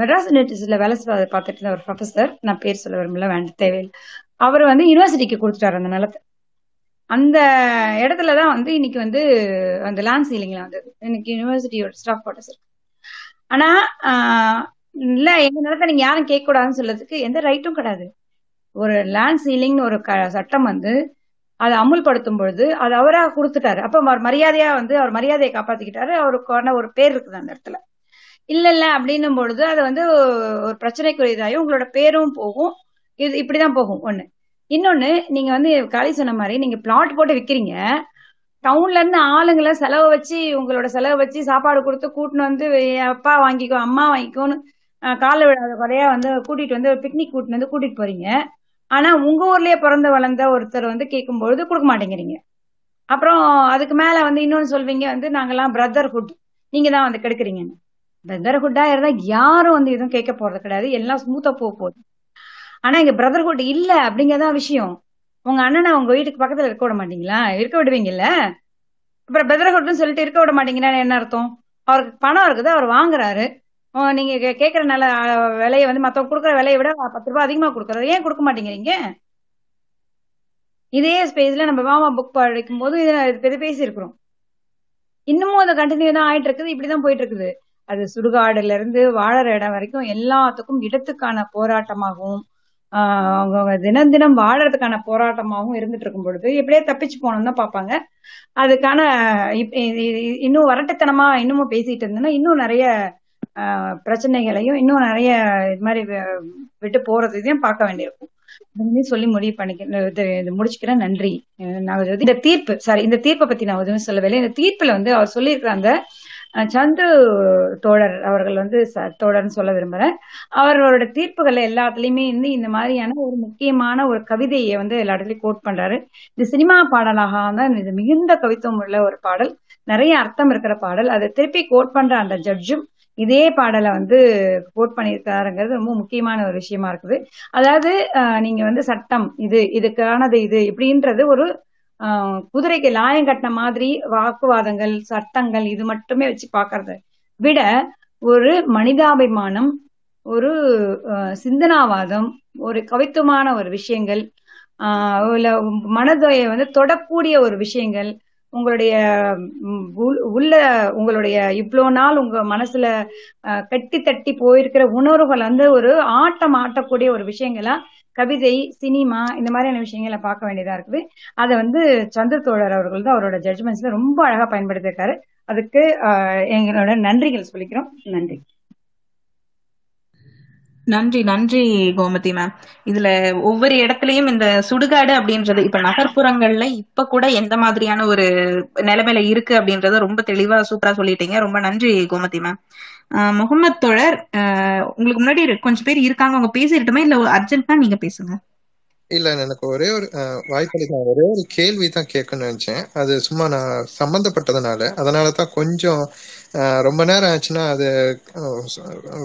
S3: மெட்ராஸ் யூனிவர்சிட்டியில வேலை செய்ய பார்த்துட்டு இருந்த ஒரு ப்ரொஃபசர் நான் பேர் சொல்ல விரும்பல வேண்ட தேவையில்லை. அவர் வந்து யூனிவர்சிட்டிக்கு கொடுத்துட்டாரு அந்த நிலத்தை. அந்த இடத்துல தான் வந்து இன்னைக்கு வந்து அந்த லேண்ட் சீலிங்ல வந்தது இன்னைக்கு யூனிவர்சிட்டியோட ஸ்டாஃப் குவார்டர்ஸ் இருக்கு ஆனா இல்ல எங்க நிலத்தை நீங்க யாரும் கேட்க கூடாதுன்னு சொல்றதுக்கு எந்த ரைட்டும் கிடையாது. ஒரு லேண்ட் சீலிங்னு ஒரு க- சட்டம் வந்து அதை அமுல்படுத்தும் பொழுது அது அவராக கொடுத்துட்டாரு. அப்ப அவர் மரியாதையா வந்து அவர் மரியாதையை காப்பாத்திக்கிட்டாரு. அவருக்கான ஒரு பேர் இருக்குது அந்த இடத்துல. இல்ல இல்ல அப்படின்னும் பொழுது அது வந்து ஒரு பிரச்சனைக்குரியதாயும் உங்களோட பேரும் போகும். இது இப்படிதான் போகும் ஒண்ணு. இன்னொன்னு நீங்க வந்து காலி சொன்ன மாதிரி நீங்க பிளாட் போட்டு விக்கிறீங்க. டவுன்ல இருந்து ஆளுங்களை செலவு வச்சு உங்களோட செலவு வச்சு சாப்பாடு கொடுத்து கூட்டின்னு வந்து அப்பா வாங்கிக்கோ அம்மா வாங்கிக்கோன்னு காலை விழாத குறையா வந்து கூட்டிட்டு வந்து பிக்னிக் கூட்டின்னு வந்து கூட்டிட்டு போறீங்க. ஆனா உங்க ஊர்லயே பிறந்து வளர்ந்த ஒருத்தர் வந்து கேட்கும்பொழுது கொடுக்க மாட்டேங்கிறீங்க. அப்புறம் அதுக்கு மேல வந்து இன்னொன்னு சொல்வீங்க வந்து நாங்கெல்லாம் பிரதர்ஹுட் நீங்க தான் வந்து கெடுக்குறீங்கன்னு பிரதர்ஹுட்டா இருந்தா யாரும் வந்து எதுவும் கேட்க போறது கிடையாது. எல்லாம் ஸ்மூத்தா போக போகுது. ஆனா இங்க பிரதர்ஹுட் இல்ல அப்படிங்கறதான் விஷயம். உங்க அண்ணனை உங்க வீட்டுக்கு பக்கத்துல இருக்க விட மாட்டீங்களா? இருக்க விடுவீங்கல்ல? அப்புறம் பிரதர்ஹுட்னு சொல்லிட்டு இருக்க விட மாட்டீங்கன்னா என்ன அர்த்தம்? அவருக்கு பணம் இருக்குது அவர் வாங்குறாரு. நீங்க கே- கேக்குற நல்ல விலையை வந்து மத்தவங்க கொடுக்குற விலையை விட பத்து ரூபாய் அதிகமா கொடுக்கறது. ஏன் கொடுக்க மாட்டேங்கிறீங்க? இதே ஸ்பேஸ்ல நம்ம மாமா புக் படிக்கும் போது இதை பேசியிருக்கிறோம். இன்னமும் அது கண்டினியூ தான் ஆயிட்டு இருக்குது. இப்படிதான் போயிட்டு இருக்குது அது சுடுகாடுல இருந்து வாழற இடம் வரைக்கும் எல்லாத்துக்கும் இடத்துக்கான போராட்டமாகவும் ஆஹ் அவங்க தினம் தினம் வாழறதுக்கான போராட்டமாகவும் இருந்துட்டு இருக்கும் பொழுது எப்படியே தப்பிச்சு போகணும்னு தான் பார்ப்பாங்க. அதுக்கான இன்னும் வரட்டுத்தனமா இன்னமும் பேசிட்டு இருந்தோம்னா இன்னும் நிறைய பிரச்சனைகளையும் இன்னும் நிறைய இது மாதிரி விட்டு விட்டு போறதையும் பார்க்க வேண்டியிருக்கும். சொல்லி முடிவு பண்ணிக்கிறேன் இது முடிச்சுக்கிறேன். நன்றி. அஹ் இந்த தீர்ப்பு சாரி இந்த தீர்ப்பை பத்தி நான் எதுவும் சொல்லவில்லை இந்த தீர்ப்புல வந்து அவர் சொல்லியிருக்கிற அந்த சந்து தோழர் அவர்கள் வந்து ச- தோழர்னு சொல்ல விரும்புறேன். அவரோட தீர்ப்புகள் எல்லாத்துலயுமே வந்து இந்த மாதிரியான ஒரு முக்கியமான ஒரு கவிதையை வந்து எல்லா இடத்துலயும் கோட் பண்றாரு. இது சினிமா பாடலாக தான் இது மிகுந்த கவித்துவம் உள்ள ஒரு பாடல். நிறைய அர்த்தம் இருக்கிற பாடல். அதை திருப்பி கோட் பண்ற அந்த ஜட்ஜும் இதே பாடலை வந்து கோட் பண்ணியிருக்காருங்கிறது ரொம்ப முக்கியமான ஒரு விஷயமா இருக்குது. அதாவது நீங்க வந்து சட்டம் இது இதுக்கானது இது இப்படின்றது ஒரு குதிரைக்கு லாயம் கட்டின மாதிரி வாக்குவாதங்கள் சட்டங்கள் இது மட்டுமே வச்சு பாக்குறத விட ஒரு மனிதாபிமானம் ஒரு சிந்தனாவாதம் ஒரு கவித்துவமான ஒரு விஷயங்கள் ஆஹ் இல்ல வந்து தொடக்கூடிய ஒரு விஷயங்கள் உங்களுடைய உள்- உள்ள உங்களுடைய இவ்வளோ நாள் உங்க மனசுல கட்டி தட்டி போயிருக்கிற உணர்வுகள் வந்து ஒரு ஆட்டம் ஆட்டக்கூடிய ஒரு விஷயங்களா? கவிதை சினிமா இந்த மாதிரியான விஷயங்களை பார்க்க வேண்டியதா இருக்குது. அதை வந்து சந்திர தோழர் அவர்கள் தான் அவரோட ஜட்ஜ்மெண்ட்ஸ்ல ரொம்ப அழகா பயன்படுத்தியிருக்காரு. அதுக்கு எங்களோட நன்றிகள் சொல்லிக்கிறோம். நன்றி.
S1: நன்றி நன்றி கோமதி மேம் இதுல ஒவ்வொரு இடத்துலயும் இந்த சுடுகாடு அப்படின்றது இப்ப நகர்ப்புறங்கள்ல இப்ப கூட எந்த மாதிரியான ஒரு நிலைமையில இருக்கு அப்படின்றத ரொம்ப தெளிவா சூப்பரா சொல்லிட்டீங்க. ரொம்ப நன்றி கோமதி மேம் ஆஹ் முகமது தோழர் ஆஹ் உங்களுக்கு முன்னாடி கொஞ்சம் பேர் இருக்காங்க. அவங்க பேசிட்டுமே இல்ல அர்ஜென்ட்னா நீங்க பேசுங்க.
S12: இல்ல எனக்கு ஒரே ஒரு அஹ், வாய்ப்பளிக்க ஒரே ஒரு கேள்வி தான் கேட்கணும்னு நினைச்சேன். அது சும்மா நான் சம்பந்தப்பட்டதுனால. அதனால தான் கொஞ்சம் ரொம்ப நேரம் ஆச்சுன்னா அது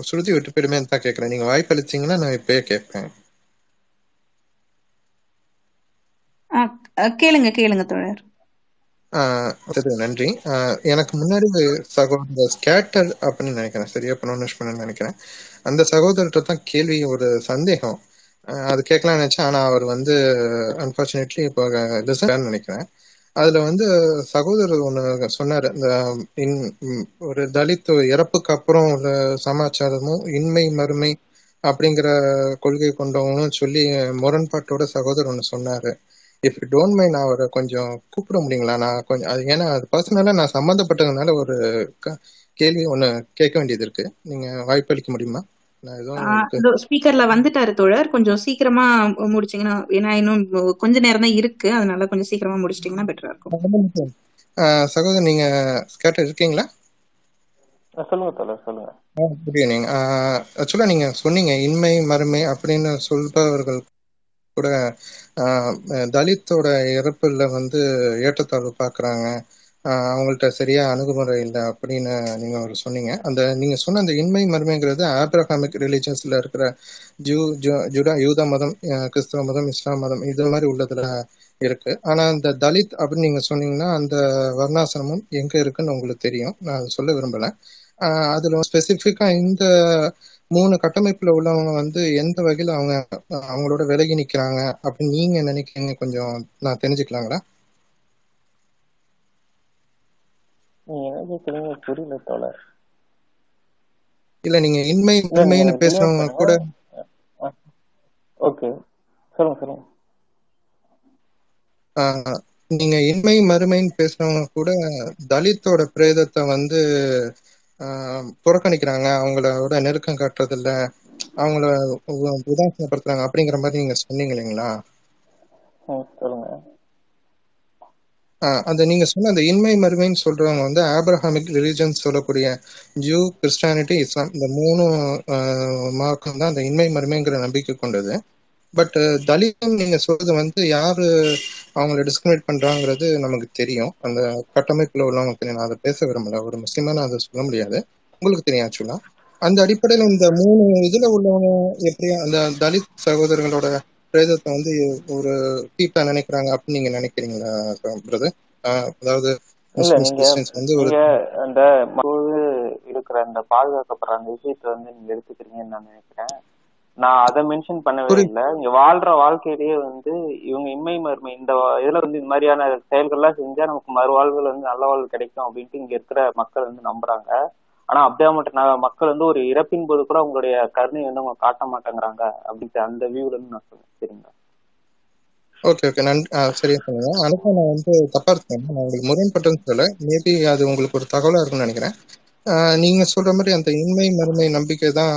S12: சுருதி விட்டு போயிடுமேன்னு தான் கேட்கறேன் நீங்க வாய்ப்பளிச்சீங்கன்னா நான் இப்பயே கேட்பேன்.
S1: கேளுங்க கேளுங்க தோழர்.
S12: நன்றி. எனக்கு முன்னாடி சகோதரர் ஸ்கேட்டர் அப்படின்னு நினைக்கிறேன். சரியா ப்ரொனவுன்ஸ் பண்ண நினைக்கிறேன். அந்த சகோதரர்கிட்ட தான் கேள்வி ஒரு சந்தேகம். அது கேட்கலாம்னு நினைச்சேன். ஆனா அவர் வந்து அன்பார்ச்சுனேட்லி இப்போ நினைக்கிறேன். அதுல வந்து சகோதரர் ஒண்ணு சொன்னாரு. இந்த இன்- ஒரு தலித் இறப்புக்கு அப்புறம் உள்ள சமாச்சாரமும் இன்மை மறுமை அப்படிங்கிற கொள்கை கொண்டவங்களும் சொல்லி முரண்பாட்டோட சகோதரர் ஒண்ணு சொன்னாரு. இஃப் யூ டோன்ட் மைண்ட் அவரை கொஞ்சம் கூப்பிட முடியுங்களா? நான் கொஞ்சம் அது ஏன்னா அது பர்சனலா நான் சம்மந்தப்பட்டதுனால ஒரு க- கேள்வி ஒண்ணு கேட்க வேண்டியது இருக்கு. நீங்க வாய்ப்பளிக்க முடியுமா?
S1: ஸ்பீக்கர்ல வந்துட்டாரு தோழர். கொஞ்சம் சீக்கிரமா முடிச்சீங்கன்னா ஏன்னா இன்னும் கொஞ்ச நேரம் தான் இருக்கு. அதனால கொஞ்சம் சீக்கிரமா முடிச்சிட்டீங்கன்னா பெட்டரா இருக்கும்.
S12: ஆஹ் சகோதரர் நீங்க ஸ்கேட்டர் இருக்கீங்களா?
S6: சொல்லுங்க தோழர் சொல்லுங்க.
S12: குட் ஈவினிங் ஆக்சுவலா நீங்க சொன்னீங்க இன்மை மறுமை அப்படின்னு சொல்பவர்கள் கூட ஆஹ் தலித்தோட இறப்புல வந்து ஏற்றத்தாழ்வு பார்க்குறாங்க அவங்கள்ட்ட சரியா அணுகுமுறை இல்லை அப்படின்னு நீங்க ஒரு சொன்னீங்க. அந்த நீங்க சொன்ன அந்த இன்மை மருமைங்கிறது ஆப்ரஹாமிக் ரிலிஜன்ஸ்ல இருக்கிற ஜூ ஜு- ஜுடா யூத மதம் கிறிஸ்தவ மதம் இஸ்லாம் மதம் இது மாதிரி உள்ளதுல இருக்கு. ஆனா இந்த தலித் அப்படின்னு நீங்க சொன்னீங்கன்னா அந்த வர்ணாசிரமம் எங்க இருக்குன்னு உங்களுக்கு தெரியும். நான் அதை சொல்ல விரும்பல. அதுல ஸ்பெசிபிக்கா இந்த மூணு கட்டமைப்புல உள்ளவங்க வந்து எந்த வகையில அவங்க அவங்களோட விலகி நிக்கிறாங்க அப்படின்னு நீங்க நினைக்கிறீங்க கொஞ்சம் நான் தெரிஞ்சுக்கலாங்களா?
S6: புரியல தோழர்.
S12: இல்ல நீங்க இன்மை உண்மைன்னு பேசுறவங்க கூட
S6: ஓகே. சொல்லுங்க சொல்லுங்க.
S12: நீங்க இன்மை மறுமைன்னு பேசுறவங்க கூட தலித்தோட பிரேதத்தை வந்து புறக்கணிக்கிறாங்க. அவங்களோட நெருக்கம் காட்டுறதில்ல. அவங்கள உதாசீனப்படுத்துறாங்க அப்படிங்கிற மாதிரி நீங்க சொன்னீங்க இல்லைங்களா?
S6: சொல்லுங்க.
S12: அந்த நீங்க சொன்ன அந்த இன்மை மறுமைன்னு சொல்றவங்க வந்து ஆப்ரஹாமிக் ரிலிஜன் சொல்லக்கூடிய ஜூ கிறிஸ்டானிட்டி இஸ்லாம் இந்த மூணு மார்க்கம் தான் அந்த இன்மை மறுமைங்கிற நம்பிக்கை கொண்டது. பட் தலிதம் நீங்க சொல்றது வந்து யாரு அவங்கள டிஸ்கிரிமினேட் பண்றாங்கிறது நமக்கு தெரியும். அந்த கட்டமைப்புல உள்ளவங்க தெரியும் நான் அதை பேச விரும்பல. ஒரு முஸ்லீமா நான் அதை சொல்ல முடியாது. உங்களுக்கு தெரியும் ஆக்சுவலா அந்த அடிப்படையில இந்த மூணு இதுல உள்ளவங்க எப்படி அந்த தலித் சகோதரர்களோட பிரேதத்தை வந்து ஒரு கீப்பா நினைக்கிறாங்க அப்படின்னு நீங்க நினைக்கிறீங்களா பிரதர் அதாவது வந்து ஒரு
S6: அந்த இருக்கிற அந்த பாதுகாக்கப்படுற அந்த விஷயத்தை வந்து நீங்க எடுத்துக்கிறீங்கன்னு நான் நினைக்கிறேன். நான் அதை மென்ஷன் பண்ணவே இல்லை. இங்க வாழ்ற வாழ்க்கையிலேயே வந்து இவங்க இன்மை மறுமை இந்த இதுல வந்து இந்த மாதிரியான செயல்கள்லாம் செஞ்சா நமக்கு மறுவாழ்வுல வந்து நல்ல வாழ்வு கிடைக்கும் அப்படின்ட்டு இங்க இருக்கிற மக்கள் வந்து நம்புறாங்க. ஆனா அப்படியே மட்டும் மக்கள் வந்து ஒரு இறப்பின் போது கூட அவங்களுடைய கருணை வந்து அவங்க காட்ட மாட்டேங்கிறாங்க அப்படின்ட்டு அந்த வியூல இருந்து நான் சொல்லுவேன் சரிங்களா?
S12: ஓகே ஓகே நன்றி சரியா சொன்னீங்க. அனுப்பா நான் வந்து தப்பா இருக்கேன். நான் உங்களுக்கு முரண்பட்டேன்னு சொல்ல மேபி அது உங்களுக்கு ஒரு தகவலா இருக்கும்னு நினைக்கிறேன். நீங்க சொல்ற மாதிரி அந்த இன்மை மறுமை நம்பிக்கை தான்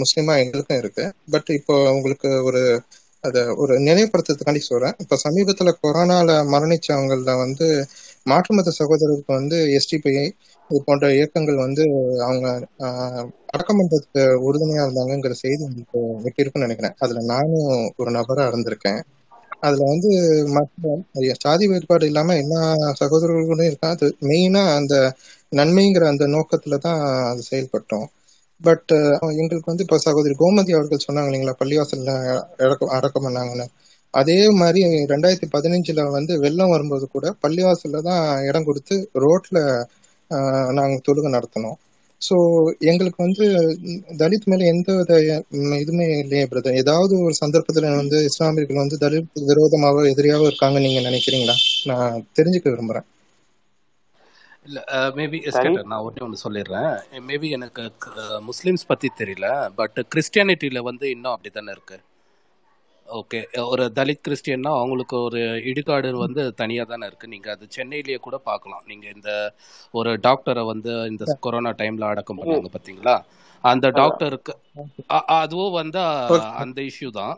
S12: முஸ்லீமா எங்களுக்கும் இருக்கு. பட் இப்போ உங்களுக்கு ஒரு அதை ஒரு நினைவுபடுத்துறதுக்காண்டி சொல்றேன். இப்ப சமீபத்துல கொரோனால மரணிச்சவங்கள வந்து மாற்று மத சகோதரருக்கு வந்து எஸ்டிபிஐ இது போன்ற இயக்கங்கள் வந்து அவங்க ஆஹ், அடக்கம் பண்றதுக்கு உறுதுணையா இருந்தாங்கங்கிற செய்தி எனக்கு வெட்டியிருக்குன்னு நினைக்கிறேன். அதுல நானும் ஒரு நபரா இருந்திருக்கேன். அதுல வந்து மற்ற சாதி வேறுபாடு இல்லாம எல்லா சகோதரர்களும் இருக்கா அது மெயினா அந்த நன்மைங்கிற அந்த நோக்கத்துல தான் அது செயல்பட்டோம். பட் எங்களுக்கு வந்து இப்ப சகோதரி கோமதி அவர்கள் சொன்னாங்க இல்லைங்களா பள்ளிவாசல்ல அடக்கம் அடக்கம் பண்ணாங்கன்னு. அதே மாதிரி ரெண்டாயிரத்தி பதினஞ்சுல வந்து வெள்ளம் வரும்போது கூட பள்ளிவாசல்ல தான் இடம் கொடுத்து ரோட்ல ஆஹ், நாங்க தொழுகை நடத்தினோம். ஸோ எங்களுக்கு வந்து தலித் மேல எந்த வித இதுவுமே இல்லையே பிரதர் ஏதாவது ஒரு சந்தர்ப்பத்துல வந்து இஸ்லாமியர்கள் வந்து தலித் விரோதமாவோ எதிரியாவோ இருக்காங்கன்னு நீங்க நினைக்கிறீங்களா? நான் தெரிஞ்சுக்க விரும்புறேன்.
S8: இல்ல மேபி நான் ஒன்றே ஒன்று சொல்லிடுறேன். மேபி எனக்கு முஸ்லிம்ஸ் பத்தி தெரியல பட் கிறிஸ்டியானிட்டியில வந்து இன்னும் அப்படி தானே இருக்கு? ஓகே ஒரு தலித் கிறிஸ்டியன்னா அவங்களுக்கு ஒரு இடுகாடு வந்து தனியாக தானே இருக்கு. நீங்க அது சென்னையிலேயே கூட பார்க்கலாம். நீங்க இந்த ஒரு டாக்டரை வந்து இந்த கொரோனா டைம்ல அடக்கம் பண்ணாங்க பாத்தீங்களா? அந்த டாக்டருக்கு அதுவும் வந்து அந்த இஷ்யூ தான்.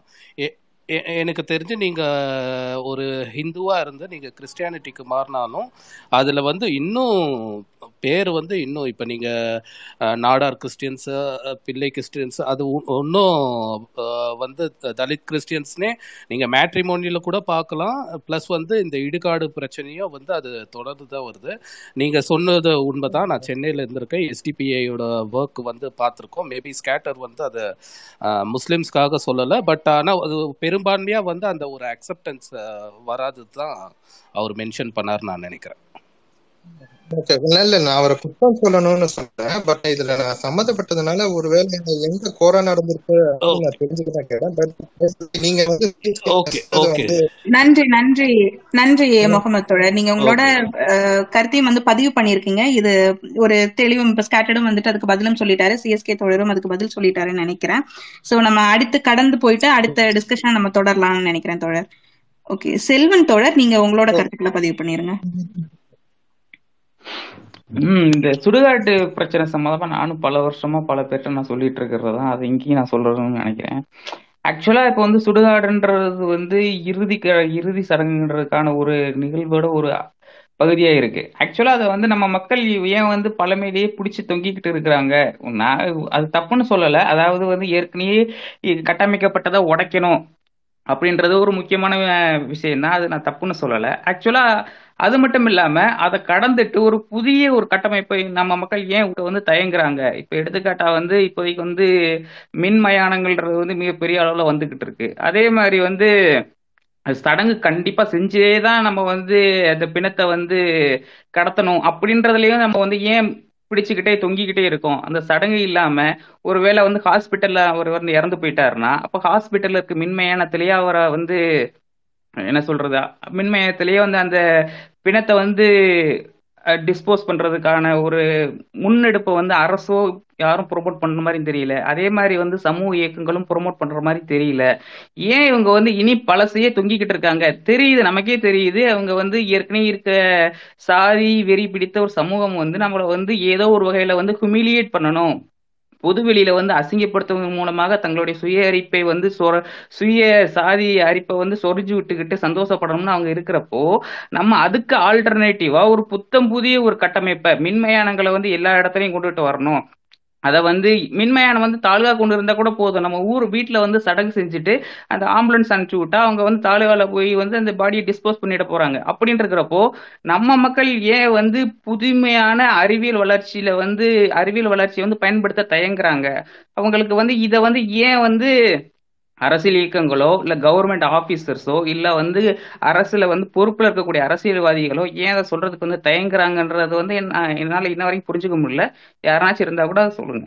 S8: எனக்கு தெரிஞ்சு நீங்கள் ஒரு ஹிந்துவாக இருந்து நீங்கள் கிறிஸ்டியானிட்டிக்கு மாறினாலும் அதில் வந்து இன்னும் பேர் வந்து இன்னும் இப்போ நீங்கள் நாடார் கிறிஸ்டியன்ஸு பிள்ளை கிறிஸ்டியன்ஸ் அது உ- இன்னும் வந்து தலித் கிறிஸ்டியன்ஸ்னே நீங்கள் மேட்ரிமோனியில் கூட பார்க்கலாம் ப்ளஸ் வந்து இந்த இடுகாடு பிரச்சனையும் வந்து அது தொடர்ந்து தான் வருது. நீங்கள் சொன்னது உண்மை தான் நான் சென்னையில் இருந்திருக்கேன். எஸ்டிபிஐயோட ஒர்க் வந்து பார்த்துருக்கோம். மேபி ஸ்கேட்டர் வந்து அது முஸ்லீம்ஸ்க்காக சொல்லலை. பட் ஆனால் அது பெரும்பான்மையா வந்து அந்த ஒரு அக்செப்டன்ஸ் வராது தான் அவர் மென்ஷன் பண்ணார் நான் நினைக்கிறேன்.
S12: இல்ல நான் அவரை குற்றம் சொல்லணும்னு சொன்னேன். பட் இதுல நான் சம்மந்தப்பட்டதுனால ஒருவேளை எங்க கோரா நடந்திருக்கு நான் தெரிஞ்சுக்கிட்டேன் கேட்டேன். பட் நீங்க வந்து
S1: நன்றி நன்றி நன்றி முகமது தோழர் நீங்க உங்களோட கருத்தையும் வந்து பதிவு பண்ணியிருக்கீங்க. இது ஒரு தெளிவும் இப்ப ஸ்கேட்டர்டும் வந்துட்டு அதுக்கு பதிலும் சொல்லிட்டாரு. சிஎஸ்கே தோழரும் அதுக்கு பதில் சொல்லிட்டாருன்னு நினைக்கிறேன். சோ நம்ம அடுத்து கடந்து போயிட்டு அடுத்த டிஸ்கஷன் நம்ம தொடரலாம்னு நினைக்கிறேன் தோழர். ஓகே செல்வன் தோழர் நீங்க உங்களோட கருத்துக்களை பதிவு பண்ணிருங்க. [laughs]
S11: இந்த சுடுகாட்டு பிரச்சனை சம்மந்தமா நானும் பல வருஷமா பல பேர்ட்ட நான் சொல்லிட்டு இருக்கிறது தான் அது இங்கேயும் நான் சொல்றதுன்னு நினைக்கிறேன். ஆக்சுவலா இப்போ வந்து சுடுகாடுன்றது வந்து இறுதி க- இறுதி சடங்குன்றதுக்கான ஒரு நிகழ்வோட ஒரு பகுதியா இருக்கு. ஆக்சுவலா அதை வந்து நம்ம மக்கள் ஏன் வந்து பழமையிலேயே பிடிச்சி தொங்கிக்கிட்டு இருக்கிறாங்க? நான் அது தப்புன்னு சொல்லலை. அதாவது வந்து ஏற்கனவே கட்டமைக்கப்பட்டதை உடைக்கணும் அப்படின்றது ஒரு முக்கியமான விஷயம் தான் அது நான் தப்புன்னு சொல்லலை. ஆக்சுவலா அது மட்டும் இல்லாம அதை கடந்துட்டு ஒரு புதிய ஒரு கட்டமைப்பை நம்ம மக்கள் ஏன் வந்து தயங்குறாங்க? இப்ப எடுத்துக்காட்டா வந்து இப்போதைக்கு வந்து மின்மயானங்கள்ன்றது வந்து மிகப்பெரிய அளவுல வந்துகிட்டு இருக்கு. அதே மாதிரி வந்து சடங்கு கண்டிப்பா செஞ்சே தான் நம்ம வந்து அந்த பிணத்தை வந்து கடத்தணும். அப்படின்றதுலயும் நம்ம வந்து ஏன் பிடிச்சுக்கிட்டே தொங்கிக்கிட்டே இருக்கோம்? அந்த சடங்கு இல்லாம ஒருவேளை வந்து ஹாஸ்பிட்டல்ல அவர் வந்து இறந்து போயிட்டாருன்னா அப்ப ஹாஸ்பிட்டல்ல இருக்க மின்மயானத்திலேயே அவரை வந்து என்ன சொல்றது மின்மயத்திலேயே வந்து அந்த பிணத்தை வந்து டிஸ்போஸ் பண்றதுக்கான ஒரு முன்னெடுப்பை வந்து அரசோ யாரும் ப்ரொமோட் பண்ற மாதிரி தெரியல. அதே மாதிரி வந்து சமூக இயக்கங்களும் ப்ரொமோட் பண்ற மாதிரி தெரியல. ஏன் இவங்க வந்து இனி பழசையே தொங்கிக்கிட்டு இருக்காங்க? தெரியுது நமக்கே தெரியுது. அவங்க வந்து ஏற்கனவே இருக்க சாதி வெறி பிடித்த ஒரு சமூகம் வந்து நம்மளை வந்து ஏதோ ஒரு வகையில வந்து ஹுமிலியேட் பண்ணணும். பொதுவெளியில வந்து அசிங்கப்படுத்துவதன் மூலமாக தங்களுடைய சுய அரிப்பை வந்து சொர சுய சாதி அரிப்பை வந்து சொரிஞ்சு விட்டுக்கிட்டு சந்தோஷப்படணும்னு அவங்க இருக்கிறப்போ நம்ம அதுக்கு ஆல்டர்னேட்டிவா ஒரு புத்தம் புதிய ஒரு கட்டமைப்பை மின்மயானங்களை வந்து எல்லா இடத்துலையும் கொண்டுட்டு வரணும். அதை வந்து மின்மயானம் வந்து தாலுகா கொண்டு இருந்தா கூட போதும். நம்ம ஊர் வீட்டில் வந்து சடங்கு செஞ்சுட்டு அந்த ஆம்புலன்ஸ் அனுப்பிச்சு விட்டா அவங்க வந்து தாலுகால போய் வந்து அந்த பாடியை டிஸ்போஸ் பண்ணிட போறாங்க. அப்படின்னு இருக்கிறப்போ நம்ம மக்கள் ஏன் வந்து புதுமையான அறிவியல் வளர்ச்சியில வந்து அறிவியல் வளர்ச்சியை வந்து பயன்படுத்த தயங்குறாங்க? அவங்களுக்கு வந்து இதை வந்து ஏன் வந்து அரசியல் இயக்கங்களோ இல்ல கவர்மெண்ட் ஆபீசர்ஸோ இல்ல வந்து அரசுல வந்து பொறுப்புல இருக்கக்கூடிய அரசியல்வாதிகளோ ஏன் அதை சொல்றதுக்கு வந்து தயங்குறாங்கன்றது வந்து என்னால இன்ன வரைக்கும் புரிஞ்சுக்க முடியல. யாராச்சும் இருந்தா கூட சொல்லுங்க.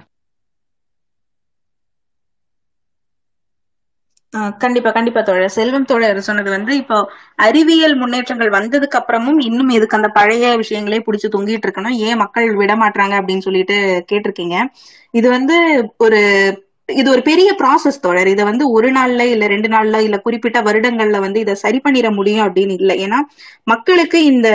S1: கண்டிப்பா கண்டிப்பா தோழர். செல்வம் தோழர் சொன்னது வந்து இப்போ அறிவியல் முன்னேற்றங்கள் வந்ததுக்கு அப்புறமும் இன்னும் இதுக்கு அந்த பழைய விஷயங்களே பிடிச்சி தொங்கிட்டு இருக்கணும். ஏன் மக்கள் விடமாட்டாங்க அப்படின்னு சொல்லிட்டு கேட்டிருக்கீங்க. இது வந்து ஒரு இது ஒரு பெரிய ப்ராசஸ் தொடர் இதை வந்து ஒரு நாள்ல இல்ல ரெண்டு நாள்ல இல்ல குறிப்பிட்ட வருடங்கள்ல வந்து இதை சரி பண்ணிட முடியும் அப்படின்னு இல்லை. ஏன்னா மக்களுக்கு இந்த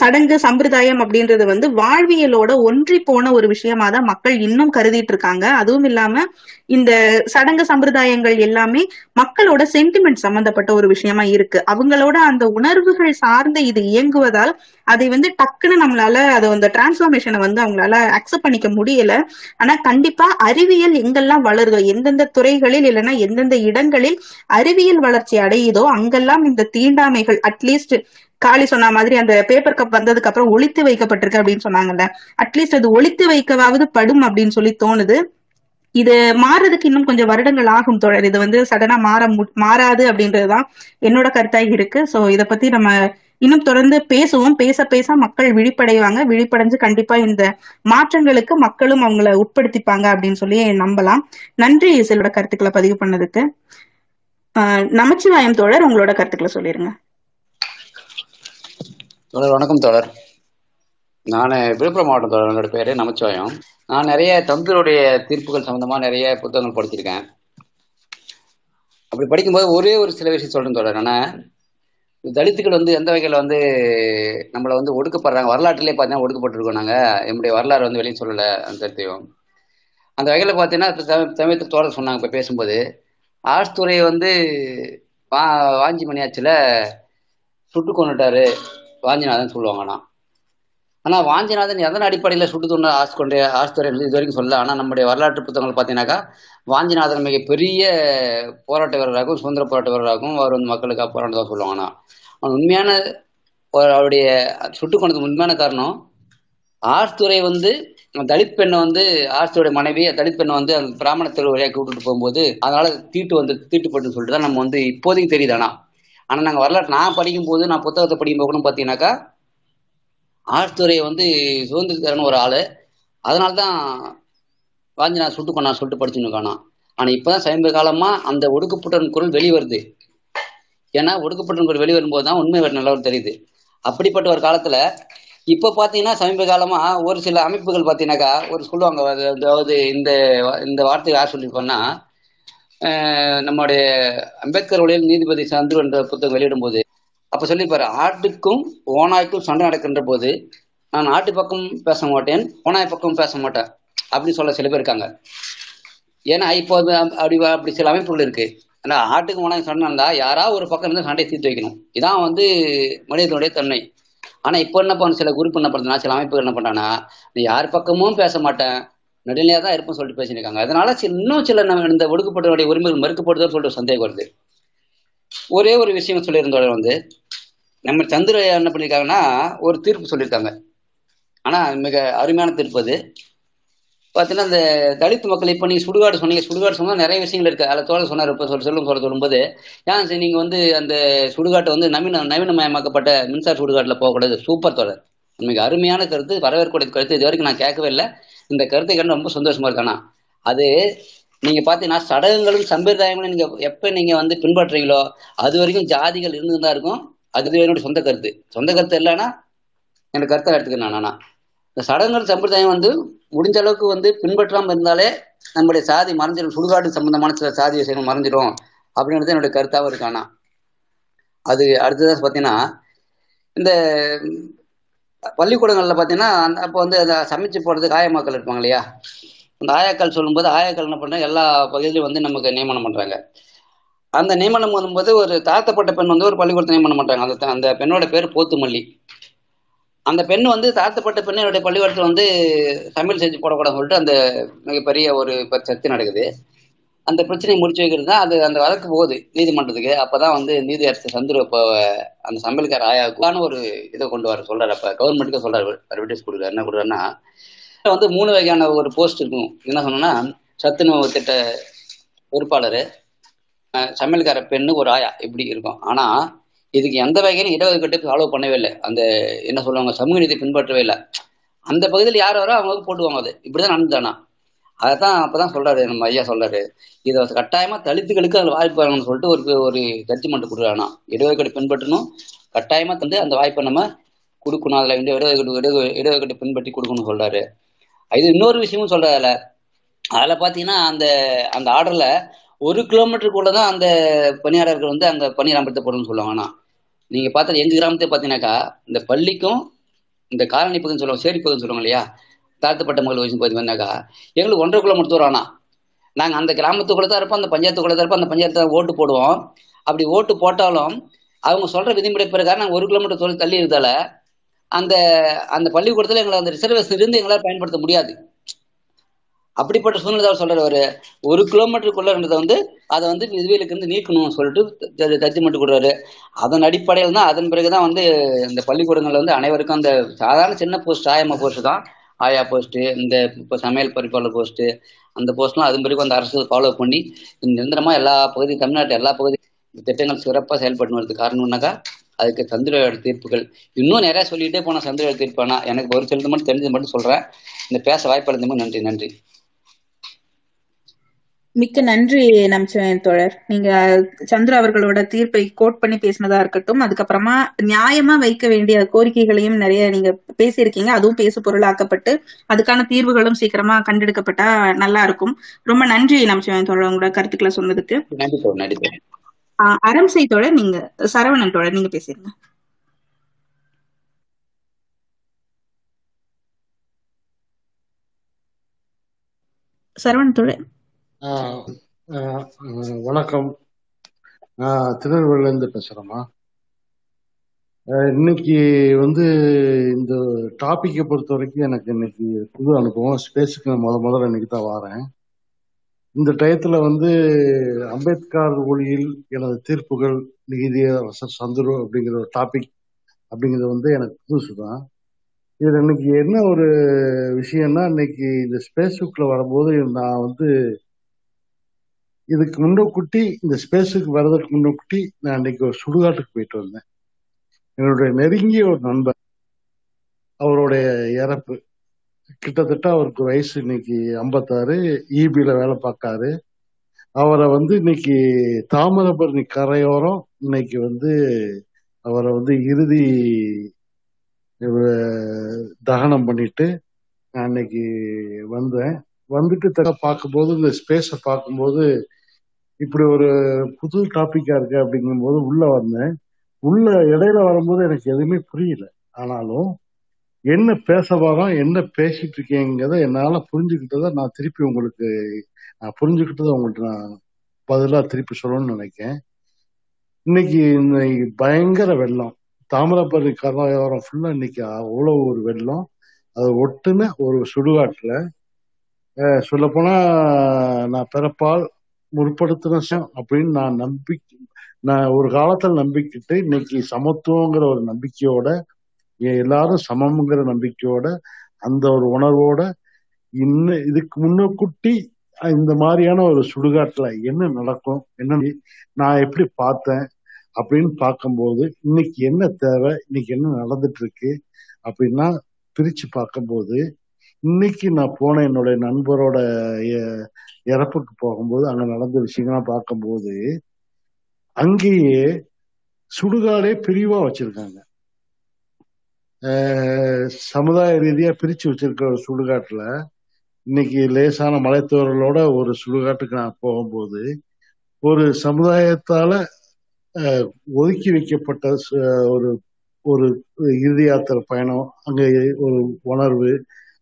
S1: சடங்கு சம்பிரதாயம் அப்படின்றது வந்து வாழ்வியலோட ஒன்றி போன ஒரு விஷயமா தான் மக்கள் இன்னும் கருதிட்டு இருக்காங்க. அதுவும் இல்லாம இந்த சடங்கு சம்பிரதாயங்கள் எல்லாமே மக்களோட சென்டிமெண்ட் சம்பந்தப்பட்ட ஒரு விஷயமா இருக்கு. அவங்களோட அந்த உணர்வுகள் சார்ந்த இது இயங்குவதால் அதை வந்து டக்குன்னு நம்மளால அதை அந்த டிரான்ஸ்ஃபார்மேஷனை வந்து அவங்களால அக்செப்ட் பண்ணிக்க முடியல. ஆனா கண்டிப்பா அறிவியல் எங்கெல்லாம் வளருதோ எந்தெந்த துறைகளில் இல்லைன்னா எந்தெந்த இடங்களில் அறிவியல் வளர்ச்சி அடையுதோ அங்கெல்லாம் இந்த தீண்டாமைகள் அட்லீஸ்ட் காளி சொன்ன மாதிரி அந்த பேப்பர் கப் வந்ததுக்கு அப்புறம் ஒழித்து வைக்கப்பட்டிருக்கு அப்படின்னு சொன்னாங்கல்ல. அட்லீஸ்ட் அது ஒழித்து வைக்கவாவது படும் அப்படின்னு சொல்லி தோணுது. இது மாறுறதுக்கு இன்னும் கொஞ்சம் வருடங்கள் ஆகும் தோழர். இது வந்து சடனா மாற மாறாது அப்படின்றதுதான் என்னோட கருத்தாக இருக்கு. சோ இத பத்தி நம்ம இன்னும் தொடர்ந்து பேசுவோம். பேச பேச மக்கள் விழிப்படைவாங்க. விழிப்படைஞ்சு கண்டிப்பா இந்த மாற்றங்களுக்கு மக்களும் அவங்கள உட்படுத்திப்பாங்க அப்படின்னு சொல்லி நம்பலாம். நன்றி சிலோட கருத்துக்களை பதிவு பண்ணதுக்கு. நமச்சிவாயம் தோழர் உங்களோட கருத்துக்களை சொல்லிருங்க.
S13: தொடர் வணக்கம் தோழர். நான் விழுப்புரம் மாவட்டம் தோழர் என்னோட பேரு நமச்சிவாயம். நான் நிறைய தந்தருடைய தீர்ப்புகள் சம்பந்தமா நிறைய புத்தகங்கள் படிச்சிருக்கேன். அப்படி படிக்கும்போது ஒரே ஒரு சில விஷயம் சொல்றேன் தொடர் ஆனா தலித்துக்கள் வந்து எந்த வகையில் வந்து நம்மளை வந்து ஒடுக்கப்படுறாங்க? வரலாற்றிலே பார்த்தீங்கன்னா ஒடுக்கப்பட்டிருக்கோம் நாங்கள் என்னுடைய வரலாறு வந்து வெளியே சொல்லலை அந்த கருத்தையும் அந்த வகையில் பார்த்தீங்கன்னா சமயத்தில் தோழர் சொன்னாங்க இப்போ பேசும்போது ஆஷ்துறை வந்து வா வாஞ்சி மணியாச்சில் சுட்டு கொண்டுட்டாரு வாஞ்சிநாதன் சொல்லுவாங்கண்ணா. ஆனால் வாஞ்சிநாதன் எதன் அடிப்படையில் சுட்டு கொண்டு ஆஸ் கொண்டே ஆஸ்துறை இது வரைக்கும் சொல்ல ஆனால் நம்முடைய வரலாற்று புத்தகங்கள் பார்த்தீங்கன்னாக்கா வாஞ்சிநாதன் மிகப்பெரிய போராட்ட வீரராகவும் சுதந்திர போராட்ட வீரராகவும் அவர் வந்து மக்களுக்காக போராட்டதாக சொல்லுவாங்கண்ணா. அவன் உண்மையான அவருடைய சுட்டு கொண்டதுக்கு உண்மையான காரணம் ஆஸ்துறை வந்து தலித் பெண்ணை வந்து ஆஸ்துடைய மனைவி தலித் பெண்ணை வந்து அந்த பிராமண தெரு கூப்பிட்டு போகும்போது அதனால தீட்டு வந்து தீட்டுப்பட்டுன்னு சொல்லிட்டு தான் நம்ம வந்து இப்போதைக்கு தெரியுது ஆனால் ஆனால் நாங்கள் வரலாற்று நான் படிக்கும் போது நான் புத்தகத்தை படிக்கும் போது பார்த்தீங்கன்னாக்கா ஆழ்துறையை வந்து சுதந்திரத்தரன்னு ஒரு ஆள். அதனால தான் வாஞ்சி நான் சுட்டு கொண்டா சொல்லிட்டு படிச்சுன்னு காணோம் ஆனால் இப்போ தான் சமீப காலமாக அந்த ஒடுக்கப்பட்ட குரல் வெளிவருது. ஏன்னா ஒடுக்கப்பட்ட குரல் வெளிவரும்போது தான் உண்மை நிலவரம் தெரியுது. அப்படிப்பட்ட ஒரு காலத்தில் இப்போ பார்த்தீங்கன்னா சமீப காலமாக ஒரு சில அமைப்புகள் பார்த்தீங்கன்னாக்கா ஒரு சொல்லுவாங்க அதாவது இந்த இந்த வார்த்தை யார் சொல்லியிருக்கோன்னா நம்முடைய அம்பேத்கர் உலகில் நீதிபதி சந்துரு என்ற புத்தகம் வெளியிடும் போது அப்ப சொல்லிப்பாரு ஆட்டுக்கும் ஓனாய்க்கும் சண்டை நடக்கின்ற போது நான் ஆட்டு பக்கம் பேச மாட்டேன் ஓனாய் பக்கம் பேச மாட்டேன் அப்படின்னு சொல்ல சில பேர் இருக்காங்க. ஏன்னா இப்போ அப்படி அப்படி சில அமைப்புகள் இருக்கு. ஆனா ஆட்டுக்கு ஓனாய் சண்டை இருந்தா யாராவது ஒரு பக்கம் இருந்து சண்டையை தீர்த்து வைக்கணும். இதான் வந்து மனிதனுடைய தன்மை. ஆனா இப்போ என்ன பண்ண சில குரூப் என்ன பண்ணுறதுனா சில அமைப்புகள் என்ன பண்றாங்கன்னா யார் பக்கமும் பேச மாட்டேன் நடுநிலையாக தான் இருப்போம் சொல்லிட்டு பேசியிருக்காங்க. அதனால இன்னும் சில நம்ம இந்த ஒடுக்கப்பட்டவருடைய உரிமைகள் மறுக்கப்படுதோ சொல்லிட்டு சந்தேகம் வருது. ஒரே ஒரு விஷயம் சொல்லியிருந்தோட வந்து நம்ம சந்திர என்ன பண்ணியிருக்காங்கன்னா ஒரு தீர்ப்பு சொல்லியிருக்காங்க. ஆனால் மிக அருமையான தீர்ப்பு அது. பார்த்தீங்கன்னா இந்த தலித் மக்கள் இப்போ நீங்கள் சுடுகாடு சொன்னீங்க சுடுகாடு சொன்னால் நிறைய விஷயங்கள் இருக்குது அதில் தோழர் சொன்னார் இப்போ சொல்ல சொல்லும் சொல்ல சொல்லும்போது ஏன் சரி நீங்கள் வந்து அந்த சுடுகாட்டை வந்து நவீன நவீனமயமாக்கப்பட்ட மின்சார சுடுகாட்டில் போகக்கூடாது. சூப்பர் தோழர். மிக அருமையான கருத்து வரவேற்கக்கூடிய கருத்து இது வரைக்கும் நான் கேட்கவே இல்லை. இந்த கருத்தை கண்டு ரொம்ப சந்தோஷமா இருக்கானா அது நீங்க பாத்தீங்கன்னா சடங்குகளும் சம்பிரதாயங்களும் நீங்க எப்ப நீங்க வந்து பின்பற்றுறீங்களோ அது வரைக்கும் ஜாதிகள் இருந்துதான் இருக்கும். அது என்னுடைய சொந்த கருத்து. சொந்த கருத்து இல்லைன்னா எனக்கு கருத்தை எடுத்துக்கிறேன் நானா. இந்த சடங்குகள் சம்பிரதாயம் வந்து முடிஞ்ச அளவுக்கு வந்து பின்பற்றாம இருந்தாலே நம்முடைய சாதி மறைஞ்சிடும் சுடுகாடு சம்பந்தமான சில சாதி விஷயங்கள் மறைஞ்சிடும் அப்படின்றது என்னுடைய கருத்தாவும் இருக்கானா அது அடுத்ததான் பார்த்தீங்கன்னா இந்த பள்ளிக்கூடங்களில் பார்த்தீங்கன்னா அப்போ வந்து அதை சமைச்சு போடுறதுக்கு ஆயமாக்கள் இருப்பாங்க இல்லையா? அந்த ஆயாக்கள் சொல்லும்போது ஆயாக்கள் என்ன பண்ணுறாங்க எல்லா பகுதியிலும் வந்து நமக்கு நியமனம் பண்ணுறாங்க அந்த நியமனம் பண்ணும்போது ஒரு தாழ்த்தப்பட்ட பெண் வந்து ஒரு பள்ளிக்கூடத்தை நியமனம் பண்ணுறாங்க அந்த அந்த பெண்ணோட பேர் போத்துமல்லி. அந்த பெண் வந்து தாழ்த்தப்பட்ட பெண் என்னுடைய பள்ளிக்கூடத்தில் வந்து சமையல் செஞ்சு போடக்கூடாதுன்னு சொல்லிட்டு அந்த மிகப்பெரிய ஒரு சர்ச்சை நடக்குது. அந்த பிரச்சனையை முடிச்சு வைக்கிறது தான் அது அந்த வழக்கு போகுது நீதிமன்றத்துக்கு. அப்பதான் வந்து நீதி அரசு சந்துரு இப்போ அந்த சமையல்கார ஆயாவுக்கான ஒரு இதை கொண்டு வர சொல்றாரு. அப்ப கவர்மெண்ட்டுக்கு சொல்றாரு. அட்வர்டைஸ் கொடுக்குறாரு. என்ன கொடுக்குறாருன்னா வந்து மூணு வகையான ஒரு போஸ்ட் இருக்கும். என்ன சொன்னோம்னா சத்துணவு திட்ட பொறுப்பாளர் சமையல்கார பெண்ணு ஒரு ஆயா. இப்படி இருக்கும். ஆனா இதுக்கு எந்த வகையிலும் இடஒதுக்கீட்டு ஃபாலோ பண்ணவே இல்லை. அந்த என்ன சொல்லுவாங்க சமூக நீதி பின்பற்றவே இல்லை. அந்த பகுதியில் யார் வரோ அவங்க போட்டுவாங்க அது. இப்படிதான் நடந்தானா அதைத்தான் அப்பதான் சொல்றாரு நம்ம ஐயா சொல்றாரு. இதை கட்டாயமா தலித்துகளுக்கு அதில் வாய்ப்பு வரணும்னு சொல்லிட்டு ஒரு ஒரு ஜட்ஜ்மெண்ட் கொடுக்குறானா இடஒதுக்கீடு பின்பற்றணும். கட்டாயமா தந்து அந்த வாய்ப்பை நம்ம கொடுக்கணும். அதில் இந்த இடஒதுக்கீடு இட இடஒதுக்கீடு பின்பற்றி கொடுக்கணும்னு சொல்றாரு. இது இன்னொரு விஷயமும் சொல்றாரு அதுல. அதில் பார்த்தீங்கன்னா அந்த அந்த ஆர்டரில் ஒரு கிலோமீட்டருக்குள்ள தான் அந்த பணியாளர்கள் வந்து அந்த பணியார் அமர்த்தப்படும்னு சொல்லுவாங்க. ஆனால் நீங்கள் பார்த்தா எங்க கிராமத்தை பார்த்தீங்கன்னாக்கா இந்த பள்ளிக்கும் இந்த காலனி பகுதின்னு சொல்லுவாங்க சேரி பகுதின்னு சொல்லுவாங்க இல்லையா? தாழ்த்தப்பட்ட மக்கள் வயசு பார்த்தீங்கன்னாக்கா எங்களுக்கு ஒன்றரை கிலோமீட்டர் தூரம் ஆனால் நாங்கள் அந்த கிராமத்துக்குள்ள தான் இருப்போம் அந்த பஞ்சாயத்துக்குள்ள தான் இருப்போம் அந்த பஞ்சாயத்து தான் ஓட்டு போடுவோம். அப்படி ஓட்டு போட்டாலும் அவங்க சொல்ற விதிமுறை பிறகு நாங்கள் ஒரு கிலோமீட்டர் தொழில் தள்ளி இருந்தால அந்த அந்த பள்ளிக்கூடத்தில் எங்களை அந்த ரிசர்வேஷன் இருந்து எங்களால் பயன்படுத்த முடியாது. அப்படிப்பட்ட சூழ்நிலை சொல்றாரு அவர். ஒரு கிலோமீட்டருக்குள்ளன்றதை வந்து அதை வந்து விதிவிலக்கு இருந்து நீக்கணும்னு சொல்லிட்டு ஜட்ஜ்மெண்ட் கொடுறாரு அதன் அடிப்படையில் தான் அதன் பிறகுதான் வந்து இந்த பள்ளிக்கூடங்கள்ல வந்து அனைவருக்கும் அந்த சாதாரண சின்ன போஸ்ட் ஆயம்மா போஸ்ட் தான். ஆயா போஸ்ட்டு இந்த இப்போ சமையல் பறிப்பாளர் போஸ்ட்டு அந்த போஸ்ட்லாம் அது மாதிரி அந்த அரசு ஃபாலோ பண்ணி நிரந்தரமாக எல்லா பகுதி தமிழ்நாட்டு எல்லா பகுதி திட்டங்கள் சிறப்பாக செயல்பட்டு காரணம்னாக்கா அதுக்கு சந்திரோட தீர்ப்புகள். இன்னும் நிறைய சொல்லிட்டே போன சந்திரோட ஆனால் எனக்கு ஒரு சிலது மட்டும் தெரிஞ்சது மட்டும் சொல்றேன். இந்த பேச வாய்ப்பு அளித்தமும் நன்றி நன்றி.
S1: மிக்க நன்றி நமச்சிவன் தோழர். நீங்க சந்திர அவர்களோட தீர்ப்பை கோட் பண்ணி பேசினதா இருக்கட்டும் அதுக்கப்புறமா நியாயமா வைக்க வேண்டிய கோரிக்கைகளையும் நிறைய நீங்க பேசியிருக்கீங்க அதுவும் பேசு பொருளாக்கப்பட்டு அதுக்கான தீர்வுகளும் சீக்கிரமா கண்டெடுக்கப்பட்டா நல்லா இருக்கும். ரொம்ப நன்றி நமச்சிவன் தோழர் உங்களோட கருத்துக்களை சொன்னதுக்கு. அறம் செய் தோழர் நீங்க சரவணன் தோழர் நீங்க பேசிருங்க. சரவணன் தோழர்.
S14: வணக்கம். நான் திருநெல்வேலியிலேருந்து பேசுகிறேம்மா இன்னைக்கு வந்து இந்த டாப்பிக்கை பொறுத்த வரைக்கும் எனக்கு இன்னைக்கு புது அனுபவம். ஸ்பேஸுக்கு நான் முத முதல்ல இன்னைக்கு தான் வரேன். இந்த டயத்தில் வந்து அம்பேத்கர் ஒளியில் எனது தீர்ப்புகள் நீதிய சந்துரு அப்படிங்கிற ஒரு டாபிக் அப்படிங்கிறது வந்து எனக்கு புதுசு தான் இதில் இன்னைக்கு என்ன ஒரு விஷயம்னா இன்னைக்கு இந்த ஸ்பேஸுக்குள்ள வரும்போது நான் வந்து இதுக்கு முன்னக்குட்டி இந்த ஸ்பேஸுக்கு வர்றதுக்கு முன்னக்குட்டி நான் இன்னைக்கு ஒரு சுடுகாட்டுக்கு போயிட்டு வந்தேன். என்னுடைய நெருங்கிய ஒரு நண்பர் அவருடைய இறப்பு. கிட்டத்தட்ட அவருக்கு வயசு இன்னைக்கு ஐம்பத்தாறு இபியில வேலை பார்க்காரு. அவரை வந்து இன்னைக்கு தாமிரபரணி கரையோரம் இன்னைக்கு வந்து அவரை வந்து இறுதி தகனம் பண்ணிட்டு நான் இன்னைக்கு வந்தேன். வந்துட்டு தர பார்க்கும்போது இந்த ஸ்பேஸை பார்க்கும்போது இப்படி ஒரு புது டாபிக்கா இருக்கு அப்படிங்கும்போது உள்ள வந்தேன். உள்ள இடையில வரும்போது எனக்கு எதுவுமே புரியல. ஆனாலும் என்ன பேச வரோம் என்ன பேசிட்டு இருக்கேங்கிறத என்னால புரிஞ்சுக்கிட்டதை நான் திருப்பி உங்களுக்கு நான் புரிஞ்சுக்கிட்டதை உங்கள்கிட்ட நான் பதிலா திருப்பி சொல்லணும்னு நினைக்கேன் இன்னைக்கு இன்னைக்கு பயங்கர வெள்ளம். தாமிரபரணி கரையோரம் ஃபுல்லா இன்னைக்கு அவ்வளோ ஒரு வெள்ளம். அது ஒட்டுன ஒரு சுடுகாட்டுல. சொல்லப்போனா நான் பிறப்பால் முற்படுத்தின அப்படின்னு நான் நம்பி நான் ஒரு காலத்துல நம்பிக்கிட்டு இன்னைக்கு சமத்துவங்கிற ஒரு நம்பிக்கையோட எல்லாரும் சமம்ங்கிற நம்பிக்கையோட அந்த ஒரு உணர்வோட இன்னும் இதுக்கு முன்னக்கூட்டி இந்த மாதிரியான ஒரு சுடுகாட்டுல என்ன நடக்கும் என்ன நான் எப்படி பார்த்தேன் அப்படின்னு பார்க்கும்போது இன்னைக்கு என்ன தேவை இன்னைக்கு என்ன நடந்துட்டு இருக்கு அப்படின்னா பிரிச்சு பார்க்கும்போது இன்னைக்கு நான் போன என்னுடைய நண்பரோட இறப்புக்கு போகும்போது அங்க நடந்த விஷயங்கள்லாம் பார்க்கும்போது அங்கேயே சுடுகாடே பிரிவா வச்சிருக்காங்க. சமுதாய ரீதியா பிரிச்சு வச்சிருக்கிற ஒரு சுடுகாட்டுல இன்னைக்கு லேசான மலைத்தோரலோட ஒரு சுடுகாட்டுக்கு நான் போகும்போது ஒரு சமுதாயத்தால ஒதுக்கி வைக்கப்பட்ட சு- ஒரு ஒரு இறுதி யாத்திரை பயணம் அங்க ஒரு உணர்வு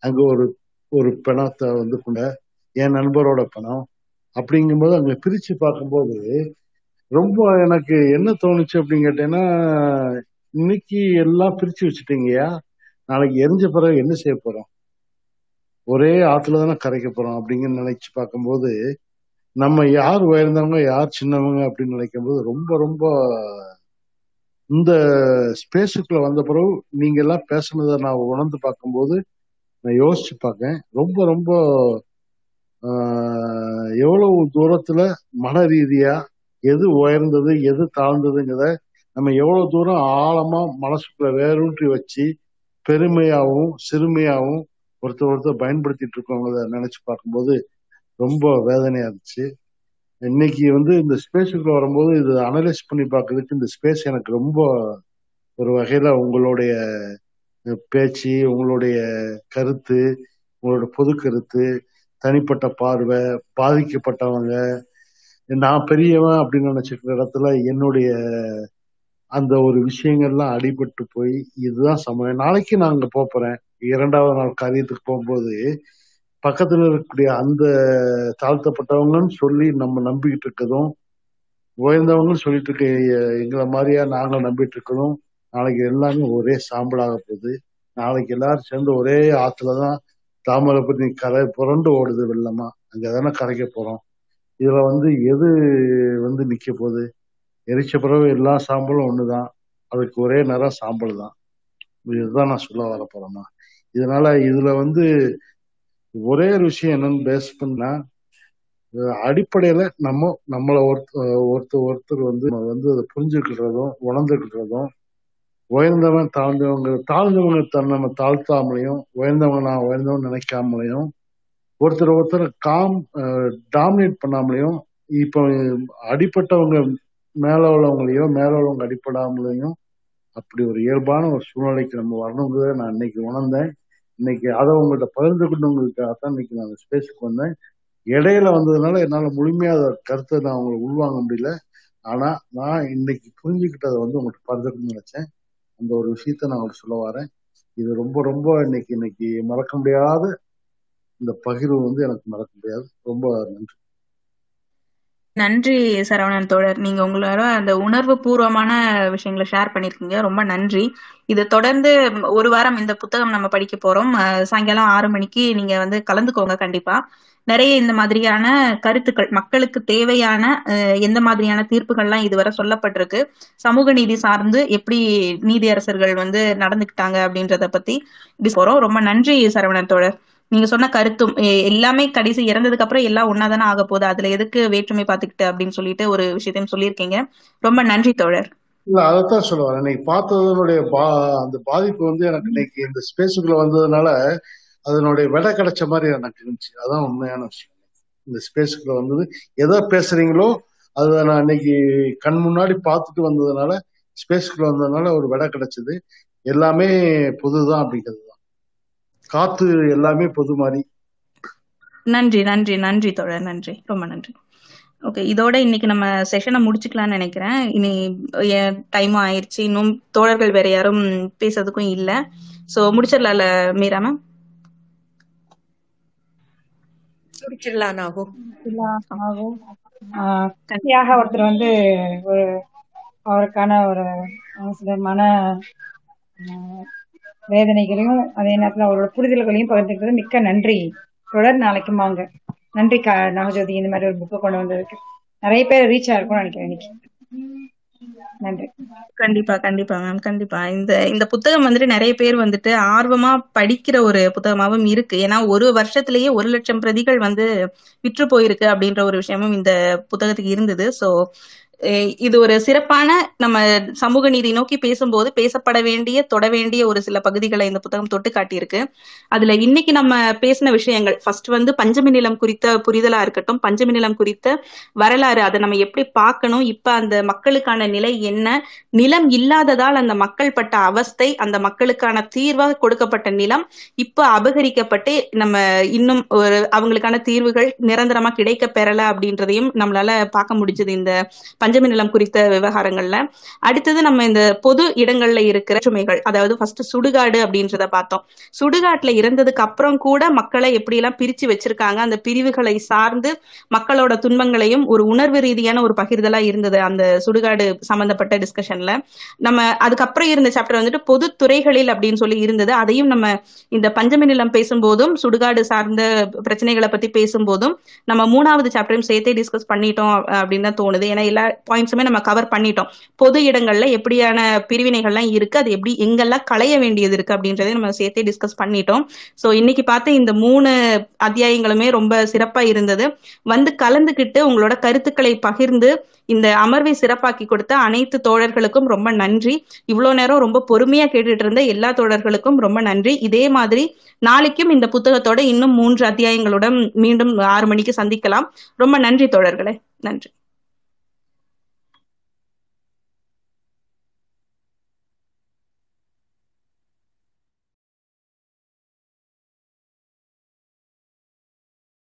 S14: அங்க ஒரு ஒரு பிணத்தை வந்து கூட என் நண்பரோட பணம். அப்படிங்கும்போது அங்க பிரிச்சு பார்க்கும்போது ரொம்ப எனக்கு என்ன தோணுச்சு அப்படின்னு கேட்டேன்னா இன்னைக்கு எல்லாம் பிரிச்சு வச்சுட்டீங்கயா நாளைக்கு எரிஞ்ச பிறகு என்ன செய்ய போறோம்? ஒரே ஆத்துல தானே கரைக்க போறோம் அப்படிங்கன்னு நினைச்சு பார்க்கும்போது நம்ம யார் உயர்ந்தவங்க யார் சின்னவங்க அப்படின்னு நினைக்கும் போது ரொம்ப ரொம்ப இந்த ஸ்பேஸுக்குள்ள வந்த பிறகு நீங்க எல்லாம் பேசுனதை நான் உணர்ந்து பார்க்கும்போது நான் யோசிச்சு பார்க்கேன் ரொம்ப ரொம்ப எவ்வளவு தூரத்துல மன ரீதியா எது உயர்ந்தது எது தாழ்ந்ததுங்கிறத நம்ம எவ்வளவு தூரம் ஆழமா மனசுக்குள்ள வேரூற்றி வச்சு பெருமையாகவும் சிறுமையாகவும் ஒருத்தர் ஒருத்தர் பயன்படுத்திட்டு இருக்கோங்கிறத நினைச்சு பார்க்கும்போது ரொம்ப வேதனையா இருந்துச்சு. இன்னைக்கு வந்து இந்த ஸ்பேஸுக்குள்ள வரும்போது இது அனலைஸ் பண்ணி பார்க்கறதுக்கு இந்த ஸ்பேஸ் எனக்கு ரொம்ப ஒரு வகையில உங்களுடைய பேச்சு உங்களுடைய கருத்து உங்களோட பொது கருத்து தனிப்பட்ட பார்வை பாதிக்கப்பட்டவங்க நான் பெரியவன் அப்படின்னு நினைச்சிருக்கிற இடத்துல என்னுடைய அந்த ஒரு விஷயங்கள்லாம் அடிபட்டு போய் இதுதான் சமயம். நாளைக்கு நான் அங்க போறேன் இரண்டாவது நாள் காரியத்துக்கு போகும்போது பக்கத்துல இருக்கக்கூடிய அந்த தாழ்த்தப்பட்டவங்கன்னு சொல்லி நம்ம நம்பிக்கிட்டு இருக்கதும் உயர்ந்தவங்கன்னு சொல்லிட்டு இருக்க எங்களை மாதிரியா நாங்க நம்பிட்டு இருக்கதும் நாளைக்கு எல்லாமே ஒரே சாம்பலாக போகுது. நாளைக்கு எல்லாரும் சேர்ந்து ஒரே ஆத்துலதான் பற்றி கரை புரண்டு ஓடுது வெள்ளமா. அங்கதானே கரைக்க போறோம். இதுல வந்து எது வந்து நிக்க போகுது? எரிச்ச பிறகு எல்லா சாம்பலும் ஒண்ணுதான். அதுக்கு ஒரே நேரம் சாம்பல் தான். இதுதான் நான் சொல்ல வர போறேம்மா. இதனால இதுல வந்து ஒரே ஒரு விஷயம் என்னன்னு பேஸ் பண்ணா அடிப்படையில நம்ம நம்மளை ஒருத்த ஒருத்தர் ஒருத்தர் வந்து நம்ம வந்து அதை புரிஞ்சுக்கிறதும் உணர்ந்துக்கிறதும் உயர்ந்தவன் தாழ்ந்தவங்க தாழ்ந்தவங்க தன் நம்ம தாழ்த்தாமலையும் உயர்ந்தவங்க நான் உயர்ந்தவன் நினைக்காமலையும் ஒருத்தர் ஒருத்தர் காம் டாமினேட் பண்ணாமலையும் இப்போ அடிப்பட்டவங்க மேல உள்ளவங்களையோ மேல உள்ளவங்க அடிப்படாமலையும் அப்படி ஒரு இயல்பான ஒரு சூழ்நிலைக்கு நம்ம வரணுங்கிறத நான் இன்னைக்கு உணர்ந்தேன். இன்னைக்கு அதை உங்கள்கிட்ட பகிர்ந்துக்கிட்டவங்களுக்காக தான் இன்னைக்கு நான் ஸ்பேஸுக்கு வந்தேன். இடையில வந்ததுனால என்னால் முழுமையாக அதை கருத்தை நான் உங்களை உள்வாங்க முடியல. ஆனா நான் இன்னைக்கு புரிஞ்சுக்கிட்டதை வந்து உங்கள்கிட்ட பகிர்ந்துக்கணும்னு நினைச்சேன். அந்த ஒரு விஷயத்த நான் உங்களுக்கு சொல்ல வரேன். இது ரொம்ப ரொம்ப இன்னைக்கு இன்னைக்கு மறக்க முடியாத இந்த பகிர்வு வந்து எனக்கு மறக்க முடியாது. ரொம்ப நன்றி.
S1: நன்றி சரவணன் தோழர். நீங்க உங்களோட அந்த உணர்வு பூர்வமான விஷயங்களை ஷேர் பண்ணிருக்கீங்க ரொம்ப நன்றி. இதை தொடர்ந்து ஒரு வாரம் இந்த புத்தகம் நம்ம படிக்க போறோம். சாயங்காலம் ஆறு மணிக்கு நீங்க வந்து கலந்துக்கோங்க கண்டிப்பா. நிறைய இந்த மாதிரியான கருத்துக்கள் மக்களுக்கு தேவையான அஹ், எந்த மாதிரியான தீர்ப்புகள்லாம் இதுவரை சொல்லப்பட்டிருக்கு. சமூக நீதி சார்ந்து எப்படி நீதியரசர்கள் வந்து நடந்துகிட்டாங்க அப்படின்றத பத்தி இப்படி போறோம். ரொம்ப நன்றி சரவணன் தோழர். நீங்க சொன்ன கருத்தும் எல்லாமே கடைசி இறந்ததுக்கு அப்புறம் எல்லாம் ஒன்னாதானே ஆக போகுது. அதுல எதுக்கு வேற்றுமை பாத்துக்கிட்டு அப்படின்னு சொல்லிட்டு ஒரு விஷயத்தையும் சொல்லியிருக்கீங்க. ரொம்ப நன்றி தோழர்.
S14: இல்ல அதைத்தான் சொல்லுவாங்க. இன்னைக்கு பார்த்ததனுடைய பா அந்த பாதிப்பு வந்து எனக்கு இன்னைக்கு இந்த ஸ்பேஸுக்குள்ள வந்ததுனால அதனுடைய விடை கிடைச்ச மாதிரி எனக்கு இருந்துச்சு. அதான் உண்மையான விஷயம். இந்த ஸ்பேஸுக்குள்ள வந்தது. எதை பேசுறீங்களோ அதை நான் இன்னைக்கு கண் முன்னாடி பார்த்துட்டு வந்ததுனால ஸ்பேஸுக்குள்ள வந்ததுனால ஒரு விடை கிடைச்சது. எல்லாமே பொதுதான் அப்படிங்கிறது தான் காத்து எல்லாமே பொது மாதிரி.
S1: நன்றி நன்றி நன்றி தோழர் நன்றி. ரொம்ப நன்றி. ஓகே இதோட இன்னைக்கு நம்ம செஷனை முடிச்சுக்கலாம்னு நினைக்கிறேன். இனி டைமும் ஆயிடுச்சு இன்னும் தோழர்கள் வேற யாரும் பேசுறதுக்கும் இல்லை. ஸோ முடிச்சிடலாம்ல மீரா மேம்
S2: முடிச்சிடலாம்
S3: ஆகும் ஆஹ் கடைசியாக ஒருத்தர் வந்து ஒரு அவருக்கான ஒரு சில மன வேதனைகளையும் அதே நேரத்துல அவரோட புரிதல்களையும் பகிர்ந்துக்கிறது மிக்க நன்றி. தொடர் நாளைக்கு வாங்க. நன்றி க நவஜோதி இந்த மாதிரி ஒரு புக்கை கொண்டு வந்ததுக்கு. நிறைய பேர் ரீச் ஆயிருக்கும்னு நினைக்கிறேன் இன்னைக்கு. நன்றி.
S1: கண்டிப்பா கண்டிப்பா மேம் கண்டிப்பா. இந்த இந்த புத்தகம் வந்துட்டு நிறைய பேர் வந்துட்டு ஆர்வமா படிக்கிற ஒரு புத்தகமாவும் இருக்கு. ஏன்னா ஒரு வருஷத்திலேயே ஒரு லட்சம் பிரதிகள் வந்து விற்று போயிருக்கு அப்படின்ற ஒரு விஷயமும் இந்த புத்தகத்துக்கு இருந்தது. சோ இது ஒரு சிறப்பான நம்ம சமூக நீதி நோக்கி பேசும்போது பேசப்பட வேண்டிய தொட வேண்டிய ஒரு சில பகுதிகளை இந்த புத்தகம் தொட்டு காட்டியிருக்கு. அதுல இன்னைக்கு நம்ம பேசின விஷயங்கள் ஃபர்ஸ்ட் வந்து பஞ்சமி நிலம் குறித்த புரிதலா இருக்கட்டும் பஞ்சமி நிலம் குறித்த வரலாறு அதை நம்ம எப்படி பார்க்கணும் இப்ப அந்த மக்களுக்கான நிலை என்ன நிலம் இல்லாததால் அந்த மக்கள் பட்ட அவஸ்தை அந்த மக்களுக்கான தீர்வாக கொடுக்கப்பட்ட நிலம் இப்ப அபகரிக்கப்பட்டு நம்ம இன்னும் ஒரு அவங்களுக்கான தீர்வுகள் நிரந்தரமா கிடைக்க பெறல அப்படின்றதையும் நம்மளால பார்க்க முடிஞ்சது இந்த பஞ்சமி நிலம் குறித்த விவகாரங்கள்ல. அடுத்தது நம்ம இந்த பொது இடங்கள்ல இருக்கிற சுமைகள் அதாவது ஃபர்ஸ்ட் சுடுகாடு அப்படின்றத பார்த்தோம். சுடுகாட்டுல இருந்ததுக்கு அப்புறம் கூட மக்களை எப்படி எல்லாம் பிரிச்சு வச்சிருக்காங்க அந்த பிரிவுகளை சார்ந்து மக்களோட துன்பங்களையும் ஒரு உணர்வு ரீதியான ஒரு பகிர்தலா இருந்தது அந்த சுடுகாடு சம்பந்தப்பட்ட டிஸ்கஷன்ல நம்ம அதுக்கப்புறம் இருந்த சாப்டர் வந்துட்டு பொது துறைகளில் அப்படின்னு சொல்லி இருந்தது. அதையும் நம்ம இந்த பஞ்சமி நிலம் பேசும்போதும் சுடுகாடு சார்ந்த பிரச்சனைகளை பத்தி பேசும்போதும் நம்ம மூணாவது சாப்டரையும் சேர்த்தே டிஸ்கஸ் பண்ணிட்டோம் அப்படின்னு தான் தோணுது. ஏன்னா எல்லா பாயிண்ட்ஸுமே நம்ம கவர் பண்ணிட்டோம். பொது இடங்கள்ல எப்படியான பிரிவினைகள்லாம் இருக்கு அது எப்படி எங்கெல்லாம் களைய வேண்டியது இருக்கு அப்படின்றத நம்ம சேர்த்தே டிஸ்கஸ் பண்ணிட்டோம். ஸோ இன்னைக்கு பார்த்து இந்த மூணு அத்தியாயங்களுமே ரொம்ப சிறப்பா இருந்தது. வந்து கலந்துகிட்டு உங்களோட கருத்துக்களை பகிர்ந்து இந்த அமர்வை சிறப்பாக்கி கொடுத்த அனைத்து தோழர்களுக்கும் ரொம்ப நன்றி. இவ்வளோ நேரம் ரொம்ப பொறுமையா கேட்டுட்டு இருந்த எல்லா தோழர்களுக்கும் ரொம்ப நன்றி. இதே மாதிரி நாளைக்கும் இந்த புத்தகத்தோட இன்னும் மூன்று அத்தியாயங்களுடன் மீண்டும் ஆறு மணிக்கு சந்திக்கலாம். ரொம்ப நன்றி தோழர்களே. நன்றி.